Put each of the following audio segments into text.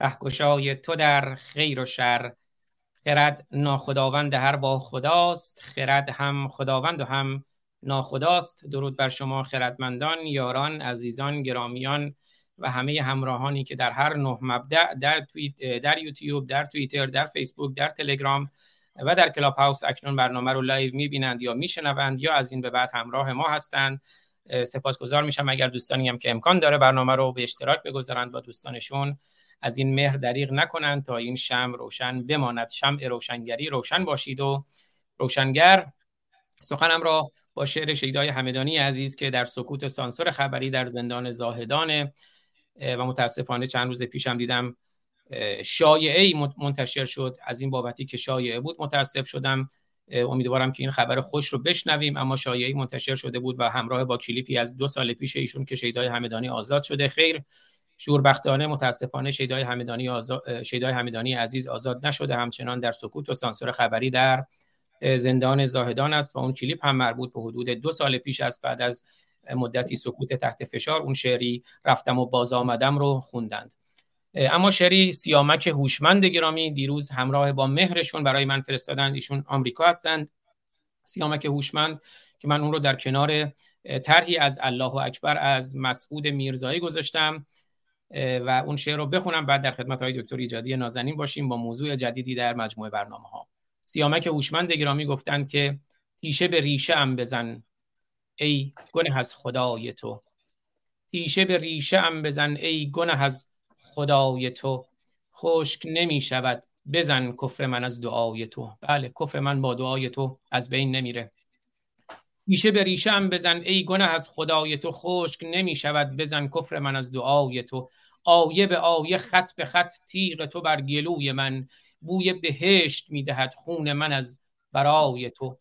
رهگشای تو در خیر و شر. خرد ناخداوند هر با خداست خرد هم خداوند و هم ناخداست. درود بر شما خردمندان یاران عزیزان گرامیان و همه همراهانی که در هر نه مبدع در, در یوتیوب در توییتر در فیسبوک در تلگرام و در کلاب هاوس اکنون برنامه رو live می‌بینند یا میشنوند یا از این به بعد همراه ما هستند. سپاسگزار میشم اگر دوستانی هم که امکان داره برنامه رو به اشتراک بگذارند با دوستانشون. از این مهر دریغ نکنند تا این شم روشن بماند. شمع روشنگری روشن باشید و روشنگر سخنم را با شعر شیدای همدانی عزیز که در سکوت سانسور خبری در زندان زاهدان و متاسفانه چند روز پیشم دیدم شایعه منتشر شد. از این بابتی که شایعه بود متاسف شدم. امیدوارم که این خبر خوش رو بشنویم اما شایعی منتشر شده بود و همراه با کلیپی از دو سال پیش ایشون که شیدای همدانی آزاد شده. خیر. شوربختانه متاسفانه شیدای همدانی آزاد شیدای همدانی عزیز آزاد نشده. همچنان در سکوت و سانسور خبری در زندان زاهدان است و اون کلیپ هم مربوط به حدود دو سال پیش است. بعد از مدتی سکوت تحت فشار اون شعری رفتم و باز آمدم رو خوندند. اما شری سیامک هوشمند گرامی دیروز همراه با مهرشون برای من فرستادند. ایشون آمریکا هستند. سیامک هوشمند که من اون رو در کنار طرحی از الله اکبر از مسعود میرزایی گذاشتم. و اون شعر رو بخونم بعد در خدمت های دکتر ایجادی نازنین باشیم با موضوع جدیدی در مجموعه برنامه ها سیامک هوشمند گرامی گفتند که تیشه به ریشه ام بزن ای گنه از خدای تو. تیشه به ریشه ام بزن ای گنه از خدای تو. خشک نمی شود بزن کفر من از دعای تو. بله کفر من با دعای تو از بین نمیره. ریشه به ریشه هم بزن ای گناه از خدای تو خشک نمی شود بزن کفر من از دعای تو. آیه به آیه خط به خط تیغ تو بر گلوی من. بوی بهشت می‌دهد خون من از برای تو.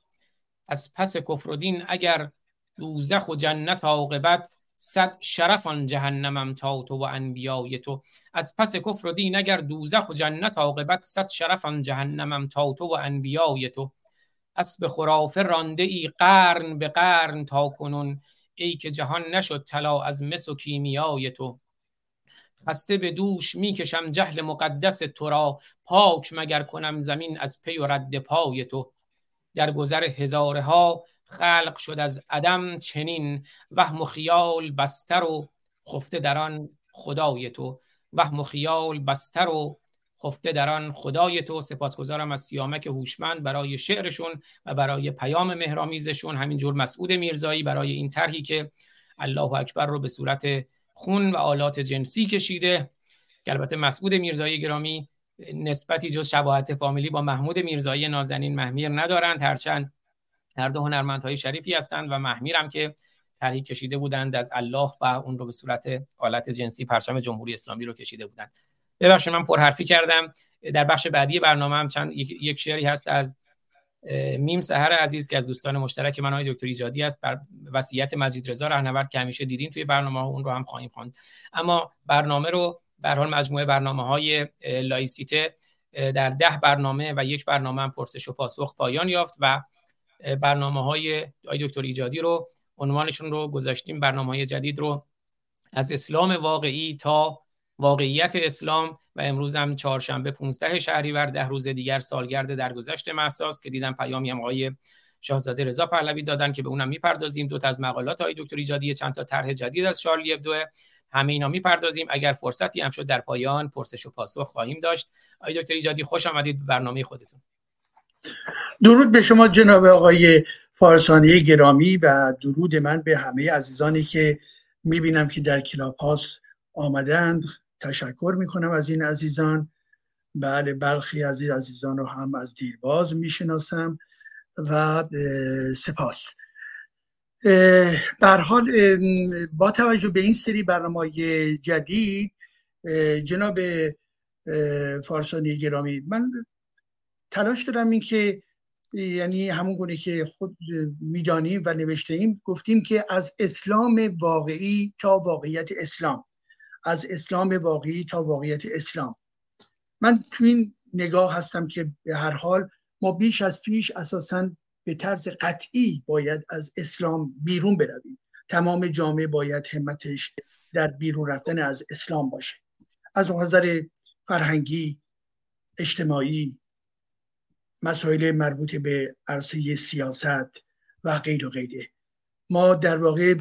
از پس کفر دین اگر دوزخ و جنت عاقبت صد شرف آن جهنمم تا تو و انبیای تو. از پس کفر دین اگر دوزخ و جنت عاقبت صد شرف آن جهنمم تا تو و انبیای تو. اسب خرافه رانده ای قرن به قرن تا کنون. ای که جهان نشد طلا از مس و کیمیای تو. خسته به دوش می‌کشم جهل مقدس تو را. پاک مگر کنم زمین از پی و رد پای تو. در گذر هزارها خلق شد از عدم چنین. وهم و خیال بستر و خفته در آن خدای تو. وهم و خیال بستر و خفته در آن خدای تو سپاسگزارم از سیامک هوشمند برای شعرشون و برای پیام مهرامیزشون همینجور مسعود میرزایی برای این طرحی که الله اکبر رو به صورت خون و آلات جنسی کشیده. که البته مسعود میرزایی گرامی نسبتی جز شباهت فامیلی با محمود میرزایی نازنین محمیر ندارند. هرچند هر دو هنرمندهای شریفی هستند و محمیرم که طرحی کشیده بودند از الله و اون رو به صورت آلت جنسی پرچم جمهوری اسلامی رو کشیده بودند. ببخشید من پرحرفی کردم. در بخش بعدی برنامه هم چند یک شعری هست از میم سهر عزیز که از دوستان مشترک من های دکتر ایجادی است. بر وصیت مجید رضا رهنورد که همیشه دیدین توی برنامه ها اون رو هم خواهیم خواند. اما برنامه رو به حال مجموعه برنامه های لایسیته در ده برنامه و یک برنامه هم پرسش و پاسخ پایان یافت و برنامه های دکتر ایجادی رو عنوانشون رو گذاشتیم. برنامه های جدید رو از اسلام واقعی تا واقعیت اسلام و امروز هم چهارشنبه 15 شهریور ده روز دیگر سالگرد درگذشت محساس که دیدم پیامی هم آقای شاهزاده رضا پهلوی دادن که به اونم می‌پردازیم. دو تا از مقالات های دکتر ایجادی چند تا طرح جدید از شارلی ابدو همه اینا می‌پردازیم. اگر فرصتی هم شد در پایان پرسش و پاسخ خواهیم داشت. آقای دکتر ایجادی خوش آمدید برنامه خودتون. درود به شما جناب آقای فارسانی گرامی و درود من به همه عزیزانی که می‌بینم که در کلاپاس آمدند. تشکر می‌کنم از این عزیزان. بله برخی از این عزیزان رو هم از دیرباز می‌شناسم و سپاس. حال با توجه به این سری برنامه جدید جناب فارسانی گرامی من تلاش دارم این که یعنی همون گونه که خود می‌دانیم و نوشته ایم گفتیم که از اسلام واقعی تا واقعیت اسلام. از اسلام واقعی تا واقعیت اسلام. من تو این نگاه هستم که به هر حال ما بیش از پیش اساسا به طرز قطعی باید از اسلام بیرون برویم. تمام جامعه باید همتش در بیرون رفتن از اسلام باشه. از نظر فرهنگی اجتماعی مسائل مربوط به عرصه سیاست و غیر و غیره. ما در واقع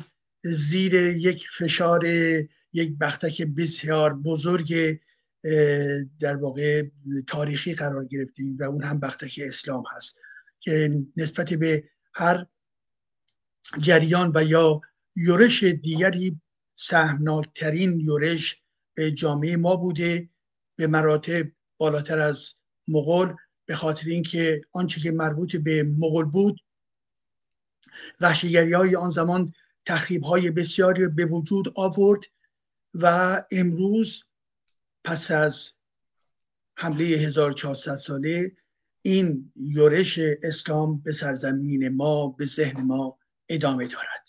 زیر یک فشار یک بختک بسیار بزرگ در واقع تاریخی قرار گرفتیم و اون هم بختک اسلام هست که نسبت به هر جریان و یا یورش دیگری سهمناکترین یورش به جامعه ما بوده به مراتب بالاتر از مغول به خاطر اینکه آنچه که مربوط به مغول بود وحشیگری های آن زمان تخریب های بسیاری به وجود آورد و امروز پس از حمله 1400 ساله این یورش اسلام به سرزمین ما به ذهن ما ادامه دارد.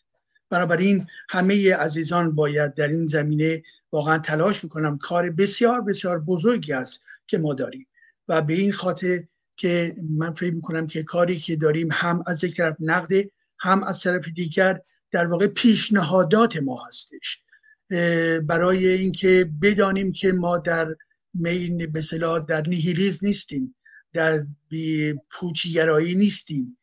بنابراین همه عزیزان باید در این زمینه واقعا تلاش می‌کنم کار بسیار بسیار بزرگی است که ما داریم. و به این خاطر که من فکر می‌کنم که کاری که داریم هم از یک طرف نقده هم از طرف دیگر در واقع پیشنهادات ما هستش. برای اینکه بدانیم که ما در مین به در نیهیلیز نیستیم در پوچیگرایی نیستیم.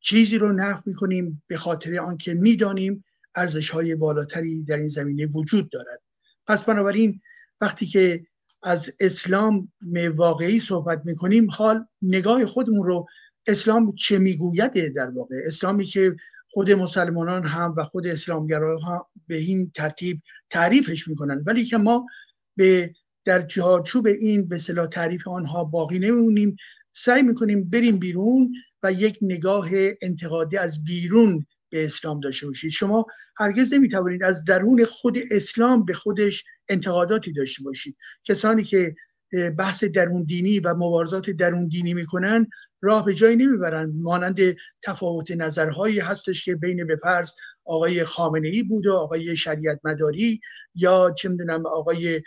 چیزی رو نفع می‌کنیم به خاطر آنکه می‌دانیم ارزش های بالاتری در این زمینه وجود دارد. پس بنابراین وقتی که از اسلام واقعی صحبت می‌کنیم حال نگاه خودمون رو اسلام چه می‌گوید در واقع؟ اسلامی که خود مسلمانان هم و خود اسلامگرایان ها به این ترتیب تعریفش می‌کنن. ولی که ما به در چوب این به صلاح تعریف آنها باقی نمیمونیم سعی می‌کنیم بریم بیرون و یک نگاه انتقادی از بیرون به اسلام داشته باشید. شما هرگز نمی‌توانید از درون خود اسلام به خودش انتقاداتی داشته باشید. کسانی که بحث درون دینی و مبارزات درون دینی می‌کنن راه به جایی نمی‌برن. مانند تفاوت نظرهایی هستش که بین فرض آقای خامنه ای بود و آقای شریعت مداری یا چه می‌دونم آقای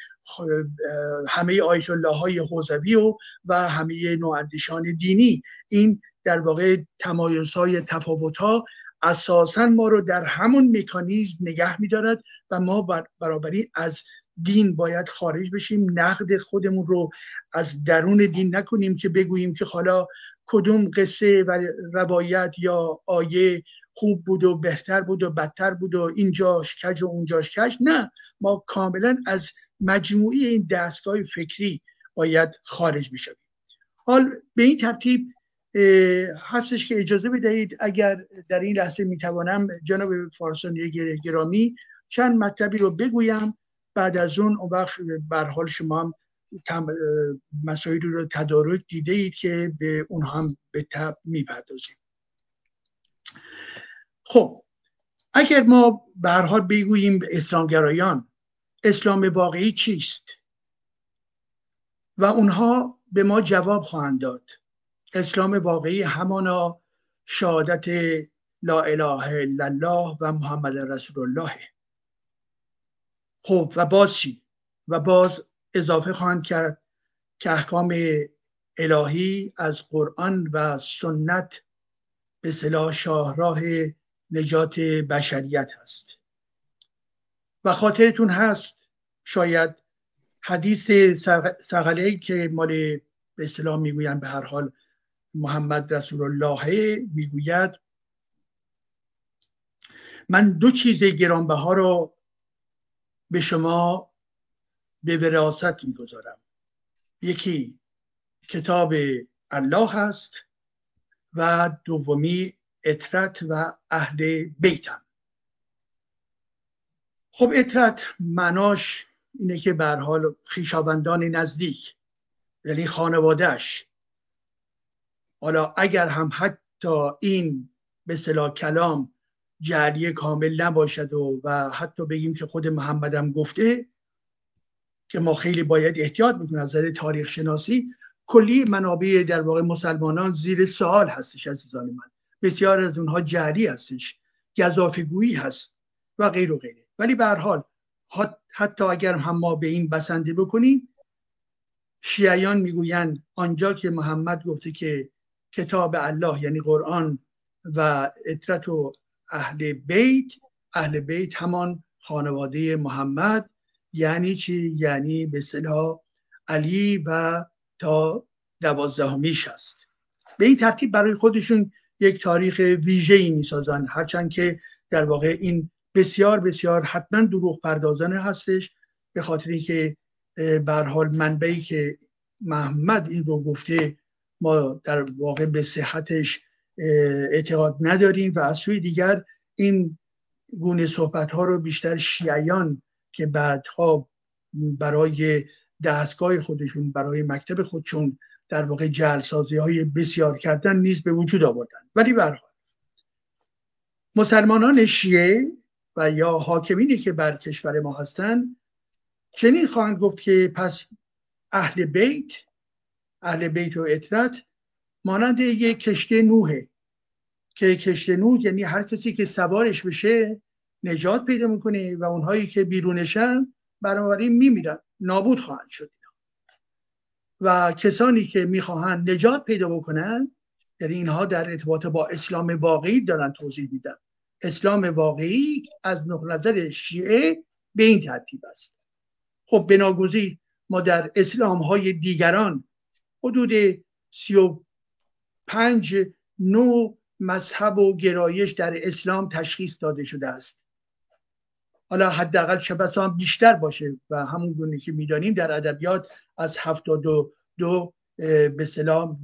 همه آیت الله های حوزوی و و همه نواندیشان دینی. این در واقع تمایز های تفاوت ها اساسا ما رو در همون مکانیزم نگه میدارد و ما برابری از دین باید خارج بشیم نقد خودمون رو از درون دین نکنیم که بگوییم که حالا کدوم قصه و روایت یا آیه خوب بود و بهتر بود و بدتر بود و اینجاش کج و اونجاش کج. نه ما کاملا از مجموعی این دستگاه فکری باید خارج بشویم. حال به این ترتیب هستش که اجازه بدهید اگر در این لحظه می‌توانم جناب فارسانی گرامی چند مطلبی رو بگویم. بعد از اون اون وقت حال شما هم مسائلی رو تدارک دیده اید که به اون هم به تب می‌پردازیم. خب اگر ما به حال بگوییم اسلامگرایان اسلام واقعی چیست؟ و اونها به ما جواب خواهند داد. اسلام واقعی همانا شهادت لا اله الا الله و محمد رسول الله. خب و باز چی؟ و باز اضافه خواهند کرد که احکام الهی از قرآن و سنت به صلاح شاهراه نجات بشریت هست. و خاطرتون هست شاید حدیث سغله که مال به اصطلاح می‌گویند به هر حال محمد رسول الله می‌گوید من دو چیز گرانبها رو به شما به وراست می‌گذارم. یکی کتاب الله هست و دومی اطرت و اهل بیتم. خب اطرت معناش اینه که به حال خیشاوندان نزدیک یعنی خانوادهش حالا اگر هم حتی این به صلاح کلام جعلی کامل نباشد و, و حتی بگیم که خود محمدم گفته که ما خیلی باید احتیاط بکنیم از نظر تاریخ شناسی. کلی منابع در واقع مسلمانان زیر سوال هستش عزیزان من. بسیار از اونها جعلی هستش گذافگویی هست و غیر و غیره. ولی به هر حال حتی اگر هم ما به این بسنده بکنیم شیعیان می‌گویند آنجا که محمد گفته که کتاب الله یعنی قرآن و اطرت و اهل بیت اهل بیت همان خانواده محمد یعنی چی؟ یعنی به صلاح علی و تا دوازدهمیش است. به این ترتیب برای خودشون یک تاریخ ویژه ای می‌سازن هرچند که در واقع این بسیار بسیار حتما دروغ پردازانه هستش به خاطر اینکه بر حال منبعی که محمد این رو گفته ما در واقع به صحتش اعتقاد نداریم و از سوی دیگر این گونه صحبت ها رو بیشتر شیعیان که بعدها برای دستگاه خودشون برای مکتب خودشون در واقع جلسازی های بسیار کردن نیز به وجود آوردن. ولی برها مسلمانان شیعه و یا حاکمینی که بر کشور ما هستند چنین خواهند گفت که پس اهل بیت اهل بیت و اطرت مانند یک کشته نوحه که کشته نوح یعنی هر کسی که سوارش بشه نجات پیدا می‌کنه و اونهایی که بیرونشن بنابراین میمیرن. نابود خواهند شد و کسانی که می‌خواهند نجات پیدا بکنن یعنی اینها در ارتباط با اسلام واقعی دارن توضیح میدن. اسلام واقعی از نظر شیعه به این ترتیب است. خب بناگزیر ما در اسلام های دیگران حدود سی و پنج نوع مذهب و گرایش در اسلام تشخیص داده شده است. حالا حداقل چه هم بیشتر باشه و همون گونه که می‌دانیم در ادبیات از هفتاد و دو به سلام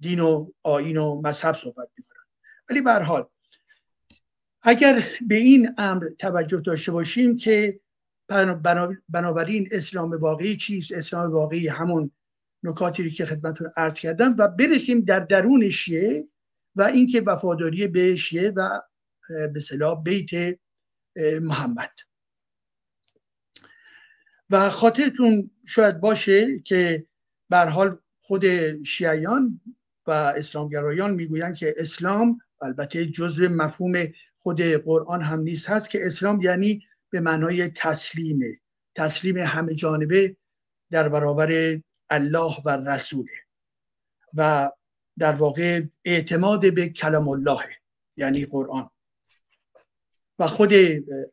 دین و آین و مذهب صحبت می‌کنن. ولی به حال اگر به این امر توجه داشته باشیم که بنابراین اسلام واقعی چیست؟ اسلام واقعی همون نکاتی که خدمتتون عرض کردم و برسیم در درون شیعه و اینکه وفاداری به شیعه و به صلاح بیت محمد. و خاطرتون شاید باشه که بر حال خود شیعیان و اسلامگرایان می‌گویند که اسلام البته جزء مفهوم خود قرآن هم نیست هست که اسلام یعنی به معنای تسلیمه تسلیم همه جانبه در برابر الله و رسوله. و در واقع اعتماد به کلام الله یعنی قرآن. و خود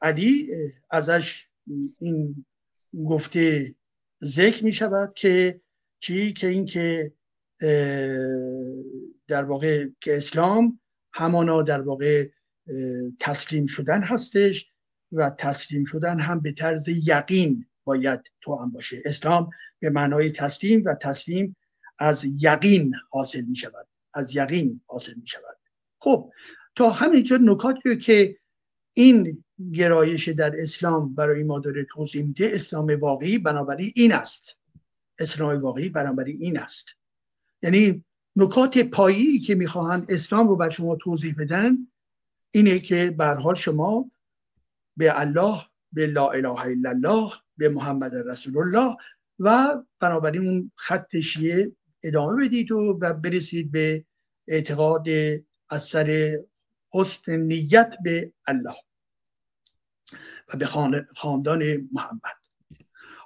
علی ازش این گفته ذکر می شود که چی؟ که این که در واقع که اسلام همانا در واقع تسلیم شدن هستش و تسلیم شدن هم به طرز یقین باید تو هم باشه. اسلام به معنای تسلیم و تسلیم از یقین حاصل می شود از یقین حاصل می شود خب تا همینجا نکاتی که این گرایش در اسلام برای ما داره توضیح میده اسلام واقعی بنابراین این است. اسلام واقعی بنابراین این است. یعنی نکات پایی که می‌خواهند اسلام رو بر شما توضیح بدن اینه که به حال شما به الله به لا اله الا الله به محمد رسول الله و بنابراین اون خط شیعه ادامه بدید و, و برسید به اعتقاد از سر حسن نیت به الله و به خاندان محمد.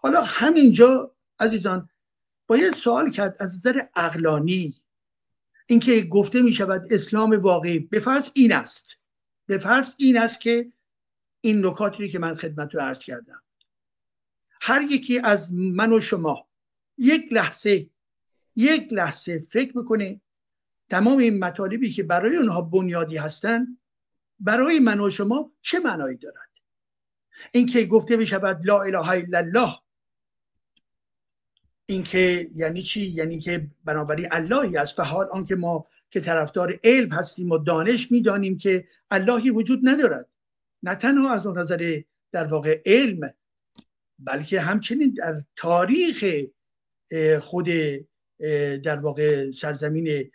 حالا همینجا عزیزان باید سوال کرد از نظر اقلانی اینکه گفته می شود اسلام واقعی به فرض این است. به فرض این است که این نکاتی که من خدمت رو عرض کردم. هر یکی از من و شما یک لحظه یک لحظه فکر می‌کنه تمام این مطالبی که برای اونها بنیادی هستن برای من و شما چه معنایی دارد؟ اینکه گفته می شود لا اله الا الله. اینکه یعنی چی؟ یعنی که بنابراین اللهی است. و حال آنکه ما که طرفدار علم هستیم و دانش می‌دانیم که اللهی وجود ندارد. نه تنها از نظر در واقع علم بلکه همچنین در تاریخ خود در واقع سرزمین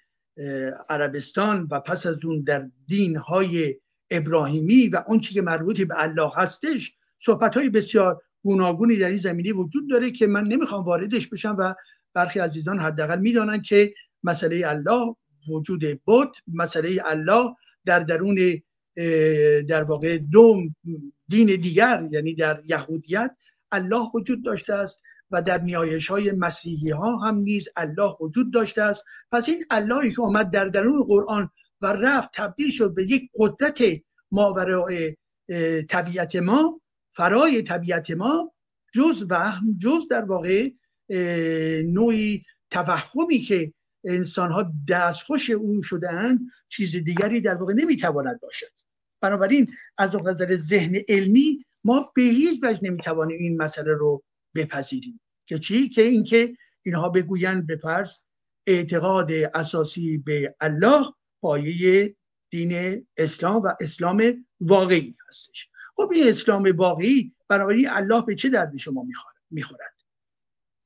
عربستان و پس از اون در دین های ابراهیمی و اون که مربوط به الله هستش صحبت های بسیار گوناگونی در این زمینه وجود داره که من نمی‌خوام واردش بشم و برخی عزیزان حداقل می‌دانن که مسئله الله وجود بود مسئله الله در درون در واقع دو دین دیگر یعنی در یهودیت الله وجود داشته است و در نیایش های مسیحی ها هم نیز الله وجود داشته است. پس این اللهی که آمد در درون قرآن و رفت تبدیل شد به یک قدرت ماورای طبیعت ما فرای طبیعت ما جز وهم جز در واقع نوعی توهمی که انسان ها دستخوش او شدهاند چیز دیگری در واقع نمی‌تواند باشد. بنابراین از نظر ذهن علمی ما به هیچ وجه نمی‌توانیم این مسئله رو بپذیریم. که چی؟ که اینکه اینها بگویند به فرض اعتقاد اساسی به الله پایه دین اسلام و اسلام واقعی هستش. خب این اسلام واقعی بنابراین الله به چه درد شما می‌خورد؟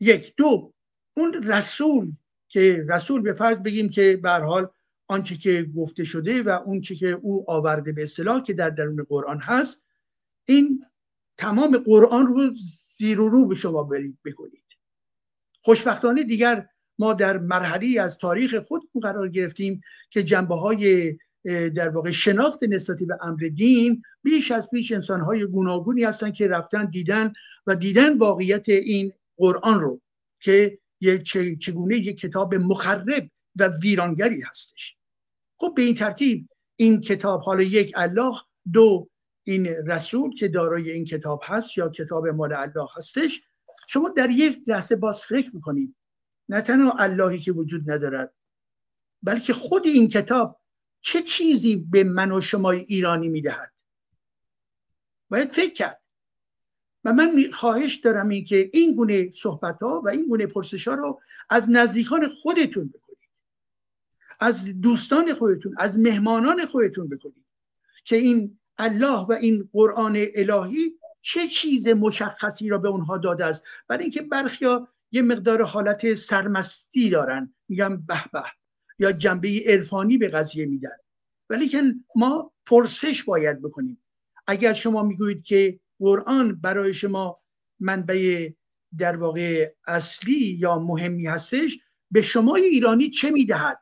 یک. دو. اون رسول که رسول به فرض بگیم که به حال آنچه که گفته شده و اون که او آورده به اصطلاح که در درون قرآن هست این تمام قرآن رو زیر و رو به شما برید بکنید. خوشبختانه دیگر ما در مرحله از تاریخ خودمون قرار گرفتیم که جنبه های در واقع شناخت نسبتی به امر دین بیش از بیش انسان های گوناگونی هستن که رفتن دیدن و دیدن واقعیت این قرآن رو که چگونه یک کتاب مخرب و ویرانگری هستش. خب به این ترتیب این کتاب حالا یک الله دو این رسول که دارای این کتاب هست یا کتاب مال الله هستش شما در یک لحظه باز فکر می‌کنید. نه تنها اللهی که وجود ندارد بلکه خود این کتاب چه چیزی به من و شما ایرانی می‌دهد؟ باید فکر کرد. و من خواهش دارم این که این گونه صحبت ها و این گونه پرسش ها رو از نزدیکان خودتون بکنید. از دوستان خودتون از مهمانان خودتون بکنید. که این الله و این قرآن الهی چه چیز مشخصی را به اونها داده است؟ برای اینکه برخیا یه مقدار حالت سرمستی دارن. میگم به به یا جنبه عرفانی به قضیه میدن. ولی که ما پرسش باید بکنیم. اگر شما می‌گویید که قرآن برای شما منبع در واقع اصلی یا مهمی هستش به شما ایرانی چه می‌دهد؟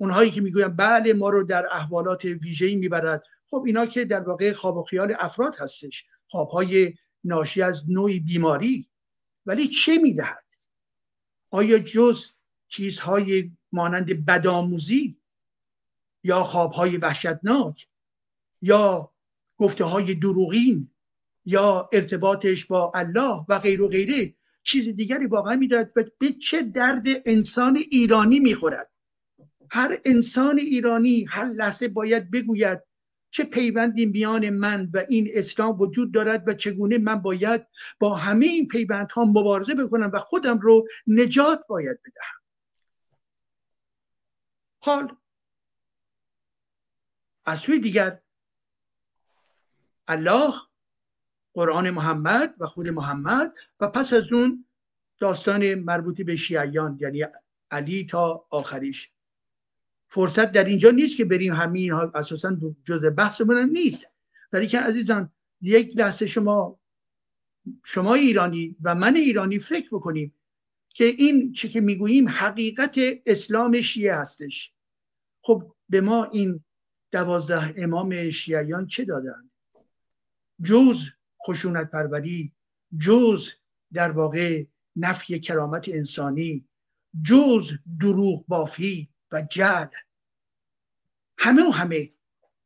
اونهایی که می‌گوین بله ما رو در احوالات ویژه‌ای می‌برد. خب اینا که در واقع خواب و خیال افراد هستش. خوابهای ناشی از نوعی بیماری. ولی چه می‌دهد؟ آیا جز چیزهای مانند بدآموزی یا خوابهای وحشتناک یا گفته های دروغین یا ارتباطش با الله و غیر و غیره چیز دیگری واقعا می‌دهد و به چه درد انسان ایرانی می‌خورد؟ هر انسان ایرانی هر لحظه باید بگوید چه پیوندی میان من و این اسلام وجود دارد و چگونه من باید با همه این پیوندها مبارزه بکنم و خودم رو نجات باید بدهم؟ حال از سوی دیگر الله قرآن محمد و خود محمد و پس از اون داستان مربوطی به شیعیان یعنی علی تا آخریش. فرصت در اینجا نیست که بریم همین اینها اساسا جزء بحثمون نیست. ولی که عزیزان یک لحظه شما شما ایرانی و من ایرانی فکر بکنیم که این چی که می‌گوییم حقیقت اسلام شیعه هستش. خب به ما این دوازده امام شیعیان چه دادن؟ جز خشونت پروری جز در واقع نفی کرامت انسانی جز دروغ بافی و جل همه و همه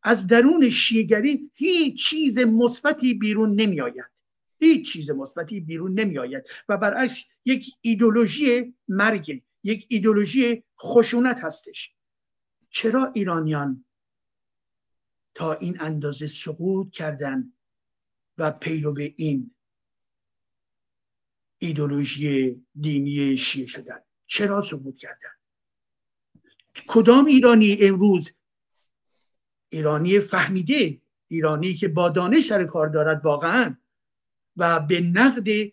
از درون شیگری هیچ چیز مثبتی بیرون نمی آید هیچ چیز مثبتی بیرون نمی آید و برعکس یک ایدولوژی مرگ یک ایدولوژی خشونت هستش. چرا ایرانیان تا این اندازه سقوط کردن و پیرو این ایدولوژی دینی شیعه شدن؟ چرا سقوط کردن؟ کدام ایرانی امروز ایرانی فهمیده ایرانی که با دانش سر کار دارد واقعا و به نقد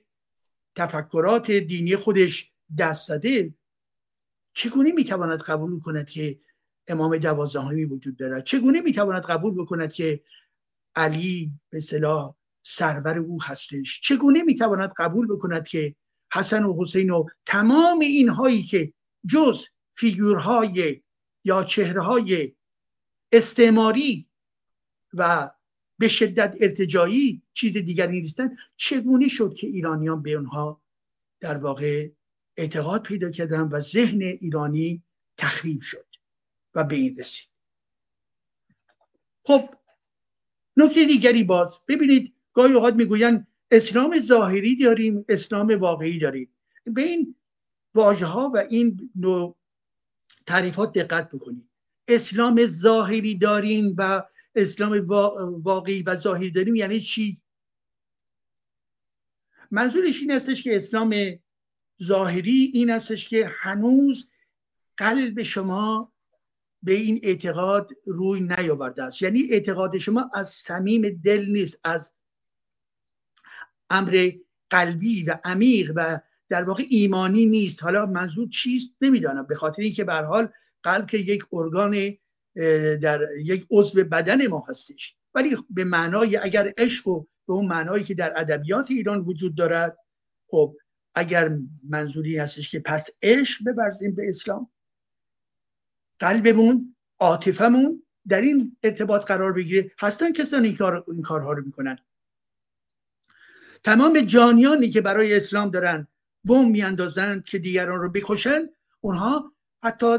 تفکرات دینی خودش دست زده چگونه می‌تواند قبول کند که امام دوازدهمی وجود دارد؟ چگونه می‌تواند قبول بکند که علی به صلاح سرور او هستش؟ چگونه می‌تواند قبول بکند که حسن و حسین و تمام اینهایی که جز فیگورهای یا چهرهای استعماری و به شدت ارتجایی چیز دیگری نیستن چگونه شد که ایرانیان به اونها در واقع اعتقاد پیدا کردن و ذهن ایرانی تخریب شد و به این رسید؟ خب نکته دیگری باز. ببینید گاهی اوقات می‌گویند اسلام ظاهری داریم اسلام واقعی داریم. به این واژه ها و این تعریفات دقت بکنید. اسلام ظاهری داریم و اسلام واقعی و ظاهری داریم یعنی چی؟ منظورش این هستش که اسلام ظاهری این هستش که هنوز قلب شما به این اعتقاد روی نیاورده است. یعنی اعتقاد شما از صمیم دل نیست از امر قلبی و عمیق و در واقع ایمانی نیست. حالا منظور چیست نمی‌دانم. به خاطر اینکه به حال قلب که یک ارگان در یک عضو بدن ما هستش. ولی به معنای اگر عشق و به اون معنایی که در ادبیات ایران وجود دارد خب اگر منظوری هستش که پس عشق ببرزیم به اسلام قلبمون عاطفمون در این ارتباط قرار بگیره. هستن کسانی این, کار، این کارها رو می‌کنن. تمام جانیانی که برای اسلام دارن بم میاندازند که دیگران رو بکشن اونها حتی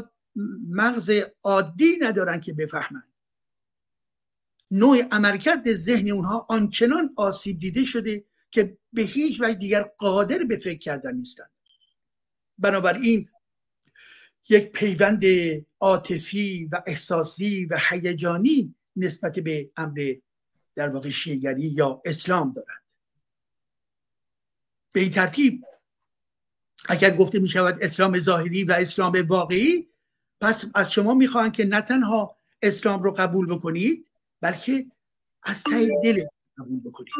مغز عادی ندارن که بفهمند نوع عملکرد ذهن اونها آنچنان آسیب دیده شده که به هیچ وجه دیگر قادر به فکر کردن نیستند بنابراین یک پیوند عاطفی و احساسی و هیجانی نسبت به امر در واقع شیگری یا اسلام دارند. به این ترتیب اگر گفته می شود اسلام ظاهری و اسلام واقعی پس از شما می‌خواهند که نه تنها اسلام رو قبول بکنید بلکه از ته دل قبول بکنید.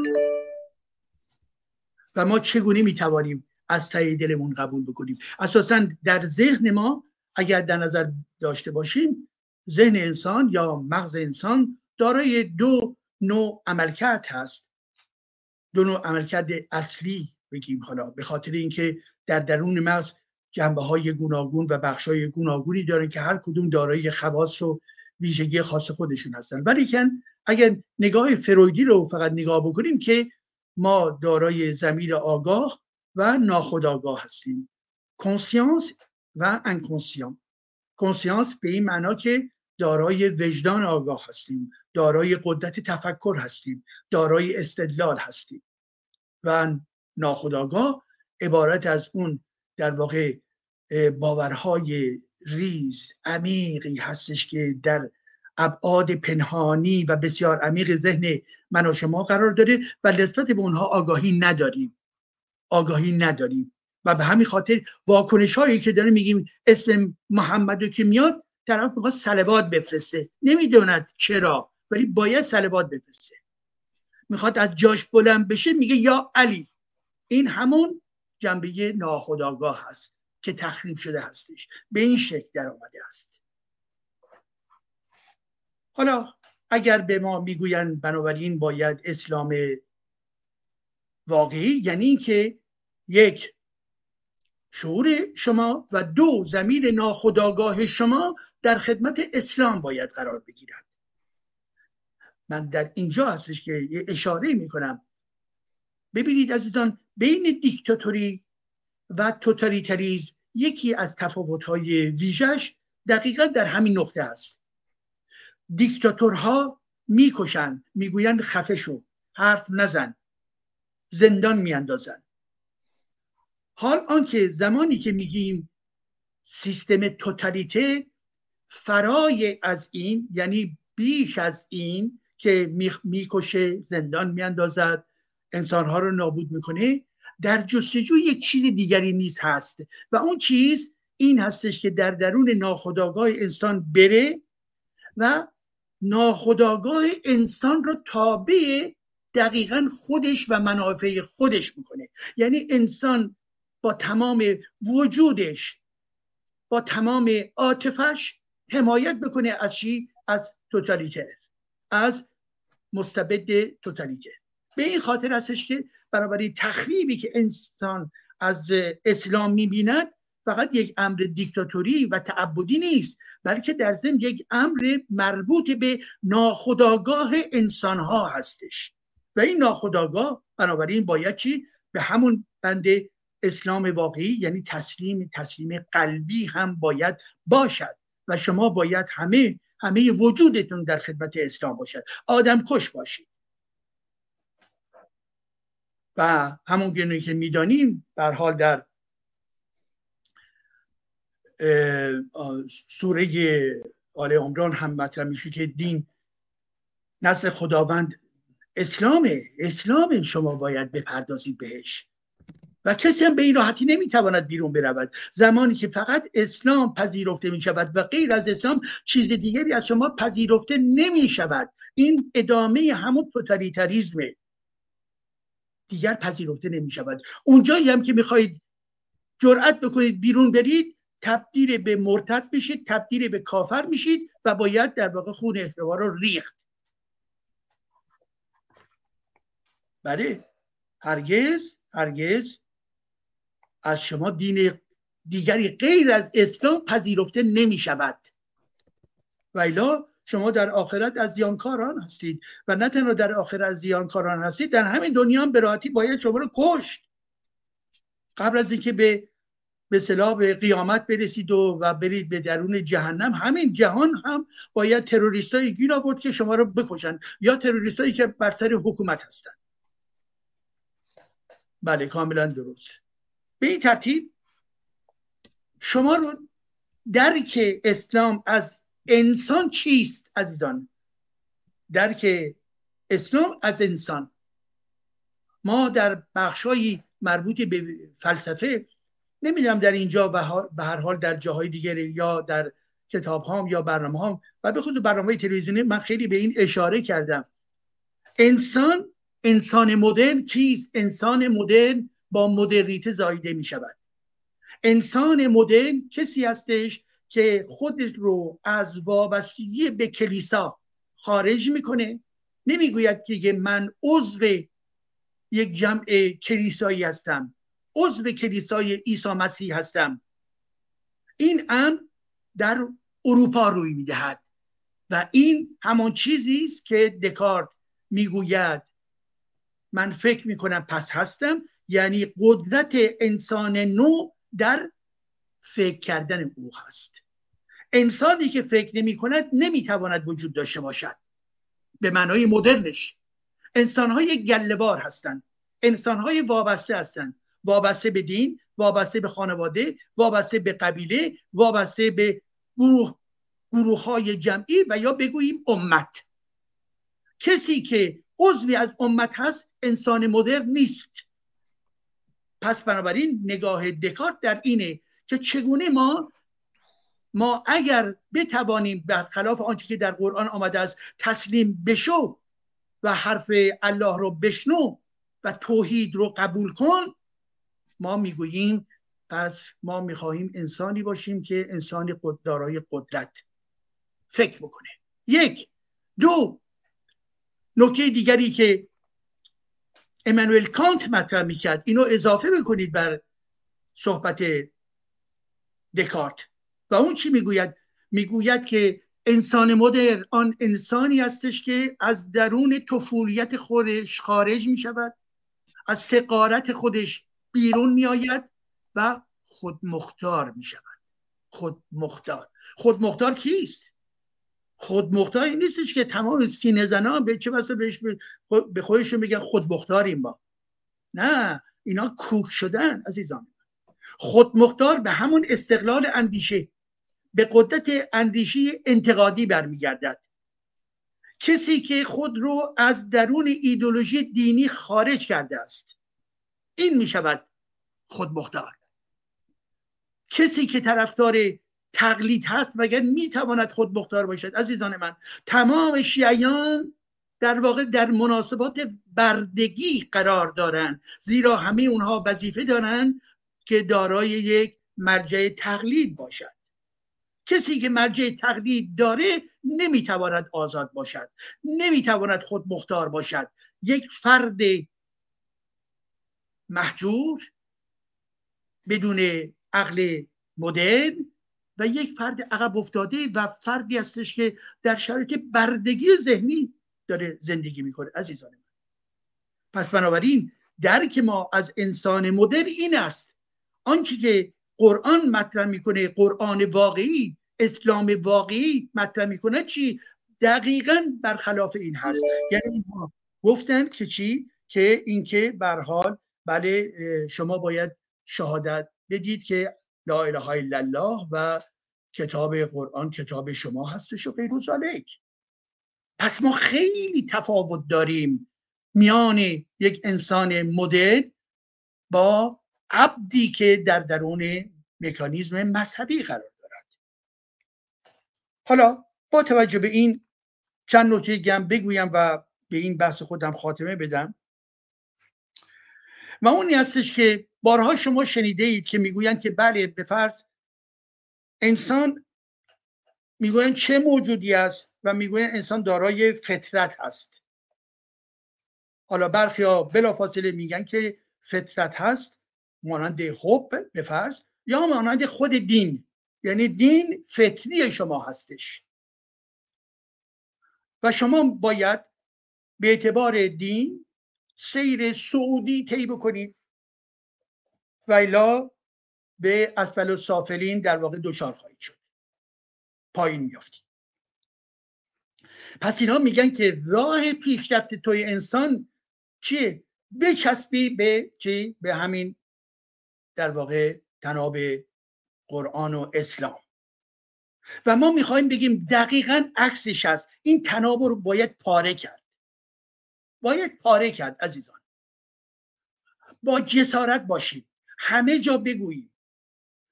و ما چگونه می‌توانیم از ته دلمون قبول بکنیم؟ اساسا در ذهن ما اگر در نظر داشته باشیم ذهن انسان یا مغز انسان دارای دو نوع عملکرد هست. دو نوع عملکرد اصلی بگیم حالا به خاطر اینکه در درون مغز جنبه های گوناگون و بخش های گوناگونی دارن که هر کدوم دارای خواص و ویژگی خاص خودشون هستن. ولی اگر نگاه فرویدی رو فقط نگاه بکنیم که ما دارای زمیر آگاه و ناخودآگاه هستیم. conscience و inconscient conscience به این معنا که دارای وجدان آگاه هستیم. دارای قدرت تفکر هستیم. دارای استدلال هستیم. و ناخودآگاه عبارت از اون در واقع باورهای ریز عمیقی هستش که در ابعاد پنهانی و بسیار عمیق ذهن من و شما قرار داره و نسبت به اونها آگاهی نداریم. آگاهی نداریم. و به همین خاطر واکنش هایی که داره میگیم اسم محمد که میاد طرف می‌خواد سلوات بفرسته. نمی‌دوند چرا ولی باید سلوات بفرسته. می‌خواد از جاش بلند بشه میگه یا علی. این همون جنبه ناخداگاه هست که تخریب شده هستش. به این شکل در آمده است. حالا اگر به ما می‌گویند بنابراین باید اسلام واقعی یعنی اینکه یک شعور شما و دو زمین ناخداگاه شما در خدمت اسلام باید قرار بگیرد. من در اینجا هستش که اشاره می‌کنم. ببینید عزیزان بین دیکتاتوری و توتالیتریزم یکی از تفاوت‌های ویژش دقیقا در همین نقطه است. دیکتاتورها می‌کشند می‌گویند خفه شو حرف نزن زندان میاندازند حال آنکه زمانی که میگیم سیستم توتالیته فرای از این یعنی بیش از این که می‌کشه زندان میاندازد انسانها رو نابود می‌کنه در جستجو یک چیز دیگری نیز هست. و اون چیز این هستش که در درون ناخودآگاه انسان بره و ناخودآگاه انسان رو تابع دقیقا خودش و منافع خودش می‌کنه. یعنی انسان با تمام وجودش با تمام عاطفش حمایت بکنه از چی؟ از توتالیتر از مستبد توتالیتر. به این خاطر هستش که بنابراین تخریبی که انسان از اسلام می‌بیند فقط یک امر دیکتاتوری و تعبدی نیست بلکه در ضمن یک امر مربوط به ناخداگاه انسان ها هستش. و این ناخداگاه بنابراین باید چی؟ به همون بند اسلام واقعی یعنی تسلیم تسلیم قلبی هم باید باشد. و شما باید همه همه وجودتون در خدمت اسلام باشد. آدم کش باشید. و همون گونه که می‌دانیم بر حال در سوره آل عمران هم مطرح میشه که دین نزد خداوند اسلامه. اسلام شما باید بپردازید بهش. و کسی هم به این راحتی نمی‌تواند بیرون برود. زمانی که فقط اسلام پذیرفته می شود و غیر از اسلام چیز دیگری از شما پذیرفته نمی شود این ادامه همون توتالیتاریزمه. دیگر پذیرفته نمی شود اونجایی هم که می‌خواهید جرأت بکنید بیرون برید تبدیل به مرتد میشید تبدیل به کافر میشید و باید در واقع خون اختبار رو ریخت. بله. هرگز هرگز از شما دین دیگری غیر از اسلام پذیرفته نمی شود و شما در آخرت از زیانکاران هستید و نه تنها در آخرت از زیانکاران هستید در همین دنیا هم به راحتی باید شما رو کشت. قبل از اینکه به به صلاح به قیامت برسید و, و برید به درون جهنم همین جهان هم باید تروریستای گیر آورد که شما رو بکشن یا تروریستایی که بر سر حکومت هستند بله کاملا درست. به این ترتیب شما رو درک اسلام از انسان چیست عزیزان؟ درک اسلام از انسان. ما در بخشهایی مربوط به فلسفه نمی‌دونم در اینجا و به هر حال در جاهای دیگر یا در کتاب هام یا برنامه هام و به خصوص برنامه تلویزیونی من خیلی به این اشاره کردم. انسان انسان مدرن کیست؟ انسان مدرن با مدرنیته زایده می شود انسان مدرن کسی هستش که خودش رو از وابستگی به کلیسا خارج می‌کنه. نمی‌گوید که من عضو یک جمع کلیسایی هستم عضو کلیسای عیسی مسیح هستم. این امر در اروپا روی می‌دهد و این همان چیزی است که دکارت می‌گوید. من فکر می‌کنم پس هستم یعنی قدرت انسان نو در فکر کردن او هست. انسانی که فکر نمی کند نمی‌تواند وجود داشته باشد. به معنای مدرنش انسانهای گلوار هستند. انسانهای وابسته هستند. وابسته به دین وابسته به خانواده وابسته به قبیله وابسته به گروه گروه های جمعی و یا بگوییم امت. کسی که عضوی از امت هست انسان مدرن نیست. پس بنابراین نگاه دکارت در اینه که چگونه ما ما اگر بتوانیم برخلاف آنچه که در قرآن آمده است تسلیم بشو و حرف الله رو بشنو و توحید رو قبول کن ما می‌گوییم پس ما می‌خواهیم انسانی باشیم که انسانی دارای قدرت فکر بکنه. یک. دو. نکته دیگری که امانوئل کانت مطرح می‌کرد اینو اضافه بکنید بر صحبت دکارت. و اون چی می‌گوید؟ می‌گوید که انسان مدر آن انسانی هستش که از درون طفولیت خودش خارج می شود از سقارت خودش بیرون می آید و خود مختار می شود خود مختار کیست؟ خود مختاری نیستش که تمام سینه زنا به چه بسا بهش به خودشون میگن خود مختاریم ما. نه اینا کوک شدن عزیزان. خود مختار به همون استقلال اندیشه به قدرت اندیشی انتقادی برمیگردد. کسی که خود رو از درون ایدولوژی دینی خارج کرده است. این می شود خودمختار. کسی که طرفدار تقلید هست مگر می‌تواند خود مختار باشد؟ عزیزان من تمام شیعیان در واقع در مناسبات بردگی قرار دارند زیرا همه اونها وظیفه دارند که دارای یک مرجع تقلید باشد. کسی که مرجع تقلید داره نمی‌تواند آزاد باشد نمی‌تواند خود مختار باشد. یک فرد محجور بدون عقل مدرن و یک فرد عقب افتاده و فردی هستش که در شرایط بردگی ذهنی داره زندگی می‌کنه. عزیزان من پس بنابراین درک ما از انسان مدر این است آنچه که قرآن مطرح می‌کنه قرآن واقعی اسلام واقعی مطرح می‌کنه چی؟ دقیقا برخلاف این هست. یعنی گفتن که چی؟ که اینکه بر حال بله شما باید شهادت بدید که لا اله الا الله و کتاب قرآن کتاب شما هستش و غیر پس ما خیلی تفاوت داریم میان یک انسان مدل با عبدی که در درون مکانیزم مذهبی قرار دارد. حالا با توجه به این چند نکته گم بگویم و به این بحث خودم خاتمه بدم. و اونی هستش که بارها شما شنیده اید که می‌گویند که بله به فرض انسان می‌گویند چه موجودی است و می‌گویند انسان دارای فطرت هست. حالا برخی ها بلافاصله میگن که فطرت هست. مانند حب به فرض یا مانند خود دین. یعنی دین فطری شما هستش. و شما باید به اعتبار دین سیر سعودی طی بکنید. و الا به اسفل و سافلین در واقع دچار خواهید شد. پایین میافتید پس اینا میگن که راه پیشرفت توی انسان چیه؟ بچسبی به چی؟ به همین در واقع تناب قرآن و اسلام. و ما می‌خوایم بگیم دقیقا عکسش هست. این تناب رو باید پاره کرد. باید پاره کرد عزیزان. با جسارت باشید همه جا بگوییم.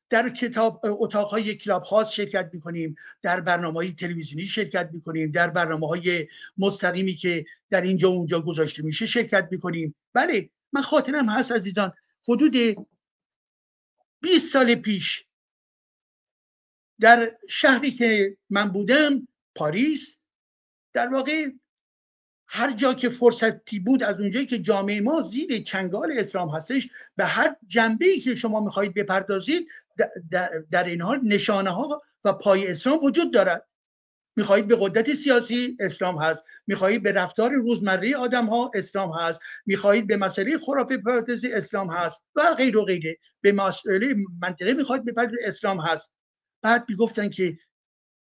در کتاب اتاقهای کلاب خاص شرکت می‌کنیم. در برنامه های تلویزیونی شرکت می‌کنیم. در برنامه های مستقیمی که در اینجا و اونجا گذاشته میشه شرکت می‌کنیم. بله من خاطرم هست عزیزان. حدود 20 سال پیش در شهری که من بودم پاریس در واقع هر جا که فرصتی بود از اونجایی که جامعه ما زیر چنگال اسلام هستش به هر جنبه ای که شما می‌خواهید بپردازید در این حال نشانه ها و پای اسلام وجود دارد. می‌خواهید به قدرت سیاسی اسلام هست. می‌خواهید به رفتار روزمره آدم ها اسلام هست. می‌خواهید به مسئله خرافه پراتزی اسلام هست و غیر و غیره. به مسئله منطقه می‌خواهید به اسلام هست. بعد می‌گفتن که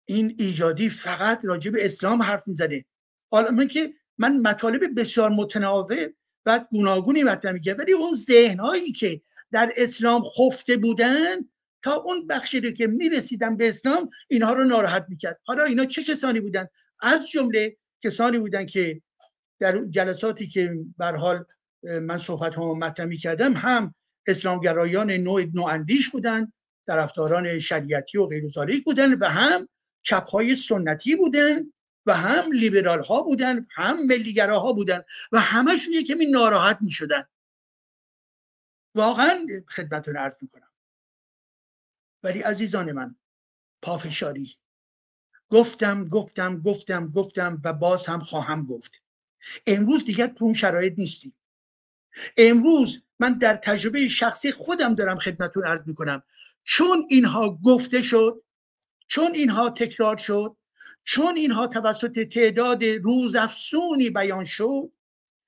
این ایجادی فقط راجع به اسلام حرف می‌زنه. حالا من که من مطالب بسیار متناوب و گوناگونی مطرح میگه ولی اون ذهنهایی که در اسلام خفته بودن تا اون بخشی رو که می‌رسیدن به اسلام اینها رو ناراحت می‌کرد. حالا اینا چه کسانی بودن؟ از جمله کسانی بودن که در جلساتی که بر حال من صحبت ها مطرح می‌کردم هم اسلامگرایان نوع نواندیش بودن طرفداران شریعتی و غیر بودن و هم چپ های سنتی بودن و هم لیبرال ها بودن هم ملیگرا ها بودن و همشون یه کمی ناراحت می شدن واقعا خدمتتون عرض می‌کنم. ولی عزیزان من پافشاری. گفتم گفتم گفتم گفتم و باز هم خواهم گفت. امروز دیگر تو اون شرایط نیستیم امروز من در تجربه شخصی خودم دارم خدمتون عرض می‌کنم. چون اینها گفته شد چون اینها تکرار شد چون اینها توسط تعداد روزافزونی بیان شد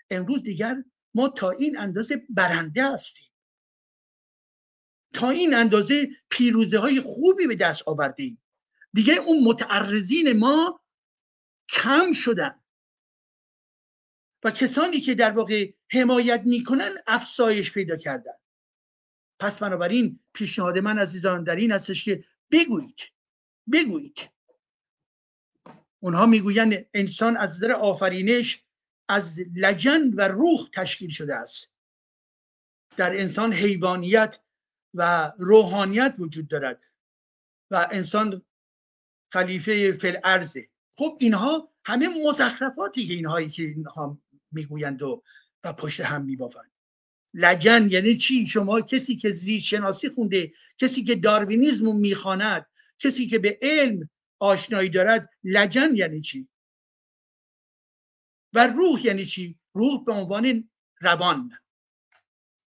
امروز دیگر ما تا این اندازه برنده هستیم. تا این اندازه پیروزه های خوبی به دست آورده دیگه اون متعرضین ما کم شدن. و کسانی که در واقع حمایت می‌کنن افسایش پیدا کردن. پس بنابراین پیشنهاد من عزیزان در این هستش که بگویید بگویید. اونها می‌گویند انسان از نظر آفرینش از لجن و روح تشکیل شده است. در انسان حیوانیت و روحانیت وجود دارد و انسان خلیفه فل ارزه خب اینها همه مزخرفاتی که اینهایی که اینها می‌گویند و, و پشت هم میبافند. لجن یعنی چی؟ شما کسی که زیست شناسی خونده کسی که داروینیزم رو می‌خواند کسی که به علم آشنایی دارد لجن یعنی چی؟ و روح یعنی چی؟ روح به عنوان روان.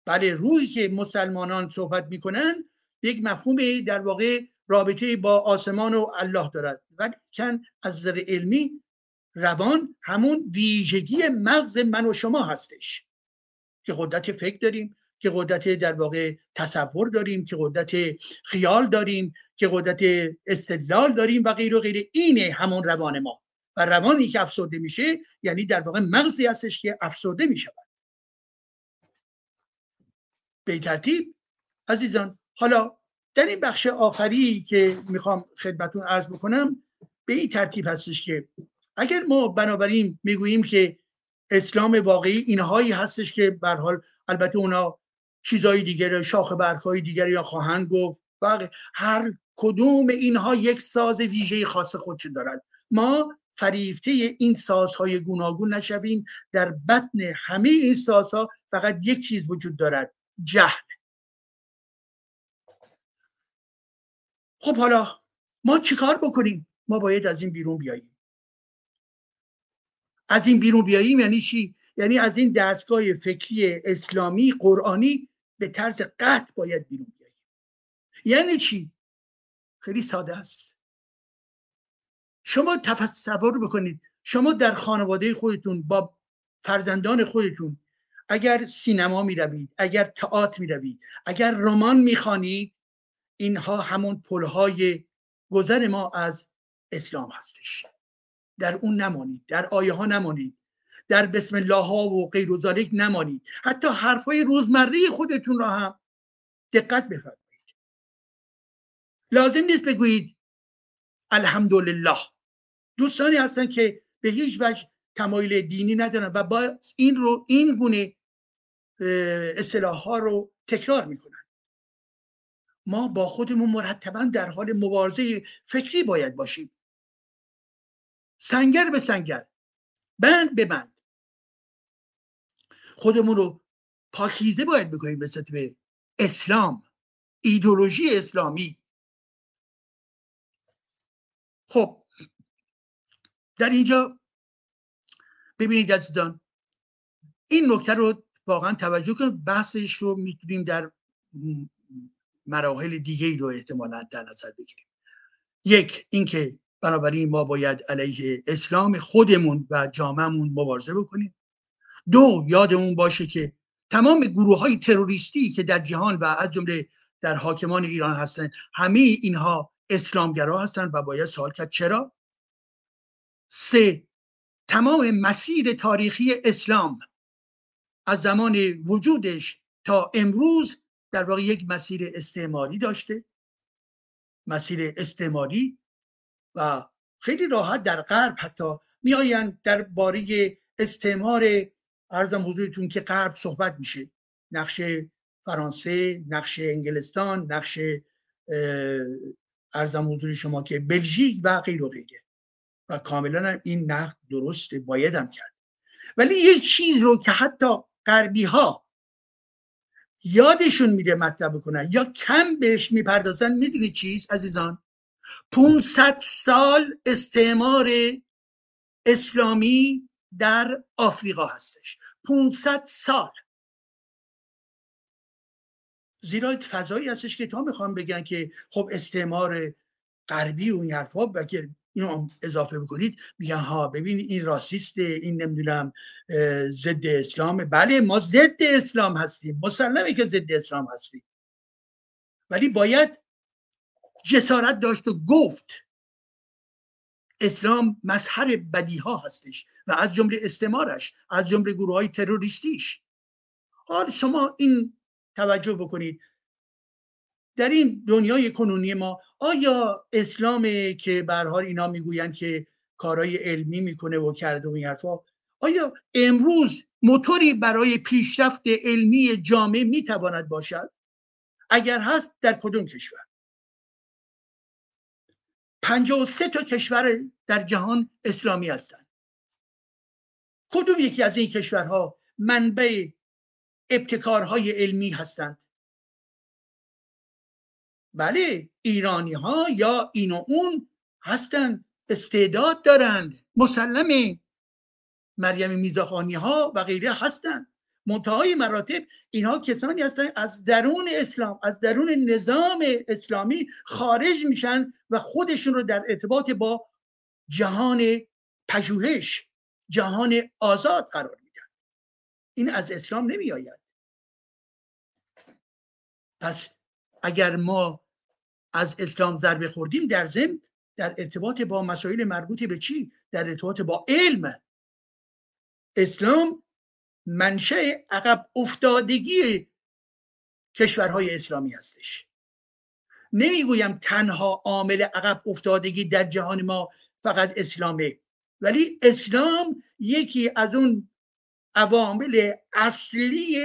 بله روحی که مسلمانان صحبت می‌کنن یک مفهوم در واقع رابطه با آسمان و الله دارد. ولی چند از نظر علمی روان همون ویژگی مغز من و شما هستش. که قدرت فکر داریم که قدرت در واقع تصور داریم که قدرت خیال داریم که قدرت استدلال داریم و غیر و غیر اینه همون روان ما. و روانی که افسرده میشه یعنی در واقع مغزی هستش که افسرده می‌شود. به ترتیب عزیزان حالا در این بخش آخری که می‌خوام خدمتون عرض بکنم به این ترتیب هستش که اگر ما بنابراین می‌گوییم که اسلام واقعی اینهایی هستش که به حال البته اونا چیزهای دیگر شاخ برگهای دیگری یا خواهند گفت و هر کدوم اینها یک ساز ویژه خاص خودش دارد ما فریفته این سازهای گوناگون نشویم در بطن همه این سازها فقط یک چیز وجود دارد. جهل. خب حالا ما چیکار بکنیم؟ ما باید از این بیرون بیاییم. از این بیرون بیاییم یعنی چی؟ یعنی از این دستگاه فکری اسلامی قرآنی به طرز قطع باید بیرون بیاییم. یعنی چی؟ خیلی ساده است. شما تصور بکنید. شما در خانواده خودتون با فرزندان خودتون اگر سینما می روید اگر تئاتر می روید اگر رمان می خوانید اینها همون پلهای گذر ما از اسلام هستش. در اون نمانید در آیه ها نمانید در بسم الله ها و غیر و نمانید. حتی حرفای روزمره خودتون را هم دقت بفرمایید. لازم نیست بگویید الحمدلله. دوستانی هستن که به هیچ وجه تمایل دینی ندارن و با این رو این گونه اصطلاح ها رو تکرار می‌کنن. ما با خودمون مرتبا در حال مبارزه فکری باید باشیم. سنگر به سنگر بند به بند. خودمون رو پاکیزه باید بکنیم به به اسلام ایدولوژی اسلامی. خب در اینجا ببینید عزیزان این نکته رو واقعا توجه کنید بحثش رو می‌تونیم در مراحل دیگه رو احتمالا در نظر بگیریم. یک اینکه بنابراین ما باید علیه اسلام خودمون و جامعمون مبارزه بکنیم. دو یادمون باشه که تمام گروه های تروریستی که در جهان و از جمله در حاکمان ایران هستن همه اینها اسلامگرا هستن و باید سوال کرد چرا؟ سه تمام مسیر تاریخی اسلام از زمان وجودش تا امروز در واقع یک مسیر استعماری داشته. مسیر استعماری و خیلی راحت در غرب حتی میآیند در باره استعمار ارزم حضورتون که غرب صحبت میشه. نقش فرانسه نقش انگلستان نقش ارزم حضور شما که بلژیک و غیر و غیره. و کاملا این نقد درسته باید هم کرد. ولی یک چیز رو که حتی غربی ها یادشون میده مطلب بکنن یا کم بهش می‌پردازن می‌دونی چیز عزیزان؟ 500 سال استعمار اسلامی در آفریقا هستش. 500 سال. زیرا فضایی هستش که تا می‌خوام بگن که خب استعمار غربی و این حرفا اینو اضافه بکنید. میگن ها ببین این راسیسته این نمی‌دونم ضد اسلام بله ما ضد اسلام هستیم. مسلمه که ضد اسلام هستیم. ولی باید جسارت داشت و گفت. اسلام مظهر بدی ها هستش و از جمله استعمارش از جمله گروه های تروریستیش. حال شما این توجه بکنید. در این دنیای کنونی ما آیا اسلام که به حال اینا می‌گویند که کارهای علمی می‌کنه و کرده و این حرفا آیا امروز موتوری برای پیشرفت علمی جامعه می‌تواند باشد؟ اگر هست در کدوم کشور؟ و سه تا کشور در جهان اسلامی هستند. کدوم یکی از این کشورها منبع ابتکارهای علمی هستند؟ بله ایرانی ها یا این و اون هستند استعداد دارند مسلمه. مریم میزاخانی ها و غیره هستند. منتهای مراتب اینها کسانی هستند از درون اسلام از درون نظام اسلامی خارج میشن و خودشون رو در ارتباط با جهان پژوهش جهان آزاد قرار میدن. این از اسلام نمی آید پس اگر ما از اسلام ضربه خوردیم در ضمن در ارتباط با مسائل مربوط به چی؟ در ارتباط با علم. اسلام منشأ عقب افتادگی کشورهای اسلامی هستش. نمی‌گویم تنها عامل عقب افتادگی در جهان ما فقط اسلامه ولی اسلام یکی از اون عوامل اصلی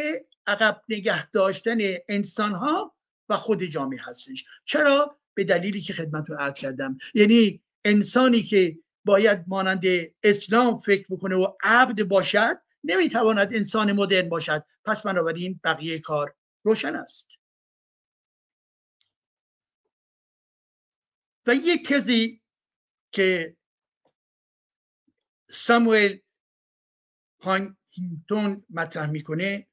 عقب نگه داشتن انسان ها و خود جامعه هستش. چرا؟ به دلیلی که خدمت رو عرض کردم. یعنی انسانی که باید مانند اسلام فکر بکنه و عبد باشد نمی‌تواند انسان مدرن باشد. پس بنابراین بقیه کار روشن است. و یک تزی که ساموئل هانگتون مطرح می‌کنه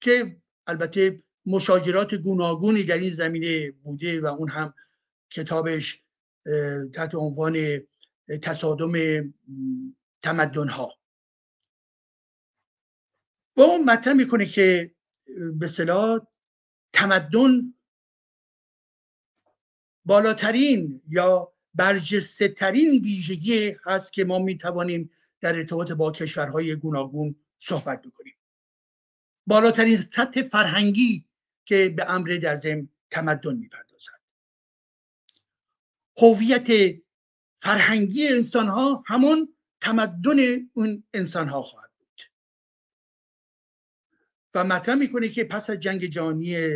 که البته مشاجرات گوناگونی در این زمینه بوده و اون هم کتابش تحت عنوان تصادم تمدن ها و اون مطرح می‌کنه که به تمدن بالاترین یا برجسته ترین ویژگی هست که ما می‌توانیم در ارتباط با کشورهای گوناگون صحبت بکنیم. بالاترین سطح فرهنگی که به امر ضمن تمدن می‌پردازد. هویت فرهنگی انسان ها همون تمدن اون انسان ها خواهد بود. و مطرح می‌کنه که پس از جنگ جهانی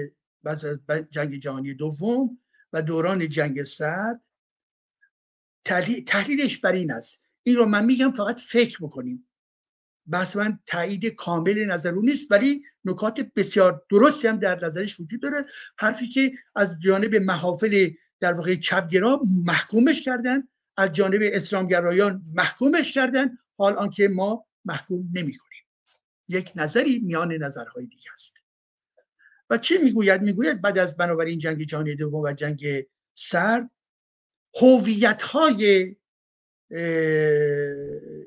جنگ جهانی دوم و دوران جنگ سرد تحلیلش بر این است. این رو من میگم فقط فکر بکنیم. بحث من تایید کامل نظر نیست ولی نکات بسیار درستی هم در نظرش وجود داره. حرفی که از جانب محافل در واقع چپگرا محکومش کردن از جانب اسلامگرایان محکومش کردن. حال آنکه ما محکوم نمی کنیم یک نظری میان نظرهای دیگه است. و چه می‌گوید؟ می‌گوید بعد از بنابراین جنگ جهانی دوم و جنگ سرد هویت های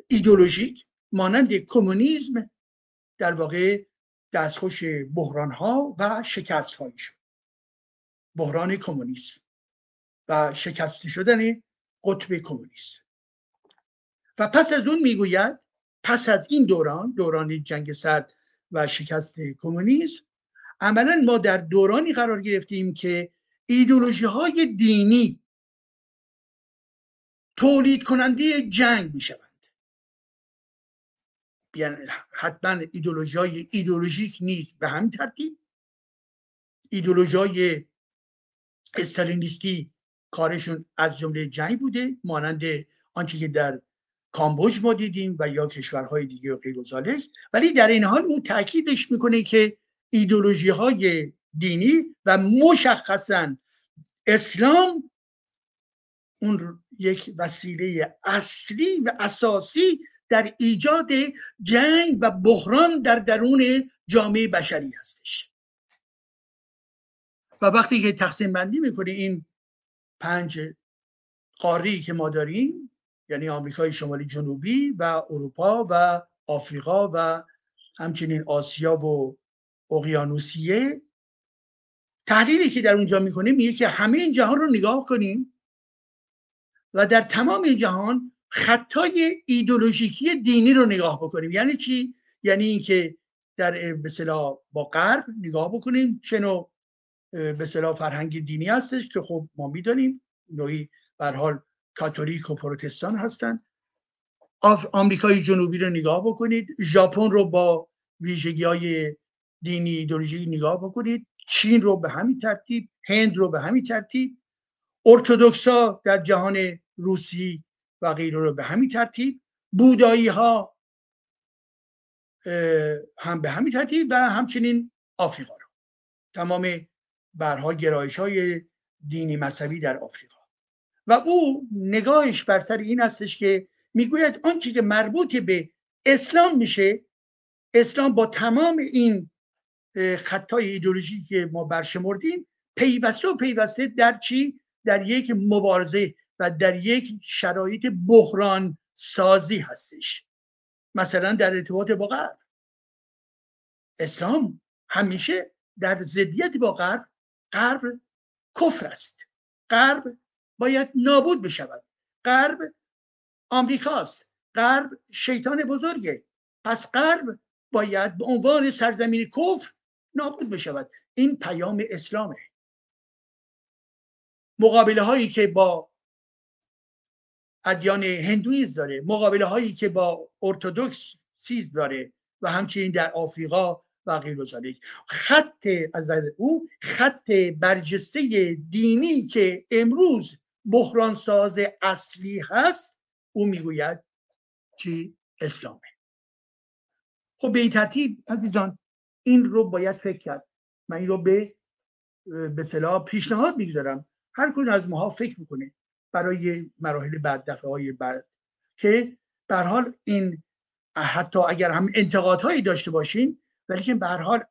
ایدولوژیک مانند کمونیسم در واقع دستخوش بحران ها و شکست شد. بحران کمونیسم و شکسته شدن قطب کمونیسم. و پس از اون می‌گوید پس از این دوران دوران جنگ سرد و شکست کمونیسم عملا ما در دورانی قرار گرفتیم که ایدولوژی های دینی تولید کننده جنگ می یعنی حتما ایدولوژی های ایدولوژیک نیست. به همین ترتیب ایدولوژی های استالینیستی کارشون از جمله جنگ بوده مانند آنچه که در کامبوج ما دیدیم و یا کشورهای دیگه و غیر ولی در این حال او تاکیدش می‌کنه که ایدولوژی های دینی و مشخصا اسلام اون یک وسیله اصلی و اساسی در ایجاد جنگ و بحران در درون جامعه بشری هستش. و وقتی که تقسیم بندی می‌کنه این پنج قاری که ما داریم یعنی آمریکای شمالی جنوبی و اروپا و آفریقا و همچنین آسیا و اقیانوسیه تحلیلی که در اونجا می‌کنیم میگه که همه این جهان رو نگاه کنیم و در تمام جهان خطای ایدولوژیکی دینی رو نگاه بکنیم. یعنی چی؟ یعنی اینکه در به با غرب نگاه بکنیم. چه نوع به فرهنگ دینی هستش که خب ما می‌دانیم. نوعی به حال کاتولیک و پروتستان هستند. آمریکای جنوبی رو نگاه بکنید. ژاپن رو با ویژگی های دینی ایدولوژی نگاه بکنید. چین رو به همین ترتیب. هند رو به همین ترتیب. ارتودکسا در جهان روسی و غیره رو به همین ترتیب بودایی ها هم به همین ترتیب و همچنین آفریقا رو. تمام برها گرایش های دینی مذهبی در آفریقا. و او نگاهش بر سر این هستش که می‌گوید آنچه که مربوط به اسلام میشه اسلام با تمام این خطای ایدولوژی که ما برشمردیم پیوسته و پیوسته در چی؟ در یک مبارزه و در یک شرایط بحران سازی هستش. مثلا در ارتباط با غرب. اسلام همیشه در ضدیت با غرب غرب کفر است. غرب باید نابود بشود. غرب آمریکاست. غرب شیطان بزرگه. پس غرب باید به عنوان سرزمین کفر نابود بشود. این پیام اسلامه. مقابله هایی که با ادیان هندویز داره مقابله هایی که با ارتودکس سیز داره و همچنین در آفریقا و غیر خط از او خط برجسته دینی که امروز بحران ساز اصلی هست او می‌گوید چی اسلامه. خب به این ترتیب عزیزان این رو باید فکر کرد. من این رو به به صلاح پیشنهاد می‌گذارم. هر کدوم از ماها فکر می‌کنه. برای مراحل بعد دفعه های بعد. که به حال این حتی اگر هم انتقادهایی داشته باشین ولی که به حال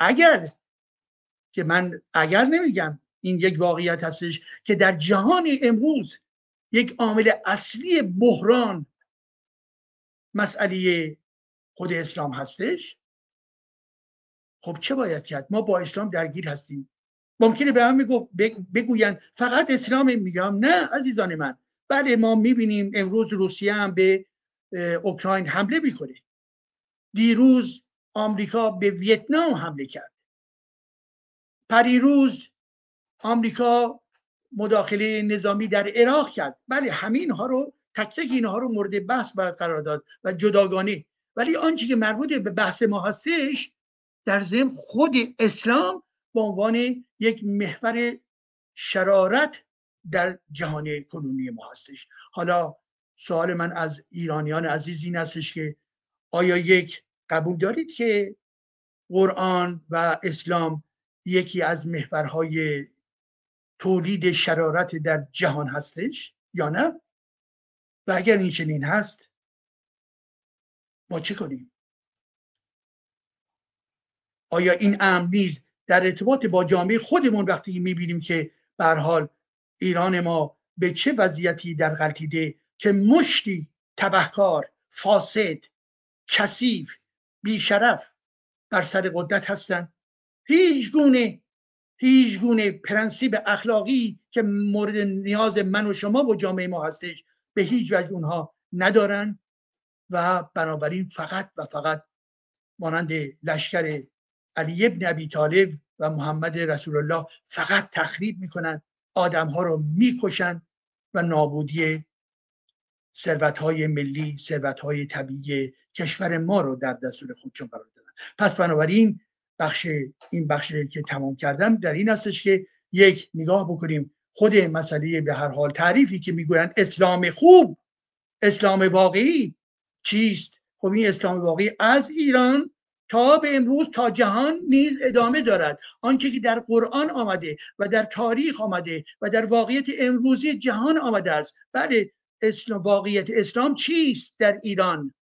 اگر که من اگر نمیگم این یک واقعیت هستش که در جهان امروز یک عامل اصلی بحران مسئله خود اسلام هستش خب چه باید کرد؟ ما با اسلام درگیر هستیم. ممکنه به هم بگوین. فقط اسلام میگم نه عزیزان من. بله ما می‌بینیم امروز روسیه هم به اوکراین حمله می‌کنه. دیروز آمریکا به ویتنام حمله کرد. پریروز آمریکا مداخله نظامی در عراق کرد. بله همین ها رو تک تک اینها رو مورد بحث قرار داد و جداگانه. ولی آنچه که مربوط به بحث ما هستش در ضمن خود اسلام به عنوان یک محور شرارت در جهان کنونی ما هستش. حالا سوال من از ایرانیان عزیز این هستش که آیا یک قبول دارید که قرآن و اسلام یکی از محورهای تولید شرارت در جهان هستش یا نه؟ و اگر این چنین هست ما چه کنیم؟ آیا این امر در ارتباط با جامعه خودمون وقتی می‌بینیم که به حال ایران ما به چه وضعیتی در غلطیده که مشتی تبهکار فاسد کثیف بیشرف بر سر قدرت هستند هیچ گونه هیچ گونه پرنسیب اخلاقی که مورد نیاز من و شما و جامعه ما هستش به هیچ وجه اونها ندارن و بنابراین فقط و فقط مانند لشکر علی ابن ابی طالب و محمد رسول الله فقط تخریب می‌کنن آدم ها رو می‌کشن و نابودی ثروت های ملی ثروت های طبیعی کشور ما رو در دستور خودشون قرار دادن. پس بنابراین بخش این بخش که تمام کردم در این هستش که یک نگاه بکنیم خود مسئله به هر حال تعریفی که می‌گویند اسلام خوب اسلام واقعی چیست؟ خب این اسلام واقعی از ایران تا به امروز تا جهان نیز ادامه دارد. آنچه که در قرآن آمده و در تاریخ آمده و در واقعیت امروزی جهان آمده است. بله اسلام واقعیت اسلام چیست در ایران؟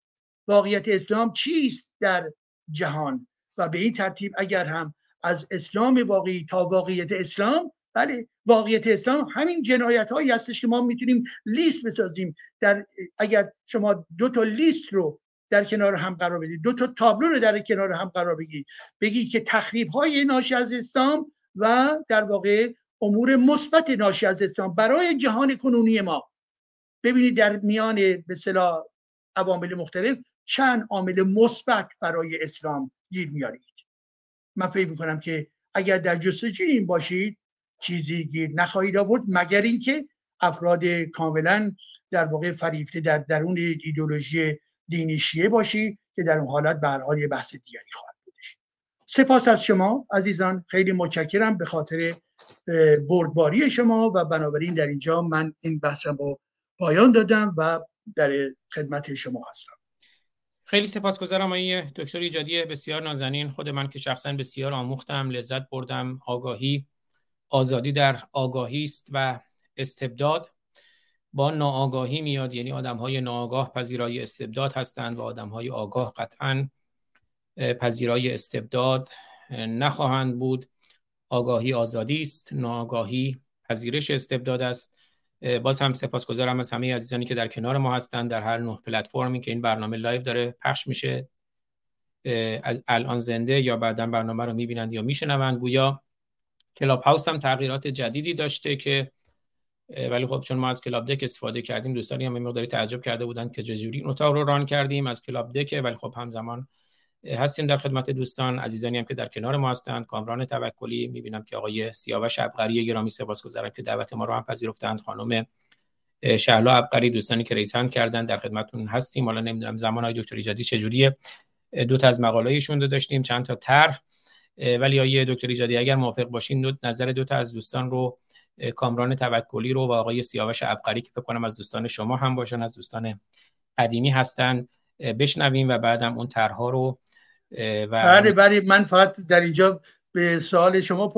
واقعیت اسلام چیست در جهان؟ و به این ترتیب اگر هم از اسلام واقعی تا واقعیت اسلام بله واقعیت اسلام همین جنایت هایی هستش که ما می‌تونیم لیست بسازیم. در اگر شما دو تا لیست رو در کنار هم قرار بدید دو تا تابلو رو در کنار هم قرار بگی. بگی که تخریب های ناشی از اسلام و در واقع امور مثبت ناشی از اسلام برای جهان کنونی ما. ببینید در میان به صلاح عوامل مختلف چند عامل مثبت برای اسلام گیر میارید من فکر می‌کنم که اگر در جستجوی این باشید چیزی گیر نخواهید آورد مگر اینکه افراد کاملا در واقع فریفته در درون ایدولوژی دینی شیعه باشی که در اون حالت به حال یه بحث دیگری خواهد بودش سپاس از شما عزیزان خیلی متشکرم به خاطر بردباری شما و بنابراین در اینجا من این بحثم رو پایان دادم و در خدمت شما هستم. خیلی سپاسگزارم آقای دکتر ایجادی بسیار نازنین. خود من که شخصا بسیار آموختم لذت بردم. آگاهی آزادی در آگاهی است و استبداد. با ناآگاهی میاد. یعنی آدم های ناآگاه پذیرای استبداد هستند و آدم های آگاه قطعا پذیرای استبداد نخواهند بود. آگاهی آزادی است. ناآگاهی پذیرش استبداد است. باز هم سپاسگزارم از همه عزیزانی که در کنار ما هستند در هر نوع پلتفرمی که این برنامه live داره پخش میشه. از الان زنده یا بعدا برنامه رو می‌بینند یا میشنوند. گویا Clubhouse هم تغییرات جدیدی داشته که ولی خب چون ما از Clubdeck استفاده کردیم دوستانی هم مقداری تعجب کرده بودن که چجوری این اتاق رو run کردیم از Clubdeck. ولی خب همزمان هستیم در خدمت دوستان عزیزانی هم که در کنار ما هستند کامران توکلی می‌بینم که آقای سیاوش ابقری گرامی سپاسگزارم که دعوت ما رو هم پذیرفتند. خانم شهلا ابقری دوستانی که ریسند کردن در خدمتتون هستیم. حالا نمی‌دونم زمان های دکتر ایجادی چجوریه دو تا از مقاله‌ایشون رو داشتیم چند تا طرح. ولی آقای دکتر ایجادی اگر موافق باشین نظر دو تا از دوستان رو کامران توکلی رو و آقای سیاوش ابقری که فکر کنم از دوستان شما هم باشن از دوستان قدیمی هستن بشنویم و بعدم اون طرحها رو و بله بله من فقط در اینجا به سوال شما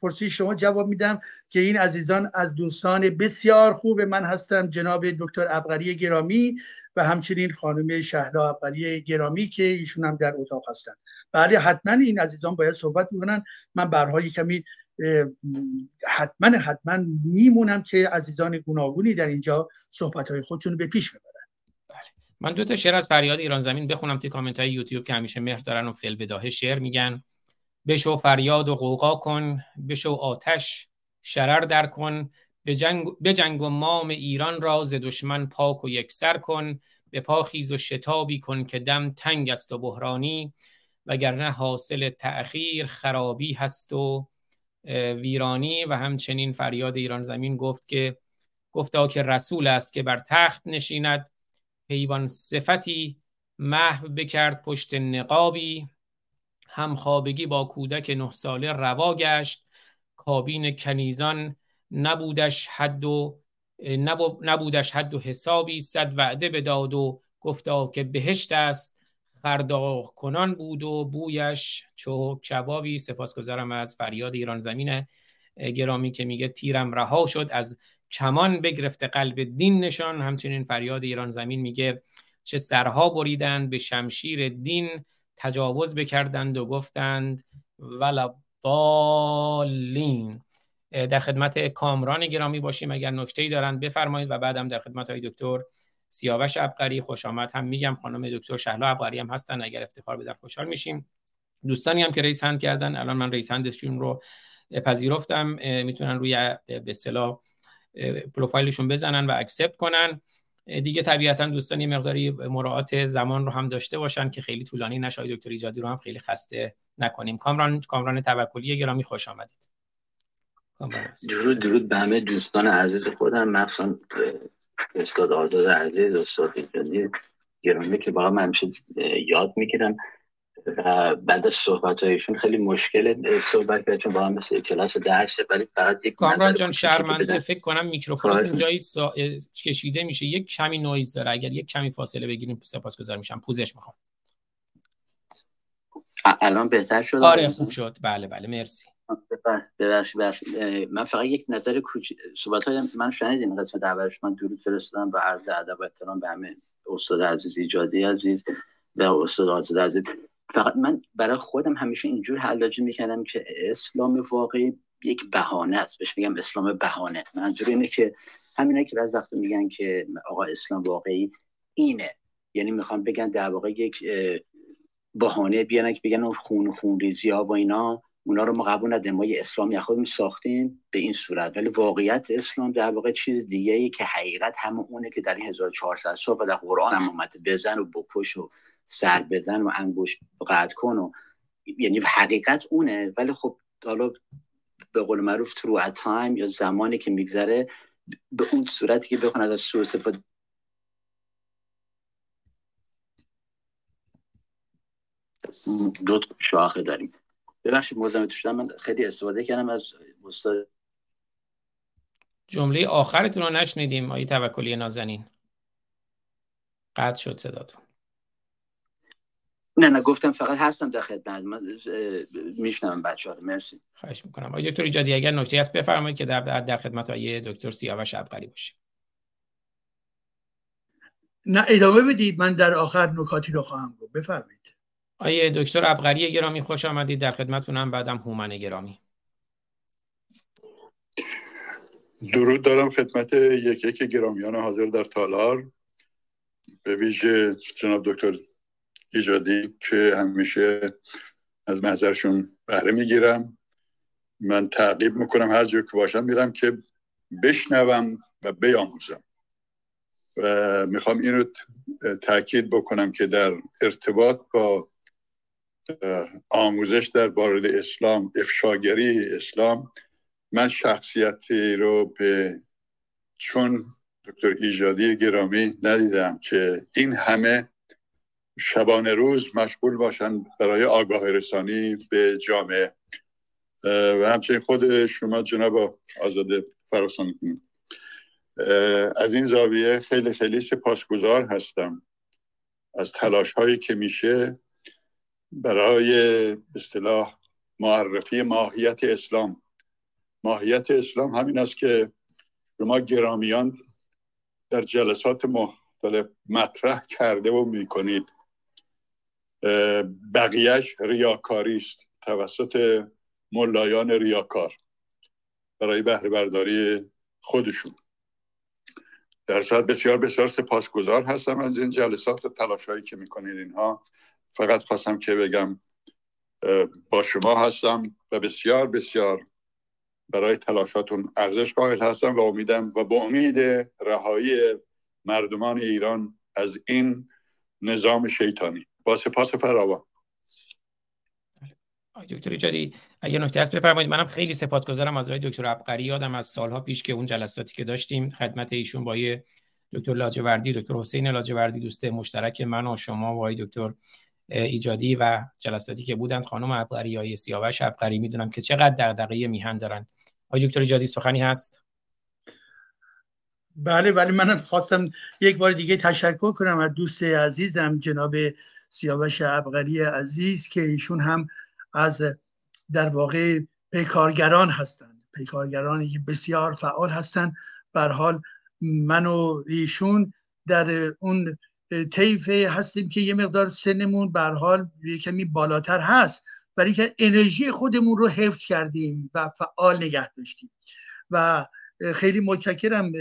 پرسی, شما جواب میدم که این عزیزان از دوستان بسیار خوب من هستم جناب دکتر ابقری گرامی و همچنین خانم شهلا ابقری گرامی که ایشون هم در اتاق هستن. بله حتما این عزیزان باید صحبت می‌کنن من برهای کمی حتما حتما میمونم که عزیزان گوناگونی در اینجا صحبت های خودشون به پیش ببرن بله. من دو تا شعر از فریاد ایران زمین بخونم توی کامنت های یوتیوب که همیشه مهر دارن و فل بداهه شعر میگن بشو فریاد و قوقا کن بشو آتش شرر در کن به جنگ, و مام ایران را ز دشمن پاک و یکسر کن به پاخیز و شتابی کن که دم تنگ است و بحرانی وگرنه حاصل تأخیر خرابی هست و ویرانی و همچنین فریاد ایران زمین گفت که گفتا که رسول است که بر تخت نشیند. حیوان صفتی محو بکرد پشت نقابی. هم خوابگی با کودک نه ساله روا گشت. کابین کنیزان نبودش حد و نبودش حد و حسابی. صد وعده بداد و گفتا که بهشت است. خرداغ کنان بود و بویش چو کبابی سپاسگزارم از فریاد ایران زمین گرامی که میگه تیرم رها شد از کمان بگرفته قلب دین نشان. همچنین فریاد ایران زمین میگه چه سرها بریدند به شمشیر دین تجاوز بکردند و گفتند ولا بالین در خدمت کامران گرامی باشیم اگر نکته دارند بفرمایید و بعدم در خدمت های دکتر سیاوش ابقری خوش آمد. هم میگم خانم دکتر شهلا ابقری هم هستن. اگر افتخار بدن خوشحال میشیم. دوستانی هم که رئیس هند کردن. الان من رئیس هندشون رو پذیرفتم. می‌تونن روی به اصطلاح پروفایلشون بزنن و اکسپت کنن. دیگه طبیعتا دوستان یه مقداری مراعات زمان رو هم داشته باشن که خیلی طولانی نشه. دکتر ایجادی رو هم خیلی خسته نکنیم. کامران کامران توکلی گرامی خوش آمدید. درود درود به همه دوستان عزیز خودم. مخصوصا استاد آزاد عزیز استاد ایجادی گرامی که با من همیشه یاد می‌گیرم و بعد از صحبت هایشون خیلی مشکل صحبت کرد چون با هم مثل کلاس درسه ولی فقط یک کامران جان شرمنده. فکر کنم میکروفون اینجایی سا... کشیده میشه. یک کمی نویز داره. اگر یک کمی فاصله بگیریم سپاسگزار میشم. پوزش می‌خوام. الان بهتر شد آره خوب شد. بله بله. مرسی. ببخشید من فقط یک نظر کوچ صحبت های من شنیدین قسمت اولش من درود فرستادم و عرض ادب و احترام به همه استاد عزیز ایجادی عزیز و استاد آزاد عزیز. فقط من برای خودم همیشه اینجور حلاجی می‌کردم که اسلام واقعی یک بهانه است. بهش میگم اسلام بهانه. منظور اینه که همینه که بعض وقت میگن که آقا اسلام واقعی اینه. یعنی می‌خوام بگن در واقع یک بهانه بیانن که بگن خون خون ریزی ها و اینا. اونا رو ما قبول ندیم ما یه اسلامی خودم ساختین به این صورت. ولی واقعیت اسلام در واقع چیز دیگه ای که حقیقت همه اونه که در این 1400 سال در قرآن هم اومده. بزن و بکش و سر بزن و انگوش قد کن و یعنی حقیقت اونه. ولی خب حالا به قول معروف تو تایم یا زمانی که میگذره به اون صورتی که بخون از سو استفاده دو شاخه داریم. ببخشید مزاحمت شدم. من خیلی استفاده کردم از استاد. جمله آخرتون رو نشنیدیم آیه توکلی نازنین. قطع شد صداتون. نه نه گفتم فقط هستم در خدمت. من میشنم بچه ها رو. مرسی. خواهش می‌کنم. آقای دکتر ایجادی اگر نکته هست بفرمایید که در, در خدمت آیه دکتر سیاوش ابقری باشیم. نه ادامه بدید. من در آخر نکاتی رو خواهم گفت. بفرمایید. آیه دکتر ابقری گرامی خوش آمدید. در خدمتتونم بعدم هومن گرامی. درود دارم خدمت یک یک گرامیان حاضر در تالار. به ویژه جناب دکتر ایجادی که همیشه از محضرشون بهره می‌گیرم. من تعقیب می‌کنم هر جا که باشم میرم که بشنوم و بیاموزم. و می‌خوام این رو تاکید بکنم که در ارتباط با آموزش در بارد اسلام افشاگری اسلام. من شخصیتی رو به چون دکتر ایجادی گرامی ندیدم که این همه شبانه روز مشغول باشن برای آگاه رسانی به جامعه. و همچنین خود شما جناب آزاده فراسان از این زاویه خیلی خیلی سپاسگزار هستم. از تلاش هایی که میشه برای اصطلاح معرفی ماهیت اسلام. ماهیت اسلام همین است که شما گرامیان در جلسات مختلف مطرح کرده و می‌کنید. بقیهش ریاکاری است توسط ملایان ریاکار برای بهره برداری خودشون. در صورت بسیار بسیار سپاسگزار هستم از این جلسات و تلاش هایی که می‌کنید اینها. فقط خواستم که بگم با شما هستم و بسیار بسیار برای تلاشاتون ارزش قائل هستم و امیدم و با امید رهایی مردمان ایران از این نظام شیطانی. با سپاس فراوان. دکتر ایجادی اگه نکته هست بفرمایید. منم خیلی سپاسگزارم از آقای دکتر عبقری یادم از سالها پیش که اون جلساتی که داشتیم خدمت ایشون با دکتر لاجوردی دکتر حسین لاجوردی دوست مشترک من و شما و آقای دکتر ایجادی و جلساتی که بودند خانم عبقری یا سیاوش عبقری می‌دونم که چقدر دغدغه میهن دارن. آقای دکتر ایجادی سخنی هست؟ بله بله من خواستم یک بار دیگه تشکر کنم از دوست عزیزم جناب سیاوش عبقری عزیز که ایشون هم از در واقع پیکارگران هستند. پیکارگرانی که بسیار فعال هستند. بر حال من و ایشون در اون طیف هستیم که یه مقدار سنمون بر حال یه کمی بالاتر هست برای که انرژی خودمون رو حفظ کردیم و فعال نگه داشتیم. و خیلی متشکرم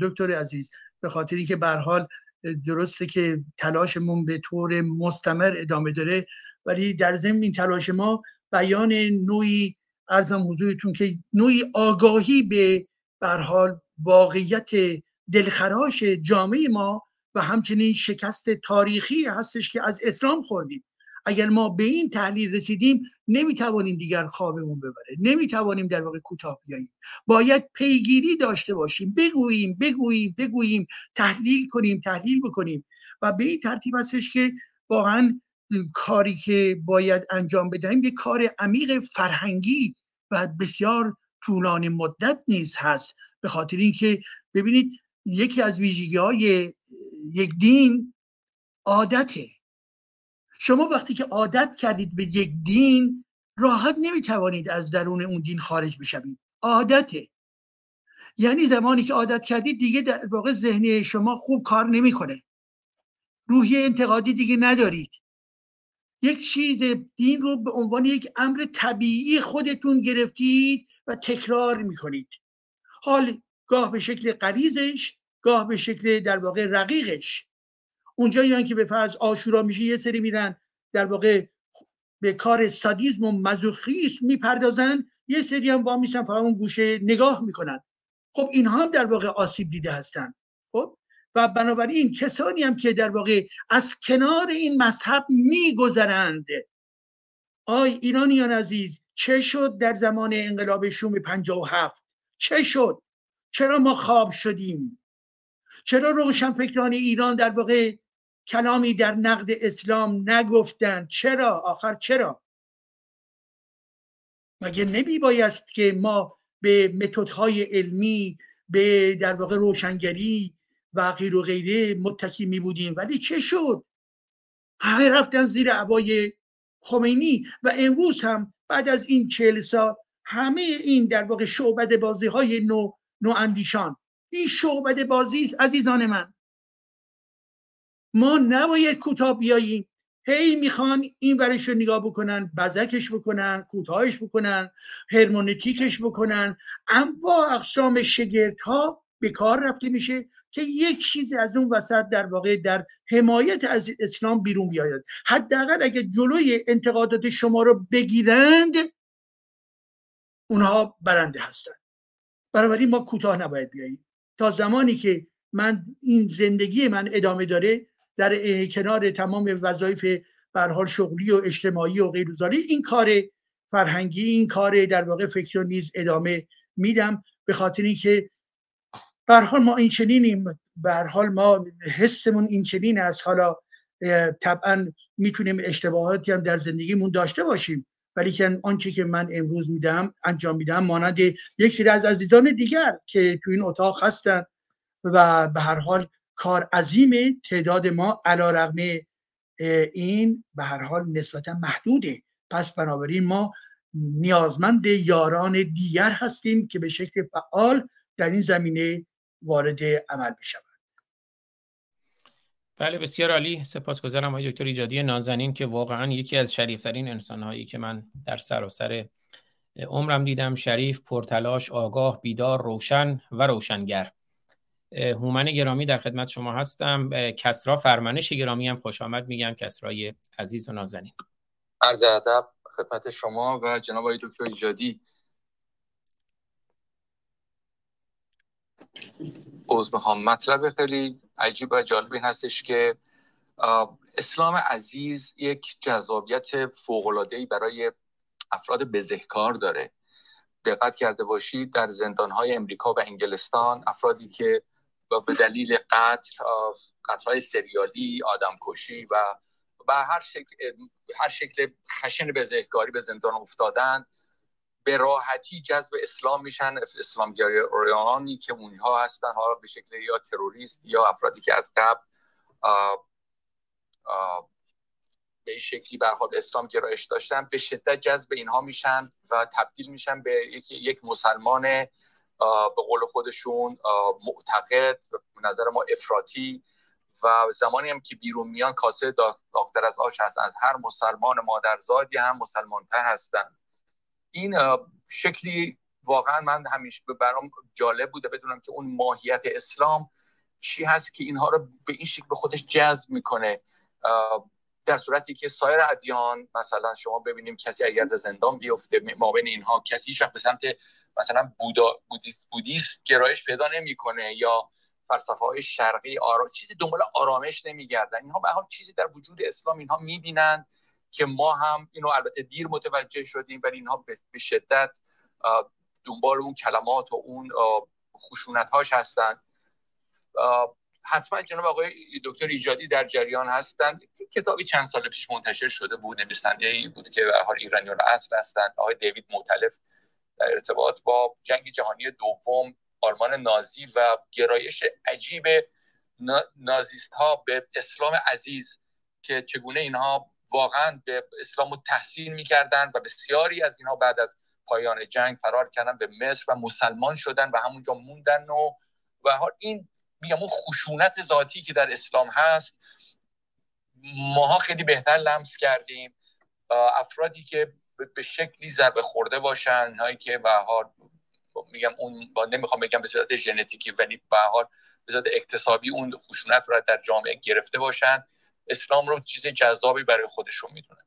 دکتر عزیز به خاطری که بر حال درسته که تلاشمون به طور مستمر ادامه داره ولی در ضمن این تلاش ما بیان نوعی ارزم حضورتون که نوعی آگاهی به بر حال واقعیت دلخراش جامعه ما و همچنین شکست تاریخی هستش که از اسلام خوردیم. اگر ما به این تحلیل رسیدیم نمی‌توانیم دیگر خوابمون ببره. نمی‌توانیم در واقع کوتاه بیاییم. باید پیگیری داشته باشیم. بگوییم بگوییم بگوییم. تحلیل کنیم تحلیل بکنیم. و به این ترتیب هستش که واقعا کاری که باید انجام بدهیم یک کار عمیق فرهنگی و بسیار طولانی مدت نیز هست. به خاطر اینکه ببینید یکی از ویژگی های یک دین عادته. شما وقتی که عادت کردید به یک دین راحت نمی‌توانید از درون اون دین خارج بشوید. عادته. یعنی زمانی که عادت کردید دیگه در واقع ذهنی شما خوب کار نمی‌کنه. روحی انتقادی دیگه ندارید. یک چیز دین رو به عنوان یک امر طبیعی خودتون گرفتید و تکرار می‌کنید. حال گاه به شکل قریزش گاه به شکل در واقع رقیقش. اونجایی که به فرض آشورا میشه یه سری میرن در واقع به کار سادیزم و مزوخیسم می‌پردازن یه سری هم با میشن فقط اون گوشه نگاه می‌کنن. خب اینها هم در واقع آسیب دیده هستن. خب؟ و بنابراین کسانی هم که در واقع از کنار این مذهب میگذرند. آی ایرانیان عزیز چه شد در زمان انقلاب شوم 57 چه شد؟ چرا ما خواب شدیم؟ چرا روشنفکران ایران در واقع کلامی در نقد اسلام نگفتند؟ چرا؟ آخر چرا؟ مگه نمی بایست که ما به متدهای علمی به در واقع روشنگری و غیر و غیره متکی می بودیم ولی چه شد؟ همه رفتن زیر عبای خمینی و امروز هم بعد از این چهل سال همه این در واقع شعبد بازی های نو, نو اندیشان. این شعبد بازی است عزیزان من. ما نباید کوتاه بیاییم. هی می‌خوان این ورش رو نگاه بکنن بزکش بکنن کوتاهش بکنن هرمونتیکش بکنن. اما اقسام شگرت ها به کار رفته میشه که یک چیزی از اون وسط در واقع در حمایت از اسلام بیرون بیاید. حداقل اگه جلوی انتقادات شما رو بگیرند اونها برنده هستند. بنابراین ما کوتاه نباید بیاییم. تا زمانی که من این زندگی من ادامه داره در کنار تمام وظایف برحال شغلی و اجتماعی و غیر این کار فرهنگی این کار در واقع فکر نیز ادامه میدم. به خاطر اینکه به حال ما این چنینیم به حال ما حسمون این چنین است. حالا طبعا می‌تونیم اشتباهاتی هم در زندگیمون داشته باشیم. ولی که آنچه که من امروز میدم انجام میدم مانند یک سری از عزیزان دیگر که تو این اتاق هستن و به هر حال کار عظیم تعداد ما علا رغم این به هر حال نسبتا محدوده. پس بنابراین ما نیازمند یاران دیگر هستیم که به شکل فعال در این زمینه وارد عمل بشوند. بله بسیار عالی. سپاسگزارم آقای دکتر ایجادی نازنین که واقعا یکی از شریفترین انسانهایی که من در سراسر عمرم دیدم. شریف پرتلاش آگاه بیدار روشن و روشنگر. هومن گرامی در خدمت شما هستم. کسرا فرمانش گرامی هم خوش آمد میگم. کسرای عزیز و نازنین. عرض ادب خدمت شما و جناب آقای دکتر ایجادی. عوض می‌خوام. مطلب خیلی عجیب و جالب این هستش که اسلام عزیز یک جذابیت ای برای افراد بزهکار داره. دقت کرده باشید در زندانهای امریکا و انگلستان افرادی که به دلیل قتل قتل سریالی آدم کشی و به هر شکل, هر شکل خشن بزهکاری به زندان افتادن به راحتی جذب اسلام میشن اسلامگرایانی که اونها هستن حالا به شکل یا تروریست یا افرادی که از قبل به شکلی به حال اسلام گرایش داشتن به شدت جذب اینها میشن و تبدیل میشن به یک, یک مسلمان به قول خودشون معتقد به نظر ما افراطی و زمانی هم که بیرون میان کاسه داختر از آش هست از هر مسلمان مادرزادی هم مسلمانتر هستند این شکلی واقعا من همیشه برام جالب بوده بدونم که اون ماهیت اسلام چی هست که اینها رو به این شکل به خودش جذب می‌کنه. در صورتی که سایر ادیان مثلا شما ببینیم کسی اگر در زندان بیفته ما بین اینها کسی به سمت مثلا بودا بودیس بودیسم گرایش پیدا نمی‌کنه یا فلسفه های شرقی آرا چیزی دنبال آرامش نمیگردن. اینها به چیزی در وجود اسلام اینها می‌بینن. که ما هم اینو البته دیر متوجه شدیم ولی اینها به شدت دنبال اون کلمات و اون خشونت هاش هستند حتما جناب آقای دکتر ایجادی در جریان هستند کتابی چند سال پیش منتشر شده بود نویسنده ای بود که حال ایرانیان اصل هستند آقای دیوید موتلف در ارتباط با جنگ جهانی دوم آلمان نازی و گرایش عجیب نازیست ها به اسلام عزیز که چگونه اینها واقعا به اسلام رو تحسین می‌کردن و بسیاری از اینها بعد از پایان جنگ فرار کردن به مصر و مسلمان شدن و همونجا موندن و و این میگم اون خشونت ذاتی که در اسلام هست ماها خیلی بهتر لمس کردیم. افرادی که به شکلی ضربه خورده باشن هایی که به حال میگم اون با نمی‌خوام بگم به صورت ژنتیکی ولی به حال به صورت اکتسابی اون خشونت رو در جامعه گرفته باشن. اسلام رو چیز جذابی برای خودشون می‌دونن.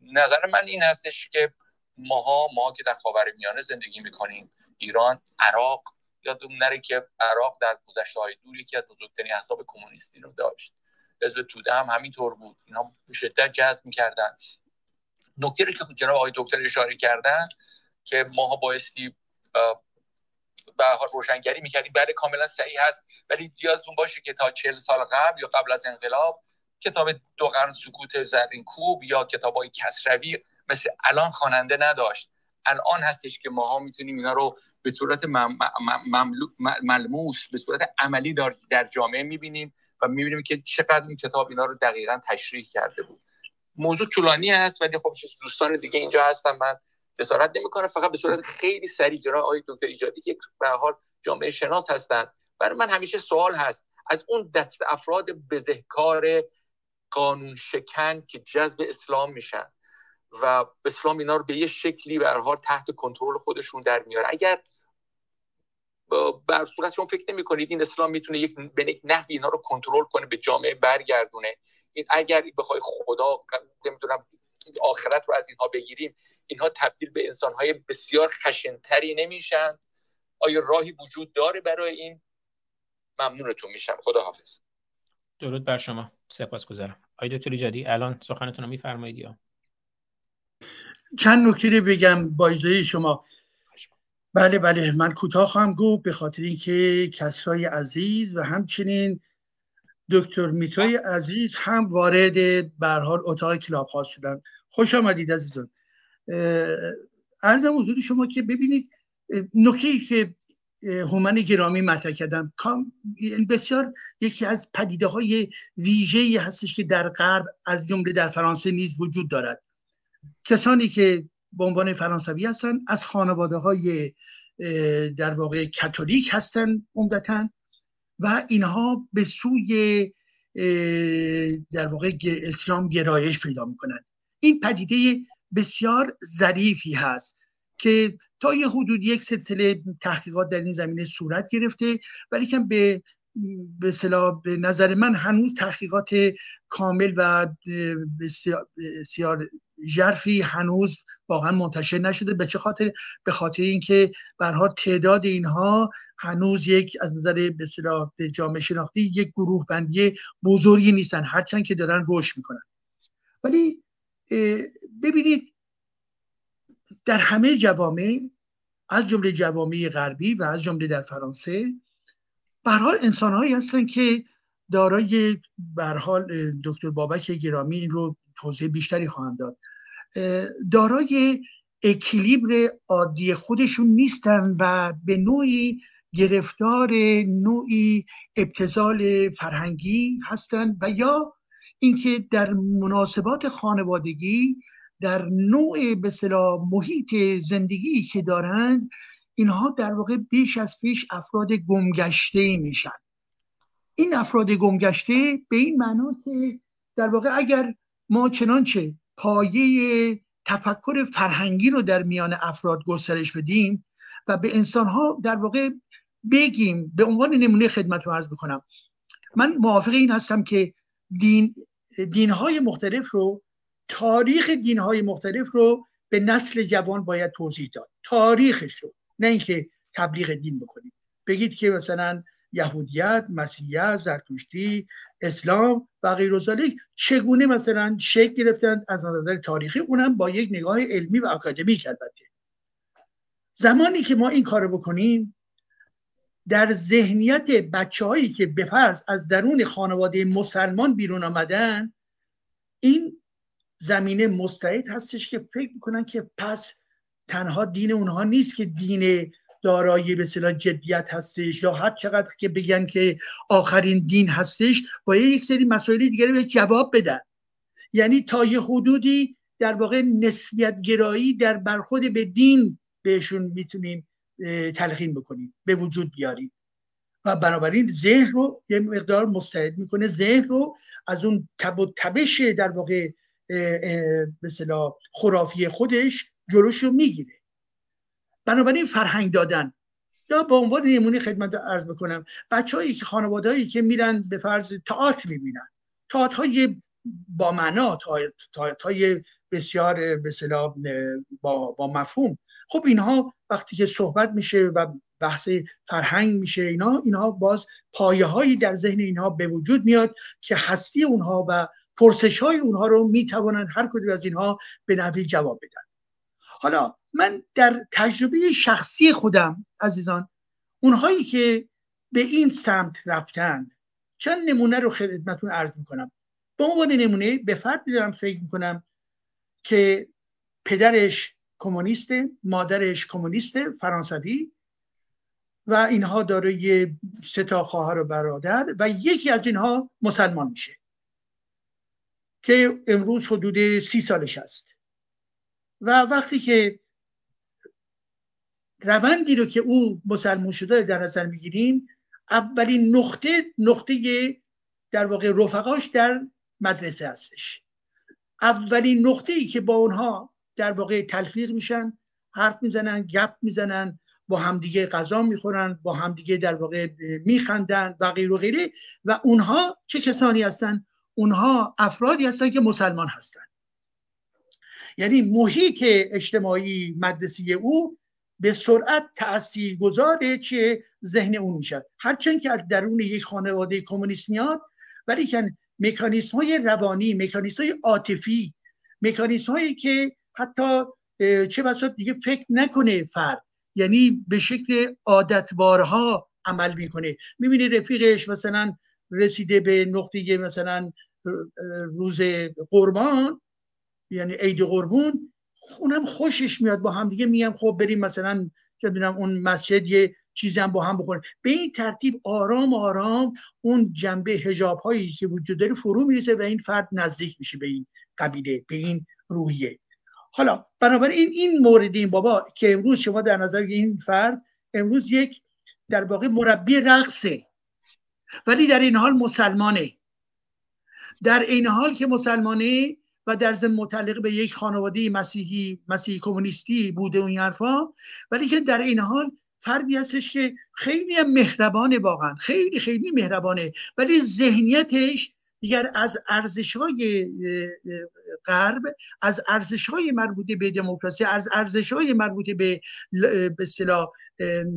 نظر من این هستش که ماها ما که در خاورمیانه زندگی می‌کنیم ایران عراق یادمون نره که عراق در گذشته های دور یکی از بزرگترین احزاب کمونیستی رو داشت. حزب توده هم همینطور بود. اینا به شدت جذب می‌کردن. نکته که جناب آقای دکتر اشاره کردن که ماها بایستی به روشنگری می‌کردیم. بله کاملا صحیح هست. ولی یادتون باشه که تا چهل سال قبل یا قبل از انقلاب کتاب دو قرن سکوت زرین کوب یا کتاب های کسروی مثل الان خواننده نداشت. الان هستش که ماها می‌تونیم اینا رو به صورت ملموس به صورت عملی در جامعه می‌بینیم و می‌بینیم که چقدر این کتاب اینا رو دقیقا تشریح کرده بود. موضوع طولانی هست ولی خب دوستان دیگه اینجا هستن من جسارت نمی‌کنه فقط به صورت خیلی سریع جرا آقای دکتر ایجادی که به حال جامعه شناس هستند برای من همیشه سوال هست. از اون دست افراد بزهکار قانون شکن که جذب اسلام میشن و اسلام اینا رو به یه شکلی به حال تحت کنترل خودشون در میاره. اگر بر صورت شما فکر نمی کنید این اسلام می‌تونه یک به یک نحوی اینا رو کنترل کنه به جامعه برگردونه. این اگر بخوای خدا نمی‌دونم آخرت رو از اینها بگیریم اینها تبدیل به انسانهای بسیار خشنتری نمیشن. آیا راهی وجود داره برای این؟ ممنونتون میشم. خدا حافظ درود بر شما. سپاس گذارم آی دکتر جدی الان سخنتون رو میفرمایید یا؟ چند نکته بگم با شما. بله بله. من کوتاه خواهم گفت به خاطر اینکه کسرای عزیز و همچنین دکتر میتای عزیز هم وارد به حال اتاق کلاب ها شدن. خوش آمدید عزیزان. ارزم حضور شما که ببینید نکته که هومن گرامی مطرح کردم. بسیار یکی از پدیده های ویژه هستش که در غرب از جمله در فرانسه نیز وجود دارد. کسانی که به عنوان فرانسوی هستن از خانواده های در واقع کاتولیک هستن عمدتا و اینها به سوی در واقع اسلام گرایش پیدا می‌کنن این پدیده بسیار ظریفی هست. که تا یه حدود یک سلسله تحقیقات در این زمینه صورت گرفته ولی که به به, به نظر من هنوز تحقیقات کامل و بسیار ژرفی هنوز واقعا منتشر نشده. به چه خاطر؟ به خاطر اینکه برها تعداد اینها هنوز یک از نظر به جامعه شناختی یک گروه بندی بزرگی نیستن هرچند که دارن رشد می‌کنن. ولی ببینید در همه جوامع از جمله جوامع غربی و از جمله در فرانسه به حال انسانهایی هستن که دارای به حال دکتر بابک گرامی این رو توضیح بیشتری خواهند داد. دارای اکیلیبر عادی خودشون نیستن و به نوعی گرفتار نوعی ابتزال فرهنگی هستند و یا اینکه در مناسبات خانوادگی در نوع به محیط زندگی که دارند اینها در واقع بیش از پیش افراد گمگشته میشن. این افراد گمگشته به این معنا که در واقع اگر ما چنانچه پایه تفکر فرهنگی رو در میان افراد گسترش بدیم و به انسانها در واقع بگیم به عنوان نمونه خدمت رو عرض بکنم. من موافق این هستم که دین دینهای مختلف رو تاریخ دینهای مختلف رو به نسل جوان باید توضیح داد. تاریخش رو نه اینکه تبلیغ دین بکنیم. بگید که مثلا یهودیت مسیحیت زرتشتی اسلام و غیر چگونه مثلا شکل گرفتن از نظر تاریخی؟ اونم با یک نگاه علمی و اکادمیک البته. زمانی که ما این کارو بکنیم در ذهنیت بچه هایی که به از درون خانواده مسلمان بیرون آمدن این زمینه مستعد هستش که فکر می‌کنن که پس تنها دین اونها نیست که دین دارای به صلاح جدیت هستش یا هر چقدر که بگن که آخرین دین هستش باید یک سری مسائل دیگری به جواب بدن. یعنی تا یه حدودی در واقع نسبیت گرایی در برخود به دین بهشون می‌تونیم تلقین بکنیم به وجود بیاریم. و بنابراین ذهن رو یه مقدار مستعد می‌کنه. ذهن رو از اون تب و تبش در واقع مثلا خرافی خودش جلوش رو می‌گیره. بنابراین فرهنگ دادن. یا به عنوان نمونه خدمت ارز بکنم بچههایی که خانواده که میرن به فرض تئاتر می‌بینن. تئاتر های با معنا تئاتر های بسیار به با, با مفهوم. خب اینها وقتی که صحبت میشه و بحث فرهنگ میشه اینا اینها باز پایه هایی در ذهن اینها به وجود میاد که هستی اونها و پرسش های اونها رو می‌توانند هر کدوم از اینها به نحوی جواب بدن. حالا من در تجربه شخصی خودم عزیزان اونهایی که به این سمت رفتن چند نمونه رو خدمتون عرض می‌کنم. به عنوان نمونه به فردی دارم فکر می‌کنم که پدرش کمونیست مادرش کمونیست فرانسوی و اینها دارای سه تا خواهر و برادر و یکی از اینها مسلمان میشه. که امروز حدود سی سالش است و وقتی که روندی رو که او مسلمان شده در نظر می‌گیریم اولین نقطه نقطه در واقع رفقاش در مدرسه هستش. اولین نقطه ای که با اونها در واقع تلفیق میشن حرف می‌زنن گپ می‌زنن با همدیگه غذا می‌خورن با همدیگه در واقع میخندن و غیر و غیره. و اونها چه کسانی هستن؟ اونها افرادی هستن که مسلمان هستن. یعنی محیط اجتماعی مدرسی او به سرعت تأثیر گذاره چه ذهن اون میشه. هرچند که از درون یک خانواده کمونیست میاد ولی که مکانیسم های روانی مکانیسم های عاطفی مکانیسم هایی که حتی چه بسا دیگه فکر نکنه فرد. یعنی به شکل عادتوارها عمل می‌کنه. می‌بینی رفیقش مثلا رسیده به نقطه مثلا روز قربان یعنی عید قربون اونم خوشش میاد با هم دیگه. میگم خب بریم مثلا چه اون مسجد یه چیزی هم با هم بخوریم. به این ترتیب آرام آرام اون جنبه هجاب هایی که وجود داره فرو می‌رسه و این فرد نزدیک میشه به این قبیله به این روحیه. حالا بنابراین این مورد این بابا که امروز شما در نظر این فرد امروز یک در واقع مربی رقصه. ولی در این حال مسلمانه. در این حال که مسلمانه و در ضمن متعلق به یک خانواده مسیحی مسیحی کمونیستی بوده اون حرفا ولی که در این حال فردی هستش که خیلی مهربانه واقعا خیلی خیلی مهربانه ولی ذهنیتش دیگر از ارزش های غرب از ارزش های مربوط به دموکراسی از ارزش های مربوط به به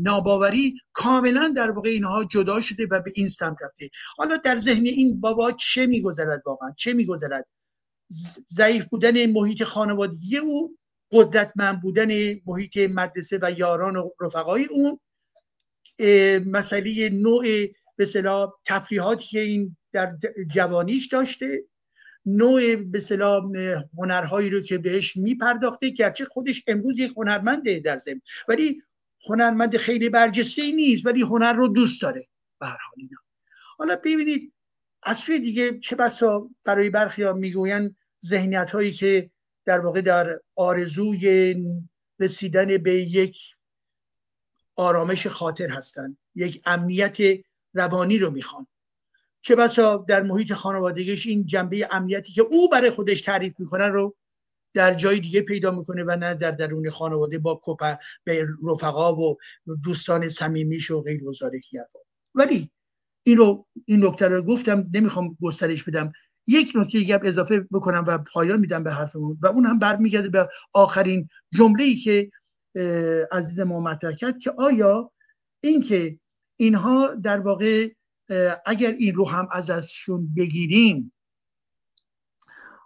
ناباوری کاملا در واقع اینها جدا شده و به این سمت رفته. حالا در ذهن این بابا چه میگذرد واقعا؟ چه میگذرد؟ ضعیف بودن محیط خانوادگی او قدرتمند بودن محیط مدرسه و یاران و رفقای اون مسئله نوع به صلاح تفریحاتی که این در جوانیش داشته نوع به هنرهایی رو که بهش میپرداخته گرچه خودش امروز یک هنرمنده در زمین ولی هنرمند خیلی برجسته نیست ولی هنر رو دوست داره به هر حال اینا. حالا ببینید از سوی دیگه چه بسا برای برخی ها می‌گوین ذهنیت هایی که در واقع در آرزوی رسیدن به یک آرامش خاطر هستند یک امنیت روانی رو می‌خوان. چه بسا در محیط خانوادگیش این جنبه امنیتی که او برای خودش تعریف می‌کنه رو در جای دیگه پیدا می‌کنه و نه در درون خانواده با کپا به رفقا و دوستان صمیمیش و غیر وزاره ولی این رو این نکته رو گفتم نمی‌خوام گسترش بدم. یک نکته دیگه اضافه بکنم و پایان میدم به حرفمون و اون هم برمیگرده به آخرین جمله ای که عزیز ما مطرح کرد که آیا اینکه اینها در واقع اگر این رو هم ازشون بگیریم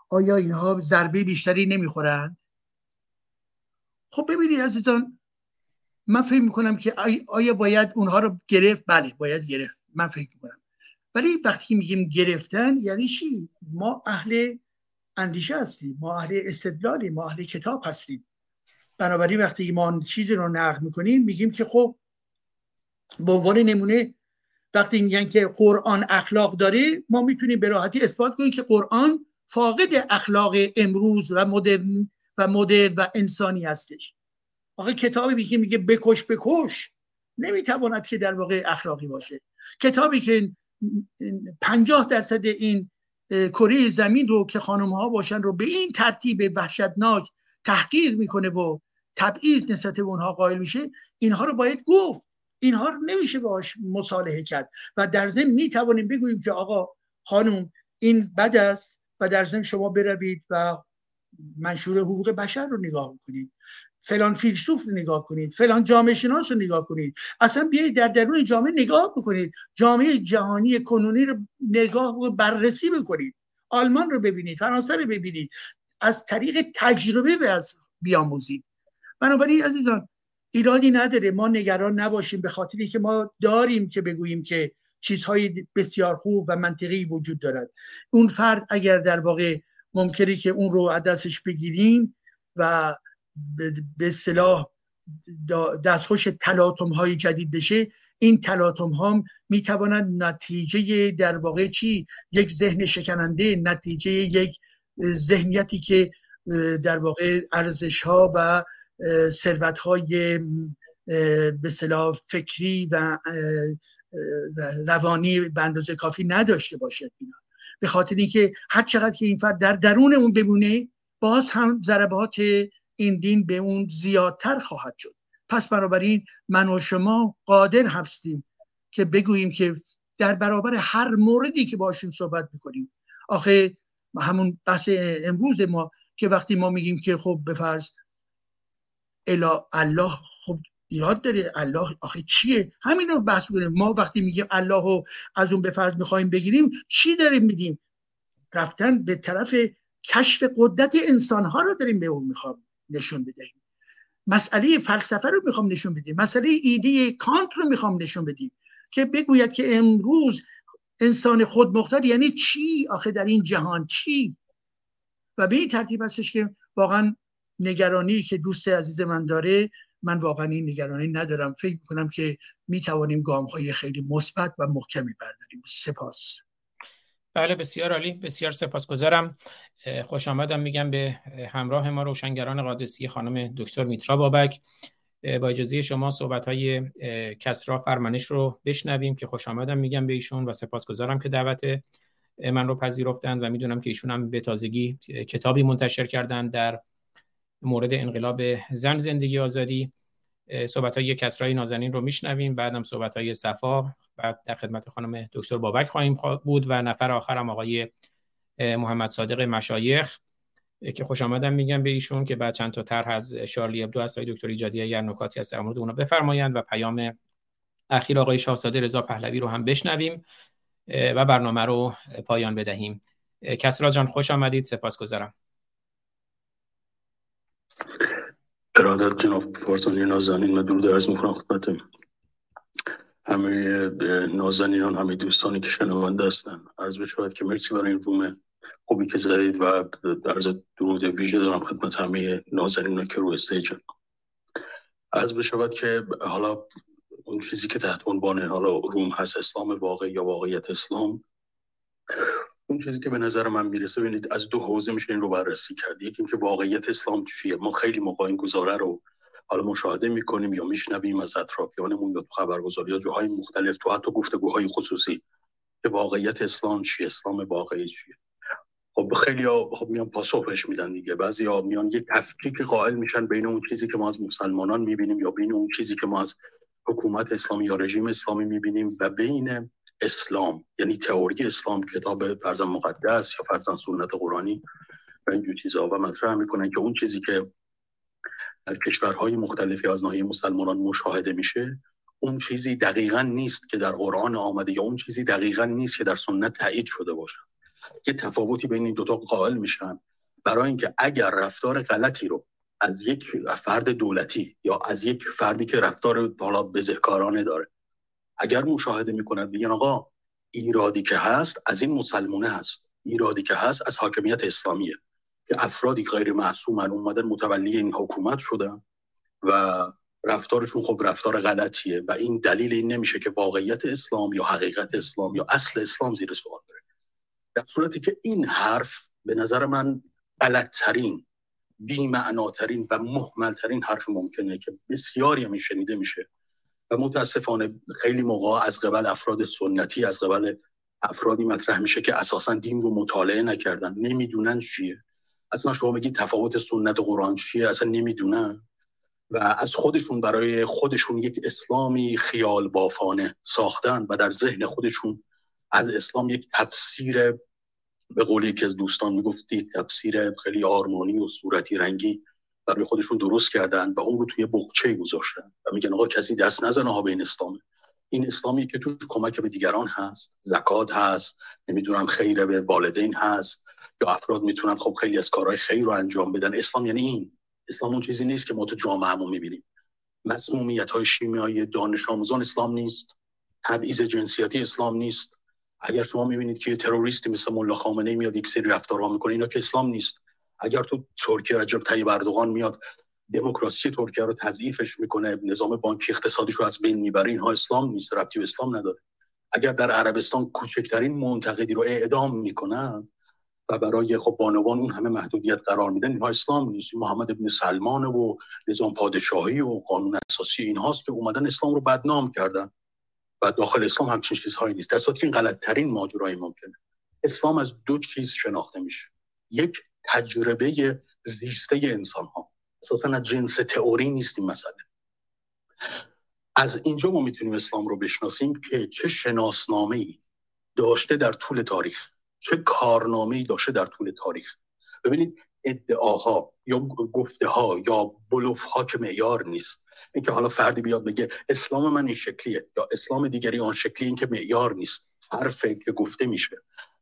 آیا اینها ضربه بیشتری نمی‌خورند؟ خب ببینید عزیزان من فکر می‌کنم که آیا باید اونها رو گرفت؟ بله باید گرفت. من فکر می‌کنم. ولی وقتی میگیم گرفتن یعنی چی؟ ما اهل اندیشه هستیم ما اهل استدلالیم ما اهل کتاب هستیم. بنابراین وقتی ما چیزی رو نقد می‌کنیم میگیم که خب به عنوان نمونه وقتی میگن که قرآن اخلاق داره ما می‌تونیم به راحتی اثبات کنیم که قرآن فاقد اخلاق امروز و مدرن و مدرن و انسانی هستش. آقا کتابی میگه میگه بکش بکش. نمی‌تواند که در واقع اخلاقی باشه. کتابی که پنجاه درصد این کره زمین رو که خانم ها باشن رو به این ترتیب وحشتناک تحقیر می‌کنه و تبعیض نسبت به اونها قائل میشه اینها رو باید گفت. اینها رو نمیشه باش مصالحه کرد. و در ضمن می‌توانیم بگوییم که آقا خانم این بد است و در ضمن شما بروید و منشور حقوق بشر رو نگاه کنید. فلان فیلسوف رو نگاه کنید. فلان جامعه شناس رو نگاه کنید. اصلا بیایید در درون جامعه نگاه بکنید. جامعه جهانی کنونی رو نگاه و بررسی بکنید. آلمان رو ببینید. فرانسه رو ببینید. از طریق تجربه بیاموزید. بنابراین عزیزان ایرادی نداره ما نگران نباشیم به خاطری که ما داریم که بگوییم که چیزهای بسیار خوب و منطقی وجود دارد. اون فرد اگر در واقع ممکنه که اون رو دستش بگیریم و به صلاح دستخوش تلاطم های جدید بشه این تلاطم ها می توانند نتیجه در واقع چی؟ یک ذهن شکننده نتیجه یک ذهنیتی که در واقع ارزش ها و ثروت های به صلاح فکری و روانی به اندازه کافی نداشته باشد به خاطر اینکه هر چقدر که این فرد در درون اون بمونه باز هم ضربات این دین به اون زیادتر خواهد شد. پس بنابراین من و شما قادر هستیم که بگوییم که در برابر هر موردی که باشیم صحبت می‌کنیم. آخه همون بحث امروز ما که وقتی ما میگیم که خب بفرض الا الله خب ایراد داره الله آخه چیه؟ همین رو بحث کنیم ما وقتی میگیم الله رو از اون به فرض می‌خوایم بگیریم چی داریم میگیم؟ رفتن به طرف کشف قدرت انسان ها رو داریم به اون می‌خوام نشون بدهیم. مسئله فلسفه رو می‌خوام نشون بدیم. مسئله ایده کانت رو می‌خوام نشون بدیم. که بگوید که امروز انسان خودمختار یعنی چی؟ آخه در این جهان چی؟ و به این ترتیب هستش که واقعا نگرانی که دوست عزیز من داره من واقعا این نگرانی ندارم. فکر می‌کنم که می‌توانیم گام های خیلی مثبت و محکمی برداریم. سپاس. بله بسیار عالی. بسیار سپاسگزارم. خوش آمدم. میگم به همراه ما روشنگران قادسی خانم دکتر میترا بابک. با اجازه شما صحبت های کسرا فرمانش رو بشنویم که خوش آمدم میگم به ایشون و سپاسگزارم که دعوت من رو پذیرفتند و می‌دونم که ایشون هم به تازگی کتابی منتشر کردن در مورد انقلاب زن زندگی آزادی. صحبت های کسرای نازنین رو میشنویم بعدم صحبت های صفا بعد در خدمت خانم دکتر بابک خواهیم بود و نفر آخرم آقای محمد صادق مشایخ که خوش آمدم میگم به ایشون که بعد چند تا طرح از شارلی ابدو از دکتر ایجادی اگر نکاتی هست در مورد اونها بفرمایند و پیام اخیر آقای شاهزاده رضا پهلوی رو هم بشنویم و برنامه رو پایان بدهیم. کسرا جان خوش آمدید سپاسگزارم. ارادت جناب پارتانی نازنین من درود عرض می‌کنم خدمت همه نازنینان همه دوستانی که شنونده هستن. عرض بشود که مرسی برای این روم خوبی که زدید و عرض درود ویژه دارم خدمت همه نازنین که رو استیجن عرض بشود که حالا اون چیزی که تحت عنوان حالا روم هست اسلام واقع یا واقعیت اسلام اون چیزی که به نظر من می‌رسه ببینید از دو حوزه میشه این رو بررسی کرد. یکی که واقعیت اسلام چیه؟ ما خیلی موقع این گزاره رو حالا مشاهده می‌کنیم یا میشنویم از اطرافیانمون یا تو خبرگزاری یا جاهای مختلف تو حتی گفتگوهای خصوصی که واقعیت اسلام چیه؟ اسلام واقعی چیه؟ خب خیلی ها خب میان پاسخش میدن دیگه. بعضی ها میان یک تفکیک قائل میشن بین اون چیزی که ما از مسلمانان می‌بینیم یا بین اون چیزی که ما از حکومت اسلامی یا رژیم اسلامی می‌بینیم و بین اسلام یعنی تئوری اسلام کتاب فرزن مقدس یا فرزن سنت قرآنی و اینجور چیزها و مطرح می‌کنن که اون چیزی که در کشورهای مختلفی از ناحیه مسلمانان مشاهده میشه اون چیزی دقیقا نیست که در قرآن آمده یا اون چیزی دقیقا نیست که در سنت تایید شده باشه. یه تفاوتی بین این دوتا قائل میشن برای اینکه اگر رفتار غلطی رو از یک فرد دولتی یا از یک فردی که رفتار بالا بزهکارانه داره اگر مشاهده می‌کنن میگن آقا ایرادی که هست از این مسلمونه هست. ایرادی که هست از حاکمیت اسلامیه. که افرادی غیر معصومن اومدن متولی این حکومت شدن و رفتارشون خب رفتار غلطیه و این دلیل این نمیشه که واقعیت اسلام یا حقیقت اسلام یا اصل اسلام زیر سوال بره در صورتی که این حرف به نظر من غلطترین بیمعناترین و محملترین حرف ممکنه که بسیاری هم شنیده میشه. و متاسفانه خیلی موقع از قبل افراد سنتی از قبل افرادی مطرح میشه که اساسا دین رو مطالعه نکردن. نمی‌دونن چیه. اصلا شما بگید تفاوت سنت و قرآن چیه؟ اصلا نمی‌دونن. و از خودشون برای خودشون یک اسلامی خیال بافانه ساختن و در ذهن خودشون از اسلام یک تفسیر به قولی که از دوستان می‌گفتی تفسیر خیلی آرمانی و صورتی رنگی برای خودشون درست کردن و اون رو توی بقچه گذاشتن و میگن آقا کسی دست نزنه ها به این اسلامه. این اسلامی که تو کمک به دیگران هست زکات هست نمی‌دونم خیر به والدین هست یا افراد می‌تونن خب خیلی از کارهای خیر رو انجام بدن. اسلام یعنی این. اسلام اون چیزی نیست که ما تو جامعهمون می‌بینیم. مسمومیت های شیمیایی دانش آموزان اسلام نیست. تبعیض جنسیتی اسلام نیست. اگر شما می‌بینید که یه تروریستی مثل ملا خامنه میاد یک سری رفتارها می‌کنه اینا که اسلام نیست. اگر تو ترکیه رجب طیب اردوغان میاد دموکراسی ترکیه رو تضعیفش می‌کنه؟ نظام بانکی اقتصادیش رو از بین می‌بره؟ اینها اسلام نیست ربطی به اسلام نداره. اگر در عربستان کوچکترین منتقدی رو اعدام می‌کنن و برای خب بانوان اون همه محدودیت قرار میدن اینها اسلام نیست. محمد ابن سلمان و نظام پادشاهی و قانون اساسی اینهاست که اومدن اسلام رو بدنام کردن. و داخل اسلام همچین چیزهایی نیست. در صورتی که این غلط ترین ماجرای ممکنه. اسلام از دو چیز شناخته میشه. یک تجربه زیسته انسان ها اساسا از جنس تئوری نیست مسئله. از اینجا ما می‌تونیم اسلام رو بشناسیم که چه شناسنامه ای داشته در طول تاریخ چه کارنامه ای داشته در طول تاریخ. ببینید ادعاها یا گفته ها یا بلوف ها که معیار نیست. اینکه حالا فردی بیاد بگه اسلام من این شکلیه یا اسلام دیگری آن شکلی این که معیار نیست. حرفی که گفته میشه.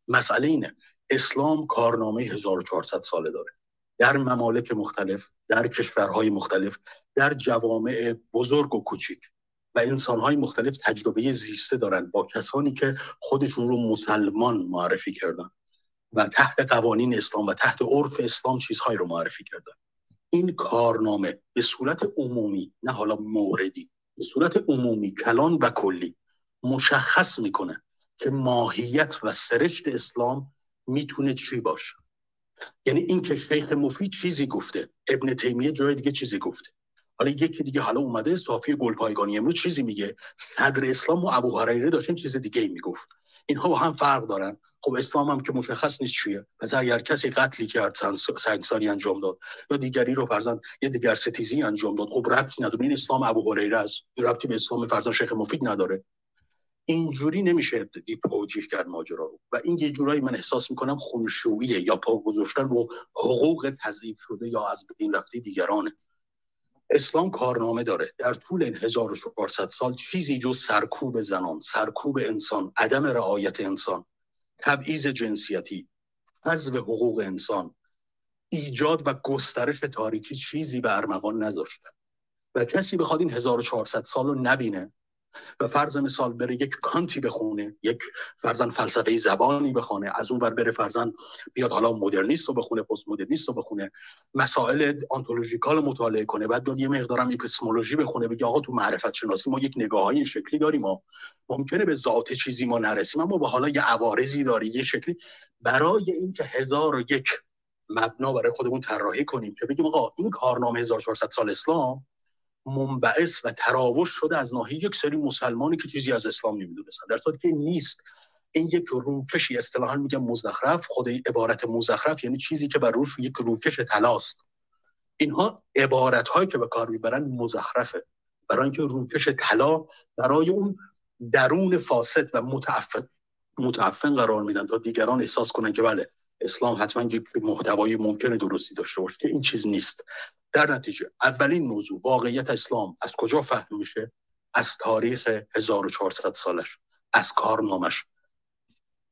مسئله اینه اسلام کارنامه 1400 ساله داره. در ممالک مختلف در کشورهای مختلف در جوامع بزرگ و کوچیک و انسانهای مختلف تجربه زیسته دارند با کسانی که خودشون رو مسلمان معرفی کردن. و تحت قوانین اسلام و تحت عرف اسلام چیزهایی رو معرفی کردن. این کارنامه به صورت عمومی نه حالا موردی به صورت عمومی کلان و کلی مشخص می‌کنه که ماهیت و سرشت اسلام می‌تونه چی باشه. یعنی این که شیخ مفید چیزی گفته. ابن تیمیه جای دیگه چیزی گفته. حالا یکی دیگه حالا اومده صافی گلپایگانی امروز چیزی میگه. صدر اسلام و ابو هریره داشتن چیز دیگه ای می‌گفت. اینها با هم فرق دارن. خب اسلام هم که مشخص نیست چیه. پس اگر کسی قتلی کرد سنگساری انجام داد یا دیگری رو فرزن یه دیگر ستیزی انجام داد خب ربطی نداره. این اسلام ابو هریره است. ربطی به اسلام فرزن شیخ مفید نداره. اینجوری نمیشه توجیه کرد ماجرا رو. و این یه جورایی من احساس می‌کنم خونشوییه یا پا گذاشتن رو حقوق تضعیف شده یا از بین رفته دیگرانه. اسلام کارنامه داره. در طول این 1400 سال چیزی جز سرکوب زنان سرکوب انسان عدم رعایت انسان تبعیض جنسیتی حذف حقوق انسان ایجاد و گسترش تاریکی چیزی به ارمغان نذاشته. و کسی بخواد این 1400 سال رو نبینه و فرض مثال بره یک کانتی بخونه یک فرزن فلسفه زبانی بخونه از اون بر بره فرزن بیاد حالا مدرنیست رو بخونه پست مدرنیست رو بخونه مسائل آنتولوژیکال مطالعه کنه بعد یه مقدارم اپیستمولوژی بخونه بگه آقا تو معرفت شناسی ما یک نگاه های شکلی داریم ما ممکنه به ذات چیزی ما نرسیم اما با حالا یه عوارضی داری یه شکلی برای اینکه هزار و یک مبنا برای خودمون طراحی کنیم که بگیم آقا این کارنامه 1400 سال اسلام منبعث و تراوش شده از ناحیه یک سری مسلمانی که چیزی از اسلام نمی‌دونستن. در صورتی که نیست. این یک روکشی اصطلاحا میگم مزخرف خود عبارت مزخرف یعنی چیزی که بر روش یک روکش طلاست. اینها عبارت هایی که به کار می‌برن مزخرفه. برای اینکه روکش طلا برای اون درون فاسد و متعفن متعفن قرار میدن تا دیگران احساس کنن که بله اسلام حتما یک محتوای ممکنه درستی داشته باشه که این چیز نیست. در نتیجه اولین موضوع واقعیت اسلام از کجا فهم میشه؟ از تاریخ 1400 سالش از کارنامش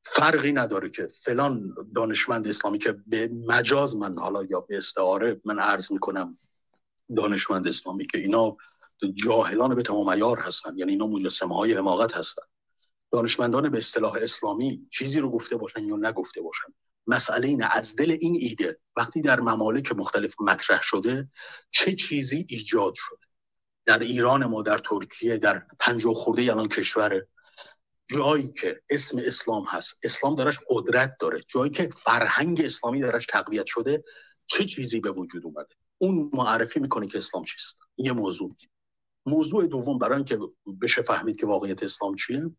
فرقی نداره که فلان دانشمند اسلامی که به مجاز من حالا یا به استعاره من عرض می‌کنم دانشمند اسلامی که اینا جاهلان به تمام عیار هستن یعنی اینا مجسمه های حماقت هستن. دانشمندان به اصطلاح اسلامی چیزی رو گفته باشن یا نگفته باشن. مسئله اینه از دل این ایده وقتی در ممالک مختلف مطرح شده چه چیزی ایجاد شده؟ در ایران ما در ترکیه در پنجاه خورده الان کشور جایی که اسم اسلام هست اسلام درش قدرت داره. جایی که فرهنگ اسلامی درش تقویت شده چه چیزی به وجود اومده؟ اون معرفی می‌کنه که اسلام چیست. یه موضوع. موضوع دوم برای اینکه بشه فهمید که واقعیت اسلام چیه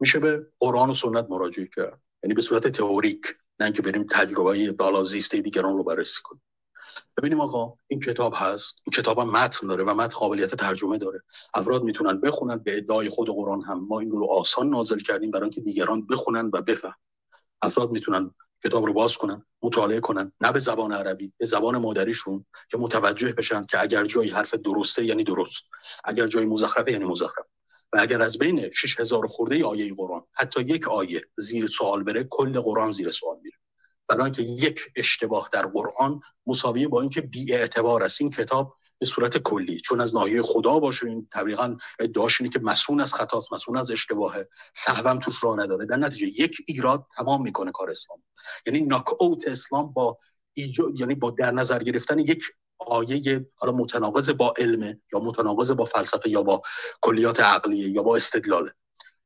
میشه به قرآن و سنت مراجعه کرد. یعنی به صورت تئوریک. نه اینکه بریم تجربه بالا زیسته دیگران رو بررسی کنیم. ببینیم آقا این کتاب هست. این کتاب هم متن داره و متن قابلیت ترجمه داره. افراد می‌تونن بخونن به ادعای خود قرآن هم. ما این رو آسان نازل کردیم برای اینکه دیگران بخونن و بفهم افراد می‌تونن کتاب رو باز کنن مطالعه کنن. نه به زبان عربی به زبان مادریشون که متوجه بشن که اگر جایی حرف درسته یعنی درست. اگر جایی مزخرفه یعنی مزخرف. اگر از بین 6000 خورده آیه قرآن حتی یک آیه زیر سوال بره کل قرآن زیر سوال میره. برای اینکه یک اشتباه در قرآن مساویه با اینکه بی اعتبار است. این کتاب به صورت کلی چون از ناحیه خدا باشه این طبیعا ادعاش اینه که مسئول از خطاست مسئول از اشتباهه سهوم توش راه نداره. در نتیجه یک ایراد تمام می‌کنه کار اسلام. یعنی ناک اوت اسلام با یعنی با در نظر گرفتن یک آیه حالا متناقض با علم یا متناقض با فلسفه یا با کلیات عقلیه یا با استدلاله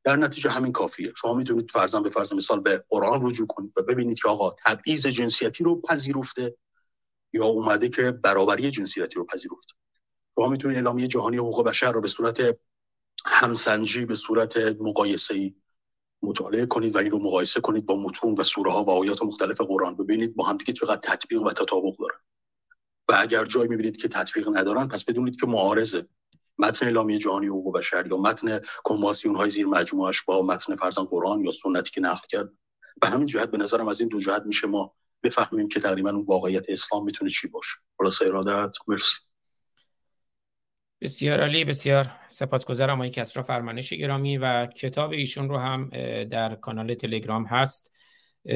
در نتیجه همین کافیه. شما می‌تونید فرضاً به فرض مثال به قرآن رجوع کنید و ببینید که آقا تبعیض جنسیتی رو پذیرفته یا اومده که برابری جنسیتی رو پذیرفته شما می‌تونید اعلامیه جهانی حقوق بشر رو به صورت همسنجی به صورت مقایسه ای مطالعه کنید و این رو مقایسه کنید با متون و سوره ها و آیات مختلف قرآن. ببینید با همدیگه چقدر تطبیق و تطابق دارن و اگر جایی می‌بینید که تطبیق ندارن پس بدونید که معارضه. متن اعلامیه جهانی حقوق بشر یا متن کنوانسیون های زیر مجموعش با متن فرزن قرآن یا سنتی که نقل کرد. به همین جهت به نظرم از این دو جهت میشه ما بفهمیم که تقریبا اون واقعیت اسلام می‌تونه چی باشه. خلاص ارادت. مرسی. بسیار عالی بسیار سپاسگزارم آقای کسرا فرمانش گرامی و کتاب ایشون رو هم در کانال تلگرام هست.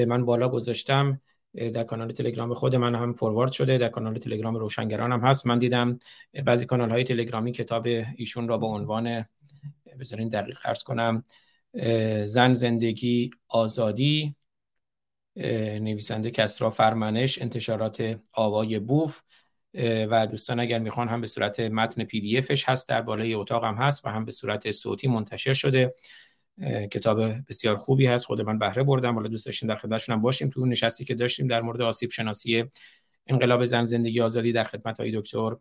من بالا گذاشتم. در کانال تلگرام خود من هم فوروارد شده در کانال تلگرام روشنگران هم هست. من دیدم بعضی کانال های تلگرامی کتاب ایشون را با عنوان بذارین دقیق عرض کنم زن زندگی آزادی نویسنده کسرا فرمنش انتشارات آوای بوف و دوستان اگر می‌خوان هم به صورت متن پی دی افش هست در بالای اتاق هم هست و هم به صورت صوتی منتشر شده. کتاب بسیار خوبی هست. خود من بهره بردم. حالا دوست داشتیم در خدمتشون هم باشیم. تو نشستی که داشتیم در مورد آسیب شناسی انقلاب زن زندگی آزادی در خدمت های دکتر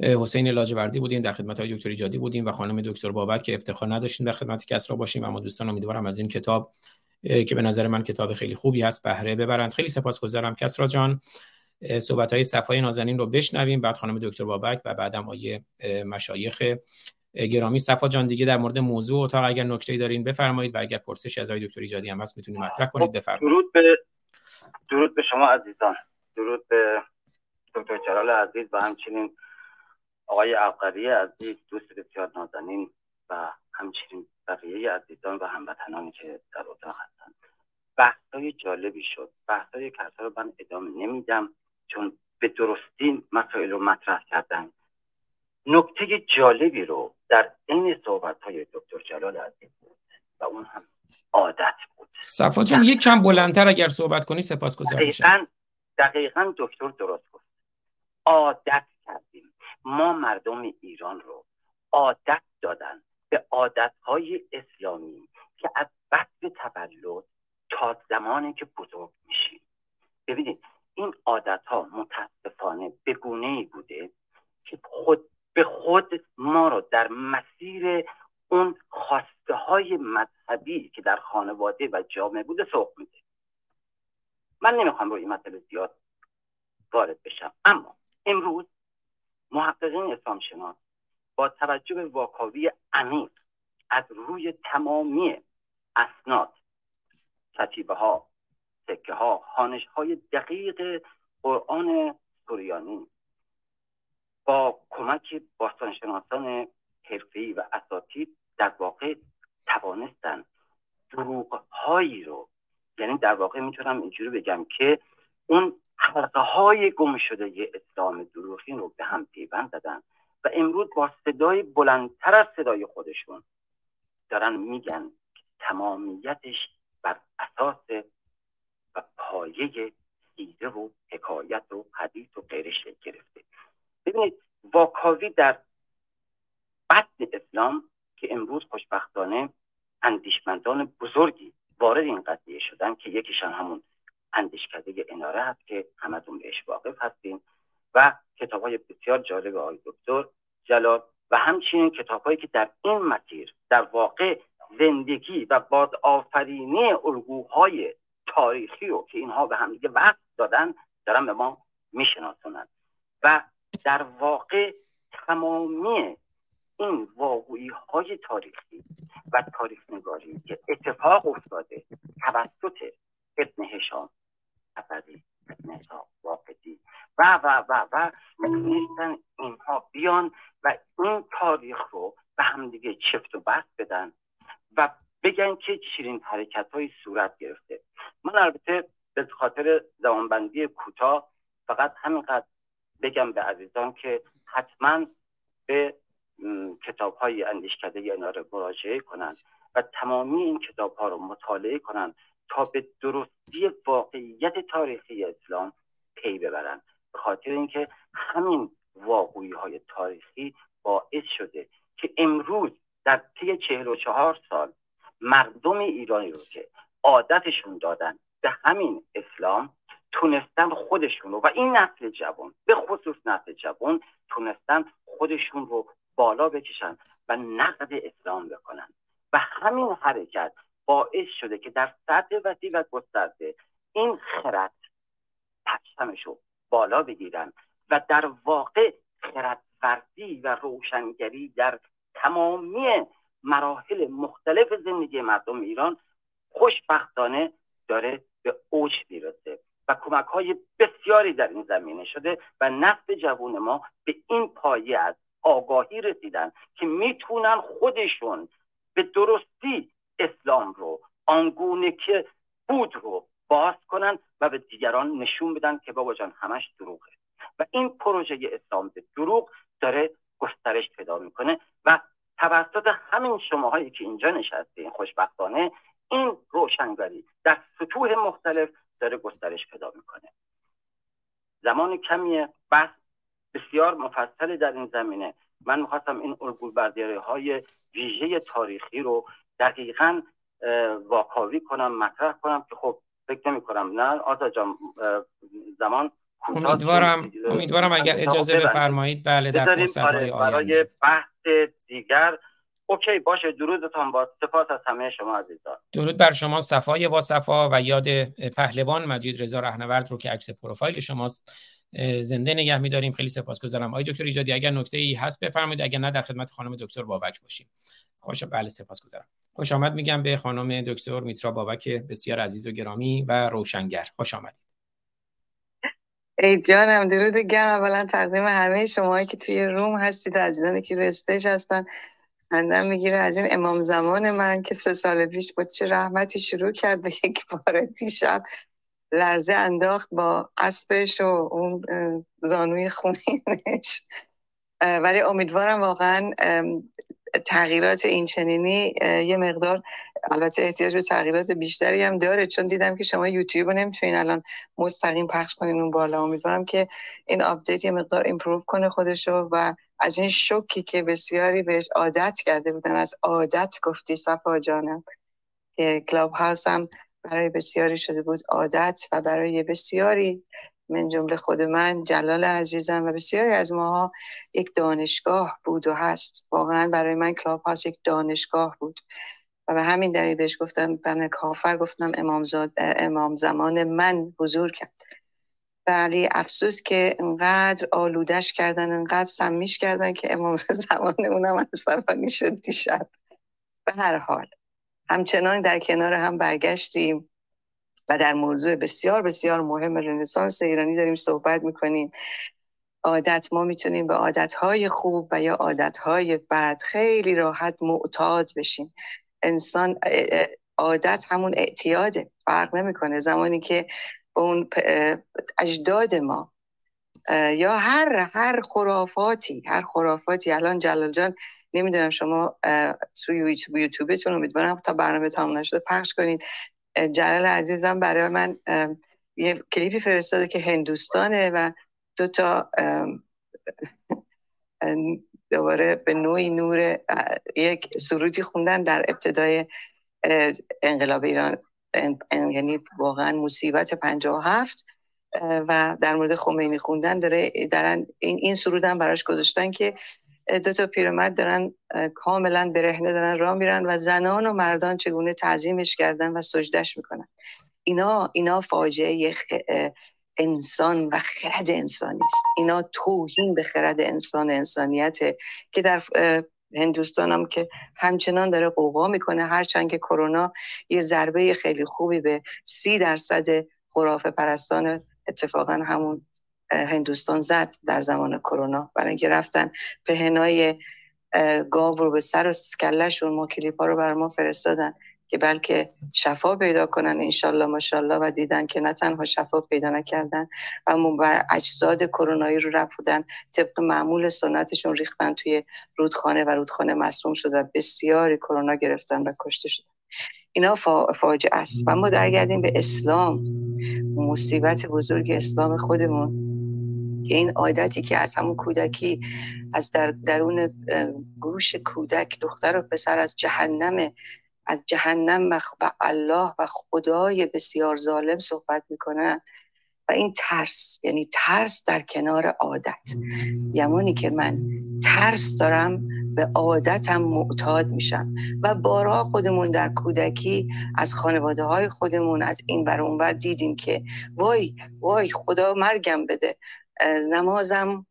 حسین لاجوردی بودیم. در خدمت های دکتر ایجادی بودیم و خانم دکتر بابک که افتخار نداشتیم در خدمت کسرا باشیم. اما دوستان امیدوارم از این کتاب که به نظر من کتاب خیلی خوبی هست بهره ببرند. خیلی سپاسگزارم کسرا جان. صحبت های صفای نازنین رو بشنویم. بعد خانم دکتر بابک و بعدم آیه مشایخ گرامی. صفا جان دیگه در مورد موضوع اتاق اگر نکته دارین بفرمایید و اگر پرسشی از آقای دکتر ایجادی هم هست می‌تونید مطرح کنید خب، بفرمایید. درود به درود به شما عزیزان. درود به دکتر جلال عزیز و همچنین آقای عبقری عزیز دوست بسیار نازنین و همچنین بقیه عزیزان و هموطنانی که در اتاق هستند بحثای جالبی شد. بحثای کسا رو من ادامه نمیدم چون به درستی مسائل رو مطرح کردن. نکته جالبی رو در این صحبت های دکتر جلال عزیز بود و اون هم عادت بود. صفا جان یک کم بلندتر اگر صحبت کنی سپاس دقیقا, دقیقا دکتر درست گفت. عادت کردیم. ما مردم ایران رو عادت دادن به عادت های اسلامی که از بعد تولد تا زمانی که بزرگ میشیم. ببینید این عادت ها متاسفانه به گونه ای بوده که خود به خود ما رو در مسیر اون خواسته های مذهبی که در خانواده و جامعه بوده سوق میده. من نمی‌خوام روی این مسئله زیاد وارد بشم. اما امروز محققین اسلام شناس با توجه به واکاوی عمیق از روی تمامی اسناد کتیبه ها سکه ها خانش های دقیق قرآن سوریانی با کمک باستانشناسان حرفه‌ای و اساتید در واقع توانستن دروغ هایی رو یعنی در واقع می‌تونم اینجوری بگم که اون حلقه های گم شده اسلام دروغی رو به هم پیوند دادن و امروز با صدای بلندتر از صدای خودشون دارن میگن تمامیتش بر اساس و پایه سیره و حکایت و حدیث و غیرش گرفته. ببینید واکاوی در بطن اسلام که امروز خوشبختانه اندیشمندان بزرگی وارد این قضیه شدن که یکیشان همون اندیشکده اناره هست که همتون بهش واقف هستیم و کتاب های بسیار جالب آقای دکتر جلال و همچنین کتاب هایی که در این مسیر در واقع زندگی و باد آفرینی الگوهای تاریخی رو که اینها به همدیگه وقت دادن دارن به ما میشناسونند و در واقع تمامی این واقعی های تاریخی و تاریخ نگاری که اتفاق افتاده توسط ابن هشام ابدی ابن حساب واقعی و و و و می‌تونستن اینها بیان و این تاریخ رو به همدیگه چفت و بست بدن و بگن که چیرین حرکت های صورت گرفته. من البته به خاطر زمانبندی کوتاه فقط همینقدر بگم به عزیزان که حتما به کتاب های اندیشکده اینا رو مراجعه کنند و تمامی این کتاب ها رو مطالعه کنند تا به درستی واقعیت تاریخی اسلام پی ببرند. به خاطر اینکه همین واقعی های تاریخی باعث شده که امروز در طی چهل و چهار سال مردم ایرانی رو که عادتشون دادن به همین اسلام تونستن خودشون رو و این نسل جوان به خصوص نسل جوان تونستن خودشون رو بالا بکشن و نقد اسلام بکنن. و همین حرکت باعث شده که در سطح وسیع و گسترده این خرد پرچمش رو بالا بگیرن و در واقع خرد و روشنگری در تمامی مراحل مختلف زندگی مردم ایران خوشبختانه داره به اوج می‌رسه. و کمک های بسیاری در این زمینه شده و نسل جوون ما به این پایه از آگاهی رسیدن که می‌تونن خودشون به درستی اسلام رو آنگونه که بود رو باز کنن و به دیگران نشون بدن که بابا جان همش دروغه. و این پروژه اسلام به دروغ داره گسترش پیدا می‌کنه و توسط همین شماهایی که اینجا نشستین خوشبختانه این روشنگری در سطوح مختلف داره گسترش پیدا می‌کنه. زمان کمی بحث بسیار مفصل در این زمینه. من می‌خواستم این الگوی بردیاری های ویژه تاریخی رو دقیقا واکاوی کنم مطرح کنم که خب فکر نمی کنم نه آزا جان زمان امیدوارم امیدوارم اگر اجازه بفرمایید. بله در فرصت آره، برای بحث دیگر اوکی باشه. درودتان با سپاس از همه شما عزیزان. درود بر شما صفای با صفا و یاد پهلوان مجید رضا رهنورد رو که عکس پروفایل شماست. زنده نگه میداریم. خیلی سپاسگزارم. آقای دکتر ایجادی اگر نکته ای هست بفرمایید. اگر نه در خدمت خانم دکتر بابک باشیم. خوش بله سپاسگزارم. خوش آمد میگم به خانم دکتر میترا بابک بسیار عزیز و گرامی و روشنگر. خوش آمدید. ای جانم درود گرم. اولا تقدیم همه شما که توی روم هستید عزیزانی که رستش هستن. خندم می‌گیره از این امام زمان من که سه سال پیش با چه رحمتی شروع کرد به یک بار دیشب لرزه انداخت با اسبش و اون زانوی خونینش. ولی امیدوارم واقعا تغییرات این چنینی یه مقدار البته احتیاج به تغییرات بیشتری هم داره چون دیدم که شما یوتیوب رو نمی‌تونین الان مستقیم پخش کنین اون بالا. امیدوارم که این update یه مقدار improve کنه خودشو و از این شوکی که بسیاری بهش عادت کرده بودن از عادت گفتی صفا جانم که Clubhouse هم برای بسیاری شده بود عادت و برای بسیاری من جمله خود من جلال عزیزم و بسیاری از ماها یک دانشگاه بود و هست. واقعا برای من Clubhouse یک دانشگاه بود. و به همین دلیل بهش گفتم منه کافر گفتم امام, امام زمان من ظهور کرد. ولی افسوس که انقدر آلودش کردن انقدر سمیش کردن که امام زمان اونم عصبانی شد دیشب. به هر حال همچنان در کنار هم برگشتیم و در موضوع بسیار بسیار مهم رنسانس ایرانی داریم صحبت می‌کنیم. عادت ما می‌تونیم به عادتهای خوب و یا عادتهای بد خیلی راحت معتاد بشیم. انسان عادت همون اعتیاده فرق نمی‌کنه. زمانی که اون اجداد ما. یا هر هر خرافاتی هر خرافاتی. الان جلال جان نمی‌دونم شما توی یوتیوب یوتیوبتون امیدوارم تا برنامه تمام نشده پخش کنید. جلال عزیزم برای من یه کلیپی فرستاده که هندوستانه و دو تا دوباره به نوعی نور یک سرودی خوندن در ابتدای انقلاب ایران. یعنی واقعا مصیبت 57 و در مورد خمینی خوندن داره دارن این این سرودن براش گذاشتن که دو تا پیرمرد دارن کاملا برهنه دارن راه میرن و زنان و مردان چگونه تعظیمش کردن و سجدش می‌کنن. اینا اینا فاجعه انسان و خرد انسانی است. اینا توهین به خرد انسان انسانیت که در هندوستان هم که همچنان داره قوقا می‌کنه. هرچند که کرونا یه ضربه خیلی خوبی به سی درصد خرافه پرستان اتفاقا همون هندوستان زد در زمان کرونا. برای اینکه رفتن پهنای گاو رو به سر و سکلشون ما کلیپ ها رو بر ما فرستادن. که بلکه شفا پیدا کنن انشالله ماشالله. و دیدن که نه تنها شفا پیدا نکردن و اجزاد کرونایی رو رفودن طبق معمول سنتشون ریختن توی رودخانه و رودخانه مصروم شد و بسیاری کرونا گرفتن و کشته شدن. اینا فاجعه است. و ما درگردیم به اسلام. مصیبت بزرگ اسلام خودمون. که این عادتی که از همون کودکی از در درون گوش کودک دختر و پسر از جهنم از جهنم و الله و خدای بسیار ظالم صحبت می‌کنن. و این ترس یعنی ترس در کنار عادت. یمانی که من ترس دارم به عادتم معتاد میشم. و بارها خودمون در کودکی از خانواده های خودمون از این بر اونور دیدیم که وای وای خدا مرگم بده. نمازم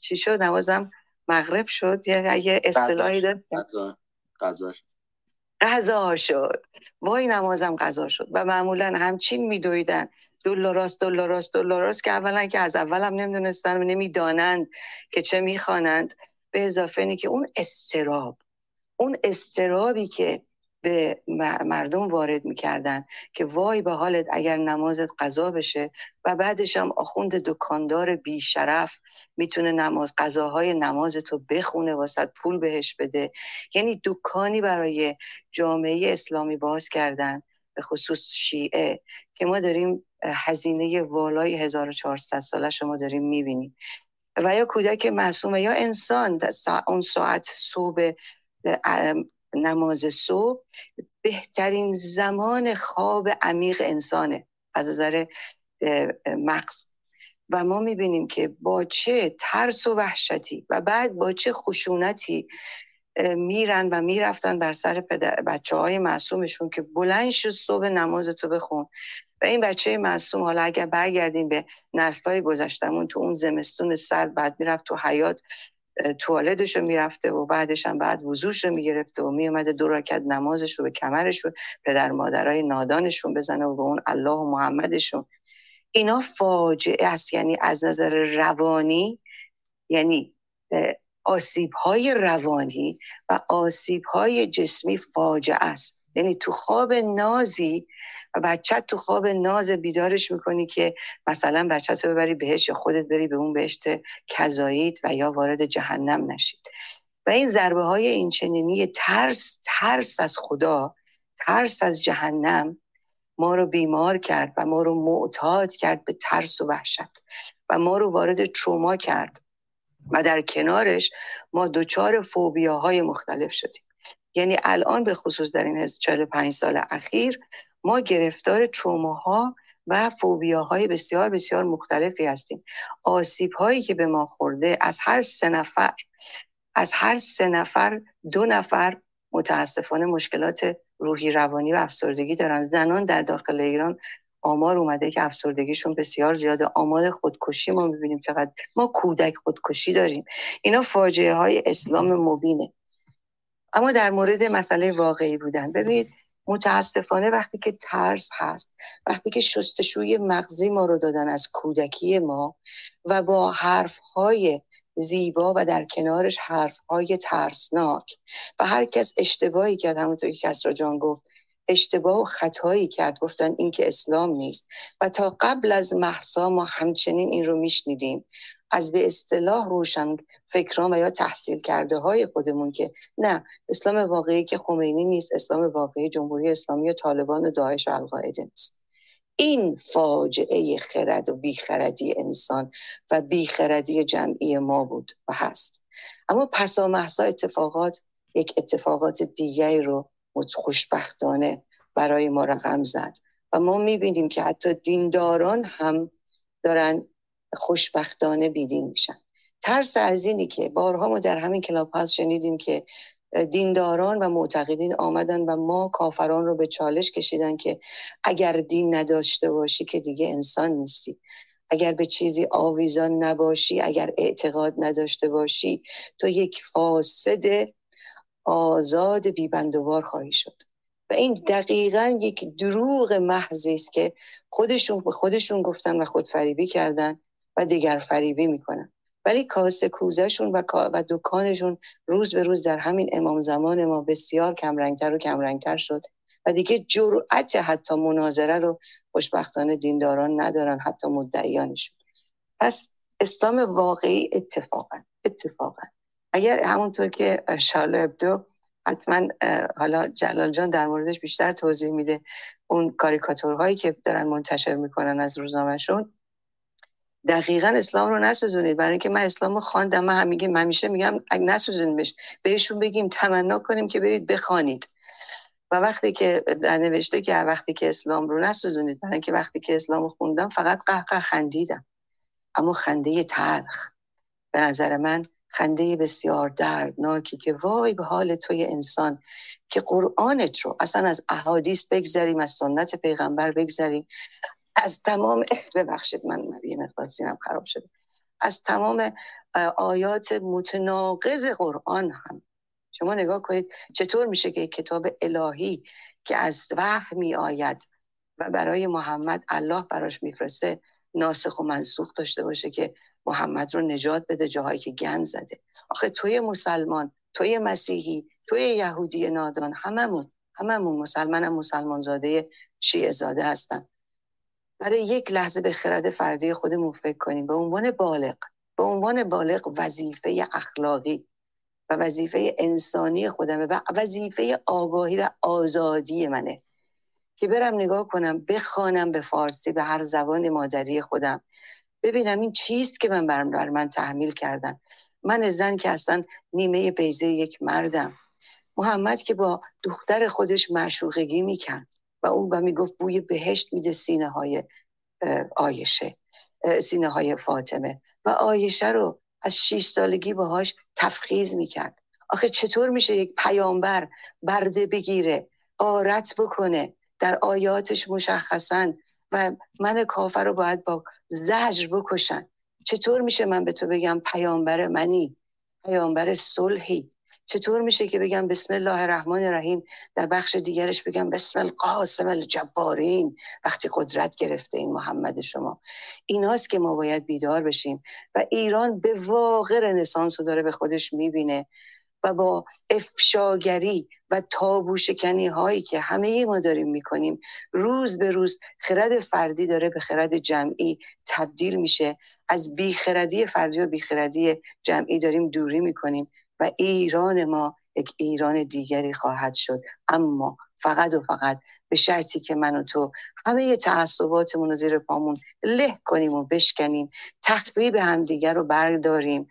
چی شد؟ نمازم مغرب شد. یه اصطلاحی داشت. قضا شد. وای نمازم قضا شد. و معمولا همچین میدویدن. دلاراست دلاراست دلاراست که اولا که از اولم نمی‌دونستن و نمی‌دانند که چه می‌خوانند. به اضافه اینه که اون استراب اون استرابی که به مردم وارد می‌کردن که وای به حالت اگر نمازت قضا بشه و بعدش هم آخوند دکاندار بیشرف می‌تونه نماز قضاهای نماز تو بخونه واسد پول بهش بده. یعنی دکانی برای جامعه اسلامی باز کردن به خصوص شیعه که ما داریم هزینه والای 1400 ساله شما داریم می‌بینیم. و یا کودک معصومه یا انسان اون ساعت صبح نماز صبح بهترین زمان خواب عمیق انسانه. از نظر مغز. و ما می‌بینیم که با چه ترس و وحشتی و بعد با چه خشونتی میرن و می‌رفتن بر سر بچه های معصومشون که بلند شد صبح نماز تو بخون. و این بچه معصوم حالا اگر برگردیم به نسلهای گذشتمون تو اون زمستون سرد بعد می‌رفت تو حیات توالدش رو می‌رفته و بعدش هم بعد وضوش رو می‌گرفته و میومده دو رکت نمازش رو به کمرش رو پدر مادرای نادانشون بزنه و به اون الله و محمدشون. اینا فاجعه است. یعنی از نظر روانی یعنی آسیب های روانی و آسیب های جسمی فاجعه است. یعنی تو خواب نازی و بچه تو خواب ناز بیدارش می‌کنی که مثلا بچه تو ببری بهش یا خودت بری به اون بهشت کذایید و یا وارد جهنم نشید. و این ضربه های این چنینی ترس ترس از خدا ترس از جهنم ما رو بیمار کرد و ما رو معتاد کرد به ترس و وحشت و ما رو وارد تروما کرد و در کنارش ما دچار فوبیاهای مختلف شدیم. یعنی الان به خصوص در این 45 سال اخیر ما گرفتار تروماها و فوبیاهای بسیار بسیار مختلفی هستیم. آسیب هایی که به ما خورده از هر سه نفر از هر سه نفر دو نفر متاسفانه مشکلات روحی روانی و افسردگی دارن. زنان در داخل ایران آمار اومده که افسردگیشون بسیار زیاده. آمار خودکشی ما می‌بینیم چقدر. ما کودک خودکشی داریم. اینا فاجعه های اسلام مبینه. اما در مورد مسئله واقعی بودن. ببینید متاسفانه وقتی که ترس هست وقتی که شستشوی مغزی ما رو دادن از کودکی ما و با حرفهای زیبا و در کنارش حرفهای ترسناک و هر کس اشتباهی کرد همونطور که کسرا جان گفت اشتباه و خطایی کرد گفتن این که اسلام نیست. و تا قبل از محسا ما همچنین این رو میشنیدیم. از به اصطلاح روشن فکران و یا تحصیل کرده های خودمون که نه اسلام واقعی که خمینی نیست اسلام واقعی جمهوری اسلامی و طالبان و داعش و القاعده نیست. این فاجعه خرد و بیخردی انسان و بیخردی جمعی ما بود و هست. اما پسا محسا اتفاقات یک اتفاقات دیگری رو خوشبختانه برای ما رقم زد و ما می‌بینیم که حتی دینداران هم دارن خوشبختانه بیدین میشن. ترس از اینی که بارها ما در همین کلاب هاست شنیدیم که دینداران و معتقدین آمدن و ما کافران رو به چالش کشیدن که اگر دین نداشته باشی که دیگه انسان نیستی. اگر به چیزی آویزان نباشی اگر اعتقاد نداشته باشی تو یک فاسد آزاد بیبندوار خواهی شد. و این دقیقا یک دروغ محضی است که خودشون به خودشون گفتن و خودفریبی کردن. و دیگر فریبی می‌کنن ولی کاسه کوزشون و, و دکانشون روز به روز در همین امام زمان ما بسیار کمرنگتر و کمرنگتر شد. و دیگه جرأت حتی مناظره رو خوشبختانه دینداران ندارن حتی مدعیانشون. پس اسلام واقعی اتفاقا اتفاقا. اگر همونطور که شارل ابدو حتما حالا جلال جان در موردش بیشتر توضیح میده اون کاریکاتورهایی که دارن منتشر می‌کنن از روزنامهشون دقیقا اسلام رو نسوزونید. برای اینکه من اسلام رو خواندم من هم میگم همیشه میگم اگه نسوزونیمش بهشون بگیم تمنا کنیم که برید بخوانید. و وقتی که در نوشته که وقتی که اسلام رو نسوزونید برای اینکه وقتی که اسلام رو خوندم فقط قهقه خندیدم. اما خنده تلخ. به نظر من خنده بسیار دردناکی که وای به حال توی انسان که قرآنت رو اصلا از احادیث بگذریم از سنت پیغمبر بگذریم. از تمام ببخشید من یه مقدار سینم خراب شده. از تمام آیات متناقض قرآن هم. شما نگاه کنید چطور میشه که کتاب الهی که از وحی می آید و برای محمد الله براش میفرسته ناسخ و منسوخ داشته باشه که محمد رو نجات بده جاهایی که گند زده. آخه توی مسلمان توی مسیحی توی یهودی نادان هممون هممون مسلمان هم مسلمان زاده شیعه زاده هستن. برای یک لحظه به خرد فردی خودمون فکر کنیم. به عنوان بالغ به عنوان بالغ وظیفه اخلاقی و وظیفه انسانی خودمه و وظیفه آگاهی و آزادی منه که برم نگاه کنم بخوانم به فارسی به هر زبان مادری خودم. ببینم این چیست که من برم بر من تحمیل کردن. من زن که اصلا نیمه بیزه یک مردم. محمد که با دختر خودش معشوقگی می‌کرد. و اون با می‌گفت بوی بهشت میده سینه های آیشه سینه های فاطمه. و آیشه رو از 6 سالگی باهاش تفخیز می‌کرد. آخه چطور میشه یک پیامبر برده بگیره قارت بکنه در آیاتش مشخصا و من کافر رو باید با زجر بکشن؟ چطور میشه من به تو بگم پیامبر منی پیامبر صلحی؟ چطور میشه که بگم بسم الله الرحمن الرحیم در بخش دیگرش بگم بسم القاسم الجبارین وقتی قدرت گرفته این محمد شما. ایناست که ما باید بیدار بشیم و ایران به واقع رنسانس رو داره به خودش می‌بینه و با افشاگری و تابو شکنی هایی که همه ما داریم می‌کنیم روز به روز خرد فردی داره به خرد جمعی تبدیل میشه. از بیخردی فردی و بیخردی جمعی داریم دوری می‌کنیم. و ایران ما یک ایران دیگری خواهد شد. اما فقط و فقط به شرطی که من و تو همه تعصباتمون رو زیر پامون له کنیم و بشکنیم تخریب همدیگر رو برداریم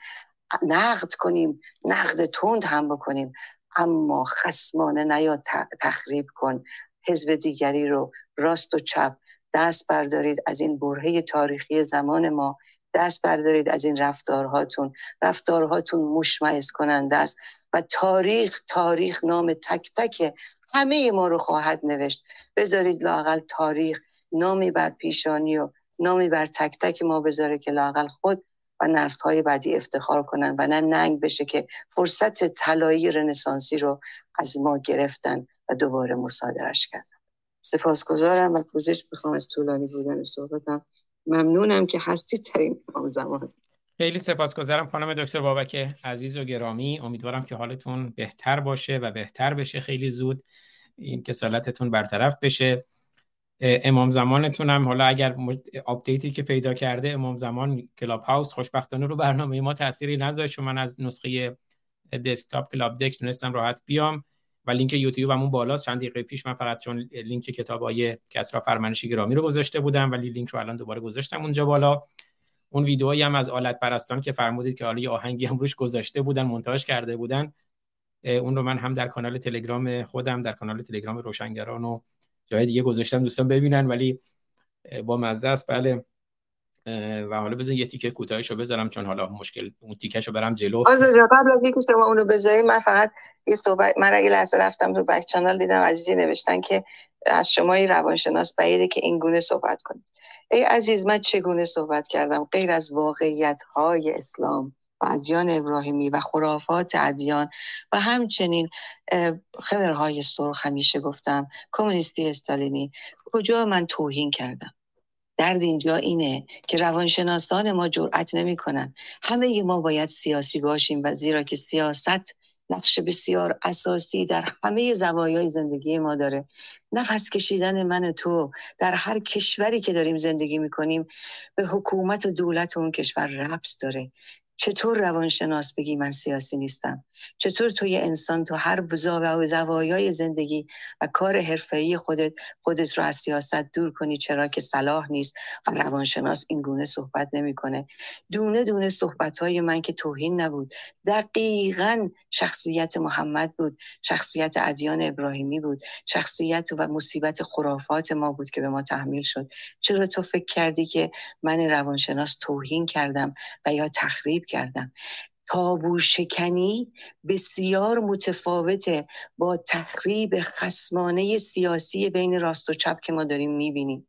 نقد کنیم نقد تند هم بکنیم. اما خسمانه نیاد تخریب کن. حزب دیگری رو راست و چپ دست بردارید. از این برهه تاریخی زمان ما دست بردارید از این رفتارهاتون. رفتارهاتون مشمعز کننده است و تاریخ تاریخ نام تک تک همه ما رو خواهد نوشت. بذارید لاقل تاریخ نامی بر پیشانی و نامی بر تک تک ما بذاره که لاقل خود و نسل های بعدی افتخار کنن و نه ننگ بشه که فرصت طلایی رنسانسی رو از ما گرفتن و دوباره مصادرش کردن. سپاسگزارم و پوزش بخوام از طولانی بودن صحبتم. ممنونم که هستی در این زمان. خیلی سپاسگزارم خانم دکتر بابک عزیز و گرامی. امیدوارم که حالتون بهتر باشه و بهتر بشه خیلی زود. این کسالتتون برطرف بشه. امام زمانتون هم حالا اگر update ی که پیدا کرده امام زمان Clubhouse خوشبختانه رو برنامه ما تأثیری نذاشت. من از نسخه دسکتاپ Clubdeck تونستم راحت بیام. و لینک یوتیوب همون بالاست. چند دقیقه پیش من فقط چون لینک کتابای کسرا فرمانشی گرامی رو گذاشته بودم ولی لینک رو الان دوباره گذاشتم اونجا بالا. اون ویدئویی هم از آلت پرستان که فرمودید که حالا یه آهنگی هم روش گذاشته بودن مونتاژ کرده بودن اون رو من هم در کانال تلگرام خودم در کانال تلگرام روشنگران و جای دیگه گذاشتم دوستان ببینن ولی با مزه است. بله. و حالا بزن یه تیکه کوتاهشو بذارم چون حالا مشکل اون تیکشو برم جلو. قبل از اینکه شما اونو بذاری من فقط یه صحبت من اگه لحظه رفتم تو بک چنل دیدم عزیزی نوشتن که از شما روانشناس بعیده که این گونه صحبت کنید ای عزیز من چگونه صحبت کردم؟ غیر از واقعیت های اسلام و ادیان ابراهیمی و خرافات ادیان و همچنین خبرهای سرخ همیشه گفتم کمونیستی استالینی. کجا من توهین کردم؟ درد اینجا اینه که روانشناسان ما جرأت نمی‌کنن. همه ما باید سیاسی باشیم و زیرا که سیاست نقش بسیار اساسی در همه زوایای زندگی ما داره. نفس کشیدن من تو در هر کشوری که داریم زندگی می‌کنیم به حکومت و دولت اون کشور ربط داره. چطور روانشناس بگی من سیاسی نیستم؟ چطور توی انسان تو هر و زوایای زندگی و کار حرفه‌ای خودت خودت رو از سیاست دور کنی؟ چرا که صلاح نیست و روانشناس این گونه صحبت نمی‌کنه. دونه دونه صحبت های من که توهین نبود. دقیقا شخصیت محمد بود. شخصیت ادیان ابراهیمی بود. شخصیت و مصیبت خرافات ما بود که به ما تحمیل شد. چرا تو فکر کردی که من روانشناس توهین کردم و یا تخریب کردم. تابو شکنی بسیار متفاوته با تخریب خسمانه سیاسی بین راست و چپ که ما داریم می‌بینیم.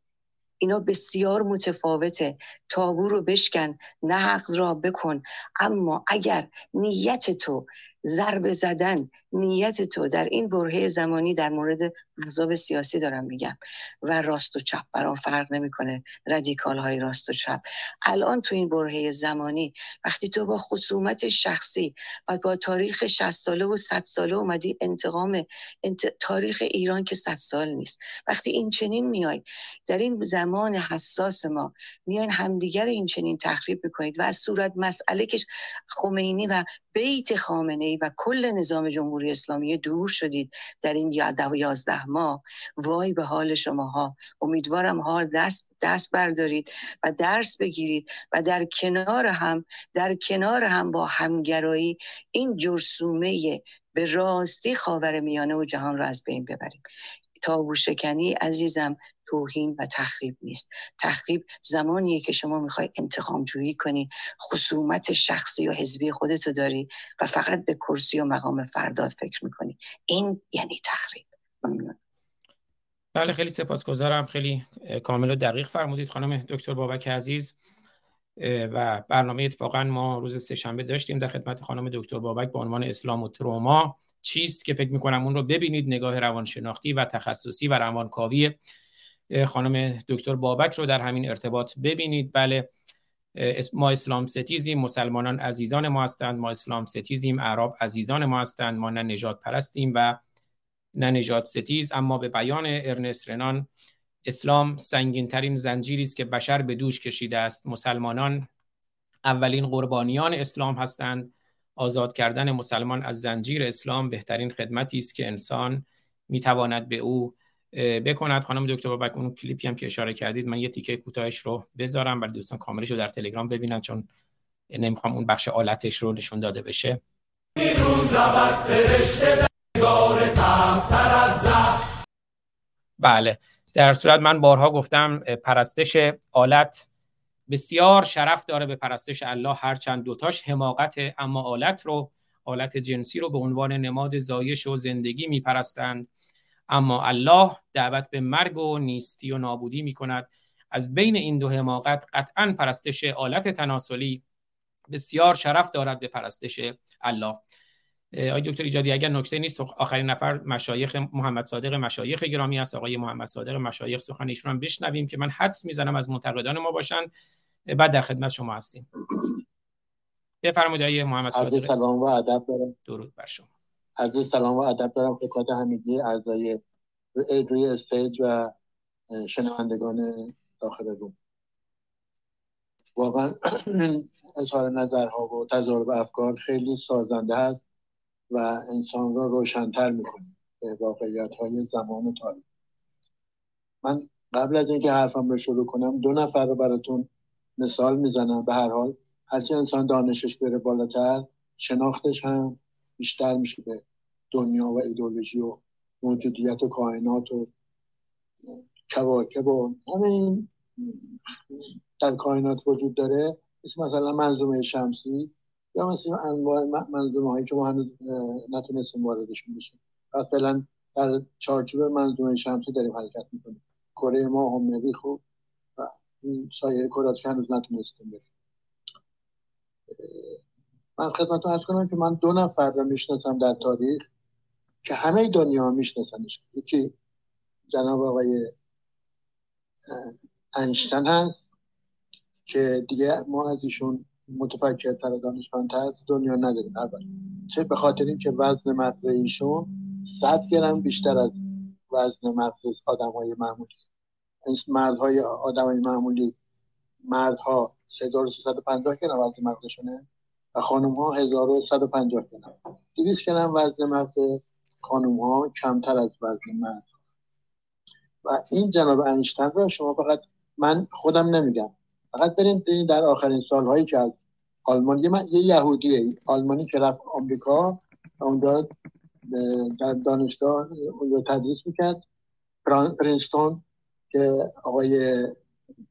اینا بسیار متفاوته. تابو رو بشکن نه حق را بکن. اما اگر نیت تو ضربه زدن نیت تو در این برهه زمانی در مورد احزاب سیاسی دارم میگم. و راست و چپ برام فرق نمی‌کنه. رادیکال های راست و چپ. الان تو این برهه زمانی وقتی تو با خصومت شخصی و با تاریخ 60 ساله و 100 ساله اومدی انتقام انت... تاریخ ایران که 100 سال نیست. وقتی این چنین میای در این زمان حساس ما میاین همدیگر این چنین تخریب می‌کنید و از صورت مسئله که خمینی و بیت خامنه ای و کل نظام جمهوری اسلامی دور شدید در این یازده ماه. وای به حال شماها. امیدوارم حال دست دست بردارید و درس بگیرید و در کنار هم در کنار هم با همگرایی این جرسومه به راستی خاور میانه و جهان را از بین ببریم. تابو شکنی عزیزم توهین و تخریب نیست. تخریب زمانیه که شما می‌خوای انتقام جویی کنی خصومت شخصی و حزبی خودتو داری و فقط به کرسی و مقام فرداد فکر می‌کنی. این یعنی تخریب. بله خیلی سپاسگزارم. خیلی کامل و دقیق فرمودید خانم دکتر بابک عزیز. و برنامه اتفاقا ما روز سهشنبه داشتیم در خدمت خانم دکتر بابک به عنوان اسلام و تروما. چیست که فکر می‌کنم اون رو ببینید نگاه روانشناختی و تخصصی و روانکاوی خانم دکتر بابک رو در همین ارتباط ببینید. بله ما اسلام ستیزیم مسلمانان عزیزان ما هستند. ما اسلام ستیزیم اعراب عزیزان ما هستند. ما نه نژاد پرستیم و نه نژاد ستیز. اما به بیان ارنست رنان اسلام سنگین ترین زنجیری است که بشر به دوش کشیده است. مسلمانان اولین قربانیان اسلام هستند. آزاد کردن مسلمان از زنجیر اسلام بهترین خدمتی است که انسان می‌تواند به او بکند. خانم دکتر بابک اون کلیپی هم که اشاره کردید من یه تیکه کوتاهش رو بذارم برای دوستان کاملش رو در تلگرام ببینن چون نمی‌خوام اون بخش آلتش رو نشون داده بشه. بله در صورت من بارها گفتم پرستش آلت بسیار شرف داره به پرستش الله. هرچند دوتاش حماقت اما آلت رو آلت جنسی رو به عنوان نماد زایش و زندگی میپرستند. اما الله دعوت به مرگ و نیستی و نابودی می کند از بین این دو حماقت قطعا پرستش آلت تناسلی بسیار شرف دارد به پرستش الله. آقای دکتر ایجادی اگر نکته نیست آخرین نفر مشایخ محمد صادق مشایخ گرامی است. آقای محمد صادق مشایخ سخن ایشون هم بشنویم که من حدس می‌زنم از منتقدان ما باشن. بعد در خدمت شما هستیم. بفرمایید آقای محمد صادق. سلام و ادب دارم. درود بر شما. عرض سلام و ادب دارم خدمت همگی اعضای روی استیج و شنوندگان داخل روم. واقعا اظهار نظرها و تضارب افکار خیلی سازنده است و انسان را روشنتر می‌کنه به واقعیت های زمان تاریخ. من قبل از اینکه حرفم رو شروع کنم دو نفر رو براتون مثال می‌زنم. به هر حال هرچی انسان دانشش بره بالاتر شناختش هم بیشتر میشه به دنیا و ایدولوژی و موجودیت و کائنات و کواکب و همه این در کائنات وجود داره. مثل مثلا منظومه شمسی یا مثل انواع منظومه هایی که ما هنوز نتونستیم واردشون بشیم. مثلا در چارچوب منظومه شمسی داریم حرکت می‌کنیم. کره ما هم مریخ و این سایر کرات که هنوز نتونستیم بریم. من خدمتتون ارز کنم که من دو نفر رو می‌شناسم در تاریخ که همه دنیا میشناسنش. یکی جناب آقای انشتن هست که دیگه ما از ایشون متفکرتر و دانشمندتر دنیا نداریم. اول چه به خاطر اینکه وزن مغز ایشون 100 گرم بیشتر از وزن مغز آدم های معمولی مردهای آدم های معمولی مردها 3350 گرم وزن مغزشونه. خانم ها 1150 گرم 200 گرم وزن مغز خانم ها کمتر از وزن مرد. و این جناب انیشتن رو شما فقط من خودم نمیگم. فقط برین در آخرین سالهایی که از آلمان یه, یه یهودیه آلمانی که رفت آمریکا اونجا در دانشگاه اونجا تدریس می‌کرد. پرینستون که آقای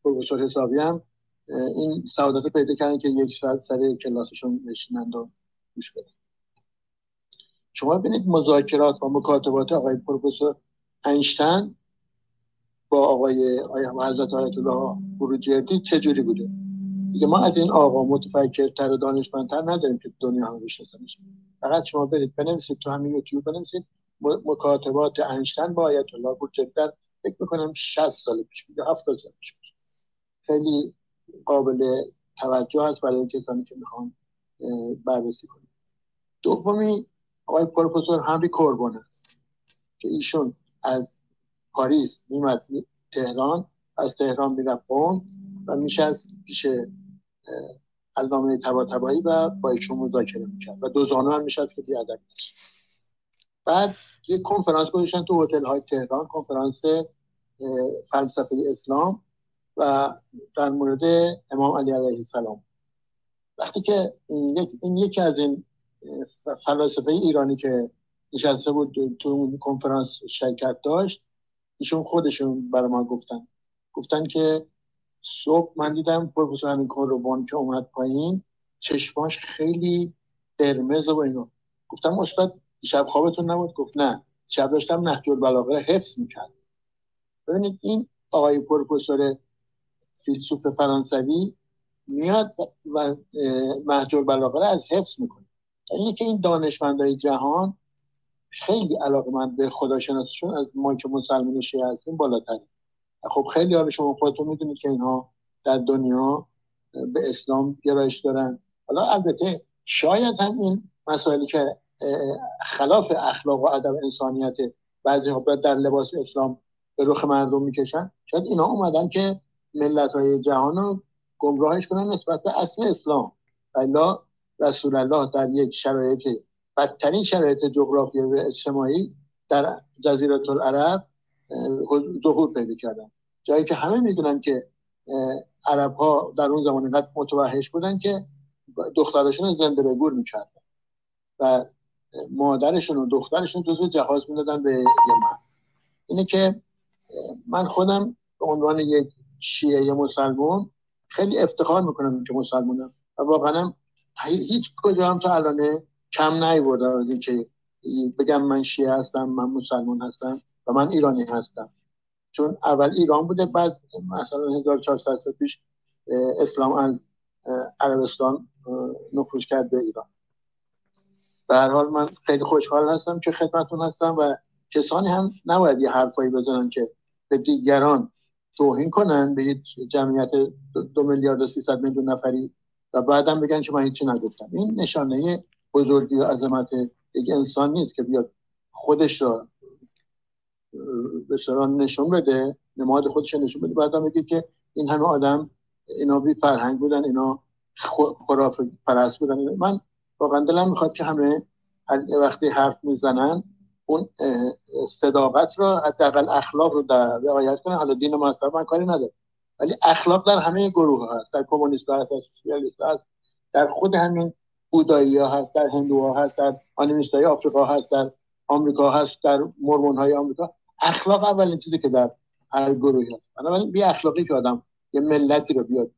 پروفسور حسابی هم این سعادت پیدا کردن که یک ساعت سر کلاسشون بشینند و گوش بدن. شما ببینید مذاکرات و مکاتبات آقای پروفسور اینشتین با آقای حضرت آیت الله بروجردی چجوری بوده؟ دیگه ما از این آقا متفکرتر و دانشمندتر نداریم که دنیا هم بشناسنش. فقط شما برید بنویسید تو همین یوتیوب بنویسید مکاتبات انشتن با آیت الله بروجردی فکر می‌کنم 60 سال پیش بوده 70 سال پیش خیلی قابل توجه هست برای کسانی که می‌خوان بررسی کنید دومی آقای پروفسور هنری کوربون است که ایشون از پاریس میمد تهران از تهران می‌رفت قوم و میشست پیش علامه تبا تبایی و با ایشون مذاکره می‌کرد و دو زانو هم میشست که بیادر بعد یک کنفرانس گذاشتن تو هتل های تهران کنفرانس فلسفه اسلام. و در مورد امام علی علیه السلام. وقتی که این یکی از این فلاسفه ایرانی که نشسته بود تو اون کنفرانس شرکت داشت ایشون خودشون برای ما گفتن. گفتن که صبح من دیدم پروفسور همین کاروبان که اومد پایین چشماش خیلی قرمز و اینو گفتم استاد شب خوابتون نبود؟ گفت نه. شب داشتم نهج البلاغه حفظ می‌کرد ببینید این آقای پروفسور فیلسوف فرانسوی میاد و محجور بلاغه از حفظ می‌کنه. اینه که این دانشمندای جهان خیلی علاقه من به خداشناسیشون از ما که مسلمان شیعه هستیم بالاتره خب خیلی ها شما خودتون می‌دونید که اینها در دنیا به اسلام گرایش دارن. حالا البته شاید هم این مسائلی که خلاف اخلاق و ادب انسانیت بعضی ها در لباس اسلام به رخ مردم می‌کشن شاید اینا اومدن که ملت های جهان رو گمراهش کنن نسبت به اصل اسلام. الا رسول الله در یک شرایط بدترین شرایط جغرافیایی و اجتماعی در جزیره العرب ظهور پیدا کردن. جایی که همه می‌دونن که عرب ها در اون زمان اینقدر متوحش بودن که دخترشون زنده به گور می‌کردن و مادرشون و دخترشون جزو جهاز می‌دادن به یمن اینه که من خودم به عنوان یک شیعه مسلمان خیلی افتخار می‌کنم که مسلمانم. و واقعا هیچ کجا هم تا الان کم نیورده از اینکه بگم من شیعه هستم من مسلمان هستم و من ایرانی هستم. چون اول ایران بوده بعد مثلا 1400 سال پیش اسلام از عربستان نفوذ کرد به ایران. به هر حال من خیلی خوشحال هستم که خدمتون هستم و کسانی هم نباید یه حرفایی بزنن که به دیگران توهین کنن به جمعیت دو میلیارد و سیصد میلیون نفری و بعدم بگن که من هیچی نگفتم این نشانه بزرگی و عظمت یک انسان نیست که بیاد خودش را به نشون بده نماد خودش رو نشون بده. بعدم بگه که این همه آدم اینا بی فرهنگ بودن اینا خراف پرست بودن. من واقعا دلم می‌خواد که همه وقتی حرف می‌زنن اون صداقت رو حداقل اخلاق رو در رعایت کنه. حالا دین و مذهب من کاری نداره. ولی اخلاق در همه گروه ها هست. در کمونیست هست در سوسیالیست هست در خود همین بودایی ها هست در هندوها هست در آنیمیست های آفریقا هست در آمریکا هست در مرمون های آمریکا. اخلاق اولین چیزی که در هر گروهی هست. بنابراین بی اخلاقی که آدم یه ملتی رو بیاد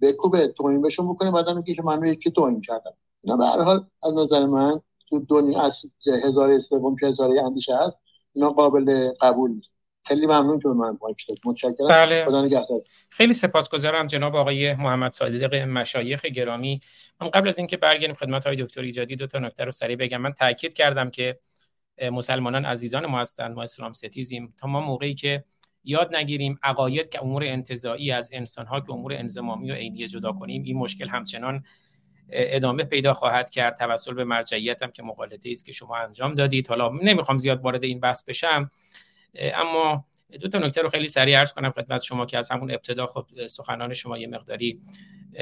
بکوبه توهین بهشون بکنه بعد میگه که من رو یکی توهین کردم؟ اینا به هر حال از نظر من دنیا از هزار سوم که هزار اندیشه هست اینا قابل قبول نیست. خیلی ممنون که به من مایک متشکرم. بله. خدا نگهدار. خیلی سپاسگزارم جناب آقای محمد صادق مشایخ گرامی. من قبل از اینکه برگردیم خدمت های دکتر ایجادی دو تا نکته رو سریع بگم. من تاکید کردم که مسلمانان عزیزان ما هستند ما اسلام ستیزیم. تا ما موقعی که یاد نگیریم عقاید که امور انتظایی از انسانها که امور انزمامی و عینی جدا کنیم این مشکل همچنان ادامه پیدا خواهد کرد. توسل به مرجعیت هم که مقالطه است که شما انجام دادید. حالا نمی‌خوام زیاد وارد این بحث بشم اما دو تا نکته رو خیلی سریع عرض کنم خدمت شما که از همون ابتدا خب سخنان شما یه مقداری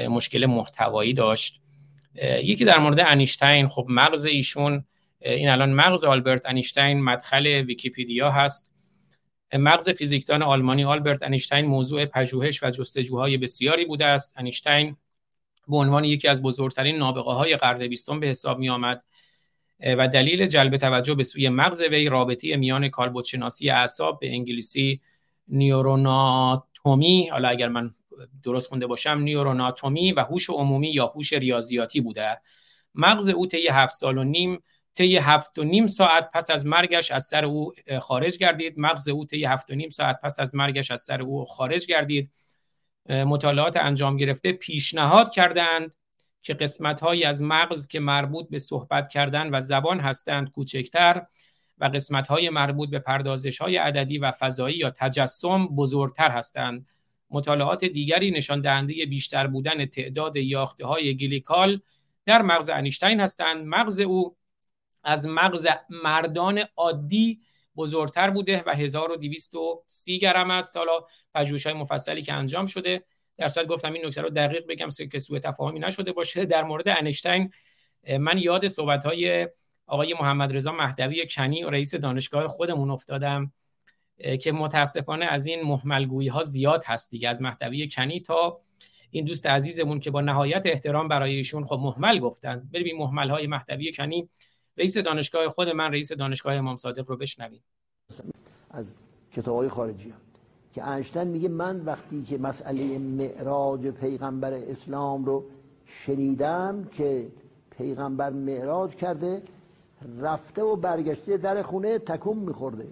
مشکل محتوایی داشت. یکی در مورد انیشتین خب مغز ایشون این الان مغز آلبرت انیشتین مدخل ویکیپیدیا هست. مغز فیزیکدان آلمانی آلبرت انیشتین موضوع پژوهش و جستجوهای بسیاری بوده است. انیشتین به عنوان یکی از بزرگترین نابغه های قرن بیستم به حساب می آمد و دلیل جلب توجه به سوی مغز وی رابطه میان کالبدشناسی اعصاب به انگلیسی نیوروناتومی حالا اگر من درست خونده باشم نیوروناتومی و هوش عمومی یا هوش ریاضیاتی بوده. مغز او طی هفت سال و نیم طی هفت و نیم ساعت پس از مرگش از سر او خارج گردید. مغز او طی هفت و نیم ساعت پس از مرگش از سر او خارج گردید. مطالعات انجام گرفته پیشنهاد کردند که قسمت از مغز که مربوط به صحبت کردن و زبان هستند کوچکتر و قسمت های مربوط به پردازش های عددی و فضایی یا تجسم بزرگتر هستند. مطالعات دیگری نشان دهنده بیشتر بودن تعداد یاخته های گلیکال در مغز انیشتین هستند. مغز او از مغز مردان عادی بزرگتر بوده و 1230 گرم است. حالا پژوهش های مفصلی که انجام شده در صورت گفتم این نکته رو دقیق بگم که سوء تفاهمی نشده باشه. در مورد انیشتین من یاد صحبت های آقای محمد رضا مهدوی کنی رئیس دانشگاه خودمون افتادم که متاسفانه از این محملگویی ها زیاد هست دیگه از مهدوی کنی تا این دوست عزیزمون که با نهایت احترام برای ایشون خب محمل گفتن. بریم محمل های مهدوی کنی رئیس دانشگاه خود من رئیس دانشگاه امام صادق رو بشنویم. از کتاب های خارجی هم. که انشتن میگه من وقتی که مسئله معراج پیغمبر اسلام رو شنیدم که پیغمبر معراج کرده رفته و برگشته در خونه تکون میخورده.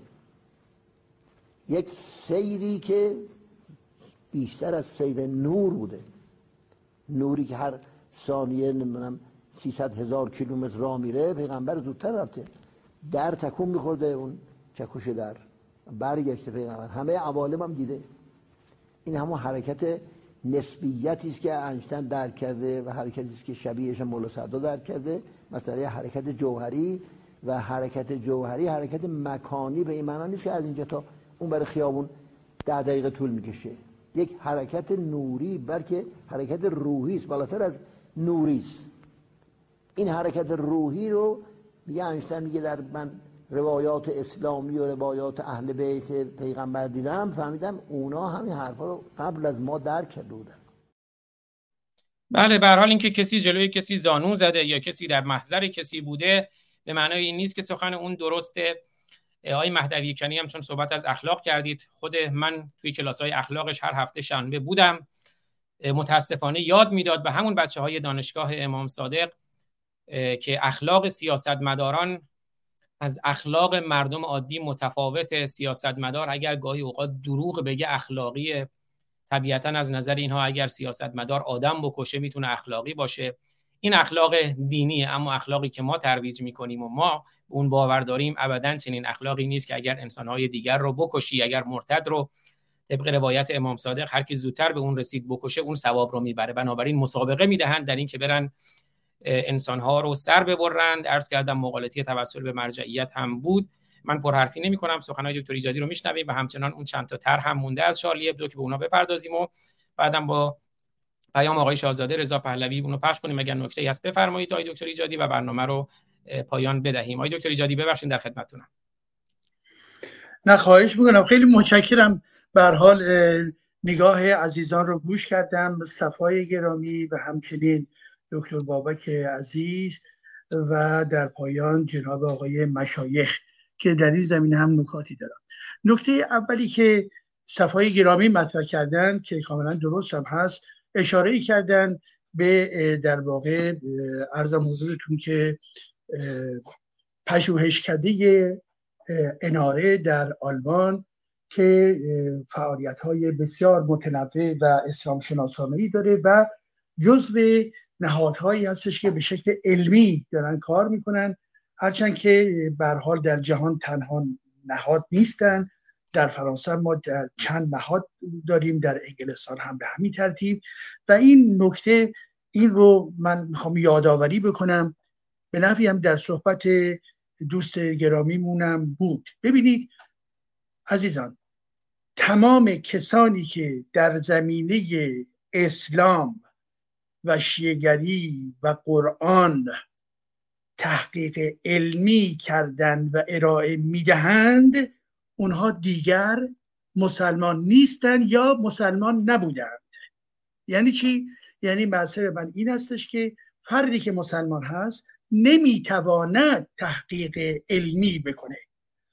یک سیری که بیشتر از سیر نور بوده. نوری که هر ثانیه نمی‌دونم 300 هزار کیلومتر راه میره پیغمبر زودتر رفته. در تکون میخورده اون چکش در. برگشته پیغمبر. همه عوالم هم دیده. این همون حرکت نسبیتی است که انشتن درک کرده و حرکتی است که شبیهش مولا سعدا درک کرده. مثلا حرکت جوهری و حرکت جوهری حرکت مکانی به این معنا نیست که از اینجا تا اون برای خیابون ده دقیقه طول می‌کشه. یک حرکت نوری بلکه حرکت روحی است. بالاتر از نوری است. این حرکت روحی رو میگه انشتن میگه در من روایات اسلامی و روایات اهل بیت پیغمبر دیدم فهمیدم اونا همین حرفا رو قبل از ما درک کرده بودن. بله به حال اینکه کسی جلوی کسی زانو زده یا کسی در محضر کسی بوده به معنای این نیست که سخن اون درسته آقای مهدوی کنی هم چون صحبت از اخلاق کردید خود من توی کلاس های اخلاقش هر هفته شنبه بودم متاسفانه یاد می‌داد به همون بچه های دانشگاه امام صادق که اخلاق سیاستمداران از اخلاق مردم عادی متفاوت سیاستمدار اگر گاهی اوقات دروغ بگه اخلاقی طبیعتا از نظر اینها اگر سیاستمدار آدم بکشه می‌تونه اخلاقی باشه. این اخلاق دینیه اما اخلاقی که ما ترویج می‌کنیم و ما اون باور داریم ابدا چنین اخلاقی نیست که اگر انسانهای دیگر رو بکشی اگر مرتد رو طبق روایت امام صادق هر کی زودتر به اون رسید بکشه اون ثواب رو می‌بره. بنابراین مسابقه می‌دهند در اینکه برن انسانها رو سر ببرند. عرض کردم مقالطی توسل به مرجعیت هم بود. من پرحرفی نمی کنم سخنهای دکتر ایجادی رو میشنویم و همچنان اون چند تا تر هم مونده از شارلی ابدو که به اونا بپردازیم و بعدم با پیام آقای شاهزاده رضا پهلوی اونو پخش کنیم. اگر نکته هست بفرمایید آقای دکتر ایجادی و برنامه رو پایان بدهیم. آقای دکتر ایجادی ببخشید در خدمتتونم. نه خواهش می‌کنم. خیلی متشکرم. به حال نگاه عزیزان رو گوش کردم. صفای گرامی و همچنین دکتر بابک عزیز و در پایان جناب آقای مشایخ که در این زمینه هم نکاتی دارم. نکته اولی که صفای گرامی مطرح کردن که کاملا درست هم هست اشاره کردن به در واقع ارزم حضورتون که پژوهشکده اناره در آلمان که فعالیت های بسیار متنوع و اسلام شناسانه داره و جزو نهادهایی هستش که به شکل علمی دارن کار می‌کنن. هرچند که به حال در جهان تنها نهاد نیستن. در فرانسه ما در چند نهاد داریم در انگلستان هم به همین ترتیب. و این نکته این رو من می‌خوام یادآوری بکنم. به نفی هم در صحبت دوست گرامیمونم بود. ببینید عزیزان تمام کسانی که در زمینه اسلام و شیگری و قرآن تحقیق علمی کردن و ارائه می‌دهند اونها دیگر مسلمان نیستند یا مسلمان نبودند. یعنی چی؟ یعنی مسئله من این هستش که فردی که مسلمان هست نمی‌تواند تحقیق علمی بکنه.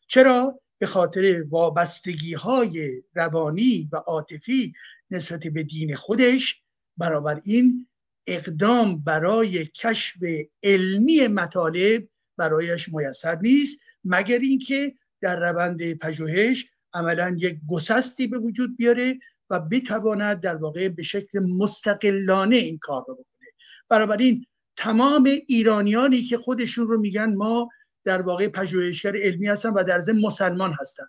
چرا؟ به خاطر وابستگی های روانی و عاطفی نسبت به دین خودش برابر این اقدام برای کشف علمی مطالب برایش میسر نیست مگر اینکه در روند پژوهش عملا یک گسستی به وجود بیاره و بتواند در واقع به شکل مستقلانه این کار رو بکنه. بنابراین تمام ایرانیانی که خودشون رو میگن ما در واقع پژوهشگر علمی هستن و در ضمن مسلمان هستن.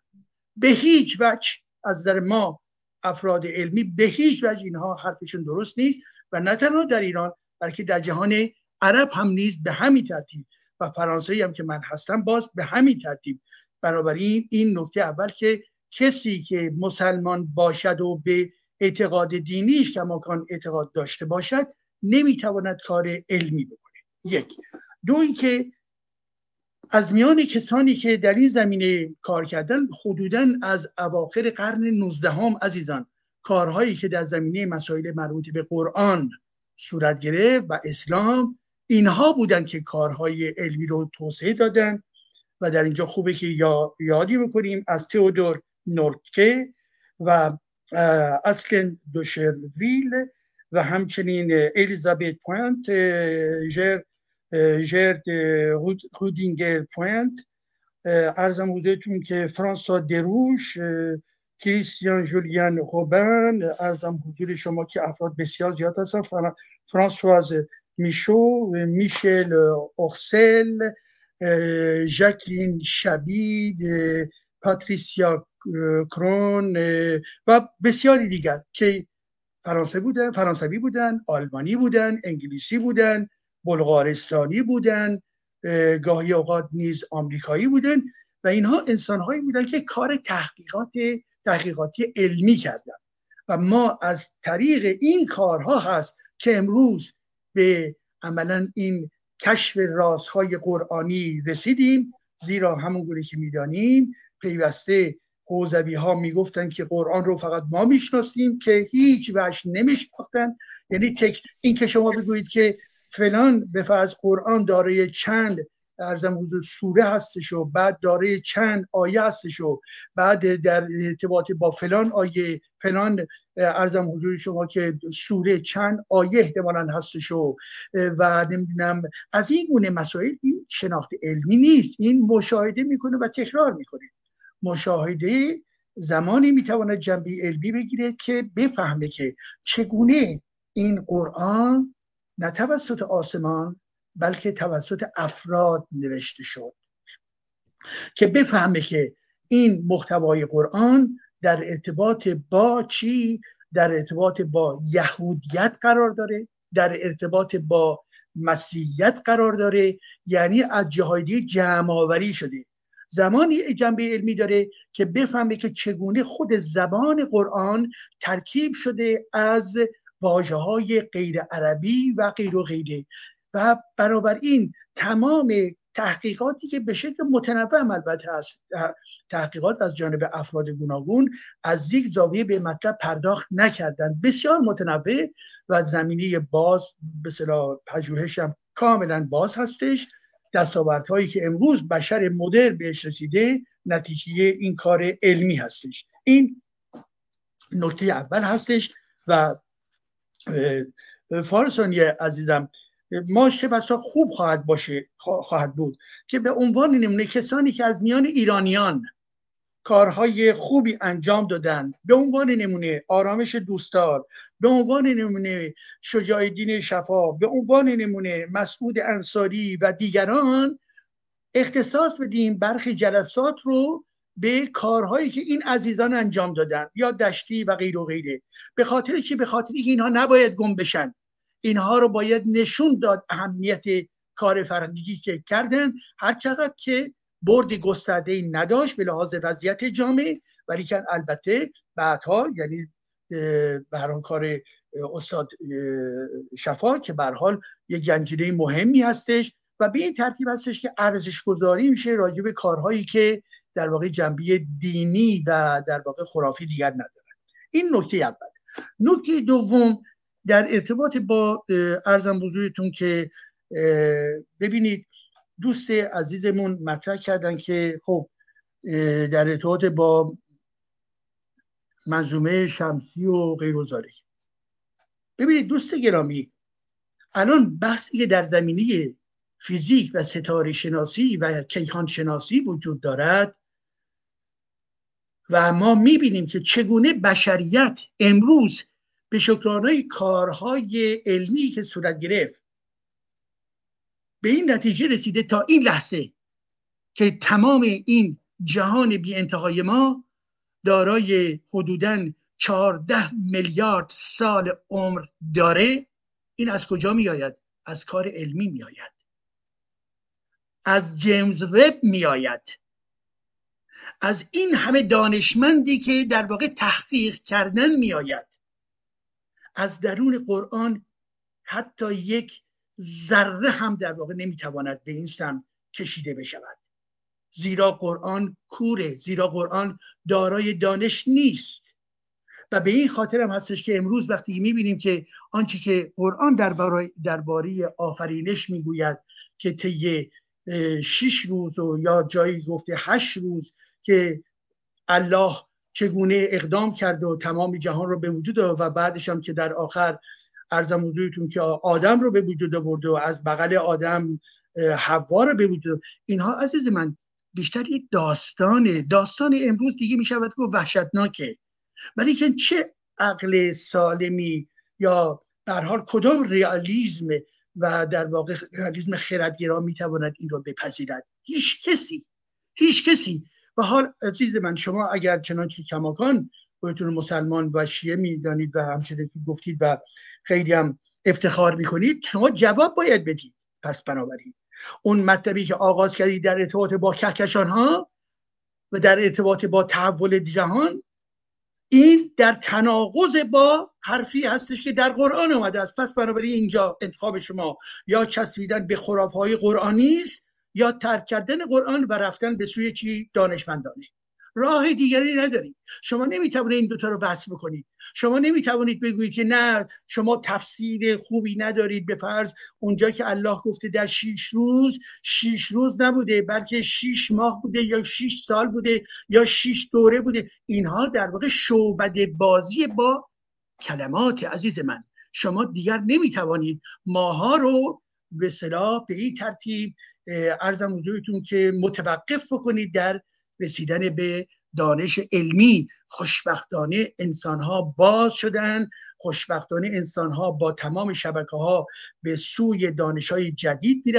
به هیچ وجه از نظر ما افراد علمی به هیچ وجه اینها حرفشون درست نیست. و نه تنها در ایران بلکه در جهان عرب هم نیز به همین ترتیب و فرانسوی هم که من هستم باز به همین ترتیب. بنابراین این نکته اول که کسی که مسلمان باشد و به اعتقاد دینیش کماکان اعتقاد داشته باشد نمی‌تواند کار علمی بکنه. یک. دو اینکه از میان کسانی که در این زمینه کار کردن حدودا از اواخر قرن 19 هم عزیزان کارهایی که در زمینه مسائل مربوط به قرآن صورت گرفت و اسلام اینها بودن که کارهای علمی رو توسعه دادن و در اینجا خوبه که یادی بکنیم از تئودور نورکه و اصل دوشرویل و همچنین الیزابت پوینت جر جرد رودینگر پوینت. ارزم حضورتون که فرانسوا دروش کریستیان جولیان روبن ارزم حضور شما که افراد بسیار زیاد هستن. فرانسواز میشو میشل اورسل ژاکلین شبید پاتریسیا کرون و بسیاری دیگر که فرانسه بودن فرانسوی بودن آلمانی بودن انگلیسی بودن بلغارستانی بودن گاهی اوقات نیز آمریکایی بودن. و اینها انسانهایی بودن که کار تحقیقات تحقیقاتی علمی کردن. و ما از طریق این کارها هست که امروز به عملا این کشف رازهای قرآنی رسیدیم. زیرا همون که می‌دانیم پیوسته حوزوی ها می‌گفتن که قرآن رو فقط ما می‌شناسیم که هیچ وش نمیشناختن. یعنی تک این که شما بگویید که فلان به فرض قرآن دارای چند ارزم حضور سوره هستش و بعد داره چند آیه هستش و بعد در ارتباط با فلان آیه فلان ارزم حضور شما که سوره چند آیه احتمالا هستش و و نمی‌دونم از این گونه مسائل این شناخت علمی نیست. این مشاهده می‌کنه و تکرار می‌کنه. مشاهده زمانی می‌تواند جنبه علمی بگیره که بفهمه که چگونه این قرآن نه توسط آسمان بلکه توسط افراد نوشته شد. که بفهمه که این محتوای قرآن در ارتباط با چی؟ در ارتباط با یهودیت قرار داره در ارتباط با مسیحیت قرار داره یعنی از جهادی جمع آوری شده. زمانی جنبه علمی داره که بفهمه که چگونه خود زبان قرآن ترکیب شده از واجه های غیر عربی و غیر و غیره. و این تمام تحقیقاتی که به شکل متنوع البته هست تحقیقات از جانب افراد گوناگون از یک زاویه به مطلب پرداخت نکردن بسیار متنوع و زمینه باز به صلاح پژوهش هم کاملا باز هستش. دستاوردهایی که امروز بشر مدر بهش رسیده نتیجه این کار علمی هستش. این نکته اول هستش و فارسانی عزیزم ما چه بسا خوب خواهد باشه خواهد بود که به عنوان نمونه کسانی که از میان ایرانیان کارهای خوبی انجام دادن به عنوان نمونه آرامش دوستدار به عنوان نمونه شجاع دین شفا به عنوان نمونه مسعود انصاری و دیگران اختصاص بدیم برخی جلسات رو به کارهایی که این عزیزان انجام دادن یا دشتی و غیر و غیره. به خاطر چی؟ به خاطر اینها نباید گم بشن. اینها رو باید نشون داد اهمیت کار فرهنگی که کردن. هر چقدر که برد گسترده ای نداشت به لحاظ وضعیت جامعه ولی که البته بعدها یعنی به کار استاد شفا که به حال یه گنجینه مهمی هستش و به این ترتیب هستش که ارزش گذاری میشه راجع به کارهایی که در واقع جنبه دینی و در واقع خرافی دیگر ندارن. این نکته اول. نکته دوم در ارتباط با ارزم بزرگتون که ببینید دوست عزیزمون مطرح کردن که خب در ارتباط با منظومه شمسی و غیر ببینید دوست گرامی الان بحثی که در زمینه فیزیک و ستاره شناسی و کیهان شناسی وجود دارد و ما می‌بینیم که چگونه بشریت امروز به شکرانه کارهای علمی که صورت گرفت به این نتیجه رسیده تا این لحظه که تمام این جهان بی انتهای ما دارای حدوداً چهارده میلیارد سال عمر داره این از کجا می آید؟ از کار علمی می آید از جیمز وب می آید از این همه دانشمندی که در واقع تحقیق کردن می آید از درون قرآن حتی یک ذره هم در واقع نمی‌تواند به این سم کشیده بشود. زیرا قرآن کوره زیرا قرآن دارای دانش نیست. و به این خاطر هم هستش که امروز وقتی می‌بینیم که آنچه که قرآن درباره درباره آفرینش می‌گوید که طی شش روز و یا جایی گفته هشت روز که الله چگونه اقدام کرد و تمام جهان رو به وجود و بعدش هم که در آخر ارزم حضورتون که آدم رو به وجود آورد و از بغل آدم حوا رو به وجود اینها عزیز من بیشتر یک داستانه. داستان امروز دیگه می شود که وحشتناکه. ولی چه عقل سالمی یا در حال کدام ریالیزم و در واقع ریالیزم خردگرا می‌تواند این رو بپذیرد؟ هیچ کسی. هیچ کسی. و حال عزیز من شما اگر چنانچه کماکان خودتون مسلمان و شیعه می‌دانید و همچنین که گفتید و خیلی هم افتخار می‌کنید شما جواب باید بدید. پس بنابراین اون مطلبی که آغاز کردید در ارتباط با کهکشان ها و در ارتباط با تحول جهان این در تناقض با حرفی هستش که در قرآن آمده است. پس بنابراین اینجا انتخاب شما یا چسبیدن به های قرآنی است. یا ترک کردن قرآن و رفتن به سوی چی؟ دانشمندانه. راه دیگری ندارید شما نمی‌توانید این دوتا رو وصل بکنید. شما نمی‌توانید بگویید که نه شما تفسیر خوبی ندارید. به فرض اونجا که الله گفته در شیش روز شیش روز نبوده بلکه شیش ماه بوده یا شیش سال بوده یا شیش دوره بوده. اینها در واقع شعبد بازی با کلمات عزیز من. شما دیگر نمی‌توانید ماها رو به صلاح به این ترتیب ارزم حضورتون که متوقف بکنید در رسیدن به دانش علمی. خوشبختانه انسان ها باز شدن. خوشبختانه انسان ها با تمام شبکه ها به سوی دانش های جدید می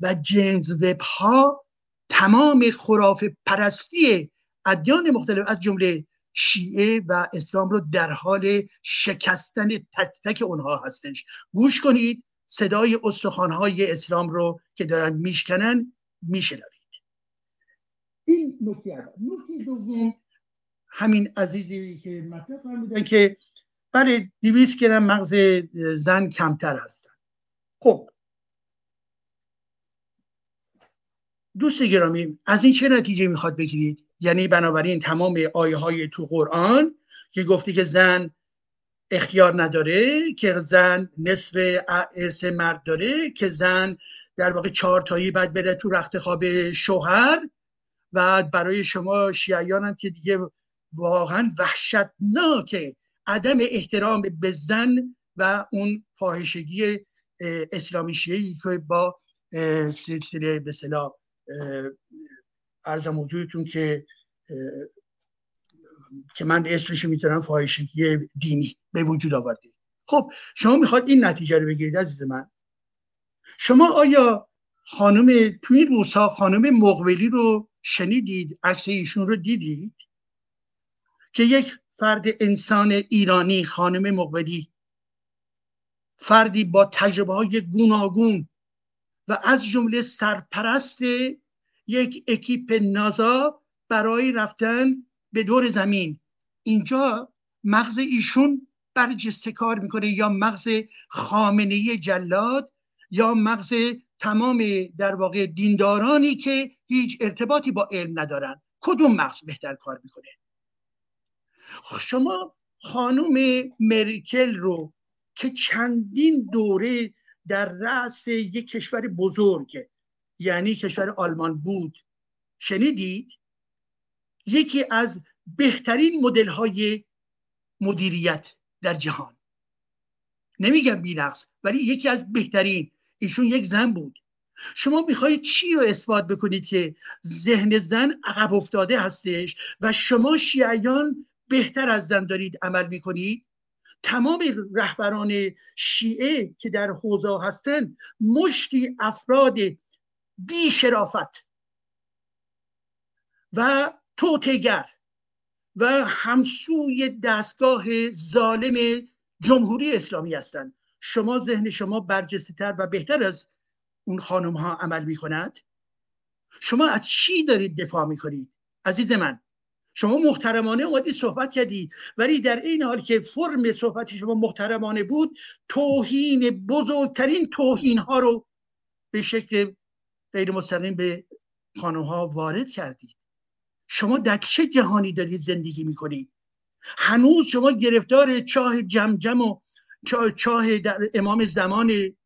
و جنز وب ها تمام خراف پرستی ادیان مختلف از جمله شیعه و اسلام رو در حال شکستن تک تک اونها هستش. گوش کنید. صدای های اسلام رو که دارن میشکنن میشنوید. این نکته اول. نکته دوم همین عزیزی که مطرح فرمودن که برای دیویس گرم مغز زن کمتر هستن. خب. دوست گرامی از این چه نتیجه می‌خواد بگیرید؟ یعنی بنابراین تمام آیه های تو قرآن که گفتی که زن اختیار نداره که زن نصف ارث مرد داره که زن در واقع چهار تایی بعد بره تو رخت خواب شوهر. و برای شما شیعیان هم که دیگه واقعا وحشتناکه عدم احترام به زن و اون فاحشگی اسلامی شیعی که با سلسله به صلاح ارزم حضورتون که که من اسمش می‌ذارم فاحشگی دینی به وجود آورده. خب شما می‌خواد این نتیجه رو بگیرید عزیز من. شما آیا خانم توی این روزها خانم مقبلی رو شنیدید؟ عکس ایشون رو دیدید؟ که یک فرد انسان ایرانی خانم مقبلی فردی با تجربه های گوناگون و از جمله سرپرست یک اکیپ نازا برای رفتن به دور زمین. اینجا مغز ایشون برجسته کار می‌کنه یا مغز خامنه جلاد یا مغز تمام در واقع دیندارانی که هیچ ارتباطی با علم ندارن. کدوم مغز بهتر کار می‌کنه؟ شما خانم مریکل رو که چندین دوره در رأس یک کشور بزرگ یعنی کشور آلمان بود شنیدید؟ یکی از بهترین مدل های مدیریت در جهان. نمیگم بینقص ولی یکی از بهترین. ایشون یک زن بود. شما می‌خواهید چی رو اثبات بکنید که ذهن زن عقب افتاده هستش و شما شیعیان بهتر از زن دارید عمل می‌کنید؟ تمام رهبران شیعه که در حوزه هستند مشتی افراد بی شرافت و توتگر و همسوی دستگاه ظالم جمهوری اسلامی هستند. شما ذهن شما برجسته و بهتر از اون خانم ها عمل می کند شما از چی دارید دفاع می کنید عزیز من شما محترمانه اومدی صحبت کردی ولی در این حال که فرم صحبت شما محترمانه بود توهین بزرگترین توهین ها رو به شکل غیر مستقیم به خانم ها وارد کردید شما در چه جهانی دارید زندگی می‌کنید؟ هنوز شما گرفتار چاه جمجم و چاه در امام زمان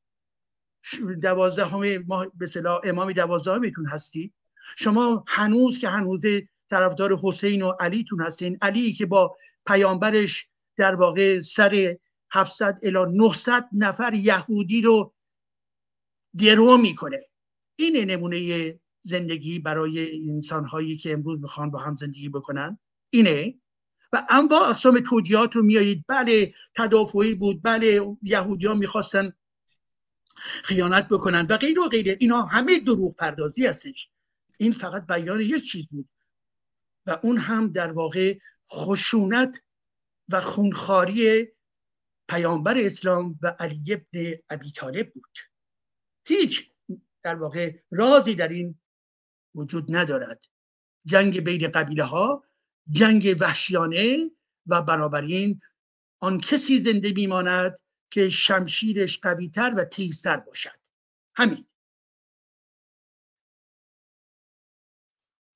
دوازده همه ما به صلاح امام دوازده میتون هستید؟ شما هنوز که هنوز طرفدار حسین و علیتون هستین علی که با پیامبرش در واقع سر 700 الی 900 نفر یهودی رو درو می‌کنه. این نمونه زندگی برای انسان هایی که امروز می‌خوان با هم زندگی بکنن؟ اینه. و انواع اقسام توجیهات رو میایید. بله تدافعی بود. بله یهودی ها می‌خواستن خیانت بکنن و غیر و غیره. اینا همه دروغ پردازی هستش. این فقط بیان یک چیز بود. و اون هم در واقع خشونت و خونخاری پیامبر اسلام و علی ابن ابی طالب بود. هیچ در واقع رازی در این وجود ندارد. جنگ بین قبیله ها جنگ وحشیانه و بنابراین آن کسی زنده میماند که شمشیرش قویتر و تیزتر باشد. همین.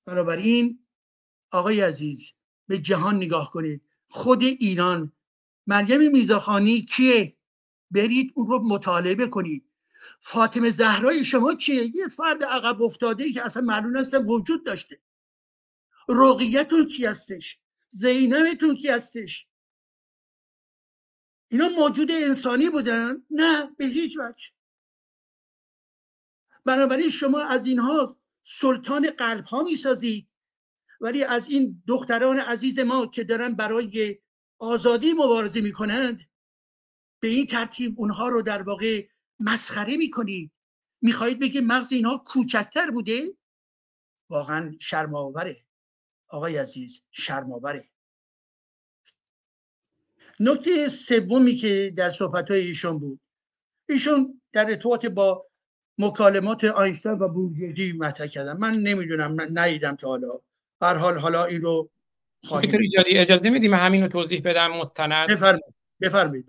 بنابراین آقای عزیز به جهان نگاه کنید. خود ایران مریم میزاخانی کیه؟ برید اون رو مطالبه کنید فاطمه زهرای شما چیه یه فرد عقب افتاده که اصلا معلوم است وجود داشته. رقیتون کی هستش؟ زینبتون کی هستش؟ اینا موجود انسانی بودن؟ نه به هیچ وجه. بنابراین شما از اینها سلطان قلب ها می‌سازید. ولی از این دختران عزیز ما که دارن برای آزادی مبارزه می‌کنند به این ترتیب اونها رو در واقع مسخره می‌کنید می‌خواهید بگید مغز اینها کوچکتر بوده؟ واقعا شرماوره آقای عزیز شرماوره نکته سومی که در صحبت های ایشون بود. ایشون در ارتباط با مکالمات آینشتین و بورجردی مطرح کردن. من نمی‌دونم ندیدم تا حالا. هر حال حالا این رو خواهیم اجازه میدیم همین رو توضیح بدم مستند؟ بفرمایید. بفرمایید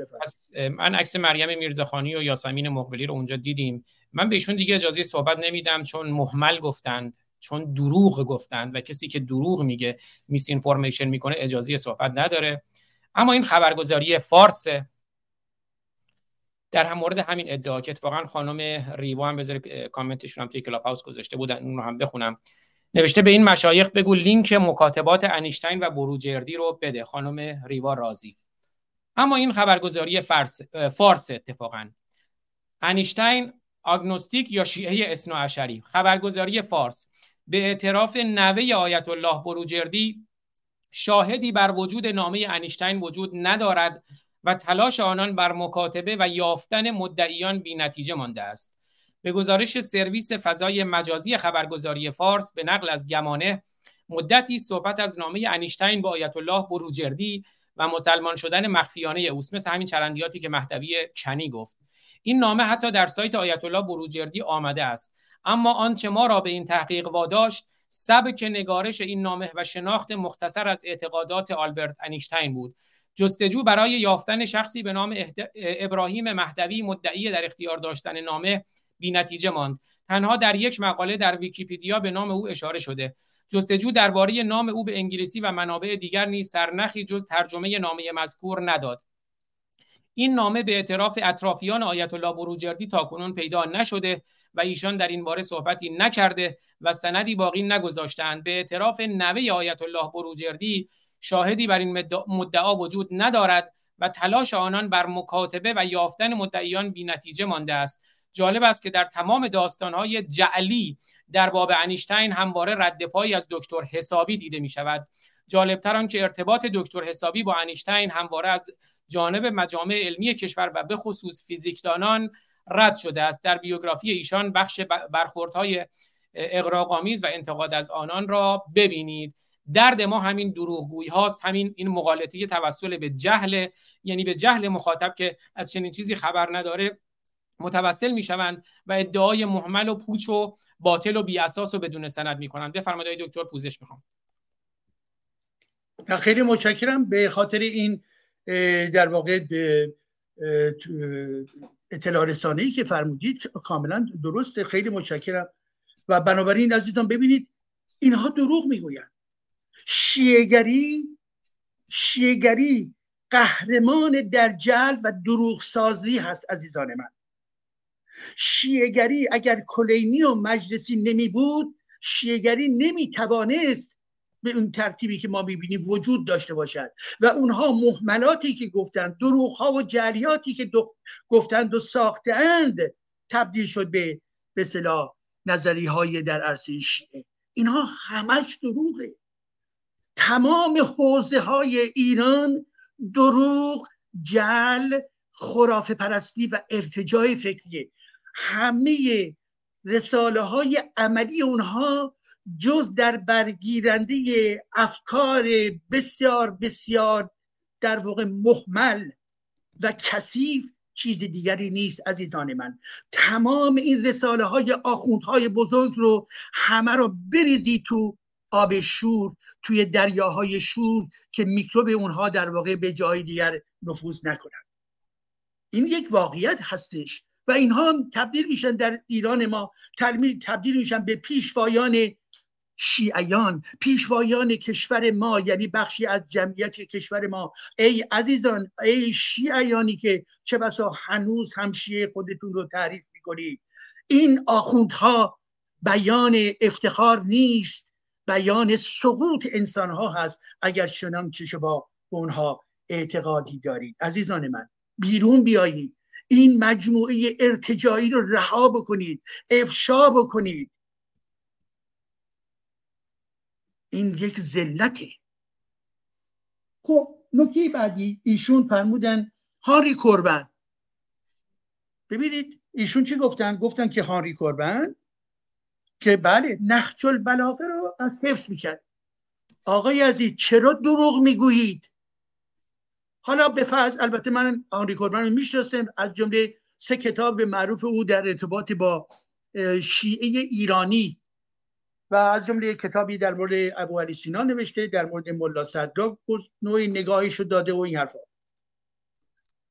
من عکس مریم میرزاخانی و یاسمین مقبلی رو اونجا دیدیم. من بهشون دیگه اجازه صحبت نمیدم چون محمل گفتند چون دروغ گفتند و کسی که دروغ میگه misinformation می‌کنه اجازه صحبت نداره. اما این خبرگزاری فارس در همین مورد همین ادعا که اتفاقا خانم ریوا هم بذاره کامنتشون هم توی Clubhouse گذاشته بودن اون رو هم بخونم. نوشته به این مشایخ بگو لینک مکاتبات انیشتین و بروجردی رو بده. خانم ریوا رازی اما این خبرگزاری فارس, اتفاقا. انیشتین agnostic یا شیعه اشری خبرگزاری فارس. به اعتراف نوه آیت الله بروجردی شاهدی بر وجود نامه انیشتین وجود ندارد و تلاش آنان بر مکاتبه و یافتن مدعیان بی نتیجه مانده است. به گزارش سرویس فضای مجازی خبرگزاری فارس به نقل از گمانه مدتی صحبت از نامه انیشتین با آیت الله بروجردی و مسلمان شدن مخفیانه اوست مثل همین چرندیاتی که مهدوی کنی گفت. این نامه حتی در سایت آیت الله بروجردی آمده است. اما آنچه ما را به این تحقیق واداشت سبک نگارش این نامه و شناخت مختصر از اعتقادات آلبرت انیشتین بود. جستجو برای یافتن شخصی به نام ابراهیم مهدوی مدعی در اختیار داشتن نامه بی نتیجه ماند. تنها در یک مقاله در ویکیپیدیا به نام او اشاره شده. جستجو درباره نام او به انگلیسی و منابع دیگر نیز سرنخی جز ترجمه نامه مذکور نداد. این نامه به اعتراف اطرافیان آیت الله بروجردی تاکنون پیدا نشده و ایشان در این باره صحبتی نکرده و سندی باقی نگذاشتند به اعتراف نوه آیت الله بروجردی شاهدی بر این مدعا وجود ندارد و تلاش آنان بر مکاتبه و یافتن مدعیان بی نتیجه مانده است. جالب است که در تمام داستانهای جعلی در باب انیشتین همواره رد پایی از دکتر حسابی دیده می شود جالبتر آن که ارتباط دکتر حسابی با انیشتین همواره از جانب مجامع علمی کشور و به خصوص فیزیکدانان رد شده است. در بیوگرافی ایشان بخش برخوردهای اقراقامیز و انتقاد از آنان را ببینید. درد ما همین دروغگویی هاست همین این مغالطه توسل به جهل یعنی به جهل مخاطب که از چنین چیزی خبر نداره. متوسل می‌شوند و ادعای محمل و پوچ و باطل و بی اساس و بدون سند می‌کنند. بفرمایید دکتر پوزش می‌خوام. خیلی متشکرم. به خاطر این در واقع اطلاع رسانه‌ای که فرمودید کاملا درسته. خیلی متشکرم. و بنابراین عزیزان ببینید اینها دروغ می‌گویند. شیعگری شیعگری قهرمان در جل و دروغ سازی هست عزیزان من. شیعگری اگر کلینی و مجلسی نمی بود شیعگری نمی توانست به اون ترتیبی که ما می‌بینیم وجود داشته باشد. و اونها محملاتی که گفتند دروغ ها و جریاتی که گفتند و ساختند تبدیل شد به به نظری های در عرصه شیعه. اینها همش دروغه. تمام حوزه های ایران دروغ جل خرافه پرستی و ارتجای فکریه. همه رساله های عملی اونها جز در برگیرنده افکار بسیار بسیار در واقع محمل و کثیف چیز دیگری نیست عزیزان من. تمام این رساله های آخوندهای بزرگ رو همه رو بریزی تو آب شور توی دریاهای شور که میکروب اونها در واقع به جای دیگر نفوذ نکنند این یک واقعیت هستش. و اینها هم تبدیل میشن در ایران ما تبدیل میشن به پیشوایان شیعیان. پیشوایان کشور ما یعنی بخشی از جمعیت کشور ما. ای عزیزان ای شیعیانی که چه بسا هنوز هم شیعه خودتون رو تعریف می‌کنید این آخوندها بیان افتخار نیست. بیان سقوط انسان ها هست. اگر چنان چه با اونها اعتقادی دارید. عزیزان من بیرون بیایید. این مجموعه ارتجایی رو رها بکنید افشا بکنید. این یک ذلته. خب نکته بعدی ایشون فرمودن هاری کربن ببینید ایشون چی گفتن؟ گفتن که هاری کربن که بله نخچ البلاغه رو از حفظ می‌کرد. آقای عزیز چرا دروغ می‌گویید؟ حالا به فرض البته من آنری کوربن رو می‌شناسم از جمله سه کتاب معروف او در ارتباط با شیعه ایرانی و از جمله کتابی در مورد ابو علی سینا نوشته در مورد ملا صدراک نوعی نگاهیشو داده و این حرفا.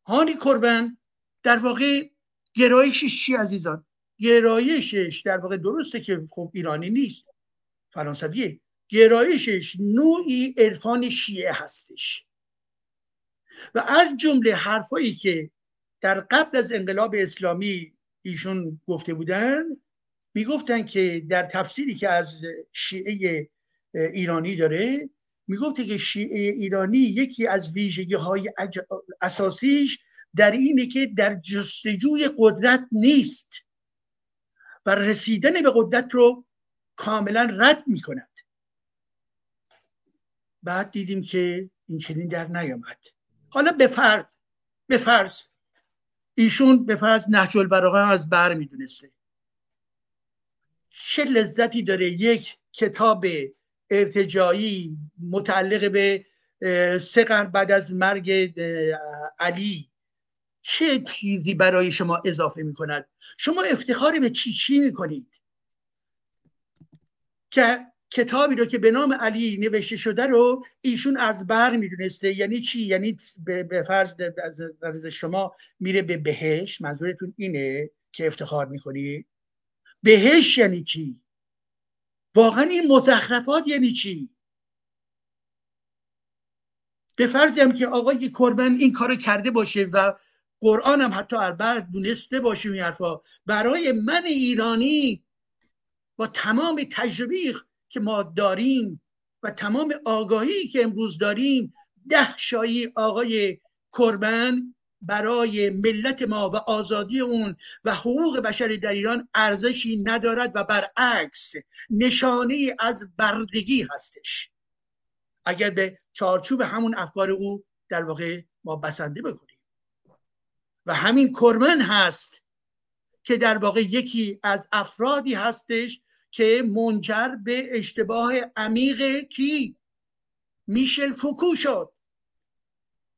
هانی کربن در واقع گرایشش چی عزیزان؟ گرایشش در واقع درسته که خب ایرانی نیست فرانسویه. گرایشش نوعی عرفان شیعه هستش. و از جمله حرفایی که در قبل از انقلاب اسلامی ایشون گفته بودن می‌گفتن که در تفسیری که از شیعه ایرانی داره می‌گفته که شیعه ایرانی یکی از ویژگی های اساسیش در اینه که در جستجوی قدرت نیست و رسیدن به قدرت رو کاملا رد می‌کند. بعد دیدیم که این چنین در نیامد. حالا به فرض به فرض. ایشون به فرض نهج البلاغه از بر می‌دونسته. چه لذتی داره یک کتاب ارتجایی متعلق به سه قرن بعد از مرگ علی چه چیزی برای شما اضافه می کند شما افتخاری به چی چی می کنید که کتابی رو که به نام علی نوشته شده رو ایشون از بر می‌دونسته. یعنی چی؟ یعنی به فرض از شما میره به بهش منظورتون اینه که افتخار می‌کنی؟ بهش یعنی چی؟ واقعا این مزخرفات یعنی چی؟ به فرض هم که آقای کربن این کارو کرده باشه و قرآن هم حتی البته دونسته باشه این حرفا. برای من ایرانی با تمام تجربه که ما داریم و تمام آگاهی که امروز داریم ده شایی آقای کربن برای ملت ما و آزادی اون و حقوق بشر در ایران ارزشی ندارد و برعکس نشانه از بردگی هستش. اگر به چارچوب همون افکار او در واقع ما بسنده بکنیم. و همین کرمن هست که در واقع یکی از افرادی هستش که منجر به اشتباه عمیق کی؟ میشل فوکو شد.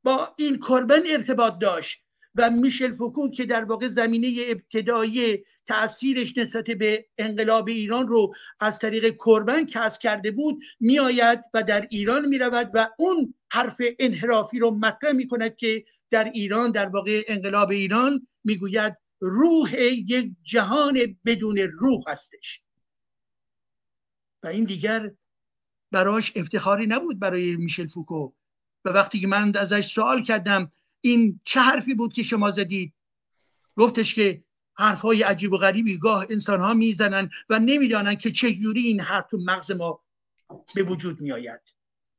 با این کربن ارتباط داشت و میشل فوکو که در واقع زمینه ابتدایی تاثیرش نسبت به انقلاب ایران رو از طریق کربن کسب کرده بود میآید و در ایران می‌رود و اون حرف انحرافی رو مطرح می کند که در ایران در واقع انقلاب ایران می‌گوید روح یک جهان بدون روح هستش. و این دیگر براش افتخاری نبود برای میشل فوکو. و وقتی که من ازش سوال کردم این چه حرفی بود که شما زدید؟ گفتش که حرفهای عجیب و غریبی گاه انسان ها می‌زنن و نمی‌دانن که چجوری این حرف تو مغز ما به وجود میآید.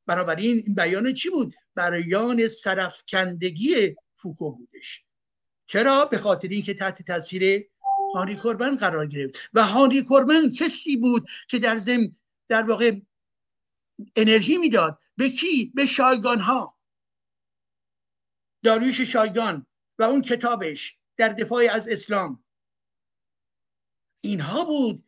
بنابراین این بیان چی بود؟ بیان سرفکندگی فوکو بودش. چرا؟ به خاطر اینکه تحت تاثیر هانی کوربن قرار گرفت. و هانی کوربن کسی بود که در زم در واقع انرژی می‌داد. به کی؟ به شایگان ها داریوش شایگان و اون کتابش در دفاع از اسلام. اینها بود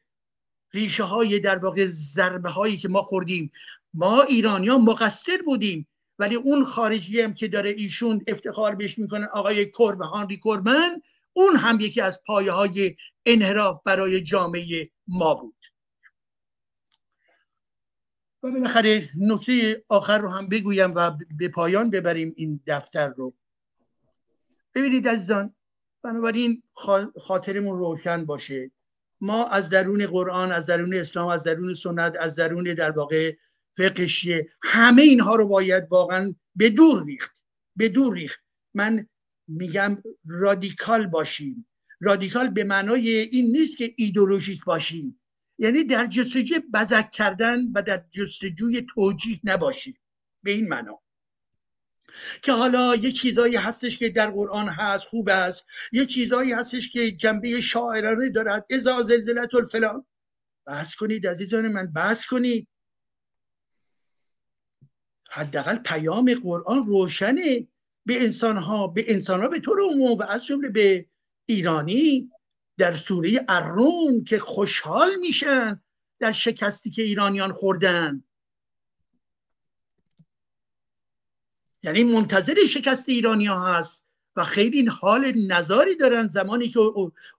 ریشه های در واقع ضربه هایی که ما خوردیم. ما ایرانی ها مقصر بودیم. ولی اون خارجی هم که داره ایشون افتخار بهش می‌کنه آقای کرب هانری کوربن اون هم یکی از پایه های انحراف برای جامعه ما بود. و بالاخره نکته آخر رو هم بگویم و به پایان ببریم این دفتر رو. ببینید عزیزان بنابراین خاطرمون روشن باشه. ما از درون قرآن از درون اسلام از درون سنت از درون در واقع فقهشیه همه اینها رو باید واقعا به دور ریخت. به دور ریخت. من میگم رادیکال باشیم. رادیکال به معنای این نیست که ایدولوژیک باشیم. یعنی در جستجوی بزک کردن و در جستجوی توجیه نباشیم. به این معنا. که حالا یه چیزایی هستش که در قرآن هست خوب است. یه چیزایی هستش که جنبه شاعرانه دارد. ازا زلزلت الفلان. بحث کنید عزیزان من بحث کنید. حداقل پیام قرآن روشنه. به انسان ها به انسان ها به طور عموم و از جمله به ایرانی در سوره الروم که خوشحال میشن در شکستی که ایرانیان خوردن. یعنی منتظر شکست ایرانی ها هست و خیلی حال نظاری دارن زمانی که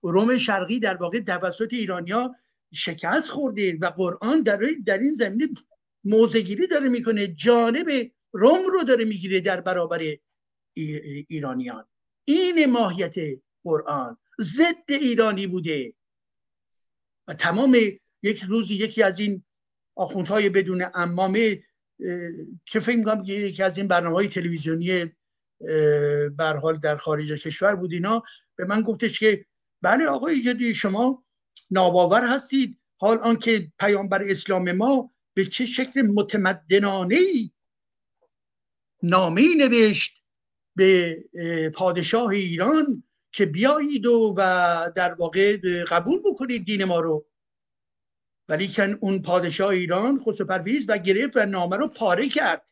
روم شرقی در واقع توسط ایرانیا شکست خورده و قرآن در, در این زمینه موزگیری داره می‌کنه. جانب روم رو داره می‌گیره در برابر ایرانیان. این ماهیت قرآن ضد ایرانی بوده. و تمام یک روزی یکی از این آخوندهای بدون امامه که فکر می‌کنم یکی از این برنامه های تلویزیونی برحال در خارج کشور بود اینا به من گفتش که بله آقای جدی شما ناباور هستید. حال آنکه پیامبر اسلام ما به چه شکل متمدنانه ای نامه نوشت. به پادشاه ایران که بیایید و, و در واقع قبول بکنید دین ما رو. ولیکن اون پادشاه ایران خسرو پرویز و گرفت و نامه رو پاره کرد.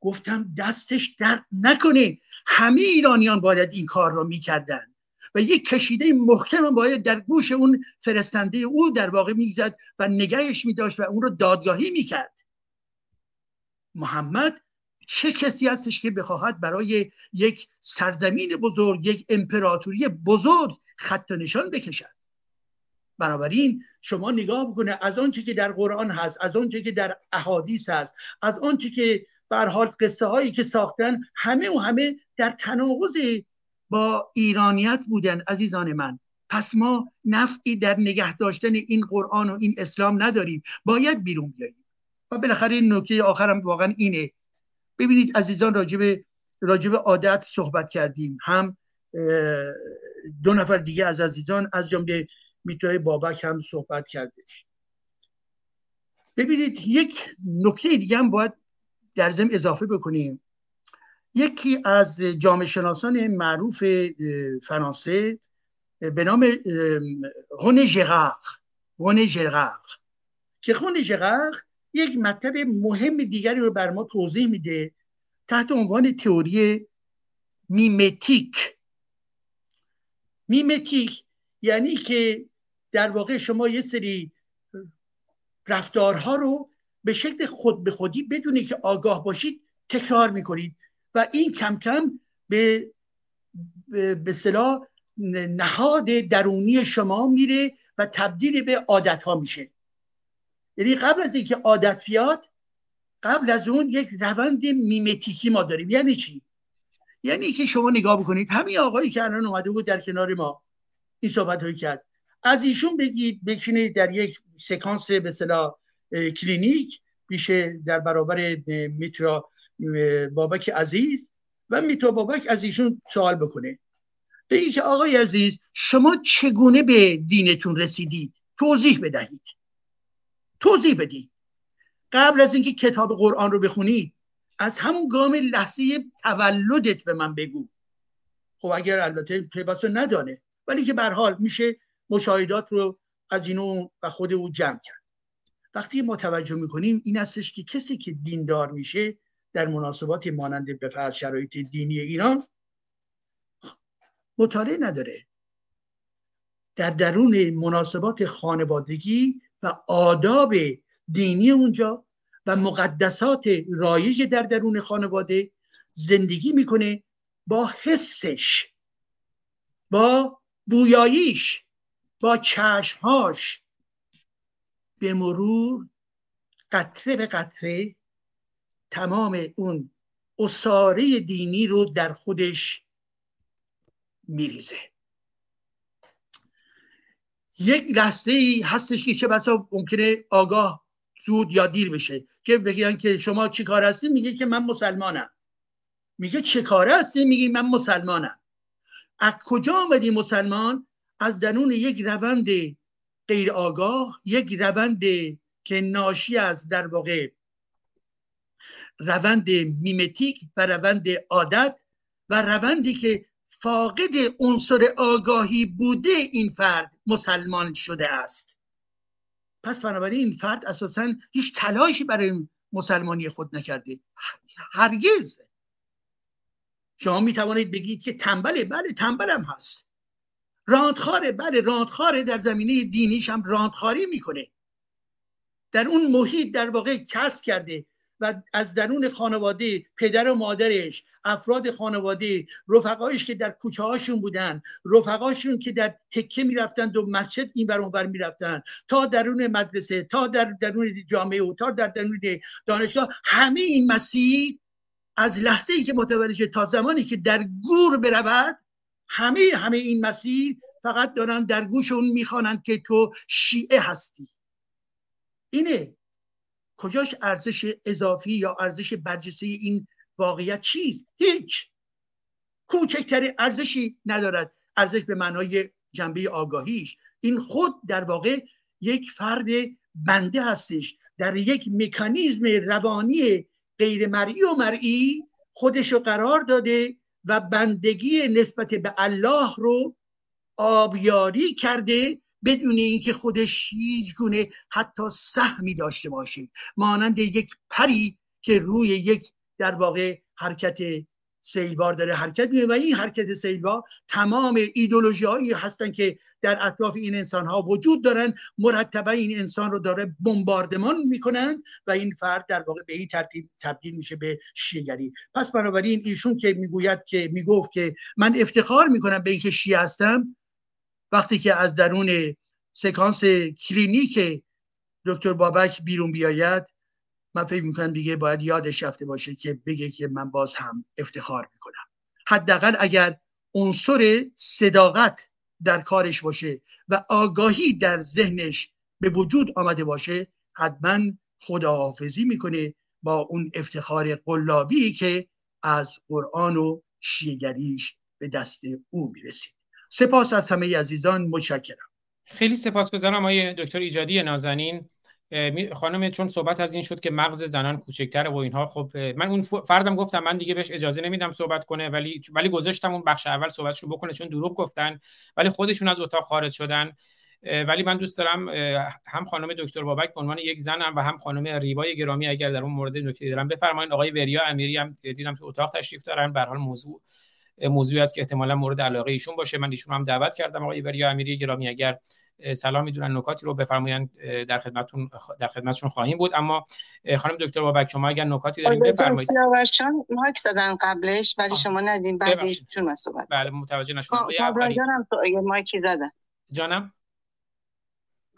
گفتم دستش درد نکنه. همه ایرانیان باید این کار رو می‌کردن. و یک کشیده محکم باید در گوش اون فرستنده او در واقع می‌زد و نگهش میداشت و اون رو دادگاهی می‌کرد. محمد چه کسی هستش که بخواهد برای یک سرزمین بزرگ یک امپراتوری بزرگ خط و نشان بکشد؟ بنابراین شما نگاه بکنه از آنچه که در قرآن هست از آنچه که در احادیث هست از آنچه که بر حال قصه هایی که ساختن همه و همه در تناقض با ایرانیت بودن عزیزان من. پس ما نفعی در نگه داشتن این قرآن و این اسلام نداریم. باید بیرون بیاییم. و بالاخره نکته آخرم واقعا اینه ببینید عزیزان راجب راجب عادت صحبت کردیم. هم دو نفر دیگه از عزیزان از جمله میتوی بابک هم صحبت کردش. ببینید یک نکته دیگه هم باید در ضمن اضافه بکنیم. یکی از جامعه شناسان معروف فرانسه به نام رونه ژرار رونه ژرار که رونه ژرار یک مطلب مهم دیگری رو بر ما توضیح میده تحت عنوان تئوری میمتیک. میمتیک یعنی که در واقع شما یه سری رفتارها رو به شکل خود به خودی بدونی که آگاه باشید تکرار می‌کنید و این کم کم به به صلاح نهاد درونی شما میره و تبدیل به عادت ها میشه. یعنی قبل از اینکه عادت بیاد قبل از اون یک روند میمتیکی ما داریم. یعنی چی؟ یعنی که شما نگاه بکنید همین آقایی که الان اومده بود در کنار ما این صحبت هایی کرد. از ایشون بگید بچینید در یک سکانس به صلاح کلینیک میشه در برابر میترا بابک عزیز و میترا بابک از ایشون سوال بکنه. بگی که آقای عزیز شما چگونه به دینتون رسیدید؟ توضیح بدهید. توضیح بدید قبل از اینکه کتاب قرآن رو بخونید از همون گام لحظه تولدت به من بگو. خب اگر البته پیوسته ندانه ولی که حال میشه مشاهدات رو از اینو و خود او جمع کرد. وقتی ما توجه می‌کنیم این هستش که کسی که دیندار میشه در مناسبات مانند به فرض شرایط دینی ایران مطالعه نداره. در درون مناسبات خانوادگی و آداب دینی اونجا و مقدسات رایج در درون خانواده زندگی می‌کنه با حسش با بویاییش با چشمهاش. به مرور قطره به قطره تمام اون اصاره دینی رو در خودش میریزه. یک لحظه ای هستش که چه بسا ممکنه آگاه زود یا دیر بشه که بگن که شما چی کار هستی؟ میگه که من مسلمانم. میگه چه کار هستی؟ میگه من مسلمانم. از کجا آمدی مسلمان؟ از درون یک روند غیر آگاه یک روند که ناشی از در واقع روند میمتیک و روند عادت و روندی که فاقد عنصر آگاهی بوده این فرد مسلمان شده است. پس بنابراین این فرد اساسا هیچ تلاشی برای مسلمانی خود نکرده. هرگز. شما می توانید بگید که تنبله. بله تنبلم هست. راندخاره بله راندخاره در زمینه دینیش هم راندخاری می‌کنه. در اون محیط در واقع کس کرده. و از درون خانواده پدر و مادرش افراد خانواده رفقایش که در کوچه هاشون بودن رفقاشون که در تکه می‌رفتند و مسجد این بر اونور می‌رفتن تا درون مدرسه تا در درون جامعه و تا در درون دانشگاه همه این مسیر از لحظه ای که متوجه تا زمانی که در گور برود همه همه این مسیر فقط دارن در گوش اون می‌خوانند که تو شیعه هستی. اینه. کجاش ارزش اضافی یا ارزش برجسته این واقعیت چیست؟ هیچ. کوچکترین ارزشی ندارد. ارزش به معنای جنبه آگاهیش. این خود در واقع یک فرد بنده هستش. در یک مکانیزم روانی غیر مرئی و مرئی خودش رو قرار داده و بندگی نسبت به الله رو آبیاری کرده بدون اینکه خودش هیچ گونه حتی سهمی داشته باشه مانند یک پری که روی یک در واقع حرکت سیلوار داره حرکت میده و این حرکت سیلوار تمام ایدولوژی هایی هستن که در اطراف این انسان ها وجود دارن. مرتبا این انسان رو داره بمباردمان می‌کنن و این فرد در واقع به این ترتیب تبدیل میشه به شیعگری پس بنابراین ایشون که می‌گوید که می‌گفت که من افتخار می‌کنم به اینکه شیعه هستم وقتی که از درون سکانس کلینیک دکتر بابک بیرون بیاید من فکر می‌کنم دیگه باید یادش رفته باشه که بگه که من باز هم افتخار می‌کنم. حداقل اگر عنصر صداقت در کارش باشه و آگاهی در ذهنش به وجود آمده باشه حتما خداحافظی می‌کنه با اون افتخار قلابی که از قرآن و شیگریش به دست او می‌رسید. سپاس از همه عزیزان متشکرم. خیلی سپاس گذارم آقای دکتر ایجادی نازنین. خانم چون صحبت از این شد که مغز زنان کوچکتره و اینها خب من اون فردم گفتم من دیگه بهش اجازه نمیدم صحبت کنه ولی ولی گذاشتم اون بخش اول صحبتشو بکنه چون دروغ گفتن ولی خودشون از اتاق خارج شدن. ولی من دوست دارم هم خانم دکتر بابک به عنوان یک زنم و هم خانم ریوای گرامی اگر در اون مورد نکته دارم بفرمایید آقای وریا امیری هم دیدم تو اتاق تشریف دارن به حال موضوع موضوعی است که احتمالا مورد علاقه ایشون باشه. من ایشون هم دعوت کردم آقای وریا امیری گرامی. اگر سلام می‌دونن نکاتی رو بفرمایید در خدمتتون در خدمتشون خواهیم بود. اما خانم دکتر بابک شما اگر نکاتی دارین بفرمایید. چون مایک زدن قبلش ولی شما ندین بعد چون صحبت. بله متوجه نشدم. کامران تو mic ی زدن جانم؟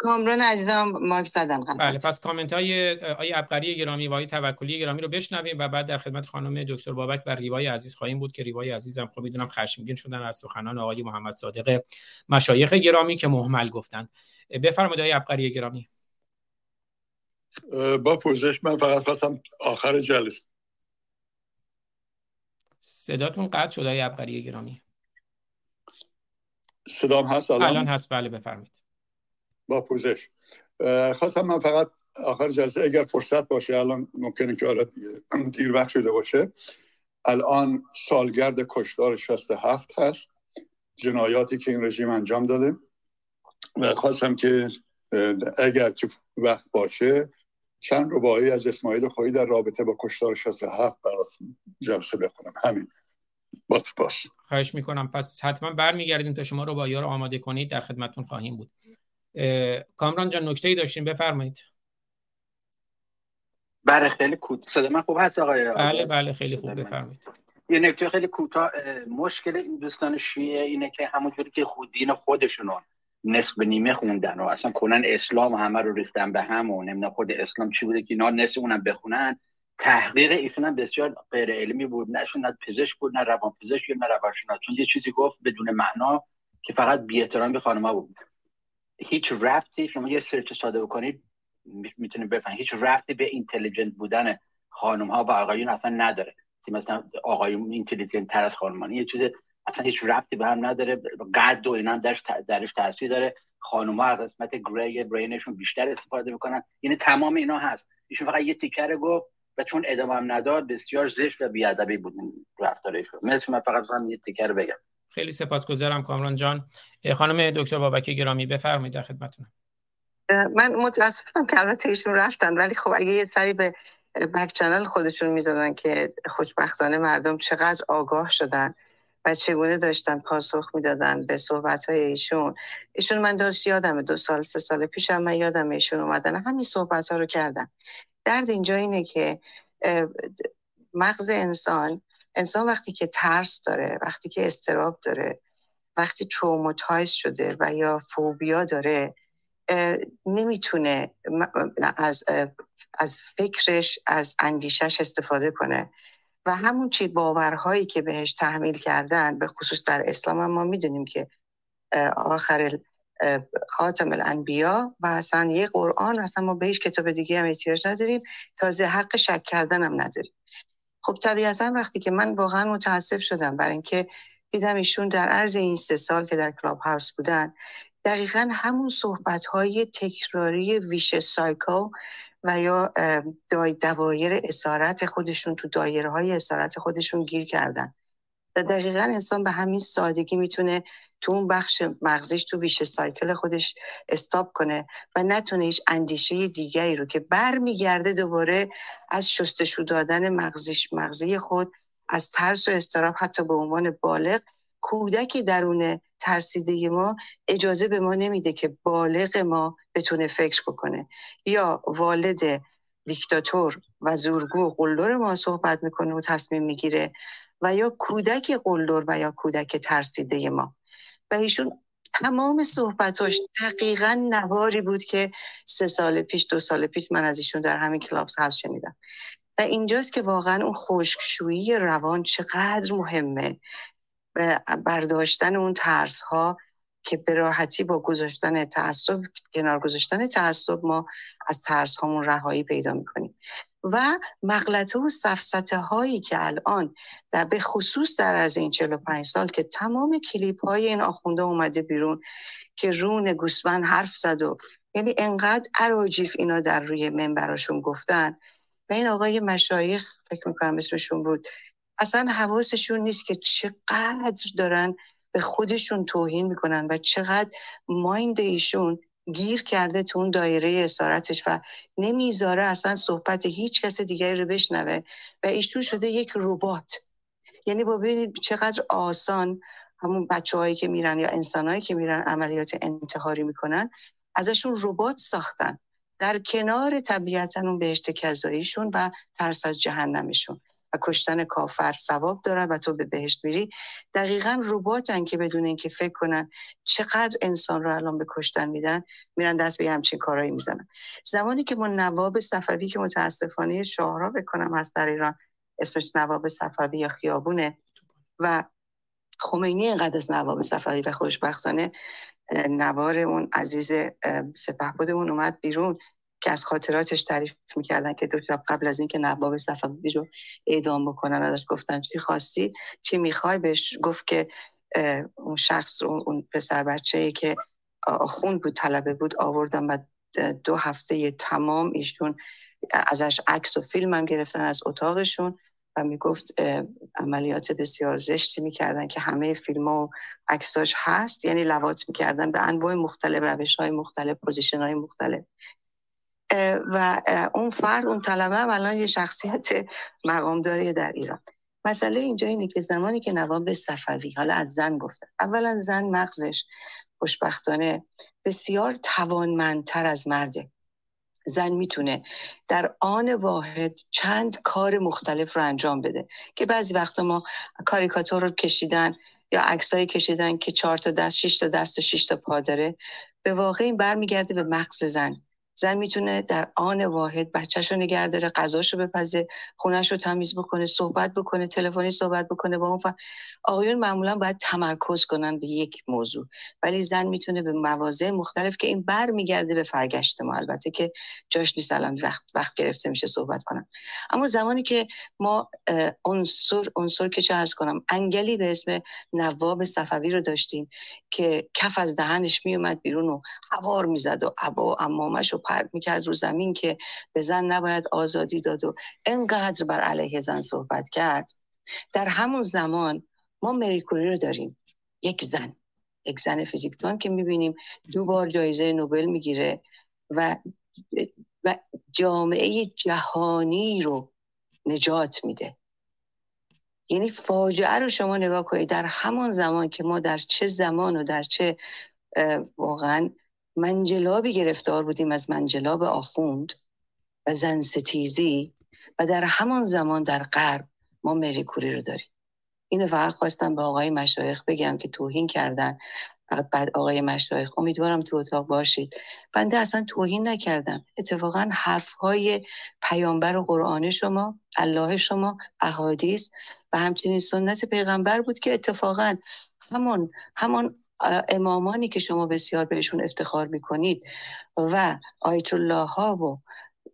کامران عزیزم mic زدن بله پس کامنت های آی ابقری گرامی و آی توکلی گرامی رو بشنویم و بعد در خدمت خانم دکتر بابک و ریوای عزیز خواهیم بود که ریوای عزیزم خب می‌دونم خشمگین شدن از سخنان آقای محمد صادق مشایخ گرامی که مهمل گفتند. بفرمایید آقای ابقری گرامی. با پوزش من فقط خواستم آخر جلسه. صداتون قطع شد آقای ابقری گرامی. صدام هست؟ الان؟ الان هست. بله بفرمایید. با پوزش. خواستم من فقط آخر جلسه اگر فرصت باشه الان ممکنه که حالا دیر وقت شده باشه. الان سالگرد کشتار 67 هست. جنایاتی که این رژیم انجام داده. و خواستم که اگر که وقت باشه چند ربایی از اسماعیل خویی در رابطه با کشتار 67 براتون جلسه بخونم. همین. با سپاس خواهش می‌کنم. پس حتما برمیگردیم تا شما ربایی رو آماده کنید. در خدمتتون خواهیم بود. کامران جان نکته ای داشتیم بفرمایید. بله خیلی کوتاه صدا من خوب هست آقای بله بله خیلی خوب بفرمایید. یه نکته خیلی کوتاه مشکل این دوستان شیعه اینه که همونجوری که خود دین خودشونو نصف به نیمه خوندن و اصلا کنن اسلام همه رو ریختن به هم و نمی‌دونم خود اسلام چی بوده که اینا نصف اونم بخونن. تحقیق ایشون هم بسیار غیر علمی بود. نه نه پزشک بود نه روان پزشک نه روانشناس. چون یه چیزی گفت بدون معنا که فقط بی به خانم‌ها بود. هیچ رفتی شما یه search ساده بکنید می‌تونید بفهمید. هیچ ربطی به intelligent بودن خانم ها و آقایون اصلا نداره. مثلا آقایون intelligent تر از خانمان یه چیز اصلا هیچ رفتی به هم نداره. قد و اینا درش درش تاثیر داره. خانم ها از قسمت گری برینشون بیشتر استفاده می‌کنن. یعنی تمام اینا هست. ایشون فقط یه تیکر گفت و چون ادامه هم نداد بسیار زشت و بیادبی بود رفتارشون مثل من فقط یه تیکر بگم. خیلی سپاسگزارم کامران جان. خانم دکتر بابک گرامی بفرمایید در خدمتتونم من متاسفم که البته ایشون رفتن ولی خب اگه یه سری به بک چنل خودشون می‌زدن که خوشبختانه مردم چقدر آگاه شدن و چگونه داشتن پاسخ می‌دادن به صحبت های ایشون. ایشون من داشت یادم دو سال سه سال پیشم من یادم ایشون اومدن همین صحبت ها رو کردن. درد اینجا اینه که مغز انسان انسان وقتی که ترس داره وقتی که اضطراب داره وقتی traumatize شده و یا فوبیا داره نمی‌تونه از از فکرش از اندیشش استفاده کنه. و همون چی باورهایی که بهش تحمیل کردن به خصوص در اسلام ما می‌دونیم که آخر خاتم الانبیا و اصلا یه قرآن اصلا ما به هیچ کتاب دیگه هم احتیاج نداریم تازه حق شک کردن هم نداریم. خب طبیعتا وقتی که من واقعا متاسف شدم برای اینکه دیدم ایشون در عرض این سه سال که در کلاب هاوس بودن دقیقا همون صحبت های تکراری ویش سایکل و یا دوایر اسارت خودشون تو دایره های اسارت خودشون گیر کردن. دقیقا انسان به همین سادگی می‌تونه تو اون بخش مغزش تو ویش سایکل خودش استاب کنه و نتونه هیچ اندیشه دیگری رو که برمیگرده دوباره از شستشو دادن مغزش مغزی خود از ترس و استراب حتی به عنوان بالغ کودک درون ترسیده ما اجازه به ما نمیده که بالغ ما بتونه فکر بکنه. یا والد دیکتاتور و زورگو و قلدر ما صحبت می‌کنه و تصمیم می‌گیره و یا کودک قلدر و یا کودک ترسیده ما. و ایشون تمام صحبتاش دقیقا نواری بود که سه سال پیش دو سال پیش من از ایشون در همین کلاب هست شنیدم. و اینجاست که واقعا اون خشکشویی روان چقدر مهمه. و برداشتن اون ترس ها که به راحتی با گذاشتن تعصب کنار گذاشتن تعصب ما از ترس هامون رهایی پیدا می‌کنیم. و مغلطه و سفسته هایی که الان در به خصوص در از این 45 سال که تمام کلیپ های این آخونده اومده بیرون که رون گوسفند حرف زد و یعنی انقدر عراجیف اینا در روی منبراشون گفتن و این آقای مشایخ فکر می‌کنم اسمشون بود اصلا حواسشون نیست که چقدر دارن به خودشون توهین می‌کنن و چقدر مایند ایشون گیر کرده تو اون دایره اسارتش و نمی‌ذاره اصلا صحبت هیچ کس دیگری رو بشنوه و ایشون شده یک ربات. یعنی با ببینید چقدر آسان همون بچه هایی که میرن یا انسانهایی که میرن عملیات انتحاری می‌کنن ازشون ربات ساختن در کنار طبیعتا اون بهشت کذاییشون و ترس از جهنمشون. و کشتن کافر ثواب دارن و تو به بهشت میری. دقیقا رباتن که بدون اینکه فکر کنن چقدر انسان رو الان به کشتن میدن میرن دست به همچین کارهایی می‌زنن. زمانی که ما نواب صفوی که متاسفانه شاهرا بکنم هست در ایران اسمش نواب صفوی یا خیابونه. و خمینی اینقدر از نواب صفوی و خوشبختانه نوار اون عزیز سپهبدمون اومد بیرون. که از خاطراتش تعریف می‌کردن که دو شب قبل از اینکه نواب صفوی رو اعدام بکنن ازش گفتن چی خواستی چی می‌خوای بهش گفت که اون شخص رو اون پسر بچه که آخوند بود طلبه بود آوردن و دو هفته تمام ایشون ازش عکس و فیلم هم گرفتن از اتاقشون و می‌گفت عملیات بسیار زشتی می‌کردن که همه فیلم ها و عکساش هست. یعنی لواط می‌کردن به انواع مختلف روش های مختلف position های مختلف. و اون فرد اون طلبه هم الان یه شخصیت مقامداری در ایران. مسئله اینجا اینه که زمانی که نواب صفوی حالا از زن گفته اولا زن مغزش خوشبختانه بسیار توانمندتر از مرده. زن می‌تونه در آن واحد چند کار مختلف رو انجام بده که بعضی وقتا ما کاریکاتور رو کشیدن یا عکسایی کشیدن که چهار تا دست شش تا دست و شش تا پا داره به واقع این برمیگرده به مغز زن. زن می‌تونه در آن واحد بچهش رو نگه داره غذاش رو بپزه خونش رو تمیز بکنه صحبت بکنه تلفنی صحبت بکنه با اون ف... آقایون معمولا باید تمرکز کنن به یک موضوع. ولی زن می‌تونه به مواضع مختلف که این بر میگرده به فرگشت ما. البته که جاش نیست الان وقت, وقت گرفته میشه صحبت کنم اما زمانی که ما عنصر عنصر که چه ارز کنم انگلی به اسم نواب صفوی رو داشتیم که کف از دهنش میومد بیرون و هوار می‌زد و عبا امامش و پرد می‌کرد رو زمین که به زن نباید آزادی داد و انقدر بر علیه زن صحبت کرد. در همون زمان ما مریکوری رو داریم. یک زن. یک زن فیزیکتوان که می‌بینیم دو بار جایزه نوبل می‌گیره و و جامعه جهانی رو نجات میده. یعنی فاجعه رو شما نگاه کنید. در همان زمان که ما در چه زمان و در چه واقعا منجلابی گرفتار بودیم از منجلاب آخوند و زن ستیزی و در همان زمان در غرب ما مریکوری رو داریم. اینو فقط خواستم به آقای مشایخ بگم که توهین کردن. فقط بعد آقای مشایخ امیدوارم تو اتاق باشید. بنده اصلا توهین نکردم. اتفاقا حرف های پیامبر و قرآن شما الله شما احادیث و همچنین سنت پیغمبر بود که اتفاقا همون همون امامانی که شما بسیار بهشون افتخار می‌کنید و آیت الله ها و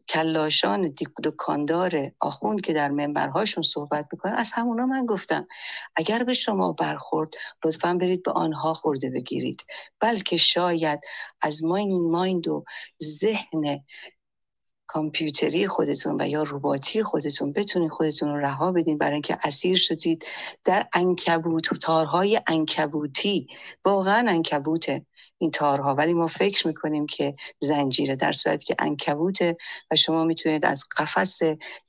کلاشان دکاندار آخوند که در منبرهاشون صحبت می‌کنن از همونا من گفتم اگر به شما برخورد لطفا برید به آنها خورده بگیرید. بلکه شاید از مایند مایند و ذهن کامپیوتری خودتون و یا رباتی خودتون بتونید خودتون رو رها بدین برای اینکه اسیر شدید در انکبوت و تارهای انکبوتی. واقعا انکبوته. این تارها. ولی ما فکر می‌کنیم که زنجیره در صورتی که انکبوته و شما می‌تونید از قفس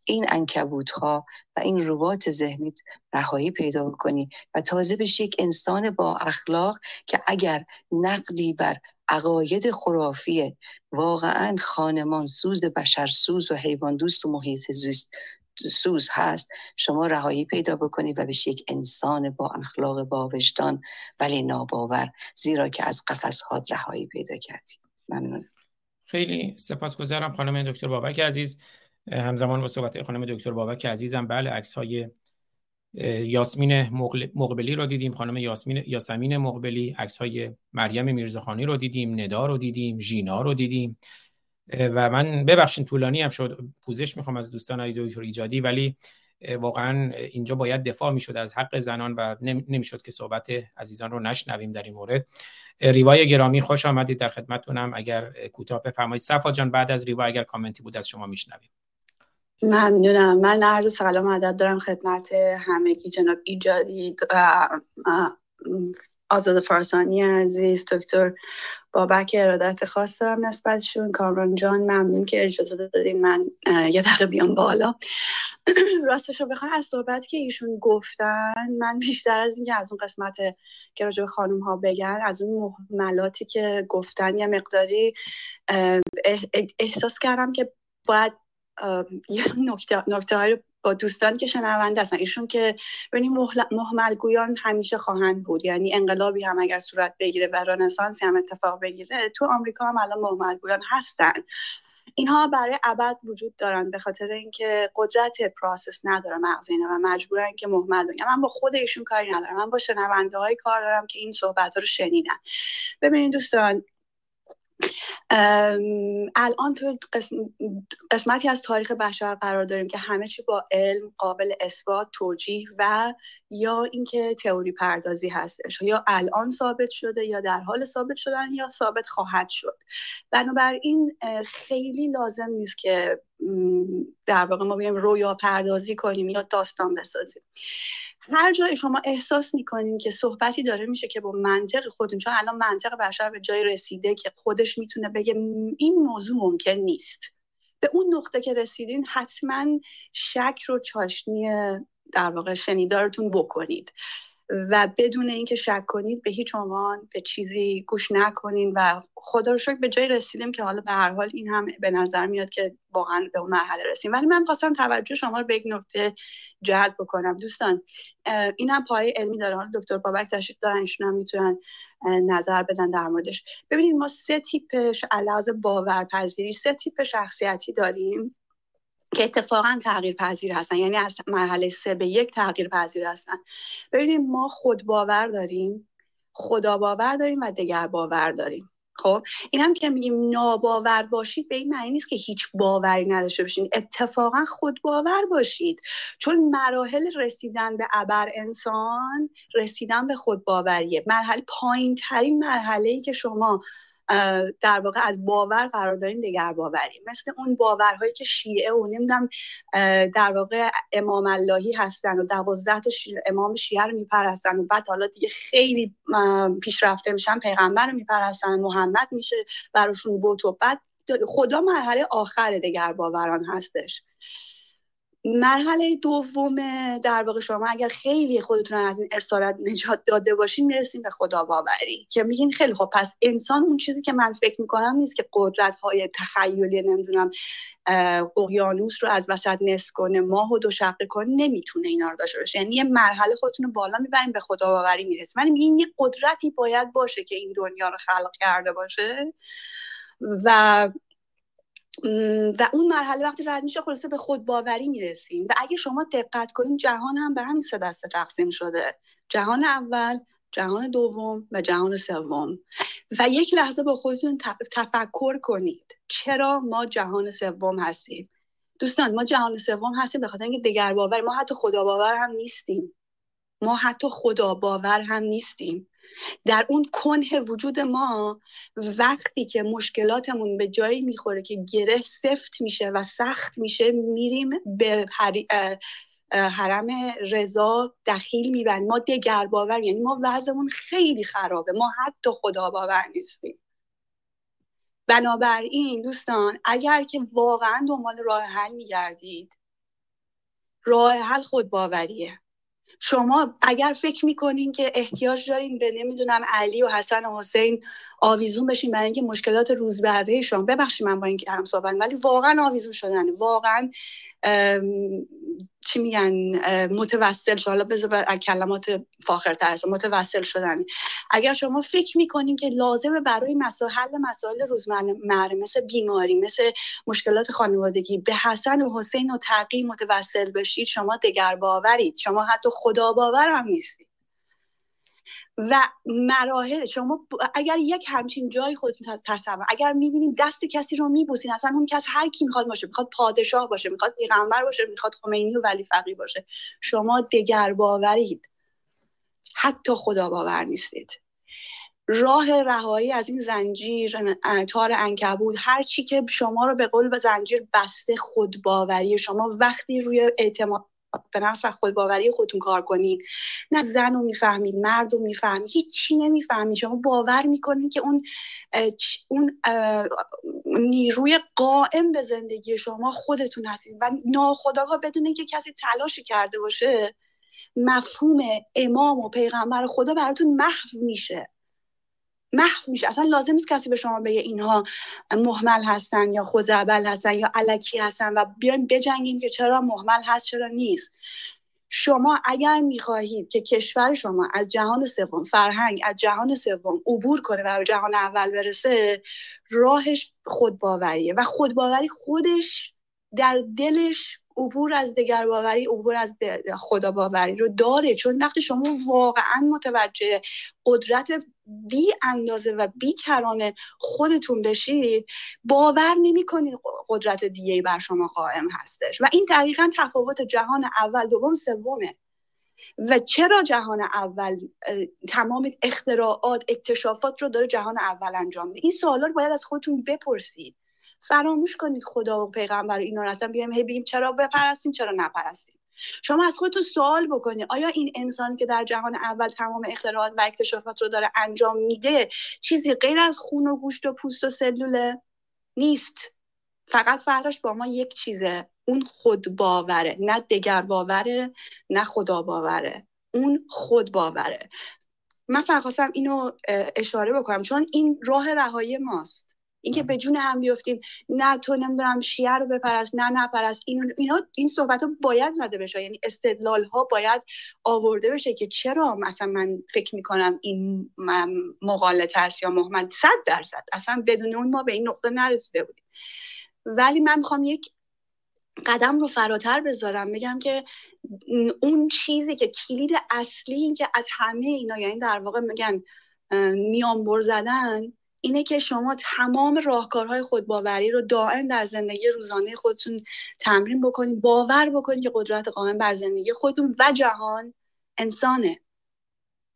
این انکبوت ها و این ربات ذهنیت رهایی پیدا کنید و تازه بشی یک انسان با اخلاق که اگر نقدی بر عقاید خرافی واقعا خانمان سوز بشر سوز و حیوان دوست و محیط زیست سوز هست شما رهایی پیدا بکنید و بشی یک انسان با اخلاق با وجدان ولی ناباور زیرا که از قفس هات رهایی پیدا کردید. ممنون. خیلی سپاسگزارم خانم دکتر بابک عزیز. همزمان با صحبت خانم دکتر بابک عزیزم بله عکس های یاسمین مقبلی رو دیدیم خانم یاسمین یاسمین مقبلی عکس های مریم میرزخانی رو دیدیم ندا رو دیدیم ژینا رو دیدیم. و من ببخشید طولانی هم شد. پوزش می‌خوام از دوستان های دکتر ایجادی ولی واقعا اینجا باید دفاع می‌شد از حق زنان و نمی‌شد که صحبت عزیزان رو نشنویم در این مورد. ریوای گرامی خوش آمدید در خدمتتونم اگر کوتاه بفرمایید. صفا جان بعد از ریوا اگر کامنتی بود از شما میشنویم. ممنونم من عرض سلام عدد دارم خدمت همگی جناب ایجادی آزاد فارسانی عزیز دکتر بابک ارادت خاص دارم نسبتشون کامران جان ممنون که اجازه دادین من یه دقیقه بیام بالا. راستش رو بخوام از صحبت که ایشون گفتن من بیشتر از اینکه از اون قسمت که راجع خانم ها بگن از اون محملاتی که گفتن یه مقداری احساس کردم که باید یه نکته, نکته با دوستان که شنونده هستن. ایشون که ببینیم مهمل گویان همیشه خواهند بود. یعنی انقلابی هم اگر صورت بگیره و رنسانسی هم اتفاق بگیره تو آمریکا هم الان مهمل گویان هستن. اینها برای ابد وجود دارن به خاطر اینکه قدرت process نداره مغز اینا و مجبورن که مهمل بگن من با خود ایشون کاری ندارم. من با شنونده های کار دارم که این صحبت رو شنیدن ببینید دوستان الان تو قسمتی از تاریخ بشر قرار داریم که همه چی با علم قابل اثبات توجیه و یا اینکه تئوری پردازی هستش. یا الان ثابت شده یا در حال ثابت شدن یا ثابت خواهد شد. بنابراین خیلی لازم نیست که در واقع ما بیایم رویا پردازی کنیم یا داستان بسازیم. هر جای شما احساس می‌کنین که صحبتی داره میشه که با منطق خودتون چون الان منطق بشر به جای رسیده که خودش می‌تونه بگه این موضوع ممکن نیست. به اون نقطه که رسیدین حتما شک رو چاشنی در واقع شنیدارتون بکنید. و بدون اینکه شک کنید به هیچ عنوان به چیزی گوش نکنین و خدا رو شکر به جای رسیدیم که حالا به هر حال این هم به نظر میاد که واقعا به اون مرحله رسیم. ولی من خواستم توجه شما رو به یک نکته جلب بکنم. دوستان این هم پای علمی داره. حالا دکتر بابک تشریف دارن ایشون هم می‌تونن نظر بدن در موردش. ببینید ما سه تیپش علاوه باورپذیری سه تیپ شخصیتی داریم. که اتفاقا تغییر پذیر هستن. یعنی از مرحله سه به یک تغییر پذیر هستن. ببینید ما خود باور داریم خدا باور داریم و دگر باور داریم. خب این هم که میگیم ناباور باشید به این معنی نیست که هیچ باوری نداشته باشید اتفاقا خود باور باشید. چون مراحل رسیدن به ابر انسان رسیدن به خود باوریه. مرحله پایین ترین مرحله ای که شما در واقع از باور قرار دارین دگر باوری مثل اون باورهایی که شیعه و نمی‌دونم در واقع امام اللهی هستن و دوازده تا امام شیعه رو میپرستن و بعد حالا دیگه خیلی پیشرفته میشن پیغمبر رو میپرستن محمد میشه براشون بوت و بعد خدا مرحله آخر دگر باوران هستش. مرحله دوم در واقع شما اگر خیلی خودتون از این اسارت نجات داده باشین می‌رسیم به خدا باوری که میگین خیلی خب پس انسان اون چیزی که من فکر می‌کنم نیست که قدرت های تخیلی نمی‌دونم اقیانوس رو از وسط نس کنه ماه و دو شقه کنه نمی‌تونه اینا رو داشته باشه. یعنی یه مرحله خودتون رو بالا می‌بریم به خدا باوری می‌رسیم ولی میگین یه قدرتی باید باشه که این دنیا رو خلق کرده باشه. و و اون مرحله وقتی رد میشه خلاصه به خود باوری می‌رسیم. و اگه شما دقت کنید جهان هم به همین سه دسته تقسیم شده. جهان اول جهان دوم و جهان سوم. و یک لحظه با خودتون تفکر کنید. چرا ما جهان سوم هستیم؟ دوستان ما جهان سوم هستیم به خاطر اینکه دگر باور ما حتی خدا باور هم نیستیم. ما حتی خدا باور هم نیستیم. در اون کنه وجود ما وقتی که مشکلاتمون به جایی می‌خوره که گره سفت میشه و سخت میشه میریم به حرم رضا دخیل میبند ما دگر باور یعنی ما وضعمون خیلی خرابه. ما حتی خدا باور نیستیم. بنابراین دوستان اگر که واقعا دنبال راه حل میگردید راه حل خود باوریه شما اگر فکر می‌کنین که احتیاج دارین به نمی‌دونم علی و حسن و حسین آویزون بشین برای اینکه مشکلات روزمره شما ببخشید من با این هم صحبت ولی واقعا آویزون شدن واقعا چی میگن متوسل شد. حالا بذار کلمات فاخر ترس متوسل شدن اگر شما فکر می‌کنین که لازمه برای مسائل حل مسائل روزمره مثل بیماری مثل مشکلات خانوادگی به حسن و حسین و تقی متوسل بشید شما دگر باورید شما حتی خدا باور هم نیستید. و مراحل شما اگر یک همچین جای خودتون تصور اگر می‌بینید دست کسی رو میبوسین اصلا اون کس هر کی می‌خواد باشه می‌خواد پادشاه باشه می‌خواد پیغمبر باشه می‌خواد خمینی و ولی فقی باشه شما دگر باورید. حتی خدا باور نیستید. راه رهایی از این زنجیر تار انکبود هر چی که شما رو به قول به زنجیر بسته خود باوری شما وقتی روی اعتماد به نفس و خودباوری خودتون کار کنین. نه زن رو می‌فهمید مرد رو می‌فهمید هیچی نمی‌فهمید. شما باور می‌کنید که اون اون نیروی قائم به زندگی شما خودتون هستید و ناخداگاه بدون که کسی تلاشی کرده باشه مفهوم امام و پیغمبر خدا براتون محو میشه. محو میشه. اصلا لازم نیست کسی به شما بگه اینها محمل هستن یا خوزعبل هستن یا علکی هستن و بیایم بجنگیم که چرا محمل هست چرا نیست. شما اگر می‌خواهید که کشور شما از جهان سوم فرهنگ از جهان سوم عبور کنه و به جهان اول برسه راهش خودباوریه و خودباوری خودش در دلش عبور از دگر باوری عبور از خدا باوری رو داره. چون وقتی شما واقعا متوجه قدرت بی اندازه و بی کرانه خودتون بشید باور نمی کنید قدرت دیگه بر شما قائم هستش. و این دقیقا تفاوت جهان اول دوم سومه. و چرا جهان اول تمام اختراعات اکتشافات رو داره جهان اول انجام میده؟ این سوالا رو باید از خودتون بپرسید. فراموش کنید خدا و پیغمبر اینا رو. اصلا بیایم هی چرا بپرستیم چرا نپرستیم. شما از خودتون سوال بکنید. آیا این انسان که در جهان اول تمام اختراعات و اکتشافات رو داره انجام میده چیزی غیر از خون و گوشت و پوست و سلوله؟ نیست. فقط فرقش با ما یک چیزه. اون خود باوره. نه دگر باوره نه خدا باوره. اون خود باوره. من فقط اینو اشاره بکنم. چون این راه رهایی ماست. اینکه به جون هم بیفتیم. نه تو نمی‌دونم شیعه رو بپرست نه نپرست. این اینا این صحبت ها باید زده بشه. یعنی استدلال ها باید آورده بشه که چرا مثلا من فکر می‌کنم این مقالطه است یا محمد صد درصد. اصلا بدون اون ما به این نقطه نرسیده بودیم. ولی من می‌خوام یک قدم رو فراتر بذارم. بگم که اون چیزی که کلید اصلی این که از همه اینا یعنی در واقع میگن میانبر زدن اینه که شما تمام راهکارهای خودباوری رو دائم در زندگی روزانه خودتون تمرین بکنید باور بکنید که قدرت قائم بر زندگی خودتون و جهان انسانه.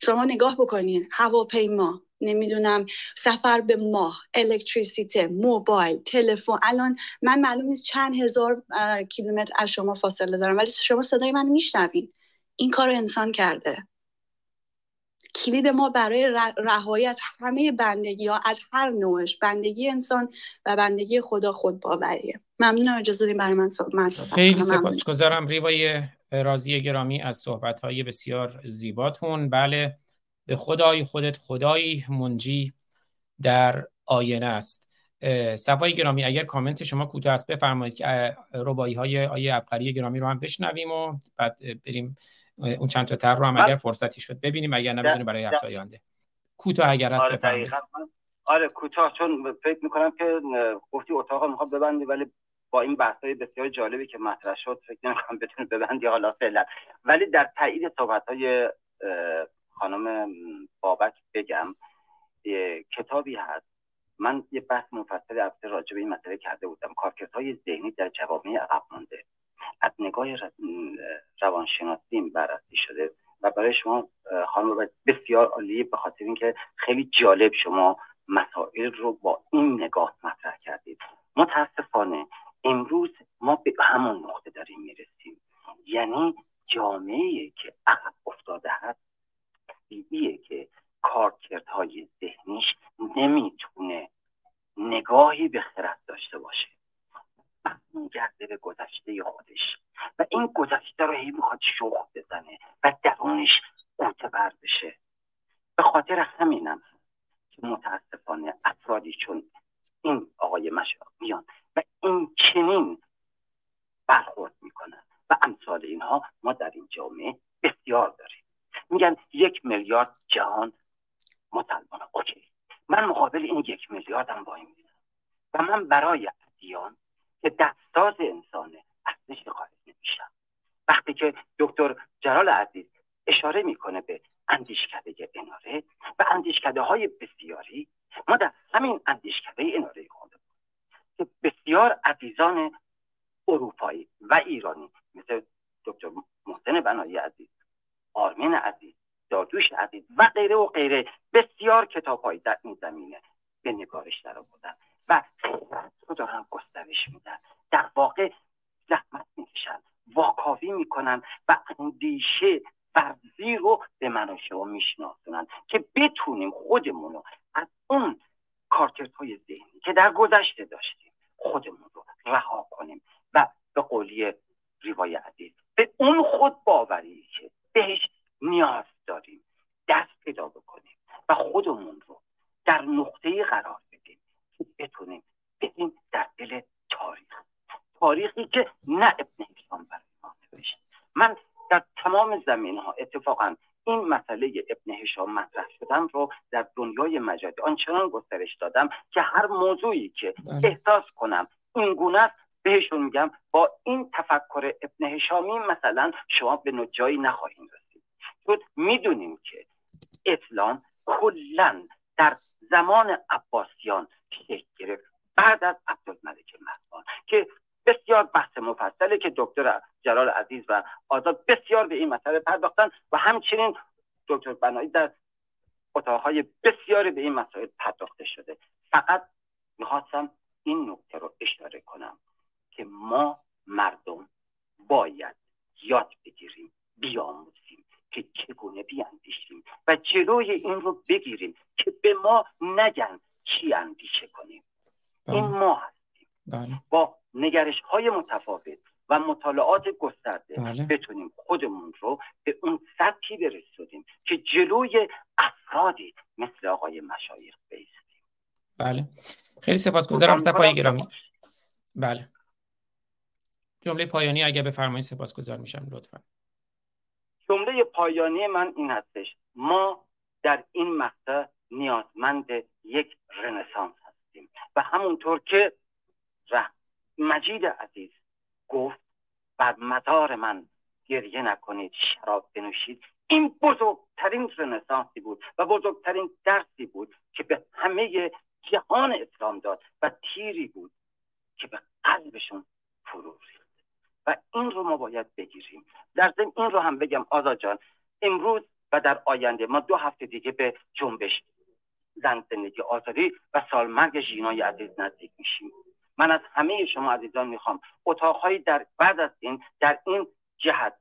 شما نگاه بکنید هواپیما نمی‌دونم سفر به ماه الکتریسیته موبایل تلفن. الان من معلوم نیست چند هزار کیلومتر از شما فاصله دارم ولی شما صدای من میشنوید این کار انسان کرده. کلید ما برای رهایی از همه بندگی ها از هر نوعش بندگی انسان و بندگی خدا خود باوریه ممنونم اجازه داریم برای من صحبت خیلی سپاسگزارم. ریوای رازی گرامی از صحبت های بسیار زیباتون. بله به خدای خودت خدایی منجی در آینه است. صفای گرامی اگر کامنت شما کوتاه است بفرمایید که ربایی های آیه ابقری گرامی رو هم بشنویم و بعد بریم اون چند تا تر رو هم اگر فرصتی شد ببینیم اگر نه برای هفته آینده. کوتاه اگر هست آره آره کوتاه چون فکر می‌کنم که گفتی اتاق می‌خوام ببندی ولی با این های بسیار جالبی که مطرح شد فکر نمی‌کنم بتونی ببندی حالا فعلا. ولی در تایید صحبت های خانم بابک بگم کتابی هست. من یه بحث مفصل افته راجع به این مسئله کرده بودم. کارکردهای ذهنی در جوامع عقب مانده از نگاه روانشناسی بررسی شده و برای شما خانم بسیار عالی به خاطر اینکه خیلی جالب شما مسائل رو با این نگاه مطرح کردید. متاسفانه امروز ما به همون نقطه داریم می‌رسیم. یعنی جامعه که عقب افتاده هست طبیعیه که کارکردهای ذهنیش نمی‌تونه نگاهی به خرد داشته باشه. میگرده به گذشته خودش و این گذشته رو هی می‌خواد شوخ بزنه و درونش قوطه بر بشه. به خاطر همینم که متاسفانه افرادی چون این آقای مشاق میان و این چنین برخورد می‌کنن و امثال اینها ما در این جامعه بسیار داریم. میگن یک میلیارد جهان مسلمان. اوکی. من مقابل این یک میلیاردم وای میدم و من برای ادیان که دستاز انسانه. ارزش خارج نمیشم. وقتی که دکتر جلال عزیز اشاره می‌کنه به اندیشکده اناره و اندیشکده های بسیاری ما در همین اندیشکده اناره خودمون که بسیار عزیزان اروپایی و ایرانی مثل دکتر محسن بنایی عزیز آرمین عزیز داردوش عزیز و غیره و غیره بسیار کتاب در این زمینه به نگارش در بودن و رو دارن گسترش میدن در واقع زحمت می‌کشن واکاوی می‌کنن و اندیشه ورزی رو به من و شما میشناسونن که بتونیم خودمون رو از اون های ذهنی که در گذشته داشتیم خودمون رو رها کنیم و به قولی ریوای عزیز به اون خود باوری که بهش نیاز داریم دست پیدا بکنیم و خودمون رو در نقطه قرار بتونیم بدیم در دل تاریخ. تاریخی که نه ابن هشام برای ما من در تمام زمین ها اتفاقا این مسئله ابن هشام مطرح شدن رو در دنیای مجازی آنچنان گسترش دادم که هر موضوعی که بله. احساس کنم این گونه است بهشون میگم با این تفکر ابن هشامی مثلا شما به نجایی نخواهیم رسید. چون می‌دونیم که اسلام کلا در زمان عباسیان شکل گرفت. بعد از عبدالملک مروان که بسیار بحث مفصله که دکتر جلال عزیز و آزاد بسیار به این مسئله پرداختن و همچنین دکتر بنایی در اتاقهای بسیاری به این مسائل پرداخته شده. فقط می‌خواستم این نکته رو اشاره کنم که ما مردم باید یاد بگیریم بیاموزیم که چگونه بیاندیشیم و جلوی این رو بگیریم که به ما نگن چی اندیشه کنیم؟ این بله. ما هستیم. بله. با نگرش های متفاوت و مطالعات گسترده بله. بتونیم خودمون رو به اون سطحی برسونیم که جلوی افرادی مثل آقای مشایخ بیستیم. بله. خیلی سپاسگزارم. سپای گرامی. بله. جمله پایانی اگر بفرمایید سپاسگزار میشم لطفا. جمله پایانی من این هستش. ما در این مقطع نیازمند یک رنسانس هستیم. و همونطور که مجید عزیز گفت بر مدار من گریه نکنید شراب بنوشید. این بزرگترین رنسانسی بود و بزرگترین درسی بود که به همه جهان اسلام داد و تیری بود که به قلبشون فرو ریخت. و این رو ما باید بگیریم. در ضمن این رو هم بگم آزاد جان امروز و در آینده ما دو هفته دیگه به جنبش زن زندگی آزادی و سالمرگ ژینای عزیز نزدیک میشیم. من از همه شما عزیزان می‌خوام اتاقهایی در بعد از این در این جهت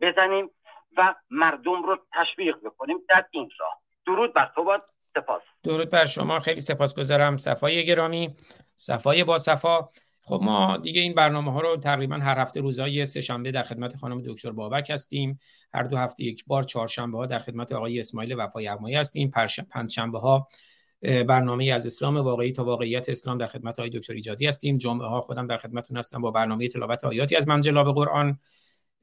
بزنیم و مردم رو تشویق بکنیم در این راه. درود بر تو سپاس. درود بر شما. خیلی سپاسگزارم. صفای گرامی صفای با صفا. خب ما دیگه این برنامه ها رو تقریبا هر هفته روزهای سه شنبه در خدمت خانم دکتر بابک هستیم. هر دو هفته یک بار چهارشنبه ها در خدمت آقای اسماعیل وفای هستیم. پنج شنبه ها برنامه از اسلام واقعی تا واقعیت اسلام در خدمت های دکتر ایجادی هستیم. جمعه ها خودم در خدمتتون هستم با برنامه تلاوت آیاتی از منجلاب قرآن.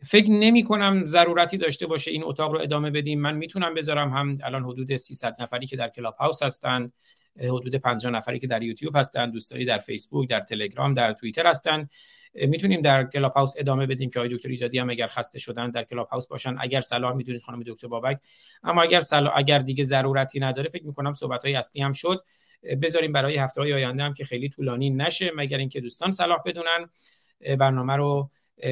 فکر نمی کنم ضرورتی داشته باشه این اتاق رو ادامه بدیم. من می‌تونم بذارم هم الان حدود 300 نفری که در کلاب هاوس هستن حدود 50 نفری که در یوتیوب هستن دوستانی در فیسبوک در تلگرام در توییتر هستن. می‌تونیم در کلاب هاوس ادامه بدیم که آقای دکتر ایجادی هم اگر خسته شدن در کلاب هاوس باشن. اگر صلاح می‌دونید خانم دکتر بابک. اما اگر صلاح اگر دیگه ضرورتی نداره فکر می‌کنم صحبت های اصلی هم شد. بذاریم برای هفته های آینده هم که خیلی طولانی نشه مگر اینکه دوستان صلاح بدونن. برنامه رو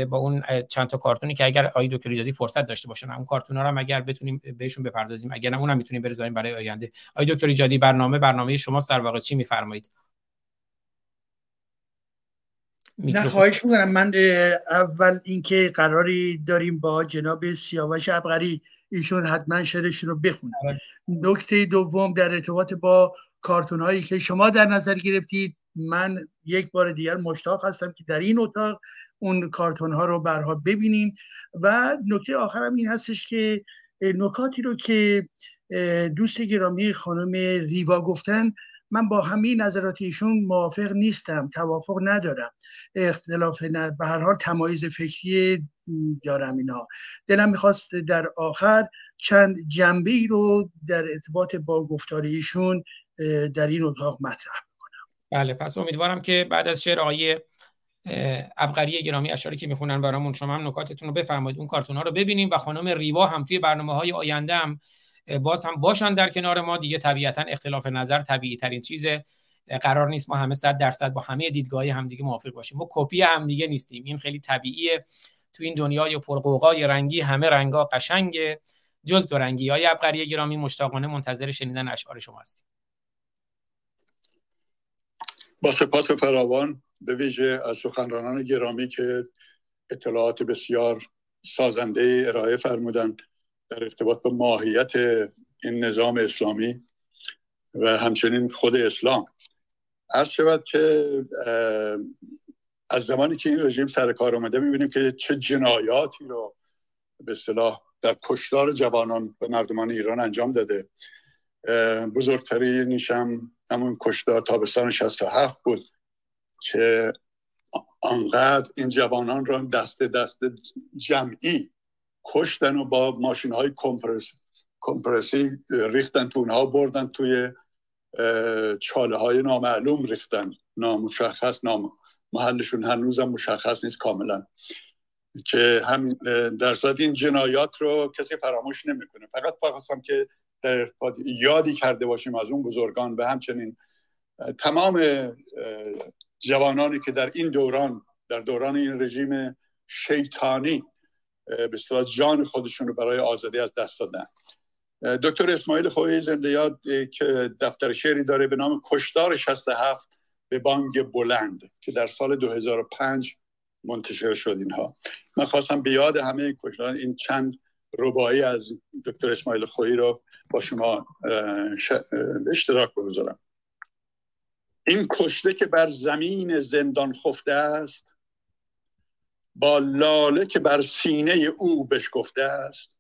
با اون چند تا کارتونی که اگر آقای دکتر ایجادی فرصت داشته باشن اون کارتونا رو هم اگر بتونیم بهشون بپردازیم اگر نه اونم می‌تونیم بذاریم برای آینده. آقای دکتر ایجادی برنامه برنامه شما در واقع چی میفرمایید؟ نه خواهش می‌کنم. من اول اینکه قراری داریم با جناب سیاوش ابغری ایشون حتما شعرش رو بخونن آره. نکته دوم در ارتباط با کارتون هایی که شما در نظر گرفتید من یک بار دیگر مشتاق هستم که در این اتاق اون کارتون ها رو برها ببینیم. و نکته آخرم این هستش که نکاتی رو که دوست گرامی خانم ریوا گفتن من با همه نظرات ایشون موافق نیستم توافق ندارم. اختلاف به هر حال تمایز فکری دارم اینا دلم می‌خواست در آخر چند جنبه ای رو در ارتباط با گفتار ایشون در این اتاق مطرح بکنم. بله پس امیدوارم که بعد از شعر آقای ابقری گرامی اشاری که می‌خونن برامون شما هم نکاتتون رو بفرمایید اون کارتون ها رو ببینیم و خانم ریوا هم توی برنامه های آینده هم باز هم باشن در کنار ما. دیگه طبیعتا اختلاف نظر طبیعی ترین چیزه قرار نیست ما همه صد درصد با همه دیدگاهی همدیگه موافق باشیم. ما کپی همدیگه نیستیم. این خیلی طبیعیه. تو این دنیای پرقوقای رنگی همه رنگا قشنگه. جز دو رنگی های ابقری گرامی مشتاقانه منتظر شنیدن اشعار شما هستیم. با سپاس فراوان. به ویژه از سخنرانان گرامی که اطلاعات بسیار سازنده ارائه فرمودن در ارتباط به ماهیت این نظام اسلامی و همچنین خود اسلام. عرض شود که از زمانی که این رژیم سر کار آمده می‌بینیم که چه جنایاتی رو به اصطلاح در کشتار جوانان و مردمان ایران انجام داده. بزرگترینش هم همون کشتار تابستان 67 بود. که آنقدر این جوانان را دست دست جمعی کشتن و با ماشین های کمپرس، کمپرسی ریختن تو اونها بردن توی چاله های نامعلوم ریختن. نامشخص نام محلشون هنوزم مشخص نیست کاملا. که همین در این جنایات رو کسی فراموش نمی‌کنه. فقط فقط که در یادی کرده باشیم از اون بزرگان و همچنین تمام جوانانی که در این دوران در دوران این رژیم شیطانی به اصطلاح جان خودشون رو برای آزادی از دست دادن. دکتر اسماعیل خویی زنده یاد که دفتر شعری داره به نام کشدار 67 به بانگ بلند که در سال 2005 منتشر شد اینها. من خواستم به یاد همه کشدار این چند ربایی از دکتر اسماعیل خویی رو با شما اشتراک بگذارم. این کشته که بر زمین زندان خفته است با لاله که بر سینه او بشکفته است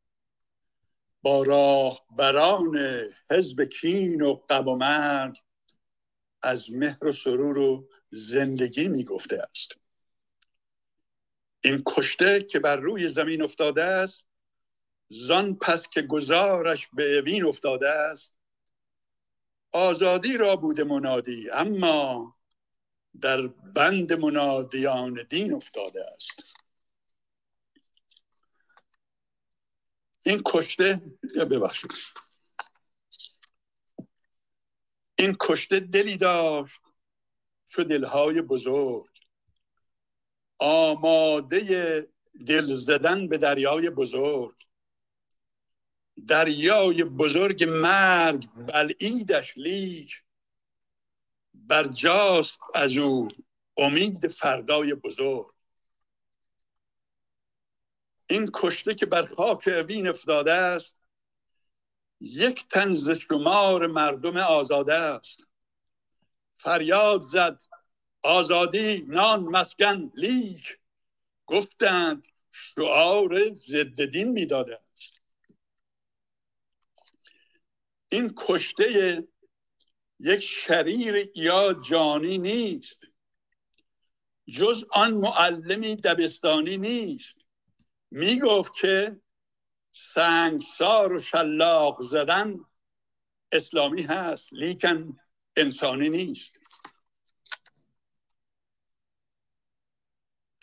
با راه بران حزب کین و غم و مرگ از مهر و سرور و زندگی می‌گفته است. این کشته که بر روی زمین افتاده است زان پس که گزارش به اوین افتاده است آزادی را بوده منادی اما در بند منادیان دین افتاده است. این کشته ببخشید. این کشته دلی داشت چو دلهای بزرگ. آماده دل زدن به دریای بزرگ. دریای بزرگ مرگ بلعیدش لیک. برجاست از او امید فردای بزرگ. این کشته که بر خاک اوین افتاده است یک تنز شمار مردم آزاده است. فریاد زد آزادی نان مسکن لیک. گفتند شعار ضد دین می‌داده است این کشته یک شریر یا جانی نیست. جز آن معلمی دبستانی نیست. می‌گفت که سنگسار و شلاق زدن اسلامی هست لیکن انسانی نیست.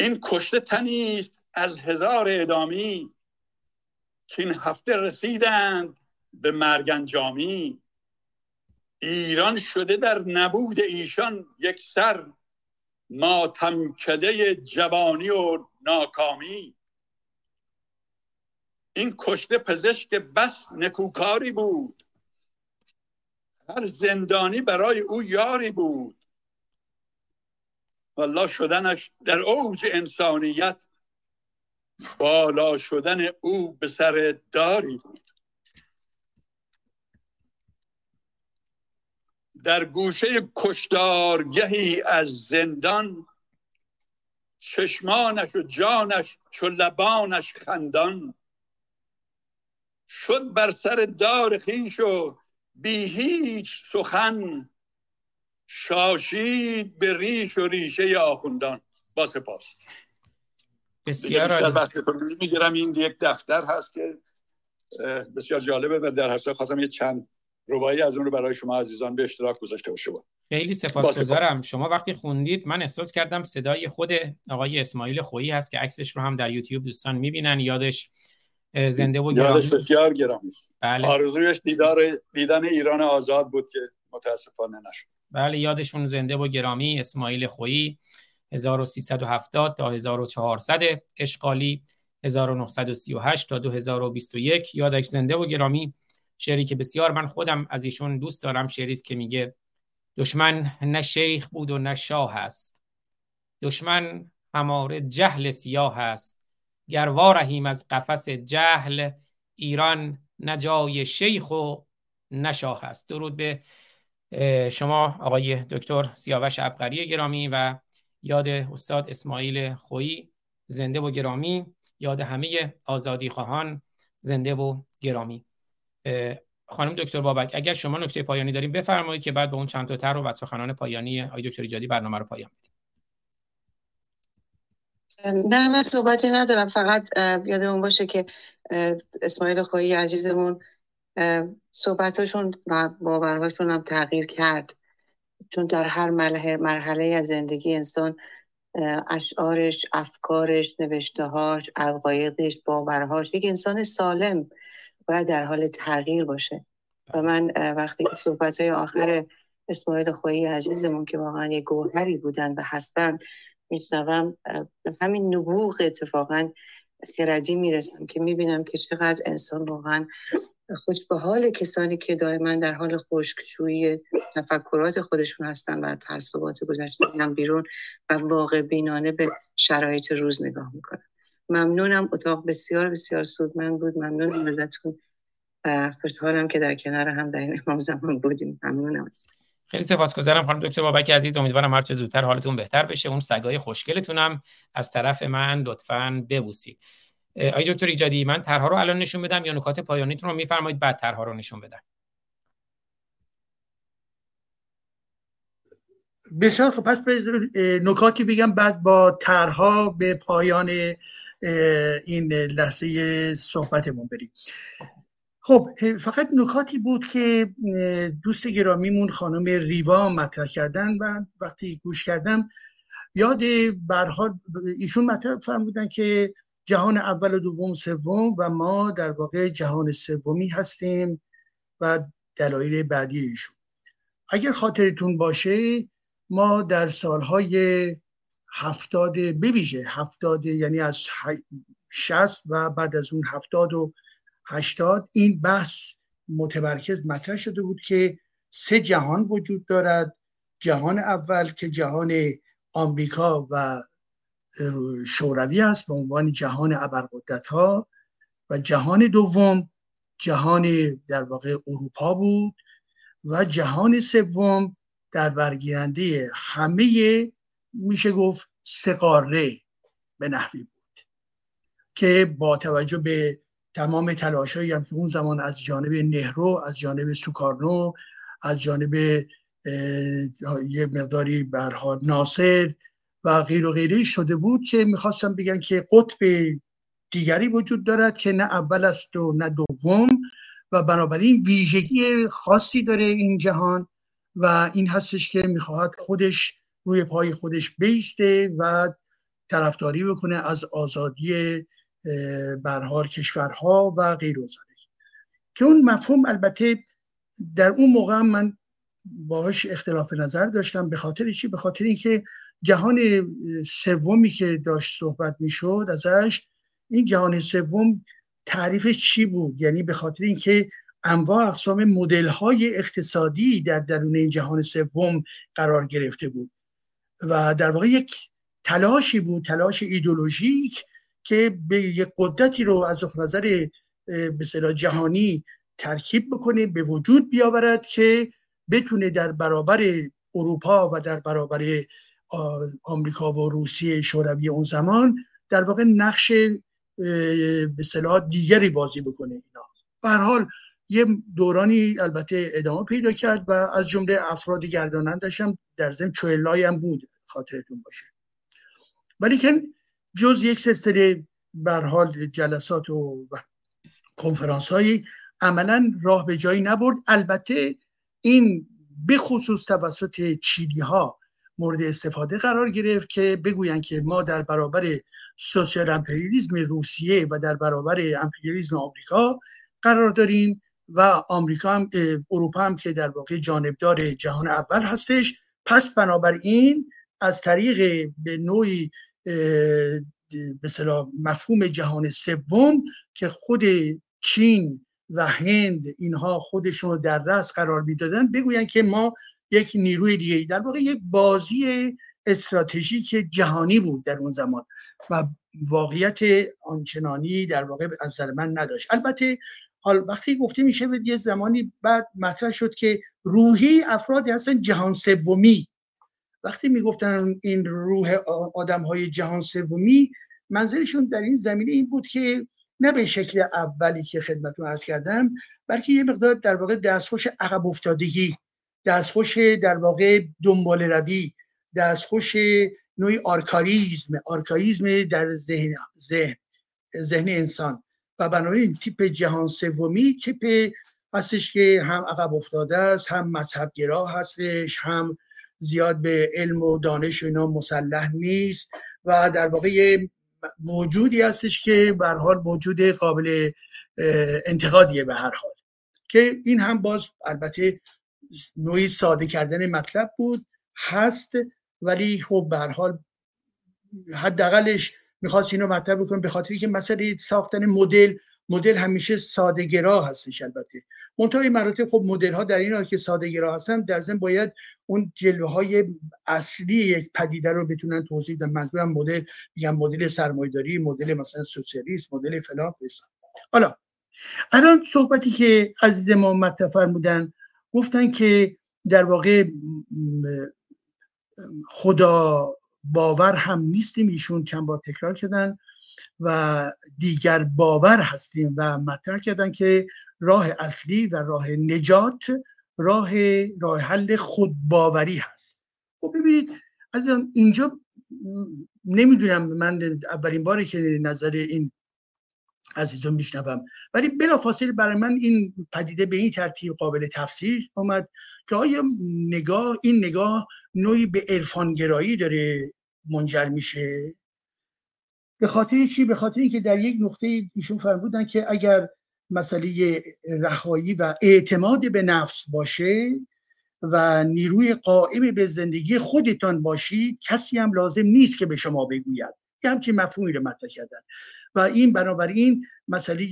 این کشته تنی از هزار ادامی که این هفته رسیدند به مرگنجامی ایران شده در نبود ایشان یک سر ماتم کده جوانی و ناکامی. این کشته پزشک بس نکوکاری بود. هر زندانی برای او یاری بود. والله شدنش در اوج انسانیت بالا شدن او به سر داری بود. در گوشه کشدارگهی از زندان چشمانش و جانش چو لبانش خندان. شد بر سر دار خیش و بی هیچ سخن شاشید به ریش و ریشه آخوندان. با سپاس. بسیار می‌گیرم. این یک دفتر هست که بسیار جالبه و در حساب خواستم یه چند ربایی از اون رو برای شما عزیزان به اشتراک گذاشته باشه. خیلی سپاسگزارم شما وقتی خوندید من احساس کردم صدای خود آقای اسماعیل خویی هست که عکسش رو هم در یوتیوب دوستان می‌بینن. یادش زنده و یادش بسیار گرامی است. بله. آرزویش دیدار دیدن ایران آزاد بود که متاسفانه نشد. بله یادشون زنده و گرامی اسماعیل خویی 1370 تا 1400 اشغالی 1938 تا 2021 یادش زنده و گرامی. شعری که بسیار من خودم از ایشون دوست دارم شعری که میگه دشمن نه شیخ بود و نه شاه است. دشمن هماره جهل سیاه است. گر وارهیم از قفس جهل ایران نه جای شیخ و نه شاه است. درود به شما آقای دکتر سیاوش ابقری گرامی و یاد استاد اسماعیل خویی زنده و گرامی یاد همه آزادی خواهان زنده و گرامی. خانم دکتر بابک اگر شما نکته پایانی داریم بفرمایید که بعد به اون چند تا تر و سخنان پایانی آقای دکتر ایجادی برنامه رو پایان بدیم. نه من صحبتی ندارم. فقط یادمون باشه که اسماعیل خویی عزیزمون صحبتاشون و باورهاشون هم تغییر کرد. چون در هر مرحله از زندگی انسان اشعارش افکارش نوشتهاش عقایدش باورهاش یک انسان سالم باید در حال تغییر باشه. و من وقتی صحبت های آخر اسماعیل خویی عزیزمون که واقعا یک گوهری بودن و هستن میشنوم همین نبوغ اتفاقا خردی می‌رسم که می‌بینم که چقدر انسان واقعا خوش به حال کسانی که دائما در حال خشکشویی تفکرات خودشون هستن و تعصبات گذشته بیرون و واقع بینانه به شرایط روز نگاه می‌کنن. ممنونم. اتاق بسیار بسیار سودمند بود. ممنونم ازتون خوشحالم که در کنار هم در این امام زمان بودیم. ممنونم است خیلی سپاسگزارم خانم دکتر بابک عزیز. امیدوارم هر چه زودتر حالتون بهتر بشه. اون سگای خوشگلتونم از طرف من لطفا ببوسید. آقای دکتر ایجادی من طرحها رو الان نشون بدم یا نکات پایانیتون رو میفرمایید بعد طرحها رو نشون بدم. بسیار خب پس نکاتی بگم بعد با طرحها به پایان این لحظه صحبتمون بریم. خب فقط نکاتی بود که دوست گرامیمون خانم ریوا مطرح کردن و وقتی گوش کردم یاد برها ایشون مطرح فرمودن که جهان اول و دوم سوم و ما در واقع جهان سومی هستیم و دلایل بعدی ایشون. اگر خاطرتون باشه ما در سالهای هفتاد بویژه هفتاد یعنی از شست و بعد از اون هفتاد و هشتاد این بحث متمرکز مطرح شده بود که سه جهان وجود دارد. جهان اول که جهان آمریکا و شوروی است به عنوان جهان ابرقدرت ها و جهان دوم جهان در واقع اروپا بود و جهان سوم در برگیرنده همه میشه گفت سقاره به نحوی بود که با توجه به تمام تلاشایی هم اون زمان از جانب نهرو از جانب سوکارنو از جانب یه مقداری برها ناصر و غیر و غیره شده بود که می‌خواستم بگن که قطب دیگری وجود دارد که نه اول است و نه دوم و بنابراین ویژگی خاصی داره این جهان و این هستش که می‌خواهد خودش روی پای خودش بیسته و طرفداری بکنه از آزادی برحال کشورها و غیر که اون مفهوم البته در اون موقع من باهاش اختلاف نظر داشتم به خاطر چی؟ به خاطر اینکه جهان سومی که داشت صحبت می‌شد ازش این جهان سوم تعریفش چی بود؟ یعنی به خاطر اینکه انواع اقسام مدل های اقتصادی در درون این جهان سوم قرار گرفته بود. و در واقع یک تلاشی بود تلاش ایدولوژیک که به یک قدرتی رو از نظر به جهانی ترکیب بکنه به وجود بیاورد که بتونه در برابر اروپا و در برابر آمریکا و روسیه شوروی اون زمان در واقع نقش به دیگری بازی بکنه اینا. به حال یه دورانی البته ادامه پیدا کرد و از جمله افراد گردانندش هم در ضمن چوئلای هم بود خاطرتون باشه. ولی که جز یک سلسله بر حال جلسات و کنفرانس هایی عملا راه به جایی نبرد. البته این به خصوص توسط چیلی ها مورد استفاده قرار گرفت که بگویند که ما در برابر سوسیال امپریالیسم روسیه و در برابر امپریالیسم آمریکا قرار داریم و آمریکا هم اروپا هم که در واقع جانبدار جهان اول هستش. پس بنابراین از طریق به نوعی به مفهوم جهان سوم که خود چین و هند اینها خودشون در رأس قرار می‌دادن بگوین که ما یک نیروی دیگه در واقع یک بازی استراتژیک جهانی بود در اون زمان و واقعیت آنچنانی در واقع از نظر من نداشت. البته حال وقتی گفته میشه به یه زمانی بعد مطرح شد که روحی افرادی هستن جهان سومی. وقتی می‌گفتن این روح آدم های جهان سومی منظرشون در این زمینه این بود که نه به شکل اولی که خدمتون عرض کردم بلکه یه مقدار در واقع دستخوش عقب افتادگی دستخوش در واقع دنبال روی دستخوش نوعی آرکاریزم آرکاییزم در ذهن ذهن ذهن انسان. و بنابراین تیپ جهان سومی تیپ هستش که هم عقب افتاده است هم مذهبگرا هستش هم زیاد به علم و دانش و اینا مسلح نیست و در واقع موجودی هستش که به حال موجود قابل انتقادیه به هر حال. که این هم باز البته نوعی ساده کردن مطلب بود هست ولی خب به حال حداقلش می‌خواست اینو مطرح بکنم به خاطری که مسئله ساختن مدل مدل همیشه سادهگرا هستش البته. منتهای مراتب خب مدل ها در این حال که سادهگرا هستن در ضمن باید اون جلوه های اصلی یک پدیده رو بتونن توضیح بدن. منظورم مدل میگم مدل سرمایه‌داری مدل مثلا سوسیالیسم مدل فلان حالا الان صحبتی که عزیز ما مطرح فرمودن گفتن که در واقع خدا باور هم نیستیم ایشون چند بار تکرار کردن و دیگر باور هستیم و مطرح کردن که راه اصلی و راه نجات راه راه حل خودباوری هست. خب ببینید از اینجا نمی‌دونم من اولین باری که نظر این عزیزان میشنوم. ولی بلافاصله برای من این پدیده به این ترتیب قابل تفسیر آمد که آیا نگاه این نگاه نوعی به عرفانگرایی داره منجر میشه؟ به خاطر چی؟ به خاطر اینکه در یک نقطه ایشون فرمودن که اگر مسئله رهایی و اعتماد به نفس باشه و نیروی قائم به زندگی خودتان باشید کسی هم لازم نیست که به شما بگوید. یه همچین مفهومی رو مطرح کردن. و این بنابراین مسئله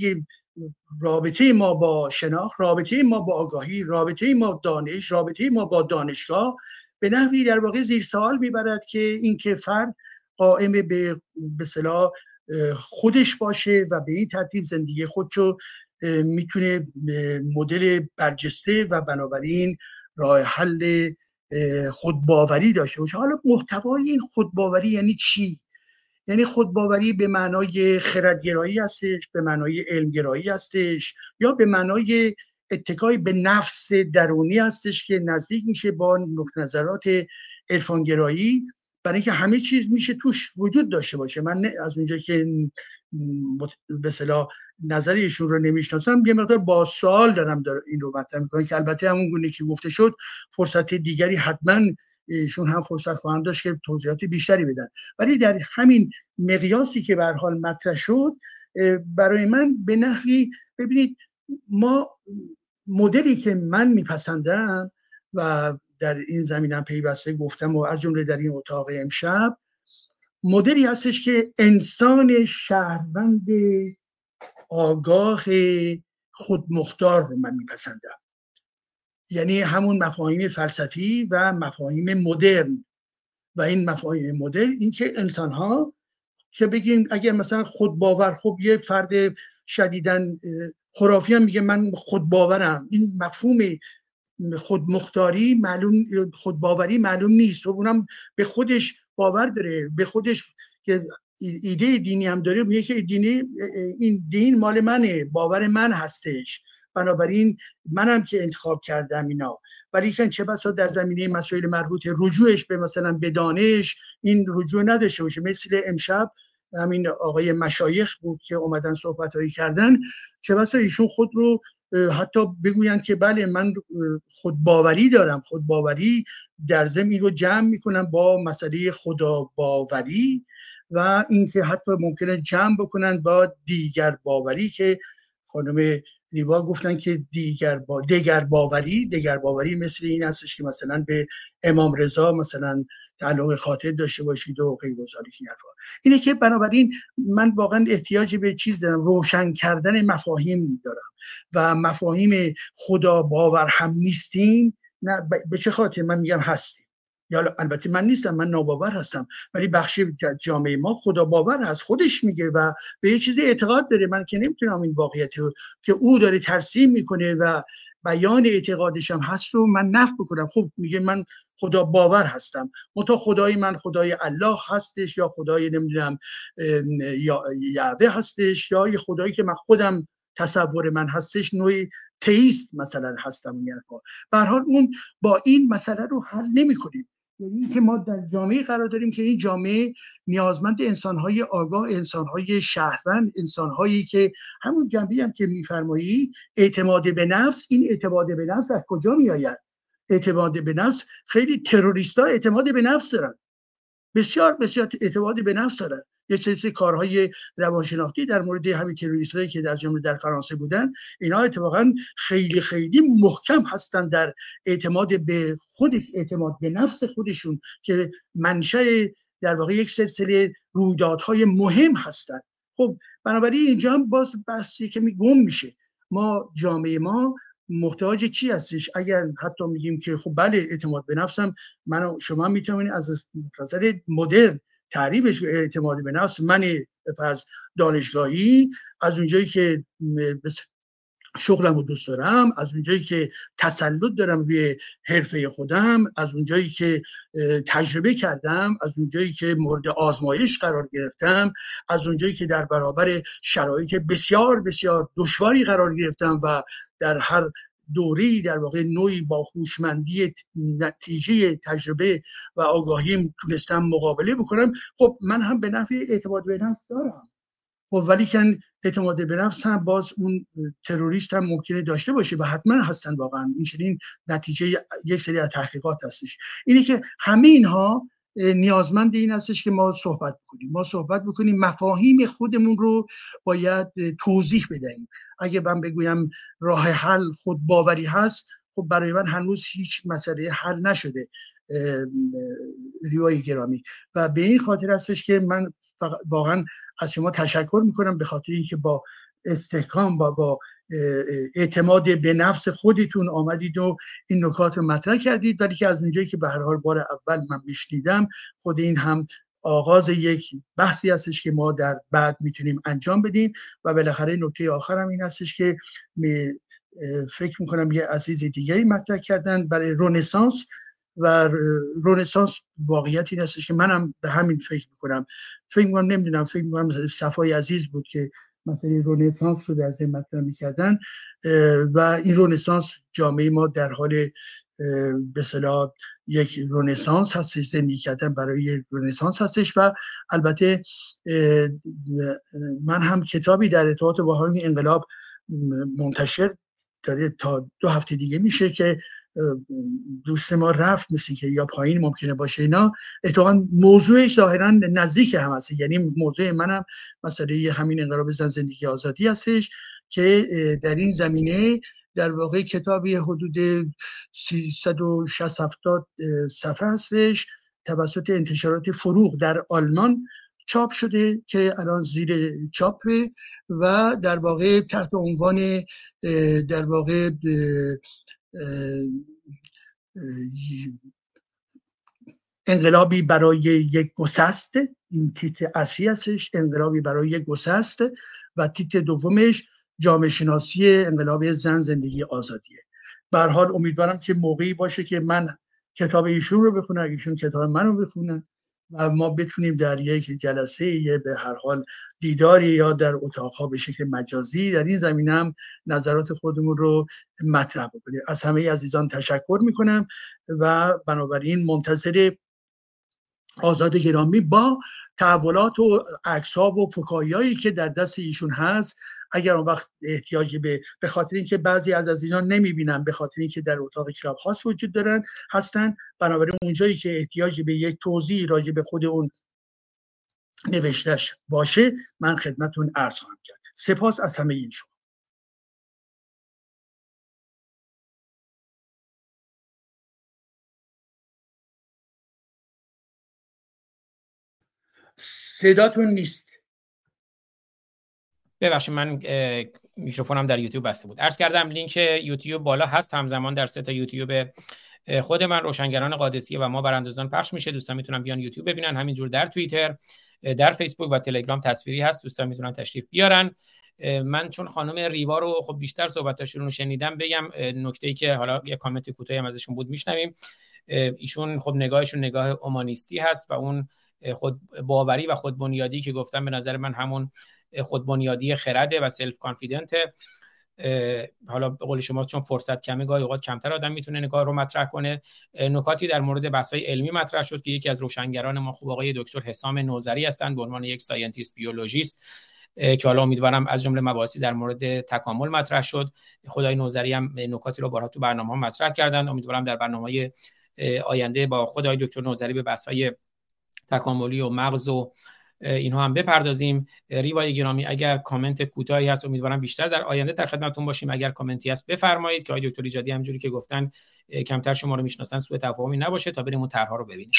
رابطه ما با شناخت رابطه ما با آگاهی رابطه ما دانش رابطه ما با دانشگاه به نحوی در واقع زیر سوال می‌برد که اینکه فرد قائم به به خودش باشه و به این ترتیب زندگی خودشو می‌تونه مدل برجسته و بنابراین راه حل خودباوری داشته باشه. حالا محتوای این خودباوری یعنی چی؟ یعنی خودباوری به معنای خردگرایی هستش به معنای علمگرایی هستش یا به معنای اتکای به نفس درونی هستش که نزدیک میشه با نقط نظرات عرفانگرایی. برای اینکه همه چیز میشه توش وجود داشته باشه. من از اونجا که به صلاح نظر ایشون رو نمی‌شناسم یه مقدار با سوال دارم دار این رو مطرح می‌کنم که البته همون گونه که گفته شد فرصت دیگری حتما ایشون هم فرصت خواهند داشت که توضیحات بیشتری بدن. ولی در همین مقیاسی که به حال مطرح شد برای من به نحوی ببینید ما مدلی که من میپسندم و در این زمینم پیوسته گفتم و از جمله در این اتاق امشب مدلی هستش که انسان شهروند آگاه خودمختار رو من میپسندم. یعنی همون مفاهیم فلسفی و مفاهیم مدرن. و این مفاهیم مدرن اینکه انسان ها که بگیم اگر مثلا خود باور خب یه فرد شدیدن خرافی هم میگه من خود باورم. این مفهوم خودمختاری معلوم خودباوری معلوم نیست. و اونم به خودش باور داره به خودش که ایده دینی هم داره میگه که دینی این دین مال منه باور من هستش. بنابراین منم که انتخاب کردم اینا. ولی چه بسا در زمینه مسائل مربوط رجوعش به مثلا به دانش این رجوع نداشته باشه. مثل امشب همین آقای مشایخ بود که اومدن صحبت هایی کردن. چه بسا ایشون خود رو حتی بگویند که بله من خود باوری دارم. خود باوری در زمین رو جمع می‌کنم با مسئله خدا باوری و اینکه حتی ممکنه جمع بکنن با دیگر باوری که خانم ریوا گفتن که دیگر با دیگر باوری دیگر باوری مثل این هستش که مثلا به امام رضا مثلا تعلق خاطر داشته باشید و غیر این اینه که بنابراین من واقعا احتیاجی به چیز دارم. روشن کردن مفاهیم دارم و مفاهیم خدا باور هم نیستیم. نه به چه خاطر؟ من میگم هستیم. یا البته من نیستم من ناباور هستم. ولی بخشی جامعه ما خدا باور هست خودش میگه و به یه چیزی اعتقاد داره. من که نمی‌تونم این واقعیت که او داره ترسیم می‌کنه و بیان اعتقادش هم هست و من نف بکنم خب میگه من خدا باور هستم. منتها خدای من خدای الله هستش یا خدای نمی‌دونم یا یعوه هستش یا خدایی که من خودم تصور من هستش نوعی تئیست مثلا هستم یعنی به حال اون با این مسئله رو حل نمی کنیم یعنی که ما در جامعه قرار داریم که این جامعه نیازمند انسانهای آگاه انسانهای شهروند انسانهایی که همون جنبه هم که میفرمایی اعتماد به نفس. این اعتماد به نفس از کجا میآید؟ اعتماد به نفس خیلی تروریست ها اعتماد به نفس دارن. بسیار بسیار اعتماد به نفس دارن. یه سری کارهای روانشناختی در مورد همین تروریستایی که در جمله در فرانسه بودن اینا اتفاقا خیلی خیلی محکم هستن در اعتماد به خود اعتماد به نفس خودشون که منشأ در واقع یک سلسله رویدادهای مهم هستند خب بنابراین اینجا هم باز بحثی که گم میشه. ما جامعه ما محتاج چی هستش؟ اگر حتی میگیم که خب بله اعتماد به نفسم من شما می‌تونید از نظر مدرن تعریفش اعتماد به نفس من از دانشگاهی از اونجایی که شغلم رو دوست دارم از اونجایی که تسلط دارم روی حرفه خودم از اونجایی که تجربه کردم از اونجایی که مورد آزمایش قرار گرفتم از اونجایی که در برابر شرایط بسیار بسیار دشواری قرار گرفتم و در هر دوره در واقع نوعی با هوشمندی نتیجه تجربه و آگاهی تونستم مقابله بکنم. خب من هم به نفع اعتماد به نفس دارم. خب ولی کن اعتماد به نفس هم باز اون تروریست هم ممکنه داشته باشه و حتما هستن واقعا. این چنین نتیجه یک سری از تحقیقات هستش. اینه که همه اینها نیازمند این هستش که ما صحبت بکنیم. ما صحبت بکنیم مفاهیم خودمون رو باید توضیح بدهیم. اگه من بگویم راه حل خود باوری هست خب برای من هنوز هیچ مسئله حل نشده ریوای گرامی. و به این خاطر هستش که من واقعا از شما تشکر می‌کنم به خاطر اینکه با استحکام با با اعتماد به نفس خودتون آمدید و این نکات رو مطرح کردید. ولی که از اونجایی که به هر حال بار اول من بشنیدم خود این هم آغاز یک بحثی هستش که ما در بعد می‌تونیم انجام بدیم و بالاخره نکته آخرم این هستش که فکر می‌کنم یه عزیز دیگری مطرح کردن برای رونسانس و رونسانس واقعیت این هستش که منم به همین فکر می‌کنم. فکر می‌کنم نمی‌دونم فکر می‌کنم صفای عزیز بود که مثلا رونسانس رو در ذهن می‌کردن. و این رونسانس جامعه ما در حال به صلاح یک رونسانس هستش زندگی کردن برای رونسانس هستش و البته من هم کتابی در ارتباط با همین انقلاب منتشر داره تا دو هفته دیگه میشه که دوست ما رفت مثل که یا پایین ممکنه باشه اینا. اتفاقا موضوعش ظاهرا نزدیک هم هست یعنی موضوع منم مسئله همین انقلاب زن زندگی آزادی هستش که در این زمینه در واقع کتابی حدود 360 70 صفحه هستش توسط انتشارات فروغ در آلمان چاپ شده که الان زیر چاپه و در واقع تحت عنوان در واقع انقلابی برای یک گسست این تیت اصلی هستش انقلابی برای یک گسست و تیت دومش جامعه شناسی انقلاب زن زندگی آزادیه به حال امیدوارم که موقعی باشه که من کتاب ایشون رو بخونم ایشون کتاب من رو بخونم و ما بتونیم در یک جلسه یه به هر حال دیداری یا در اتاقها به شکل مجازی در این زمینه نظرات خودمون رو مطرح بکنیم. از همه عزیزان تشکر می‌کنم و بنابراین منتظر آزاد گرامی با تحولات و عکس و فکایایی که در دست ایشون هست اگر اون وقت احتیاجی به به خاطر اینکه بعضی از از اینا نمی‌بینن به خاطر اینکه در اتاق کتاب خاص وجود دارن هستن. بنابراین اونجایی که احتیاجی به یک توضیح راجع به خود اون نوشتش باشه من خدمتون عرض خواهم کرد. سپاس از همه این شما. صداتون نیست. ببخشید من میکروفونم در یوتیوب بسته بود. عرض کردم لینک یوتیوب بالا هست همزمان در سه تا یوتیوب خود من روشنگران قادسیه و ما براندازان پخش میشه. دوستان می‌تونن بیان یوتیوب ببینن. همینجور در توییتر در فیسبوک و تلگرام تصویری هست. دوستان می‌تونن تشریف بیارن. من چون خانم ریوا رو خب بیشتر صحبتاشون رو شنیدم بگم نکته ای که حالا یه کامنت کوتاهی هم ازشون بود میشنویم. ایشون خب نگاهشون نگاه اومانیستی هست و اون خود باوری و خود بنیادی که گفتم به نظر من همون خود بنیادی خرده و self-confident حالا به قول شما چون فرصت کمه گاهی اوقات کمتر آدم می‌تونه نگاه رو مطرح کنه. نکاتی در مورد بحث علمی مطرح شد که یکی از روشنگران ما خوب آقای دکتر حسام نوذری هستند به عنوان یک scientist biologist که حالا امیدوارم از جمله مباحثی در مورد تکامل مطرح شد. خدای نوزری هم نکاتی رو بارها تو برنامه مطرح کردن. امیدوارم در برنامه آینده با خدای دکتر نوزری به بحث تکاملی و مغز و اینها هم بپردازیم. ریوای گرامی اگر کامنت کوتاهی هست امیدوارم بیشتر در آینده در خدمتتون باشیم. اگر کامنتی هست بفرمایید که آقای دکتر ایجادی همجوری که گفتن کمتر شما رو می‌شناسن سوء تفاهمی نباشه تا بریم اون طرحها رو ببینیم.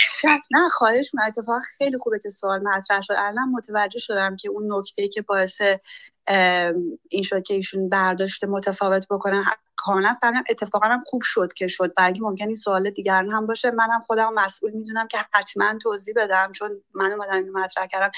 نه خواهش من اتفاق خیلی خوبه که سوال مطرح شد. الان متوجه شدم که اون نکته که باعث این شد که ایشون برداشت متفاوت بکنن کاملا فهمیدم اتفاقا هم خوب شد که شد. برای ممکن این سوال دیگران هم باشه. منم خودم مسئول می‌دونم که حتما توضیح بدم چون من اومدم اینو مطرح کردم.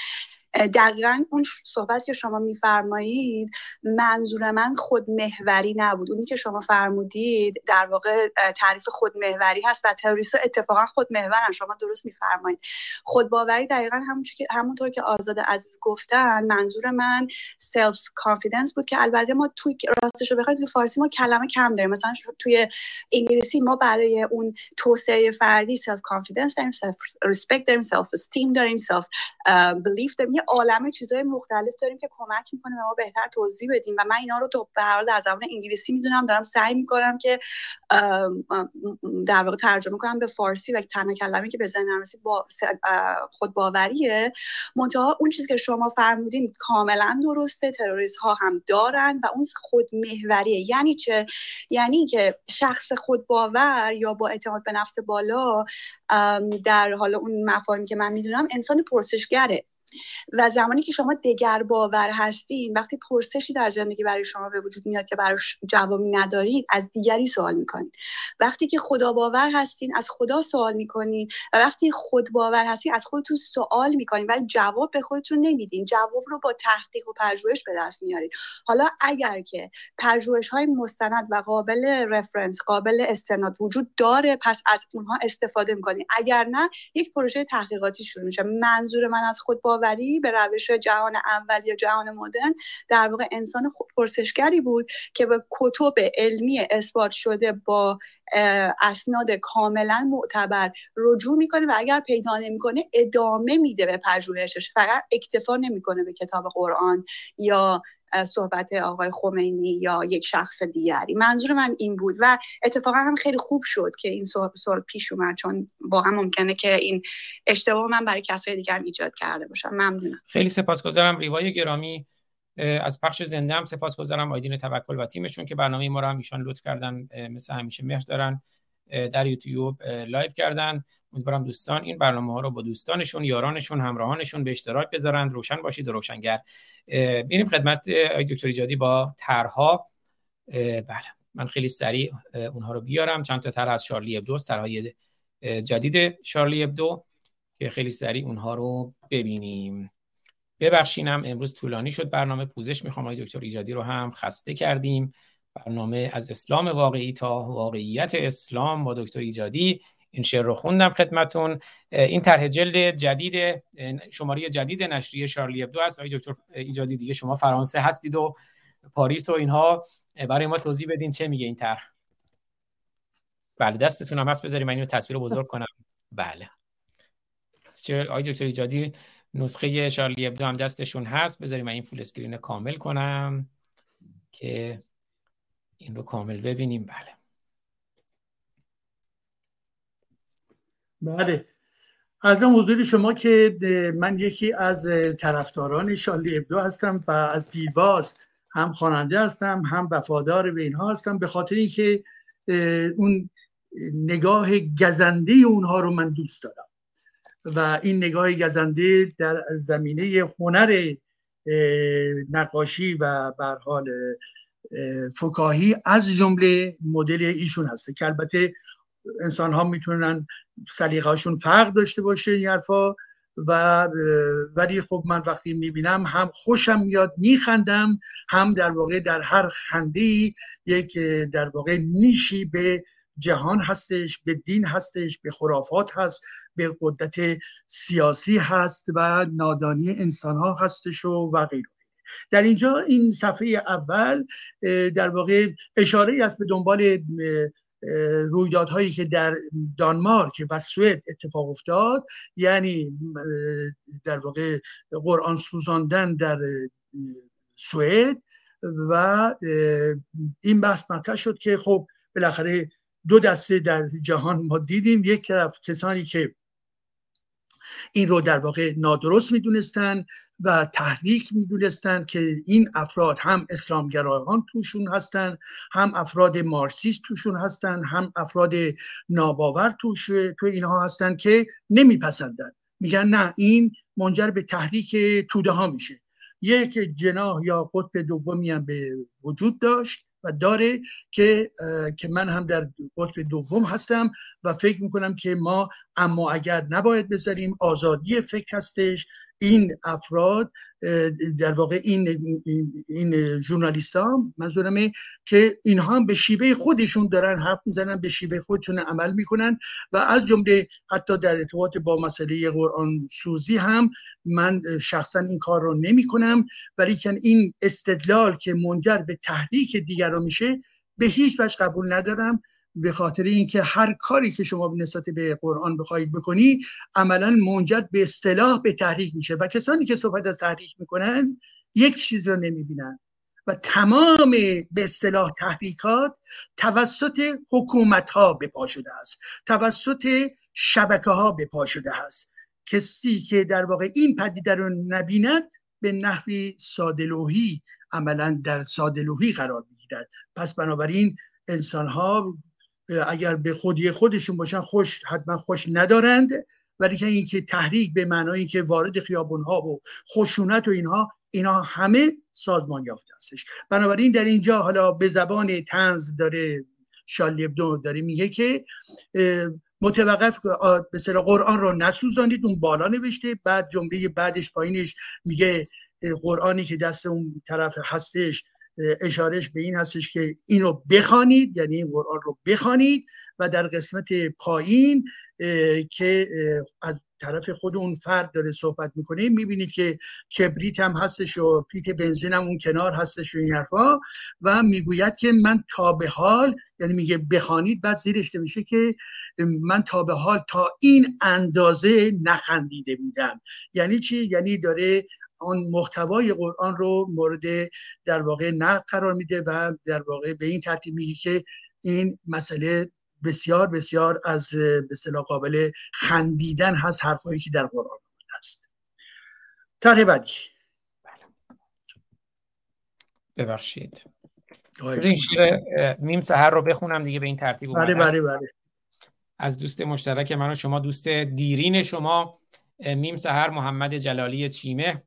دقیقا اون صحبت که شما میفرمایید منظور من خودمهوری نبود. اونی که شما فرمودید در واقع تعریف خودمهوری هست و تروریست اتفاقا خودمهورن شما درست میفرمایید. خودباوری دقیقا همونطور که آزاد عزیز گفتن منظور من self-confidence بود که البته ما توی راستش رو بخواید تو فارسی ما کلمه کم داریم. مثلا توی انگلیسی ما برای اون توسعه فردی self-confidence داریم self-respect داریم self-esteem داریم self-belief داریم. عالمه چیزهای مختلف داریم که کمک می‌کنه به ما بهتر توضیح بدیم. و من اینا رو تو به حال در زبان انگلیسی می‌دونم دارم سعی می‌کنم که در واقع ترجمه کنم به فارسی و تنها کلمه که به ذهنم رسید با خود باوریه منتها اون چیزی که شما فرمودین کاملا درسته تروریست ها هم دارن و اون خود محوریه یعنی چه؟ یعنی که شخص خود باور یا با اعتماد به نفس بالا در حال اون مفاهیمی که من می‌دونم انسان پرسشگره. و زمانی که شما دگر باور هستین وقتی پرسشی در زندگی برای شما به وجود میاد که براش جوابی ندارید از دیگری سوال می‌کنید وقتی که خدا باور هستین از خدا سوال می‌کنید و وقتی خود باور هستین از خودتون سوال می‌کنید ولی جواب به خودتون نمیدین. جواب رو با تحقیق و پژوهش به دست میارید حالا اگر که پژوهش های مستند و قابل رفرنس قابل استناد وجود داره پس از اونها استفاده می‌کنید اگر نه یک پروژه تحقیقاتی شروع میشه. منظور من از خود باور به روش جهان اول یا جهان مدرن در واقع انسان پرسشگری بود که به کتب علمی اثبات شده با اسناد کاملا معتبر رجوع می‌کنه و اگر پیدا نمی‌کنه ادامه میده به پژوهشش. فقط اکتفا نمی‌کنه به کتاب قرآن یا صحبت آقای خمینی یا یک شخص دیگری. منظور من این بود و اتفاقا هم خیلی خوب شد که این سوال پیش اومد چون هم ممکنه که این اشتباه من برای کسای دیگر ایجاد کرده باشم. ممنونم. خیلی سپاسگزارم. ریوای گرامی از پخش زنده هم سپاسگزارم آیدین توکل و تیمشون که برنامه ما رو هم ایشان لطف کردن مثل همیشه مهر دارن. در یوتیوب live کردن. امیدوارم دوستان این برنامه ها رو با دوستانشون یارانشون همراهانشون به اشتراک بذارند روشن باشید و روشنگر. میریم خدمت آقای دکتر ایجادی با طرحها. بله من خیلی سریع اونها رو بیارم. چند تا طرح از شارلی ابدو طرحهای جدید شارلی ابدو که خیلی سریع اونها رو ببینیم. ببخشینم امروز طولانی شد برنامه. پوزش می‌خوام آقای دکتر ایجادی رو هم خسته کردیم. برنامه از اسلام واقعی تا واقعیت اسلام با دکتر ایجادی. این شعر رو خوندم خدمتون. این طرح جلد جدید شماره جدید نشریه شارلی ابدو است. آقای دکتر ایجادی دیگه شما فرانسه هستید و پاریس و اینها. برای ما توضیح بدین چه میگه این طرح. بله دستتون هم هست بذاریم من اینو تصویر بزرگ کنم. بله. چه آقای دکتر ایجادی نسخه شارلی ابدو هم دستشون هست. بذاریم من این full screen کامل کنم که این رو کامل ببینیم. بله. بله. از حضور شما که من یکی از طرفداران شارلی ابدو هستم و از دیرباز هم خواننده هستم هم وفادار به اینها هستم. به خاطر اینکه اون نگاه گزنده اونها رو من دوست دارم. و این نگاه گزنده در زمینه هنر نقاشی و بر حال فکاهی از جمله مدل ایشون هست که البته انسان ها می‌تونن سلیقهاشون فرق داشته باشه این حرفا و ولی خب من وقتی می‌بینم هم خوشم میاد میخندم هم در واقع در هر خنده یک در واقع نیشی به جهان هستش به دین هستش به خرافات هست به قدرت سیاسی هست و نادانی انسان ها هستش و, و غیره. در اینجا این صفحه اول در واقع اشاره است به دنبال رویدادهایی که در دانمارک و سوئد اتفاق افتاد. یعنی در واقع قرآن سوزاندن در سوئد و این بحث مطرح شد که خب بالاخره دو دسته در جهان ما دیدیم. یک طرف کسانی که این رو در واقع نادرست می‌دونستن و تحریک می‌دونستن که این افراد هم اسلامگرایان توشون هستن هم افراد مارکسیست توشون هستن هم افراد ناباور توش تو اینها هستن که نمیپسندن. میگن نه این منجر به تحریک توده ها میشه. یک جناح یا قطب دومی هم به وجود داشت. و داره که که من هم در قطب دوم هستم و فکر می‌کنم که ما اما اگر نباید بذاریم آزادی فکر هستش این افراد در واقع این این ژورنالیست ها منظورمه که اینها هم به شیوه خودشون دارن حرف می‌زنن به شیوه خودشون عمل می‌کنن و از جمله حتی در ارتباط با مسئله قرآن سوزی هم من شخصا این کار رو نمی کنم ولی که این استدلال که منجر به تحریک دیگران میشه به هیچ وجه قبول ندارم. به خاطر اینکه هر کاری که شما نسبت به قرآن بخواید بکنی عملا منجر به اصطلاح به تحریک میشه. و کسانی که صحبت از تحریک می‌کنن یک چیز رو نمی‌بینن. و تمام به اصطلاح تحریکات توسط حکومت ها پا شده است. توسط شبکه ها به پا شده است. کسی که در واقع این پدیده رو نبیند به نحوی سادلوهی عملا در سادلوهی قرار می‌گیرد. پس بنابراین انسان ها اگر به خودی خودشون باشن خوش حتما خوش ندارند. ولی که اینکه تحریک به معنای که وارد خیابون ها و خشونت و اینها اینا همه سازمان یافته هستش. بنابراین در اینجا حالا به زبان تنز داره شالیبدو داره میگه که متوقف به قرآن رو نسوزانید اون بالا نوشته. بعد جمله بعدش پایینش میگه قرآنی که دست اون طرف هستش اشارش به این هستش که اینو بخوانید یعنی این قرآن رو بخوانید و در قسمت پایین که از طرف خود اون فرد داره صحبت می‌کنه می‌بینید که کبریت هم هستش و پیت بنزین هم اون کنار هستش و این حرفا و می‌گوید که من تا به حال یعنی میگه بخوانید بعد زیرش میشه که من تا به حال تا این اندازه نخندیده بودم. یعنی چی؟ یعنی داره آن محتوای قرآن رو مورد در واقع نه قرار میده و در واقع به این ترتیب میگه که این مسئله بسیار بسیار از به قابل خندیدن هست حرفایی که در قرآن هست طرح بعدی. ببخشید. این شیر میم سهر رو بخونم دیگه به این ترتیب بله بله بله. از دوست مشترک من و شما دوست دیرین شما میم سهر محمد جلالی چیمه.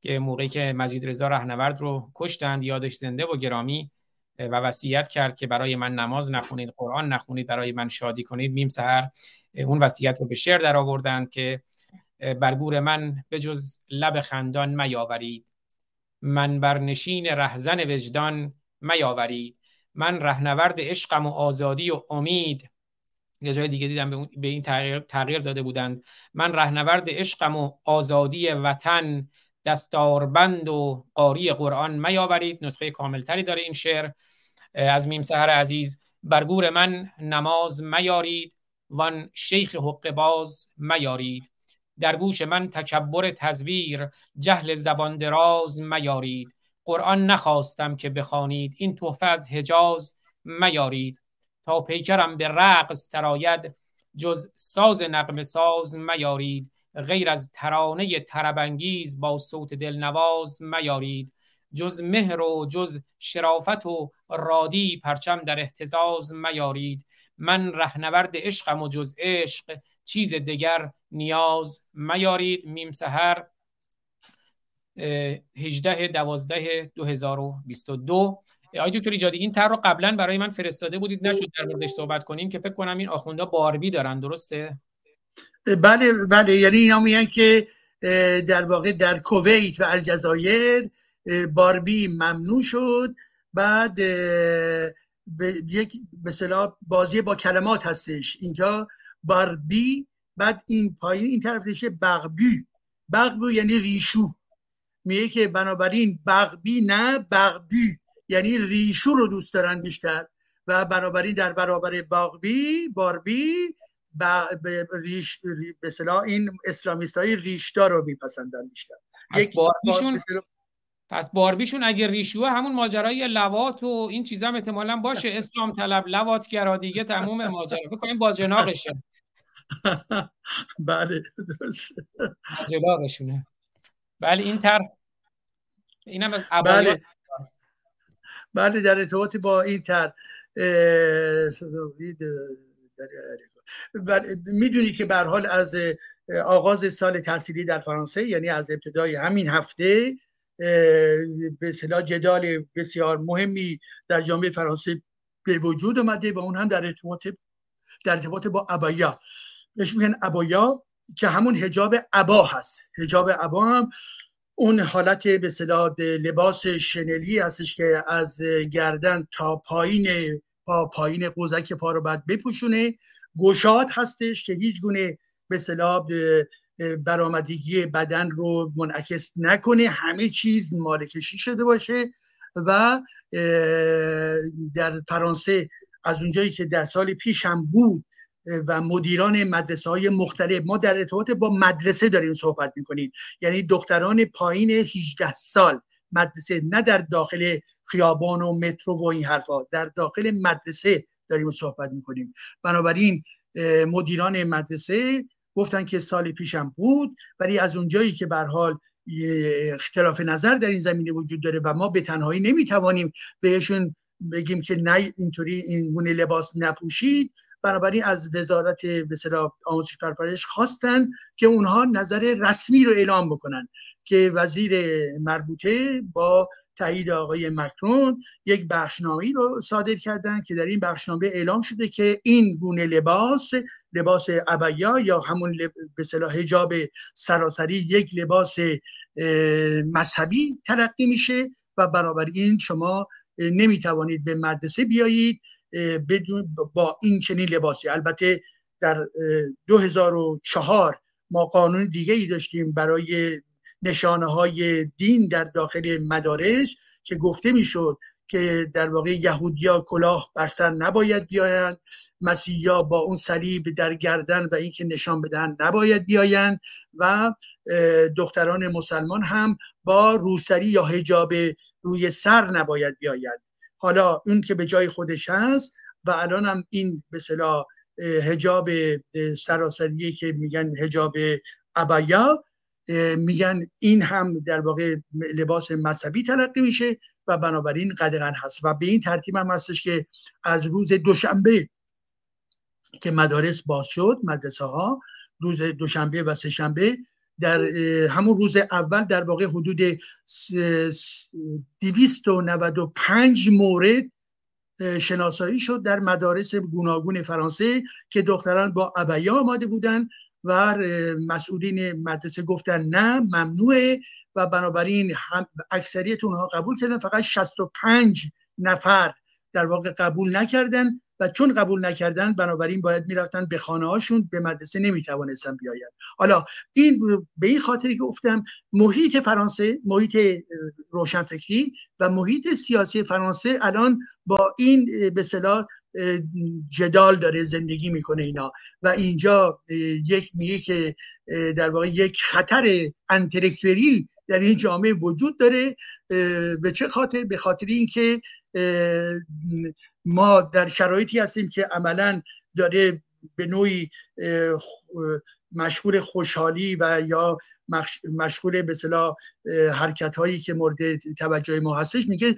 که موقعی که مجید رضا رهنورد رو کشتند یادش زنده و گرامی و وصیت کرد که برای من نماز نخونید قرآن نخونید برای من شادی کنید میم سهر اون وصیت رو به شعر در آوردند که برگور من به جز لب خندان میاورید. من بر نشین رهزن وجدان میاورید. من رهنورد عشقم و آزادی و امید. یه جای دیگه دیدم به این تغییر, تغییر داده بودند. من رهنورد عشقم و آزادی وطن. دستاربند و قاری قرآن میاورید نسخه کاملتری داره این شعر. از میم سهر عزیز برگور من نماز میارید وان شیخ حق باز میارید در گوش من تکبر تزویر جهل زبان دراز میارید قرآن نخواستم که بخوانید این تحفه از حجاز میارید تا پیکرم به رقص تراید جز ساز نقم ساز میارید غیر از ترانه تربنگیز با صوت دلنواز میارید. جز مهر و جز شرافت و رادی پرچم در احتزاز میارید. من رهنورد عشقم و جز عشق چیز دیگر نیاز میارید. میم سهر 18 12 2022 آقای دکتر ایجادی این تر رو قبلا برای من فرستاده بودید. نشد در موردش صحبت کنیم که فکر کنم این آخوندا باربی دارن. درسته؟ بله بله یعنی اینا میگن که در واقع در کویت و الجزایر باربی ممنوع شد. بعد یک به بازی با کلمات هستش اینجا. باربی بعد این پایین این طرف ریشه بغبی. بغبو یعنی ریشو. میگه که بنابراین بغبی نه بغبی. یعنی ریشو رو دوست دارن بیشتر. و بنابراین در برابر باغبی باربی به ریش به این اسلامیست های ریشدار رو میپسندن بیشتر. یک باربیشون پس باربیشون اگه ریشوه همون ماجرای لوات و این چیزا هم احتمالا باشه. اسلام طلب لوات گرا دیگه تموم ماجرا. بکنیم با جناقشه بله درست جناقشونه بله این تر اینم از بله. بله در ارتباط با این تر می‌دونی که به حال از آغاز سال تحصیلی در فرانسه یعنی از ابتدای همین هفته به اصطلاح جدال بسیار مهمی در جامعه فرانسه به وجود اومده و اون هم در ارتباط در ارتباط با ابایا بهش میگن ابایا که همون حجاب ابا هست. حجاب ابا هم اون حالت به اصطلاح لباس شنلی هستش که از گردن تا پایین پا پایین قوزک پا رو باید بپوشونه گشاد هستش که هیچ گونه به برآمدگی بدن رو منعکس نکنه. همه چیز مالکشی شده باشه و در فرانسه از اونجایی که در سال پیش هم بود و مدیران مدرسه های مختلف ما در ارتباط با مدرسه داریم صحبت می‌کنیم. یعنی دختران پایین 18 سال مدرسه نه در داخل خیابان و مترو و این حرفا در داخل مدرسه داریم صحبت می‌کنیم. بنابراین مدیران مدرسه گفتن که سال پیشم بود ولی از اونجایی که بر حال اختلاف نظر در این زمینه وجود داره و ما به تنهایی نمی‌توانیم بهشون بگیم که نه اینطوری این گونه لباس نپوشید. بنابراین از وزارت به آموزش پرورش خواستن که اونها نظر رسمی رو اعلام بکنن. که وزیر مربوطه با تایید آقای مکرون یک بخشنامه رو صادر کردن که در این بخشنامه اعلام شده که این گونه لباس لباس ابیا یا همون به صلاح حجاب سراسری یک لباس مذهبی تلقی میشه و این شما نمی‌توانید به مدرسه بیایید بدون با این چنین لباسی. البته در 2004 ما قانون دیگه ای داشتیم برای نشانه های دین در داخل مدارس که گفته می‌شد که در واقع یهودیا کلاه بر سر نباید بیایند مسیحیا با اون صلیب در گردن و اینکه نشان بدن نباید بیایند و دختران مسلمان هم با روسری یا حجاب روی سر نباید بیایند. حالا اون که به جای خودش هست و الان هم این به صلاح هجاب سراسری که میگن هجاب ابایا میگن این هم در واقع لباس مذهبی تلقی میشه و بنابراین قدغن هست. و به این ترتیب هم هستش که از روز دوشنبه که مدارس باز شد مدرسه ها روز دوشنبه و سهشنبه در همون روز اول در واقع حدود 295 مورد شناسایی شد در مدارس گوناگون فرانسه که دختران با ابیا آماده بودن و مسئولین مدرسه گفتن نه ممنوعه و بنابراین اکثریت اونها قبول کردن. فقط 65 نفر در واقع قبول نکردن و چون قبول نکردن بنابراین باید می‌رفتن به خانه هاشون به مدرسه نمی‌توانستن بیاین. حالا این به این خاطری که گفتم محیط فرانسه محیط روشنفکری و محیط سیاسی فرانسه الان با این به صلاح جدال داره زندگی می‌کنه اینا. و اینجا یک میگه که در واقع یک خطر انتلکتوری در این جامعه وجود داره به چه خاطر؟ به خاطر اینکه ما در شرایطی هستیم که عملا داره به نوعی مشغول خوشحالی و یا مشغول به صلاح حرکت هایی که مورد توجه ما هستش میگه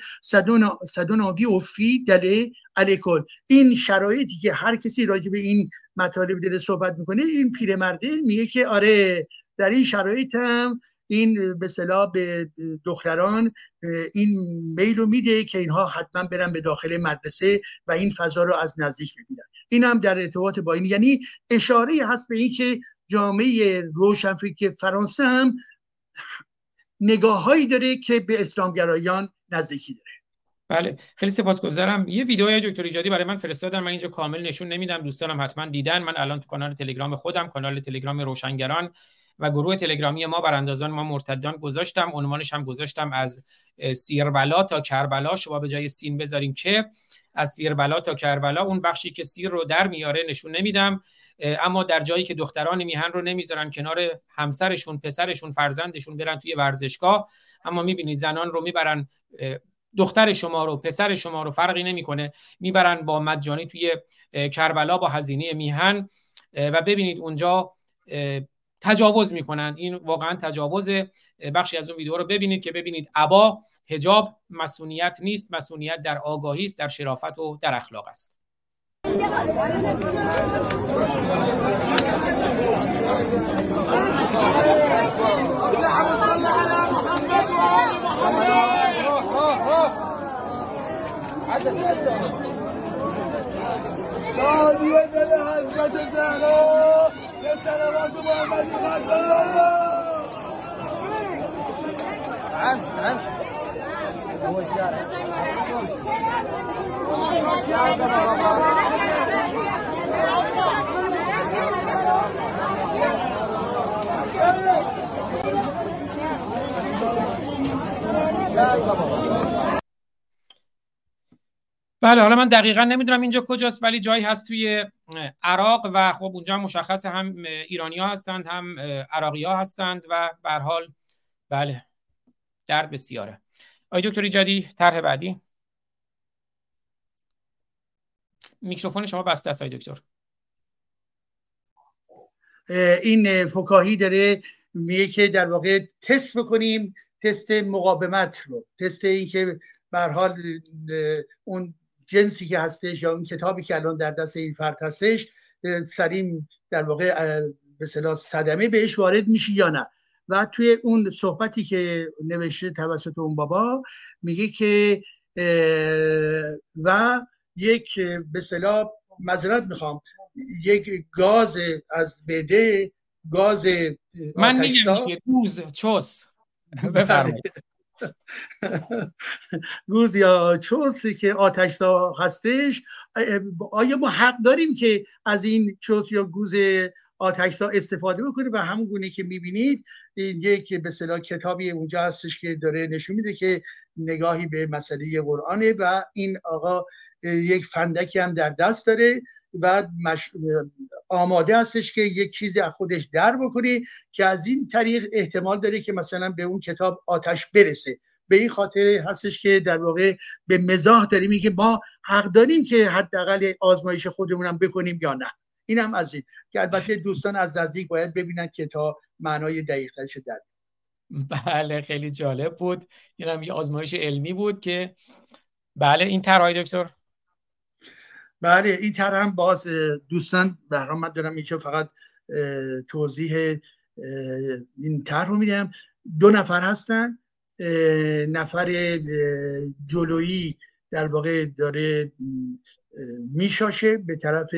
صدون آوی افی دله الکل. این شرایطی که هر کسی راجع به این مطالب داره صحبت می‌کنه این پیرمرده میگه که آره در این شرایط هم این به صلاح به دختران این میل رو میده که اینها حتما برن به داخل مدرسه و این فضا رو از نزدیک ببینن. این هم در ارتباط با این. یعنی اشاره هست به این که جامعه روشنفکر فرانسه هم نگاههایی داره که به اسلامگرایان نزدیکی داره. بله خیلی سپاسگزارم. یه ویدیو دکتر ایجادی برای من فرستادن من اینجا کامل نشون نمیدم. دوستانم حتما دیدن. من الان تو کانال تلگرام خودم کانال تلگرام روشنگران و گروه تلگرامی ما براندازان ما مرتدان گذاشتم. عنوانش هم گذاشتم از سیربلا تا کربلا. شما به جای سین بذاریم که از سیربلا تا کربلا اون بخشی که سیر رو در میاره نشون نمیدم. اما در جایی که دختران میهن رو نمی‌ذارن کنار همسرشون پسرشون فرزندشون برن توی ورزشگاه. اما می‌بینید زنان رو می‌برن دختر شما رو پسر شما رو فرقی نمی‌کنه. می‌برن با مجانی توی کربلا با هزینه میهن. و ببینید اونجا تجاوز می‌کنن. این واقعا تجاوز بخشی از اون ویدیو رو ببینید که ببینید ابا هجاب مسئولیت نیست. مسئولیت در آگاهی است در شرافت و در اخلاق است. اللهم صل على محمد وآل يا سلامات محمد خاتم الله عمش عمش. بله حالا من دقیقا نمی‌دونم اینجا کجاست ولی جایی هست توی عراق و خب اونجا مشخص هم ایرانی ها هستند هم عراقی ها هستند و به حال بله درد بسیاره. آی دکتر ایجادی طرح بعدی. میکروفون شما بسته است آی دکتر. این فکاهی داره میگه که در واقع تست بکنیم تست مقاومت رو. تست این که به حال اون جنسی که هستش یا اون کتابی که الان در دست این فرد هستش سریم در واقع به صدمه بهش وارد میشه یا نه. و توی اون صحبتی که نوشته توسط اون بابا میگه که و یک به صلاح مذارت می‌خوام یک گاز از بده گاز من میگم دوز چوس. بفرمایید. گوز یا چوسی که آتش هستش آیا ما حق داریم که از این چوس یا گوز آتش استفاده بکنیم؟ و همون گونه که می‌بینید یک به صلاح کتابی اونجا هستش که داره نشون میده که نگاهی به مسئله قرآنه و این آقا یک فندکی هم در دست داره و آماده هستش که یک چیزی از خودش در بکنه که از این طریق احتمال داره که مثلا به اون کتاب آتش برسه. به این خاطر هستش که در واقع به مزاح داریم که ما حق داریم که حداقل آزمایش خودمونم بکنیم یا نه. این هم از این. که البته دوستان از نزدیک باید ببینن که تا معنای دقیقترش در بله خیلی جالب بود. این هم یه آزمایش علمی بود که بله این طرح دکتر. بله این طرح هم باز دوستان برام من دارم اینجا فقط توضیح این طرح رو میدم. دو نفر هستن. نفر جلویی در واقع داره میشاشه به طرف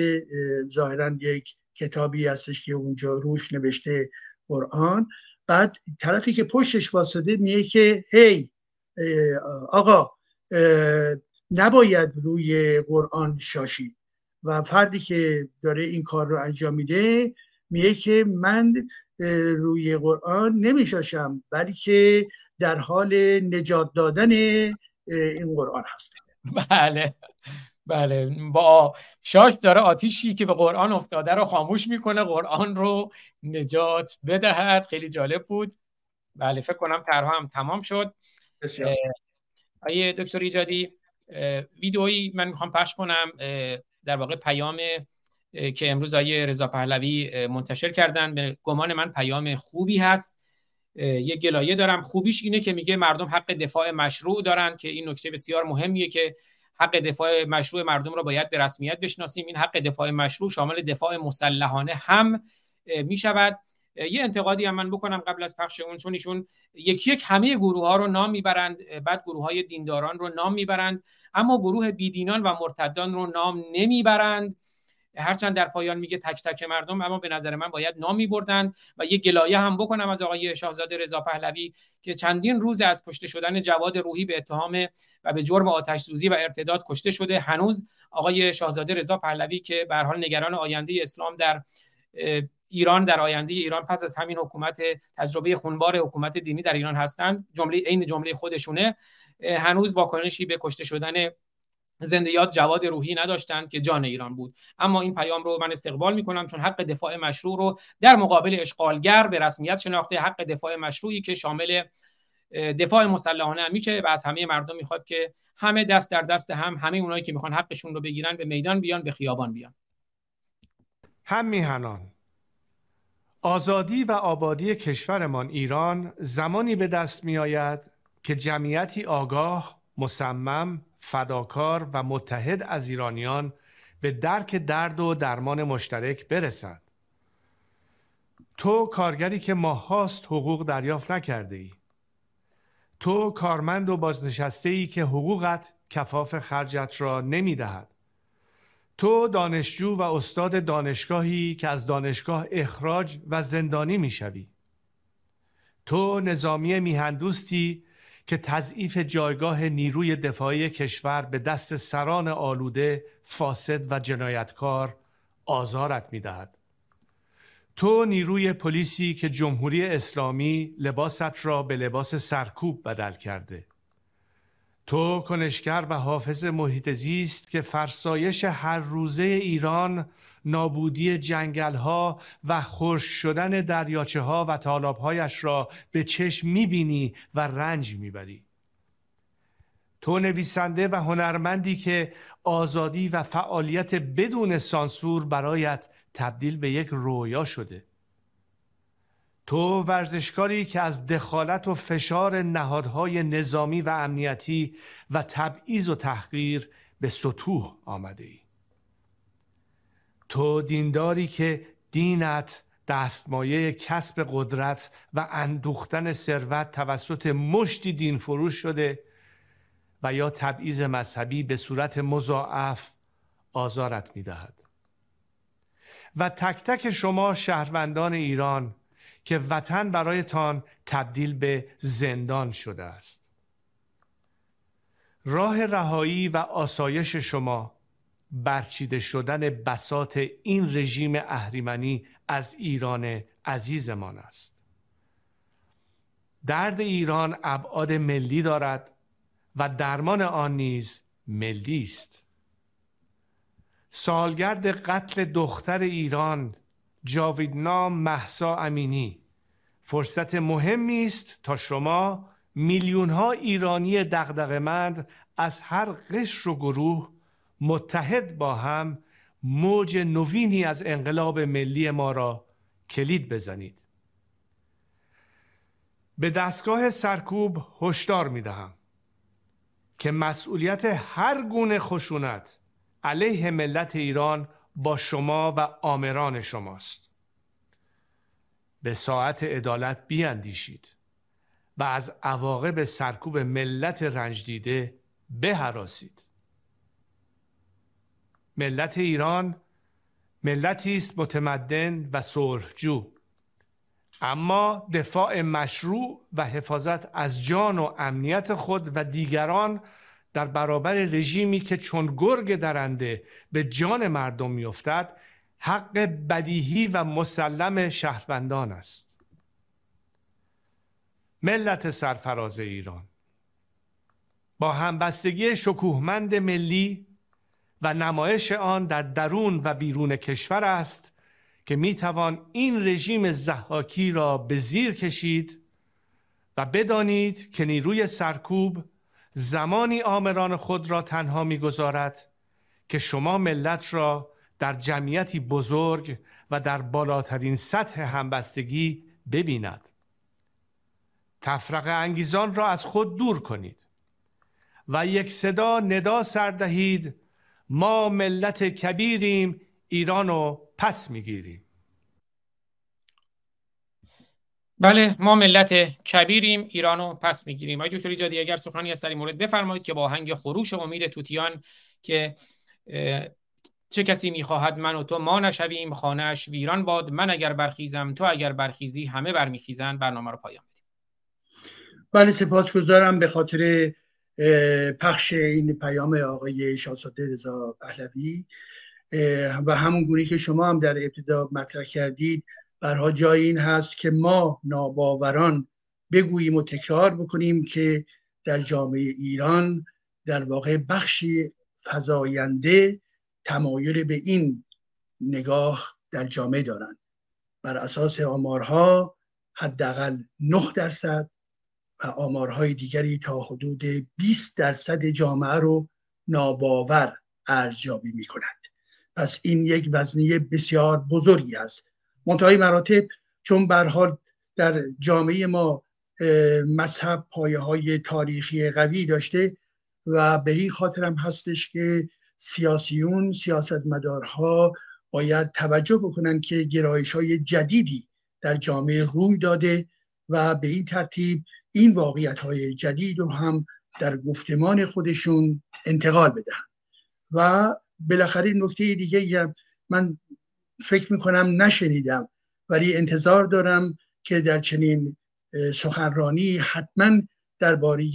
ظاهرا یک کتابی هستش که اونجا روش نوشته قرآن. بعد طرفی که پشتش واسده میگه که هی آقا نباید روی قرآن شاشی. و فردی که داره این کار رو انجام میده میگه که من روی قرآن نمیشاشم بلکه در حال نجات دادن این قرآن هستم. بله. بله. با شاش داره آتیشی که به قرآن افتاده رو خاموش می‌کنه قرآن رو نجات بدهد. خیلی جالب بود. بله فکر کنم طرح هم تمام شد. آیه دکتر ایجادی ویدئویی من می‌خوام پخش کنم در واقع پیام که امروز آیه رضا پهلوی منتشر کردن. به گمان من پیام خوبی هست. یه گلایه دارم. خوبیش اینه که میگه مردم حق دفاع مشروع دارن که این نکته بسیار مهمیه که حق دفاع مشروع مردم را باید به رسمیت بشناسیم. این حق دفاع مشروع شامل دفاع مسلحانه هم می شود یه انتقادی هم من بکنم قبل از پخش اون چون ایشون یکی یک همه گروه ها رو نام می‌برند بعد گروه های دینداران رو نام می‌برند اما گروه بیدینان و مرتدان رو نام نمی‌برند. هرچند در پایان میگه تک تک مردم اما به نظر من باید نام بردند و یه گلایه هم بکنم از آقای شاهزاده رضا پهلوی که چندین روز از کشته شدن جواد روحی به اتهام و به جرم آتش سوزی و ارتداد کشته شده. هنوز آقای شاهزاده رضا پهلوی که به حال نگران آینده اسلام در ایران در آینده ایران پس از همین حکومت تجربه خونبار حکومت دینی در ایران هستند جمله عین جمله خودشونه هنوز واکنشی به کشته شدن زندیات جواد روحی نداشتند که جان ایران بود. اما این پیام رو من استقبال می‌کنم چون حق دفاع مشروع رو در مقابل اشغالگر به رسمیت شناخته حق دفاع مشروعی که شامل دفاع مسلحانه هم میشه و از همه مردم می‌خواد که همه دست در دست هم همه اونایی که می‌خوان حقشون رو بگیرن به میدان بیان به خیابان بیان. هم میهنان آزادی و آبادی کشورمان ایران زمانی به دست میآید که جمعیتی آگاه مصمم فداکار و متحد از ایرانیان به درک درد و درمان مشترک برسند تو کارگری که ماهاست حقوق دریافت نکرده ای تو کارمند و بازنشسته ای که حقوقت کفاف خرجت را نمی دهد. تو دانشجو و استاد دانشگاهی که از دانشگاه اخراج و زندانی می شوی. تو نظامی میهندوستی که تضعیف جایگاه نیروی دفاعی کشور به دست سران آلوده فاسد و جنایتکار آزارت می‌دهد. تو نیروی پلیسی که جمهوری اسلامی لباست را به لباس سرکوب بدل کرده. تو کنشگر و حافظ محیط زیست که فرسایش هر روزه ایران نابودی جنگل ها و خشک شدن دریاچه ها و هایش را به چشم می‌بینی و رنج می‌بری. تو نویسنده و هنرمندی که آزادی و فعالیت بدون سانسور برایت تبدیل به یک رویا شده. تو ورزشکاری که از دخالت و فشار نهادهای نظامی و امنیتی و تبعیض و تحقیر به سطوح آمده ای تو دینداری که دینت دستمایه کسب قدرت و اندوختن ثروت توسط مشتی دین فروش شده و یا تبعیض مذهبی به صورت مضاعف آزارت می دهد. و تک تک شما شهروندان ایران که وطن برایتان تبدیل به زندان شده است راه رهایی و آسایش شما برچیده شدن بسات این رژیم اهریمنی از ایران عزیزمان است. درد ایران ابعاد ملی دارد و درمان آن نیز ملی است. سالگرد قتل دختر ایران جاویدنام محسا امینی فرصت مهمی است تا شما میلیون ها ایرانی دغدغه‌مند از هر قشر و گروه متحد با هم موج نوینی از انقلاب ملی ما را کلید بزنید. به دستگاه سرکوب هشدار می دهم که مسئولیت هر گونه خشونت علیه ملت ایران با شما و آمران شماست. به ساعت عدالت بیاندیشید و از عواقب سرکوب ملت رنج دیده بهراسید. ملت ایران ملتی است متمدن و صلحجو اما دفاع مشروع و حفاظت از جان و امنیت خود و دیگران در برابر رژیمی که چون گرگ درنده به جان مردم میافتد حق بدیهی و مسلم شهروندان است. ملت سرفراز ایران. با همبستگی شکوهمند ملی و نمایش آن در درون و بیرون کشور است که می‌توان این رژیم زحاکی را به زیر کشید و بدانید که نیروی سرکوب زمانی آمران خود را تنها می‌گذارد که شما ملت را در جمعیتی بزرگ و در بالاترین سطح همبستگی ببیند. تفرق انگیزان را از خود دور کنید و یک صدا ندا سردهید ما ملت کبیریم ایران رو پس می‌گیریم. بله ما ملت کبیریم ایرانو پس می‌گیریم. آقای دکتر ایجادی اگر سخنی از در این مورد بفرمایید که با هنگ خروش امید توتیان که چه کسی می‌خواهد من و تو ما نشویم خانهش ویران باد. من اگر برخیزم تو اگر برخیزی همه برمیخیزند برنامه رو پایان بدیم. بله سپاسگزارم. به خاطر پخش این پیام آقای شاهزاده رضا پهلوی و همون گونه که شما هم در ابتدا مطرح کردید برها جای این هست که ما ناباوران بگوییم و تکرار بکنیم که در جامعه ایران در واقع بخشی فضاینده تمایل به این نگاه در جامعه دارند بر اساس آمارها حداقل 9 درصد آمارهای دیگری تا حدود 20 درصد جامعه رو ناباور ارزیابی می کنند پس این یک وزنی بسیار بزرگی است. منتهای مراتب چون حال در جامعه ما مذهب پایه های تاریخی قوی داشته و به این خاطر هستش که سیاسیون سیاستمدارها باید توجه بکنن که گرایش های جدیدی در جامعه روی داده و به این ترتیب این واقعیت های جدید رو هم در گفتمان خودشون انتقال بدهن و بالاخره نکته دیگه من فکر می‌کنم نشنیدم ولی انتظار دارم که در چنین سخنرانی حتما درباره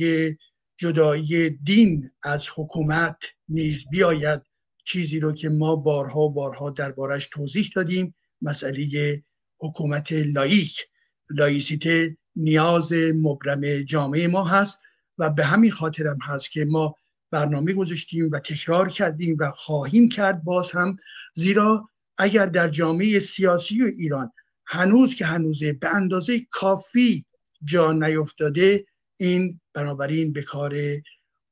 جدایی دین از حکومت نیز بیاید. چیزی رو که ما بارها بارها دربارش توضیح دادیم مسئله حکومت لایک لایسیته نیاز مبرم جامعه ما هست و به همین خاطرم هست که ما برنامه گذاشتیم و تکرار کردیم و خواهیم کرد باز هم. زیرا اگر در جامعه سیاسی و ایران هنوز که هنوزه به اندازه کافی جا نیفتاده این بنابراین به کار